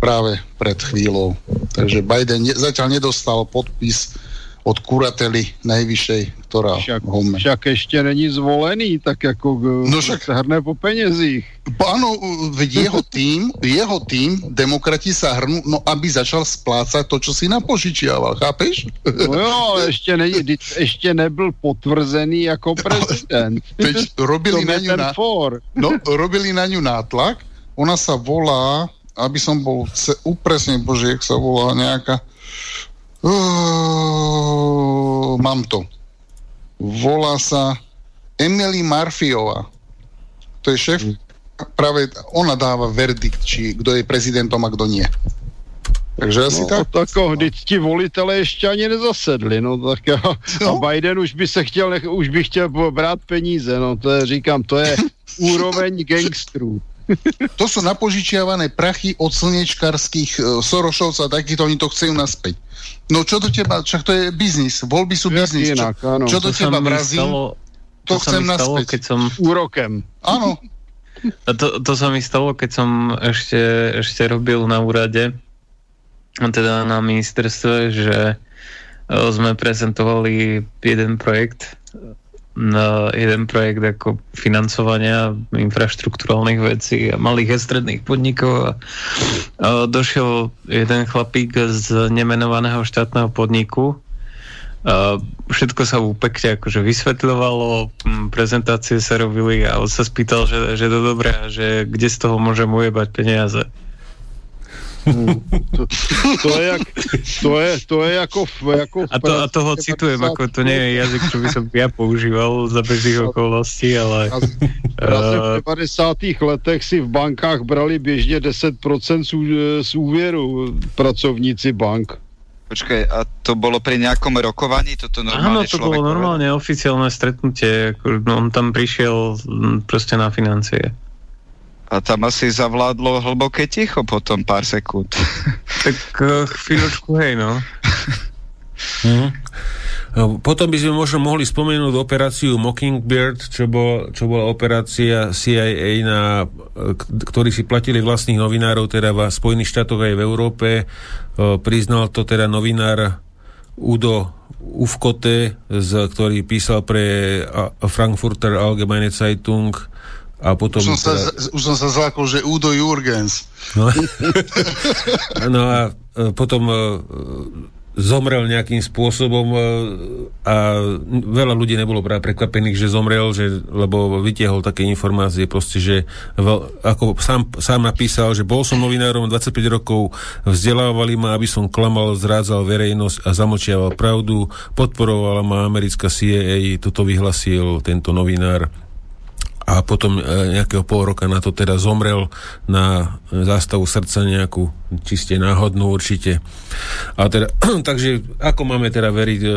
H: práve pred chvíľou. Takže Biden ne, zatiaľ nedostal podpis
K: od kurately najvyššej, ktorá
B: však, ho... však ešte není zvolený, tak ako no však... sa hrne po peniazích.
K: Áno, veď jeho tým, jeho tým, demokrati sa hrnú, no aby začal splácať to, čo si napožičiaval, chápeš?
B: No jo, ale ešte, ne, ešte nebyl potvrzený ako prezident.
K: Veď robili na, ňu na, no, robili na ňu nátlak, ona sa volá, aby som bol upresne, bože, jak sa volá nejaká Uh, mám to. Volá sa Emily Marfiová. To je šéf. Mm. Práve ona dáva verdikt, či kto je prezidentom a kto nie. Takže asi
B: no,
K: tak.
B: Tako, vždyť ti volitele ještě ani nezasedli, no tak a, no? a Biden už by se chtěl, už by chtěl brát peníze, no to je, říkám, to je úroveň gangstrů.
K: to sú napožičiavané prachy od slnečkarských uh, Sorošovcov a takýchto, oni to chcú naspäť. No čo do teba, však to je biznis, voľby sú biznis. Čo, čo do teba vrazí, to, to chcem naspäť.
D: Keď som...
B: Úrokem.
K: Áno.
D: A to, to sa mi stalo, keď som ešte, ešte robil na úrade, teda na ministerstve, že e, sme prezentovali jeden projekt na jeden projekt ako financovania infraštruktúrálnych vecí a malých a stredných podnikov a, a došiel jeden chlapík z nemenovaného štátneho podniku a všetko sa mu pekne akože vysvetľovalo, prezentácie sa robili a on sa spýtal, že, že to dobré že kde z toho môžem ujebať peniaze.
B: To, to, je jak, to, je, to je ako... ako
D: a, to, a toho citujem, ako to nie je jazyk, čo by som ja používal za bežných okolností, ale...
B: Uh, v 50. letech si v bankách brali běžně 10% z úvěru pracovníci bank.
C: Počkaj, a to bolo pri nejakom rokovaní? Toto
D: Áno,
C: normálne
D: to bolo normálne oficiálne stretnutie. On tam prišiel proste na financie.
C: A tam asi zavládlo hlboké ticho potom pár sekúnd.
D: Tak uh, chvíľočku, hej, no.
A: Mm. Potom by sme možno mohli spomenúť operáciu Mockingbird, čo, bol, čo bola operácia CIA, na, ktorí si platili vlastných novinárov, teda v Spojených štátoch aj v Európe. Priznal to teda novinár Udo Ufkote, z, ktorý písal pre Frankfurter Allgemeine Zeitung a potom...
K: Už som sa, teda... už som sa zlákol, že Udo Jurgens.
A: No, no a e, potom e, zomrel nejakým spôsobom e, a veľa ľudí nebolo práve prekvapených, že zomrel, že, lebo vytiahol také informácie, proste, že ako sám, sám napísal, že bol som novinárom 25 rokov, vzdelávali ma, aby som klamal, zrádzal verejnosť a zamočiaval pravdu, podporovala ma americká CIA, toto vyhlasil tento novinár a potom e, nejakého pol roka na to teda zomrel na zástavu srdca nejakú čiste náhodnú určite. A teda, takže ako máme teda veriť e,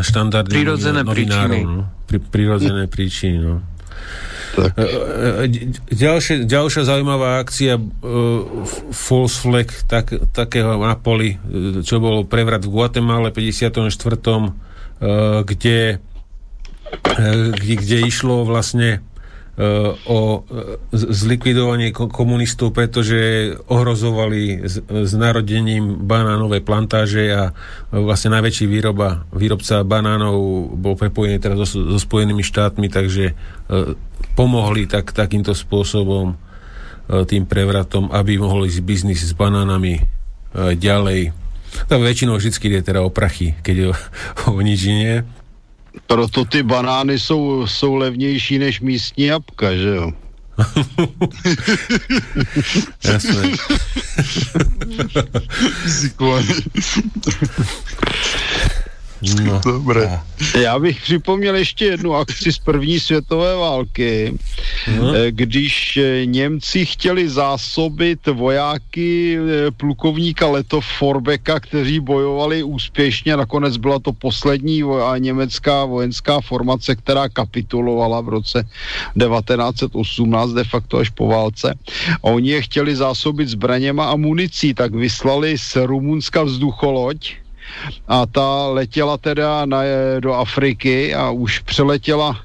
A: štandardným
D: Prirodzené
A: novinárom? No? Pri, prirodzené príčiny, no. Tak. Ďalšia, ďalšia zaujímavá akcia uh, False Flag tak, takého na poli, čo bol prevrat v Guatemala 54. Uh, kde, uh, kde, kde išlo vlastne o zlikvidovanie komunistov, pretože ohrozovali s narodením banánové plantáže a vlastne najväčší výroba, výrobca banánov bol prepojený teraz so, so Spojenými štátmi, takže e, pomohli tak, takýmto spôsobom tým prevratom, aby mohli ísť biznis s banánami ďalej. Tam väčšinou vždy ide teda o prachy, keď o, o nič nie.
B: Proto ty banány jsou, jsou levnější než místní jabka, že jo?
A: Jasné.
B: No, Dobre. Já bych připomněl ještě jednu akci z první světové války, no. když eh, Němci chtěli zásobit vojáky eh, plukovníka Letov Forbeka, kteří bojovali úspěšně. Nakonec byla to poslední německá vojenská formace, která kapitulovala v roce 1918, de facto až po válce. A oni je chtěli zásobit zbraněma a municí, tak vyslali z Rumunska vzducholoď, a ta letěla teda na, do Afriky a už přeletěla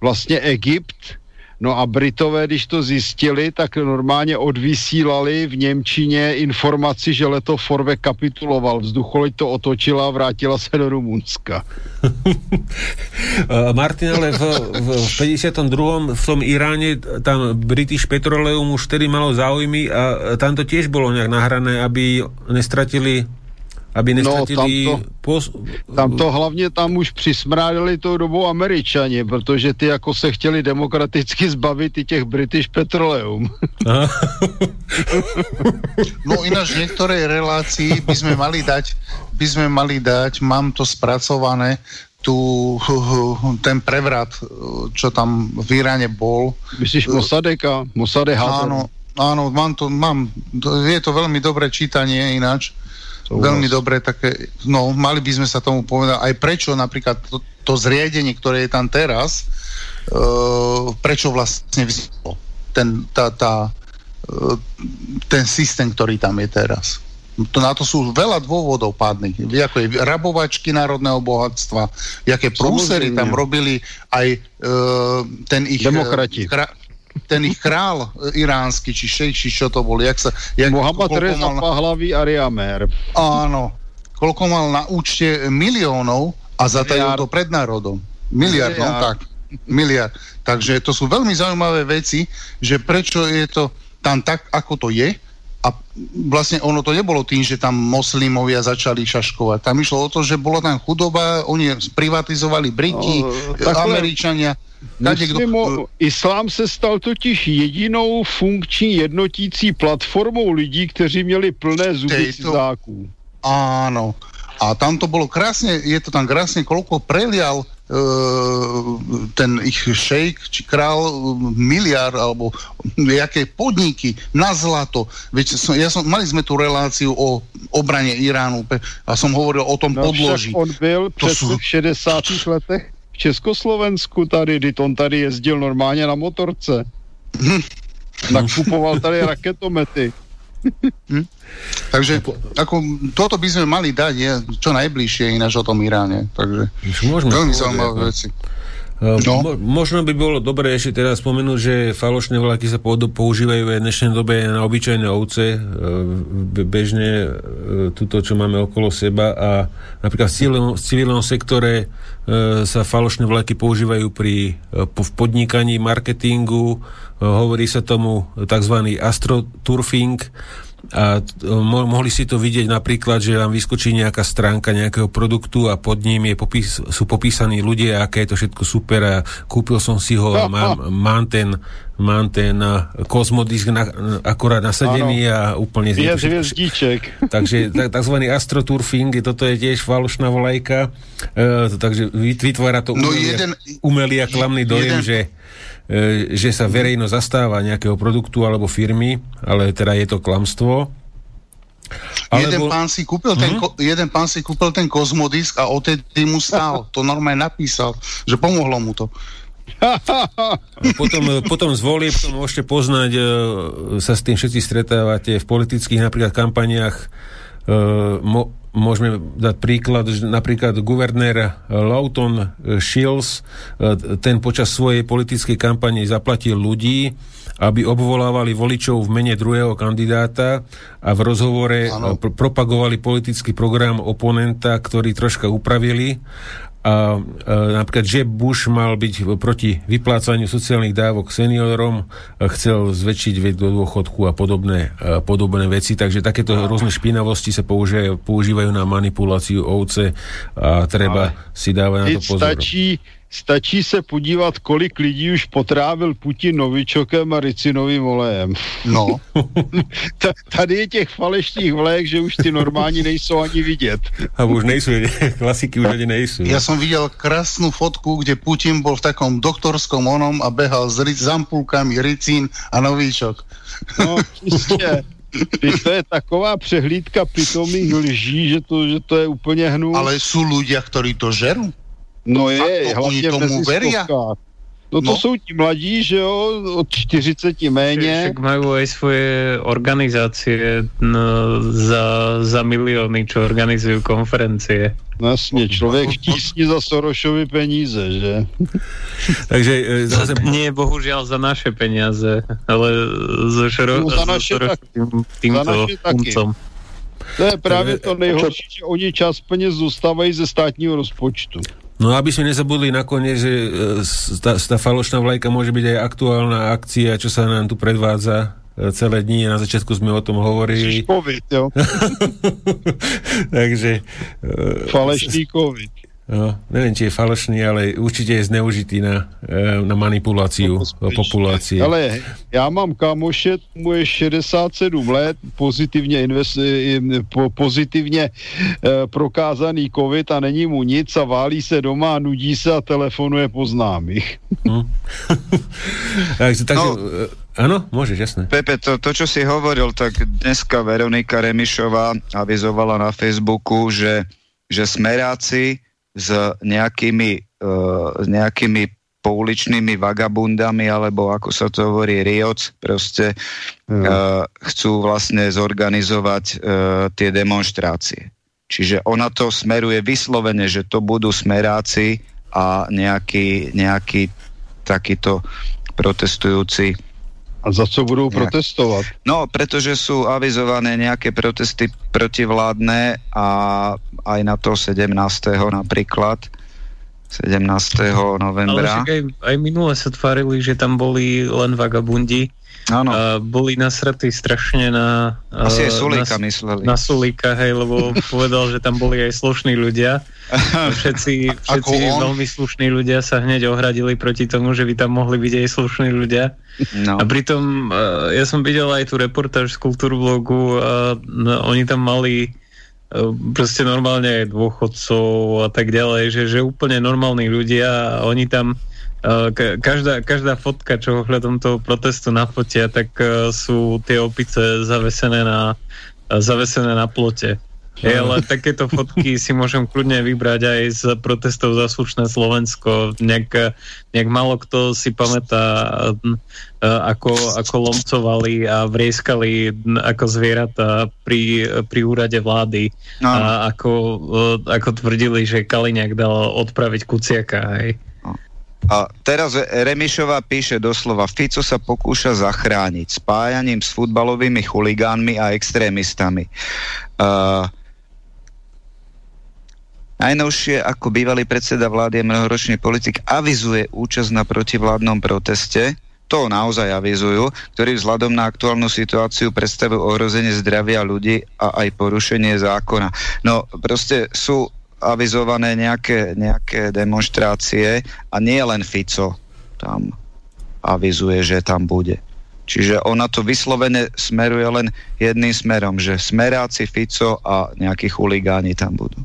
B: vlastně Egypt No a Britové, když to zjistili, tak normálně odvysílali v Němčině informaci, že leto Forve kapituloval. Vzducholeď to otočila a vrátila se do Rumunska.
A: Martin, ale v, v 52. v tom Iráne tam British Petroleum už vtedy malo záujmy a tam to tiež bolo nejak nahrané, aby nestratili aby nestratili...
B: No, tam, to, pos... tam to hlavně tam už přismrádili tou dobou američani, protože ty jako se chtěli demokraticky zbavit i těch British Petroleum.
H: no ináč v niektorej relácii by sme mali dať, by sme mali dať, mám to spracované, tu, ten prevrat, čo tam v Iráne bol.
B: Myslíš Mosadeka? Mosadek
H: Áno, áno, mám to, mám, je to veľmi dobré čítanie ináč. Veľmi dobre, také, no mali by sme sa tomu povedať aj prečo napríklad to, to zriadenie, ktoré je tam teraz, uh, prečo vlastne vzniklo ten, tá, tá, uh, ten systém, ktorý tam je teraz. To, na to sú veľa dôvodov pádnych. Ako je rabovačky národného bohatstva, aké prúsery tam robili aj uh, ten ich...
B: Demokrati.
H: Kra, ten ich král iránsky, či šejk, či čo to bol. Jak sa, jak,
B: Mohamed Reza mal... Pahlavi Ariamer.
H: Áno. Koľko mal na účte miliónov a zatajil to pred národom. Miliard, no tak. Miliard. Takže to sú veľmi zaujímavé veci, že prečo je to tam tak, ako to je, a vlastne ono to nebolo tým, že tam moslimovia začali šaškovať. Tam išlo o to, že bola tam chudoba, oni privatizovali Briti, no, Američania.
B: Muslimo, islám se stal totiž jedinou funkční jednotící platformou lidí, kteří měli plné zuby cizáků.
H: Áno. A tam to bolo krásne, je to tam krásne, koľko prelial ten ich šejk či král miliard alebo jaké podniky na zlato. Veď som, ja som, mali sme tú reláciu o obrane Iránu a som hovoril o tom no, podloží.
B: on byl to sú... v 60. letech v Československu tady, kdy on tady jezdil normálně na motorce. Hm. Nakupoval tady raketomety.
H: Hm? Takže ako, toto by sme mali dať je, čo najbližšie ináč o tom Iráne. Takže veľmi zaujímavé veci.
A: Ehm, no. Mo- možno by bolo dobré ešte teraz spomenúť, že falošné vlaky sa používajú aj v dnešnej dobe na obyčajné ovce, ehm, bežne ehm, tuto, čo máme okolo seba a napríklad v civilnom, v civilnom sektore sa falošné vlaky používajú pri v podnikaní, marketingu, hovorí sa tomu tzv. astroturfing, a mo- mohli si to vidieť napríklad, že vám vyskočí nejaká stránka nejakého produktu a pod ním je popís, sú popísaní ľudia, aké je to všetko super a kúpil som si ho, a mám, mám ten, mám ten kozmodisk na, akorát nasadený ano. a úplne...
B: Viac hviezdíček.
A: Takže tak, takzvaný astroturfing, toto je tiež falošná volajka, e, takže vytvára to no umelý, jeden, umelý a klamný dojem, jeden, že že sa verejno zastáva nejakého produktu alebo firmy, ale teda je to klamstvo.
H: Alebo... Jeden, pán si kúpil ten, hmm? jeden pán si kúpil ten kozmodisk a odtedy mu stál. To normálne napísal, že pomohlo mu to.
A: potom, potom z volieb to môžete poznať, e, sa s tým všetci stretávate v politických napríklad kampaniách. E, mo, môžeme dať príklad, že napríklad guvernér Lawton Shields, ten počas svojej politickej kampane zaplatil ľudí, aby obvolávali voličov v mene druhého kandidáta a v rozhovore pr- propagovali politický program oponenta, ktorý troška upravili. A, a napríklad Jeb Bush mal byť proti vyplácaniu sociálnych dávok seniorom, chcel zväčšiť vek do dôchodku a podobné, a podobné veci, takže takéto rôzne špinavosti sa používajú, používajú na manipuláciu ovce a treba Ale si dávať na to pozor.
B: Stačí, Stačí se podívat, kolik lidí už potrávil Putin novičokem a ricinovým olejem.
H: No.
B: Tady je těch falešných vlek, že už ty normální nejsou ani vidět.
A: A už nejsou, klasiky už ani nejsou.
H: Ja som videl krásnu fotku, kde Putin bol v takom doktorskom onom a behal s, ric, s ampulkami ricín a novíčok.
B: No, čistě. to je taková přehlídka pitomých lží, že to, že to je úplně hnus.
H: Ale sú ľudia, ktorí to žerú?
B: No je,
H: to hlavne
B: oni tomu veria? No to no. sú ti mladí, že jo, od 40 méně.
D: Však majú aj svoje organizácie no, za, za milióny, čo organizujú konferencie.
B: Jasně, člověk tísni za Sorošovi peníze, že?
A: Takže e,
D: zase... Nie, bohužiaľ za naše peniaze, ale za, šero... no,
B: za naše tak, týmto za naše taky. To je právě to nejhorší, že oni čas peněz zůstávají ze státního rozpočtu.
A: No aby sme nezabudli nakoniec, že e, tá, tá falošná vlajka môže byť aj aktuálna akcia, čo sa nám tu predvádza e, celé dní. Na začiatku sme o tom hovorili.
B: COVID, jo.
A: Takže...
B: E, Falešný COVID.
A: No, neviem, či je falošný, ale určite je zneužitý na, na manipuláciu no, populácie.
B: Ale já mám kamoše, mu je 67 let, pozitivně, invest, pozitivně eh, prokázaný covid a není mu nic a válí se doma, nudí se a telefonuje po známych.
A: Hmm. takže, takže, no, Áno, môžeš, jasné.
C: Pepe, to, to, čo si hovoril, tak dneska Veronika Remišová avizovala na Facebooku, že, že smeráci s nejakými, uh, s nejakými pouličnými vagabundami, alebo ako sa to hovorí, rioc, proste mm. uh, chcú vlastne zorganizovať uh, tie demonstrácie. Čiže ona to smeruje vyslovene, že to budú smeráci a nejaký, nejaký takýto protestujúci
B: a za co budú protestovať?
C: No, pretože sú avizované nejaké protesty protivládne a aj na to 17. napríklad. 17. novembra.
D: Ale aj, aj minule sa tvárili, že tam boli len vagabundi Áno. Uh, boli nasratí strašne na...
C: Uh, Asi aj Sulíka na, mysleli.
D: Na Sulíka, hej, lebo povedal, že tam boli aj slušní ľudia. Všetci, všetci veľmi slušní ľudia sa hneď ohradili proti tomu, že by tam mohli byť aj slušní ľudia. No. A pritom, uh, ja som videl aj tú reportáž z Kultúrblogu a oni tam mali proste normálne dôchodcov a tak ďalej, že, že úplne normálni ľudia a oni tam každá, každá fotka, čo ohľadom toho protestu nafotia, tak uh, sú tie opice zavesené na, zavesené na plote. Je, ale takéto fotky si môžem kľudne vybrať aj z protestov za slušné Slovensko. Nejak, nejak málo kto si pamätá, ako, ako lomcovali a vrieskali ako zvieratá pri, pri úrade vlády. No. A ako, ako tvrdili, že Kaliňák dal odpraviť Kuciaka. Hej.
C: A teraz Remišová píše doslova, Fico sa pokúša zachrániť spájaním s futbalovými chuligánmi a extrémistami. Uh, Najnovšie ako bývalý predseda vlády a mnohoročný politik avizuje účasť na protivládnom proteste, to naozaj avizujú, ktorí vzhľadom na aktuálnu situáciu predstavujú ohrozenie zdravia ľudí a aj porušenie zákona. No proste sú avizované nejaké, nejaké demonstrácie a nie len Fico tam avizuje, že tam bude. Čiže ona to vyslovene smeruje len jedným smerom, že smeráci Fico a nejakí chuligáni tam budú.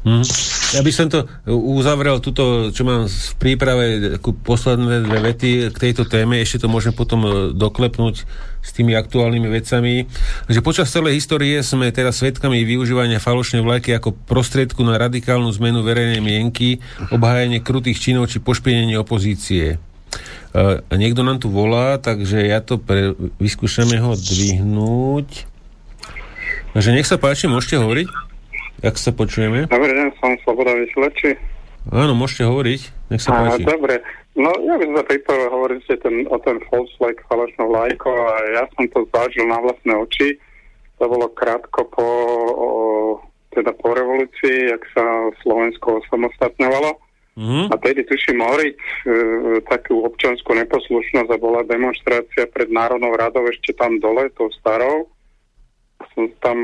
A: Hmm. Ja by som to uzavrel tuto, čo mám v príprave posledné dve vety k tejto téme, ešte to môžem potom e, doklepnúť s tými aktuálnymi vecami. Že počas celej histórie sme teraz svedkami využívania falošnej vlajky ako prostriedku na radikálnu zmenu verejnej mienky, obhájenie krutých činov či pošpienenie opozície. Uh, niekto nám tu volá, takže ja to pre, vyskúšame ho dvihnúť. Takže nech sa páči, môžete hovoriť. Jak sa počujeme?
O: Dobre, deň, som Sloboda Vysielači.
A: Áno, môžete hovoriť, nech sa páči.
O: dobre, no ja by som sa pripravil hovoriť ten, o ten false like falošnou lajko a ja som to zažil na vlastné oči. To bolo krátko po, o, teda po revolúcii, jak sa Slovensko osamostatňovalo. Mm-hmm. A tedy tuším horiť e, takú občanskú neposlušnosť a bola demonstrácia pred Národnou radou ešte tam dole, tou starou som tam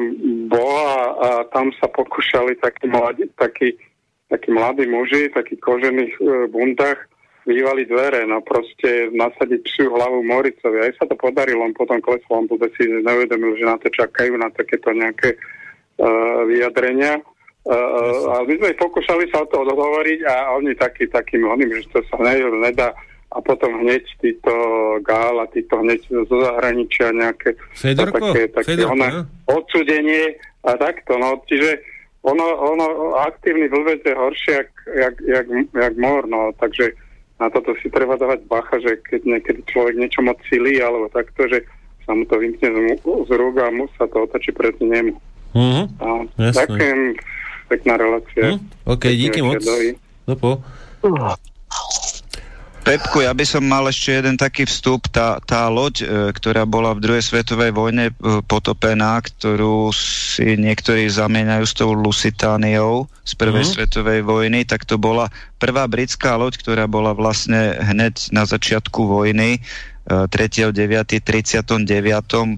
O: bola a tam sa pokúšali takí mladí, takí, takí mladí muži, takí kožených e, bundách vyvali dvere, no proste nasadiť psiu hlavu Moricovi. Aj sa to podarilo, on potom klesol, on vôbec si neuvedomil, že na to čakajú, na takéto nejaké uh, vyjadrenia. Uh, ale my sme pokúšali sa o to odhovoriť a oni taký, takým oným, že to sa nedá a potom hneď títo Gál a títo hneď zo zahraničia nejaké
A: Fedorko?
O: také, také Fedorko, ona, odsudenie a takto. No, čiže ono, ono aktívny vlvec je horšie jak, jak, jak, jak mor, no, takže na toto si treba dávať bacha, že keď niekedy človek niečo moc silí, alebo takto, že sa mu to vymkne z, z rúk a mu sa to otočí proti nemu.
A: Mm-hmm.
O: A, ďakujem, pekná relácia. Mm,
A: OK, díky moc. Dopo.
C: Pepku, ja by som mal ešte jeden taký vstup. Tá, tá loď, e, ktorá bola v druhej svetovej vojne e, potopená, ktorú si niektorí zamieňajú s tou Lusitániou z prvej mm. svetovej vojny, tak to bola prvá britská loď, ktorá bola vlastne hneď na začiatku vojny 3.9.39.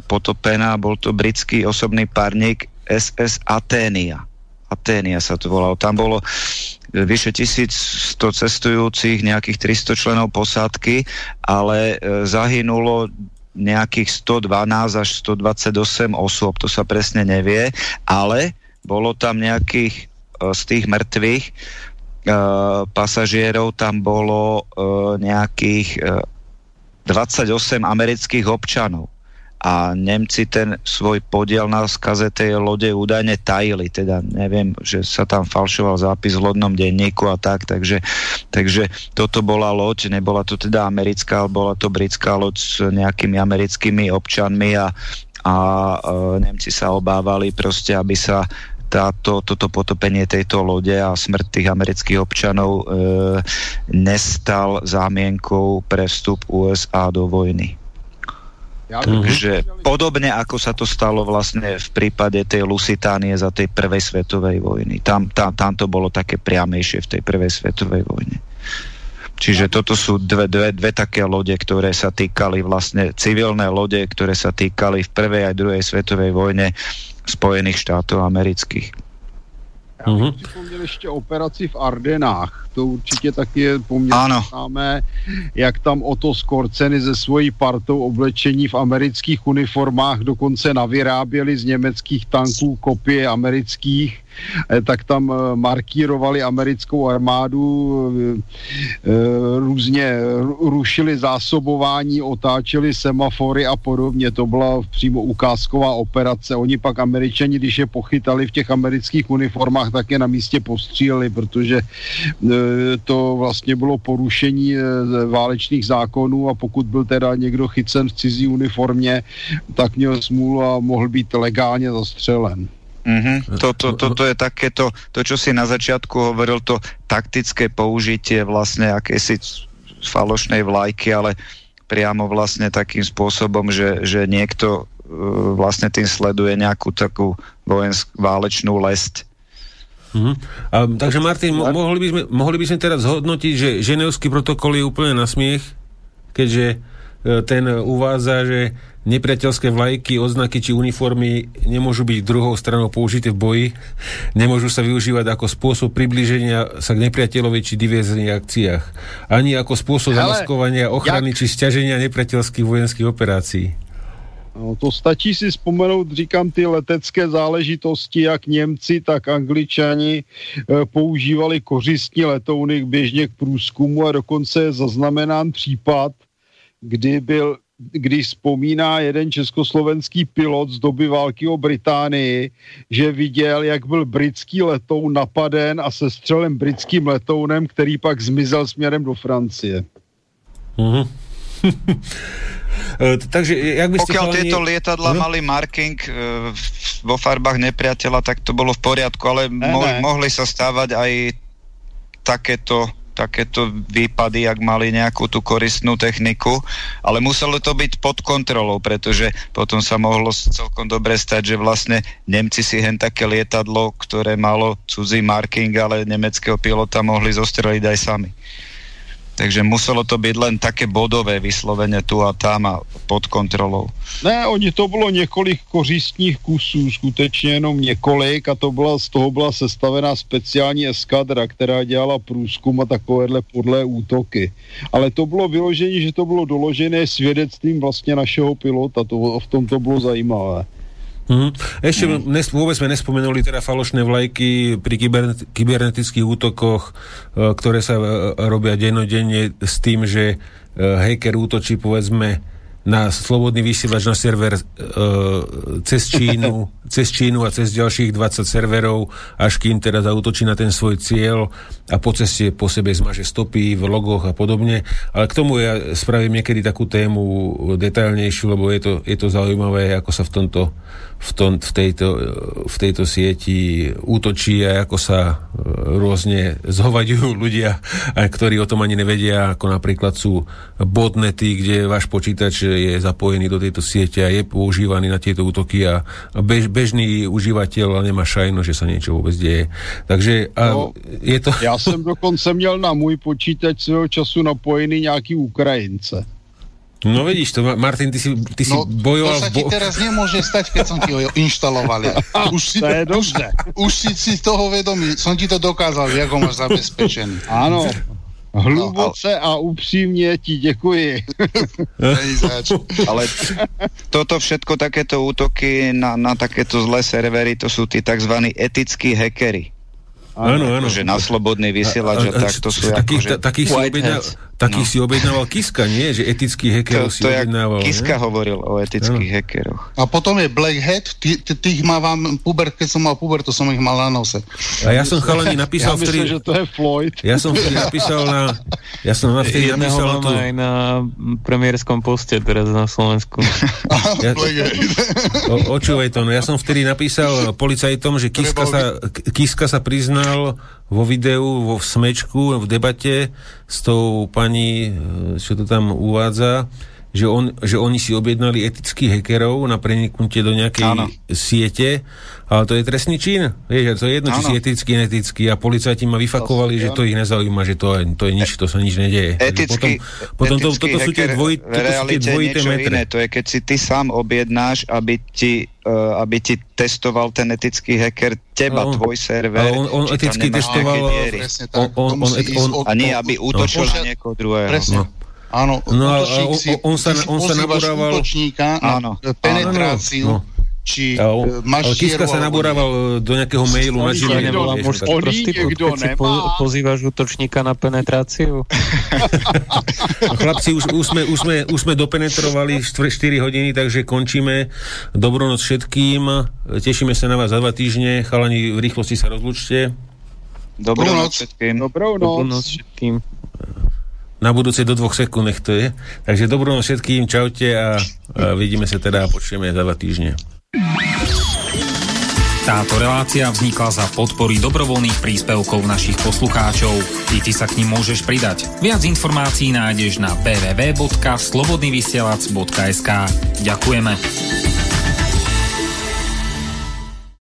C: potopená. Bol to britský osobný párnik SS Aténia. Aténia sa to volalo. Tam bolo vyše 1100 cestujúcich, nejakých 300 členov posádky, ale e, zahynulo nejakých 112 až 128 osôb, to sa presne nevie, ale bolo tam nejakých e, z tých mŕtvych e, pasažierov, tam bolo nejakých 28 amerických občanov a Nemci ten svoj podiel na skaze tej lode údajne tajili, teda neviem, že sa tam falšoval zápis v lodnom denníku a tak, takže, takže toto bola loď, nebola to teda americká, ale bola to britská loď s nejakými americkými občanmi a, a e, Nemci sa obávali proste, aby sa táto, toto potopenie tejto lode a smrť tých amerických občanov e, nestal zámienkou pre vstup USA do vojny. Ja Takže podobne ako sa to stalo vlastne v prípade tej Lusitánie za tej prvej svetovej vojny. Tam, tam, tam to bolo také priamejšie v tej prvej svetovej vojne. Čiže toto sú dve, dve, dve také lode, ktoré sa týkali vlastne civilné lode, ktoré sa týkali v prvej aj druhej svetovej vojne Spojených štátov amerických.
B: Já bych uh-huh. připomněl ještě operaci v Ardenách. To určitě taky je poměrně známé, jak tam o to Skorceny ze svojí partou oblečení v amerických uniformách dokonce navyráběli z německých tanků kopie amerických tak tam eh, markírovali americkou armádu, eh, různě rušili zásobování, otáčeli semafory a podobně. To byla přímo ukázková operace. Oni pak američani, když je pochytali v těch amerických uniformách, tak je na místě postříleli, protože to vlastně bylo porušení válečných zákonů a pokud byl teda někdo chycen v cizí uniformě, tak měl smůlu a mohl být legálně zastřelen.
C: Mm-hmm. Toto, toto je takéto, to čo si na začiatku hovoril, to taktické použitie vlastne akési falošnej vlajky, ale priamo vlastne takým spôsobom, že, že niekto uh, vlastne tým sleduje nejakú takú vojensk, válečnú lesť.
A: Mm-hmm. A, takže Martin, mo- mohli, by sme, mohli by sme teraz zhodnotiť, že ženevský protokol je úplne na smiech, keďže ten uvádza, že nepriateľské vlajky, oznaky či uniformy nemôžu byť druhou stranou použité v boji, nemôžu sa využívať ako spôsob približenia sa k nepriateľovi či diverzných akciách, ani ako spôsob zamaskovania, ochrany jak... či stiaženia nepriateľských vojenských operácií.
B: No, to stačí si vzpomenout, říkám, ty letecké záležitosti, jak Němci, tak Angličani e, používali kořistní letouny běžně k průzkumu a dokonce je zaznamenán případ, kdy byl když vzpomíná jeden československý pilot z doby války o Británii, že viděl, jak byl britský letoun napaden a se střelem britským letounem, který pak zmizel směrem do Francie.
C: Mm-hmm. Takže jak by ste Pokiaľ chalani... tieto lietadla uh-huh. mali marking uh, vo farbách nepriateľa, tak to bolo v poriadku, ale ne, mo- ne. mohli sa stávať aj takéto takéto výpady, ak mali nejakú tú koristnú techniku, ale muselo to byť pod kontrolou, pretože potom sa mohlo celkom dobre stať, že vlastne Nemci si hen také lietadlo, ktoré malo cudzí marking, ale nemeckého pilota mohli zostreliť aj sami. Takže muselo to byť len také bodové vyslovene tu a tam a pod kontrolou.
B: Ne, oni to bylo několik kořistních kusů, skutečně jenom několik a to byla, z toho byla sestavená speciální eskadra, která dělala průzkum a takovéhle podlé útoky. Ale to bylo vyložení, že to bylo doložené svědectvím vlastně našeho pilota, to, v tom to bylo zajímavé.
A: Mm. Ešte mm. Nes, vôbec sme nespomenuli teda falošné vlajky pri kybernet, kybernetických útokoch, e, ktoré sa e, robia dennodenne s tým, že e, hacker útočí povedzme na slobodný vysielač na server e, cez Čínu, cez Čínu a cez ďalších 20 serverov, až kým teda zautočí na ten svoj cieľ a po ceste po sebe zmaže stopy v logoch a podobne. Ale k tomu ja spravím niekedy takú tému detailnejšiu, lebo je to, je to zaujímavé, ako sa v tomto v, tom, v, tejto, v tejto sieti útočí a ako sa e, rôzne zhovaďujú ľudia, ktorí o tom ani nevedia, ako napríklad sú botnety, kde váš počítač je zapojený do tejto siete a je používaný na tieto útoky a bež, bežný užívateľ nemá šajno, že sa niečo vôbec deje. Takže a no, je to...
B: Já jsem dokonce měl na můj počítač svého času napojený nějaký Ukrajince.
A: No vidíš to, Martin, ty si, ty si
K: no,
A: bojoval...
K: To sa ti bo... teraz nemôže stať, keď som ti ho inštaloval.
B: Už si, to je už,
K: už si si toho vedomý, som ti to dokázal, ako máš zabezpečený.
B: Áno, Hluboce no, a upřímne ti děkuji.
C: ale toto všetko, takéto útoky na, na takéto zlé servery, to sú tí tzv. etickí hackery.
A: Áno, áno.
C: Že na slobodný vysielač a, a, a tak to sú takých,
A: akože... Takých si, takých no. si objednával Kiska, nie? Že etický hacker si objednával.
C: Kiska ne? hovoril o etických no. hackeroch.
K: A potom je Black Hat, tých tých vám puber, keď som mal puber, to som ich mal na nose.
A: A ja som chalani napísal
B: ja vtedy... myslím, že to je Floyd.
A: Ja som vtedy napísal na... Ja som vtedy napísal na
D: to... aj na premiérskom poste teraz na Slovensku.
A: ja, o, očúvaj to, no ja som vtedy napísal policajtom, že Kiska sa, Kiska sa prizná spomínal vo videu, vo smečku, v debate s tou pani, e, čo to tam uvádza, že, on, že oni si objednali etických hackerov na preniknutie do nejakej Áno. siete, ale to je trestný čin. Vieš, to je jedno, Áno. či si etický, netický a policajti ma vyfakovali, to že to ich nezaujíma, že to, to je nič, to sa nič nedieje.
C: Etický,
A: potom, potom to, toto sú tie, dvoj, toto sú tie dvojité metre.
C: Iné. To je, keď si ty sám objednáš, aby ti, uh, aby ti testoval ten etický hacker teba, no, tvoj server.
A: On, on eticky testoval...
K: On, on, on, on,
C: a nie, aby útočil no. na niekoho druhého.
K: Presne. No. Áno,
A: no, on, si, on, sa, on sa nabúrával...
K: útočníka na penetráciu, áno, no. či
A: no. máš Ale Kiska sa nabúraval do nejakého mailu na Gmail.
D: Keď si po, pozývaš útočníka na penetráciu?
A: Chlapci, už, už, sme, už, sme, už sme dopenetrovali 4 hodiny, takže končíme. Dobrú noc všetkým. Tešíme sa na vás za dva týždne. Chalani, v rýchlosti sa rozlučte.
C: Dobrú noc všetkým.
B: Dobrú noc.
D: Dobrú noc všetkým
A: na budúce do dvoch sekúnd nech to je. Takže dobrú noc všetkým, čaute a, a vidíme sa teda a počujeme za dva týždne.
P: Táto relácia vznikla za podpory dobrovoľných príspevkov našich poslucháčov. I ty sa k ním môžeš pridať. Viac informácií nájdeš na www.slobodnyvysielac.sk Ďakujeme.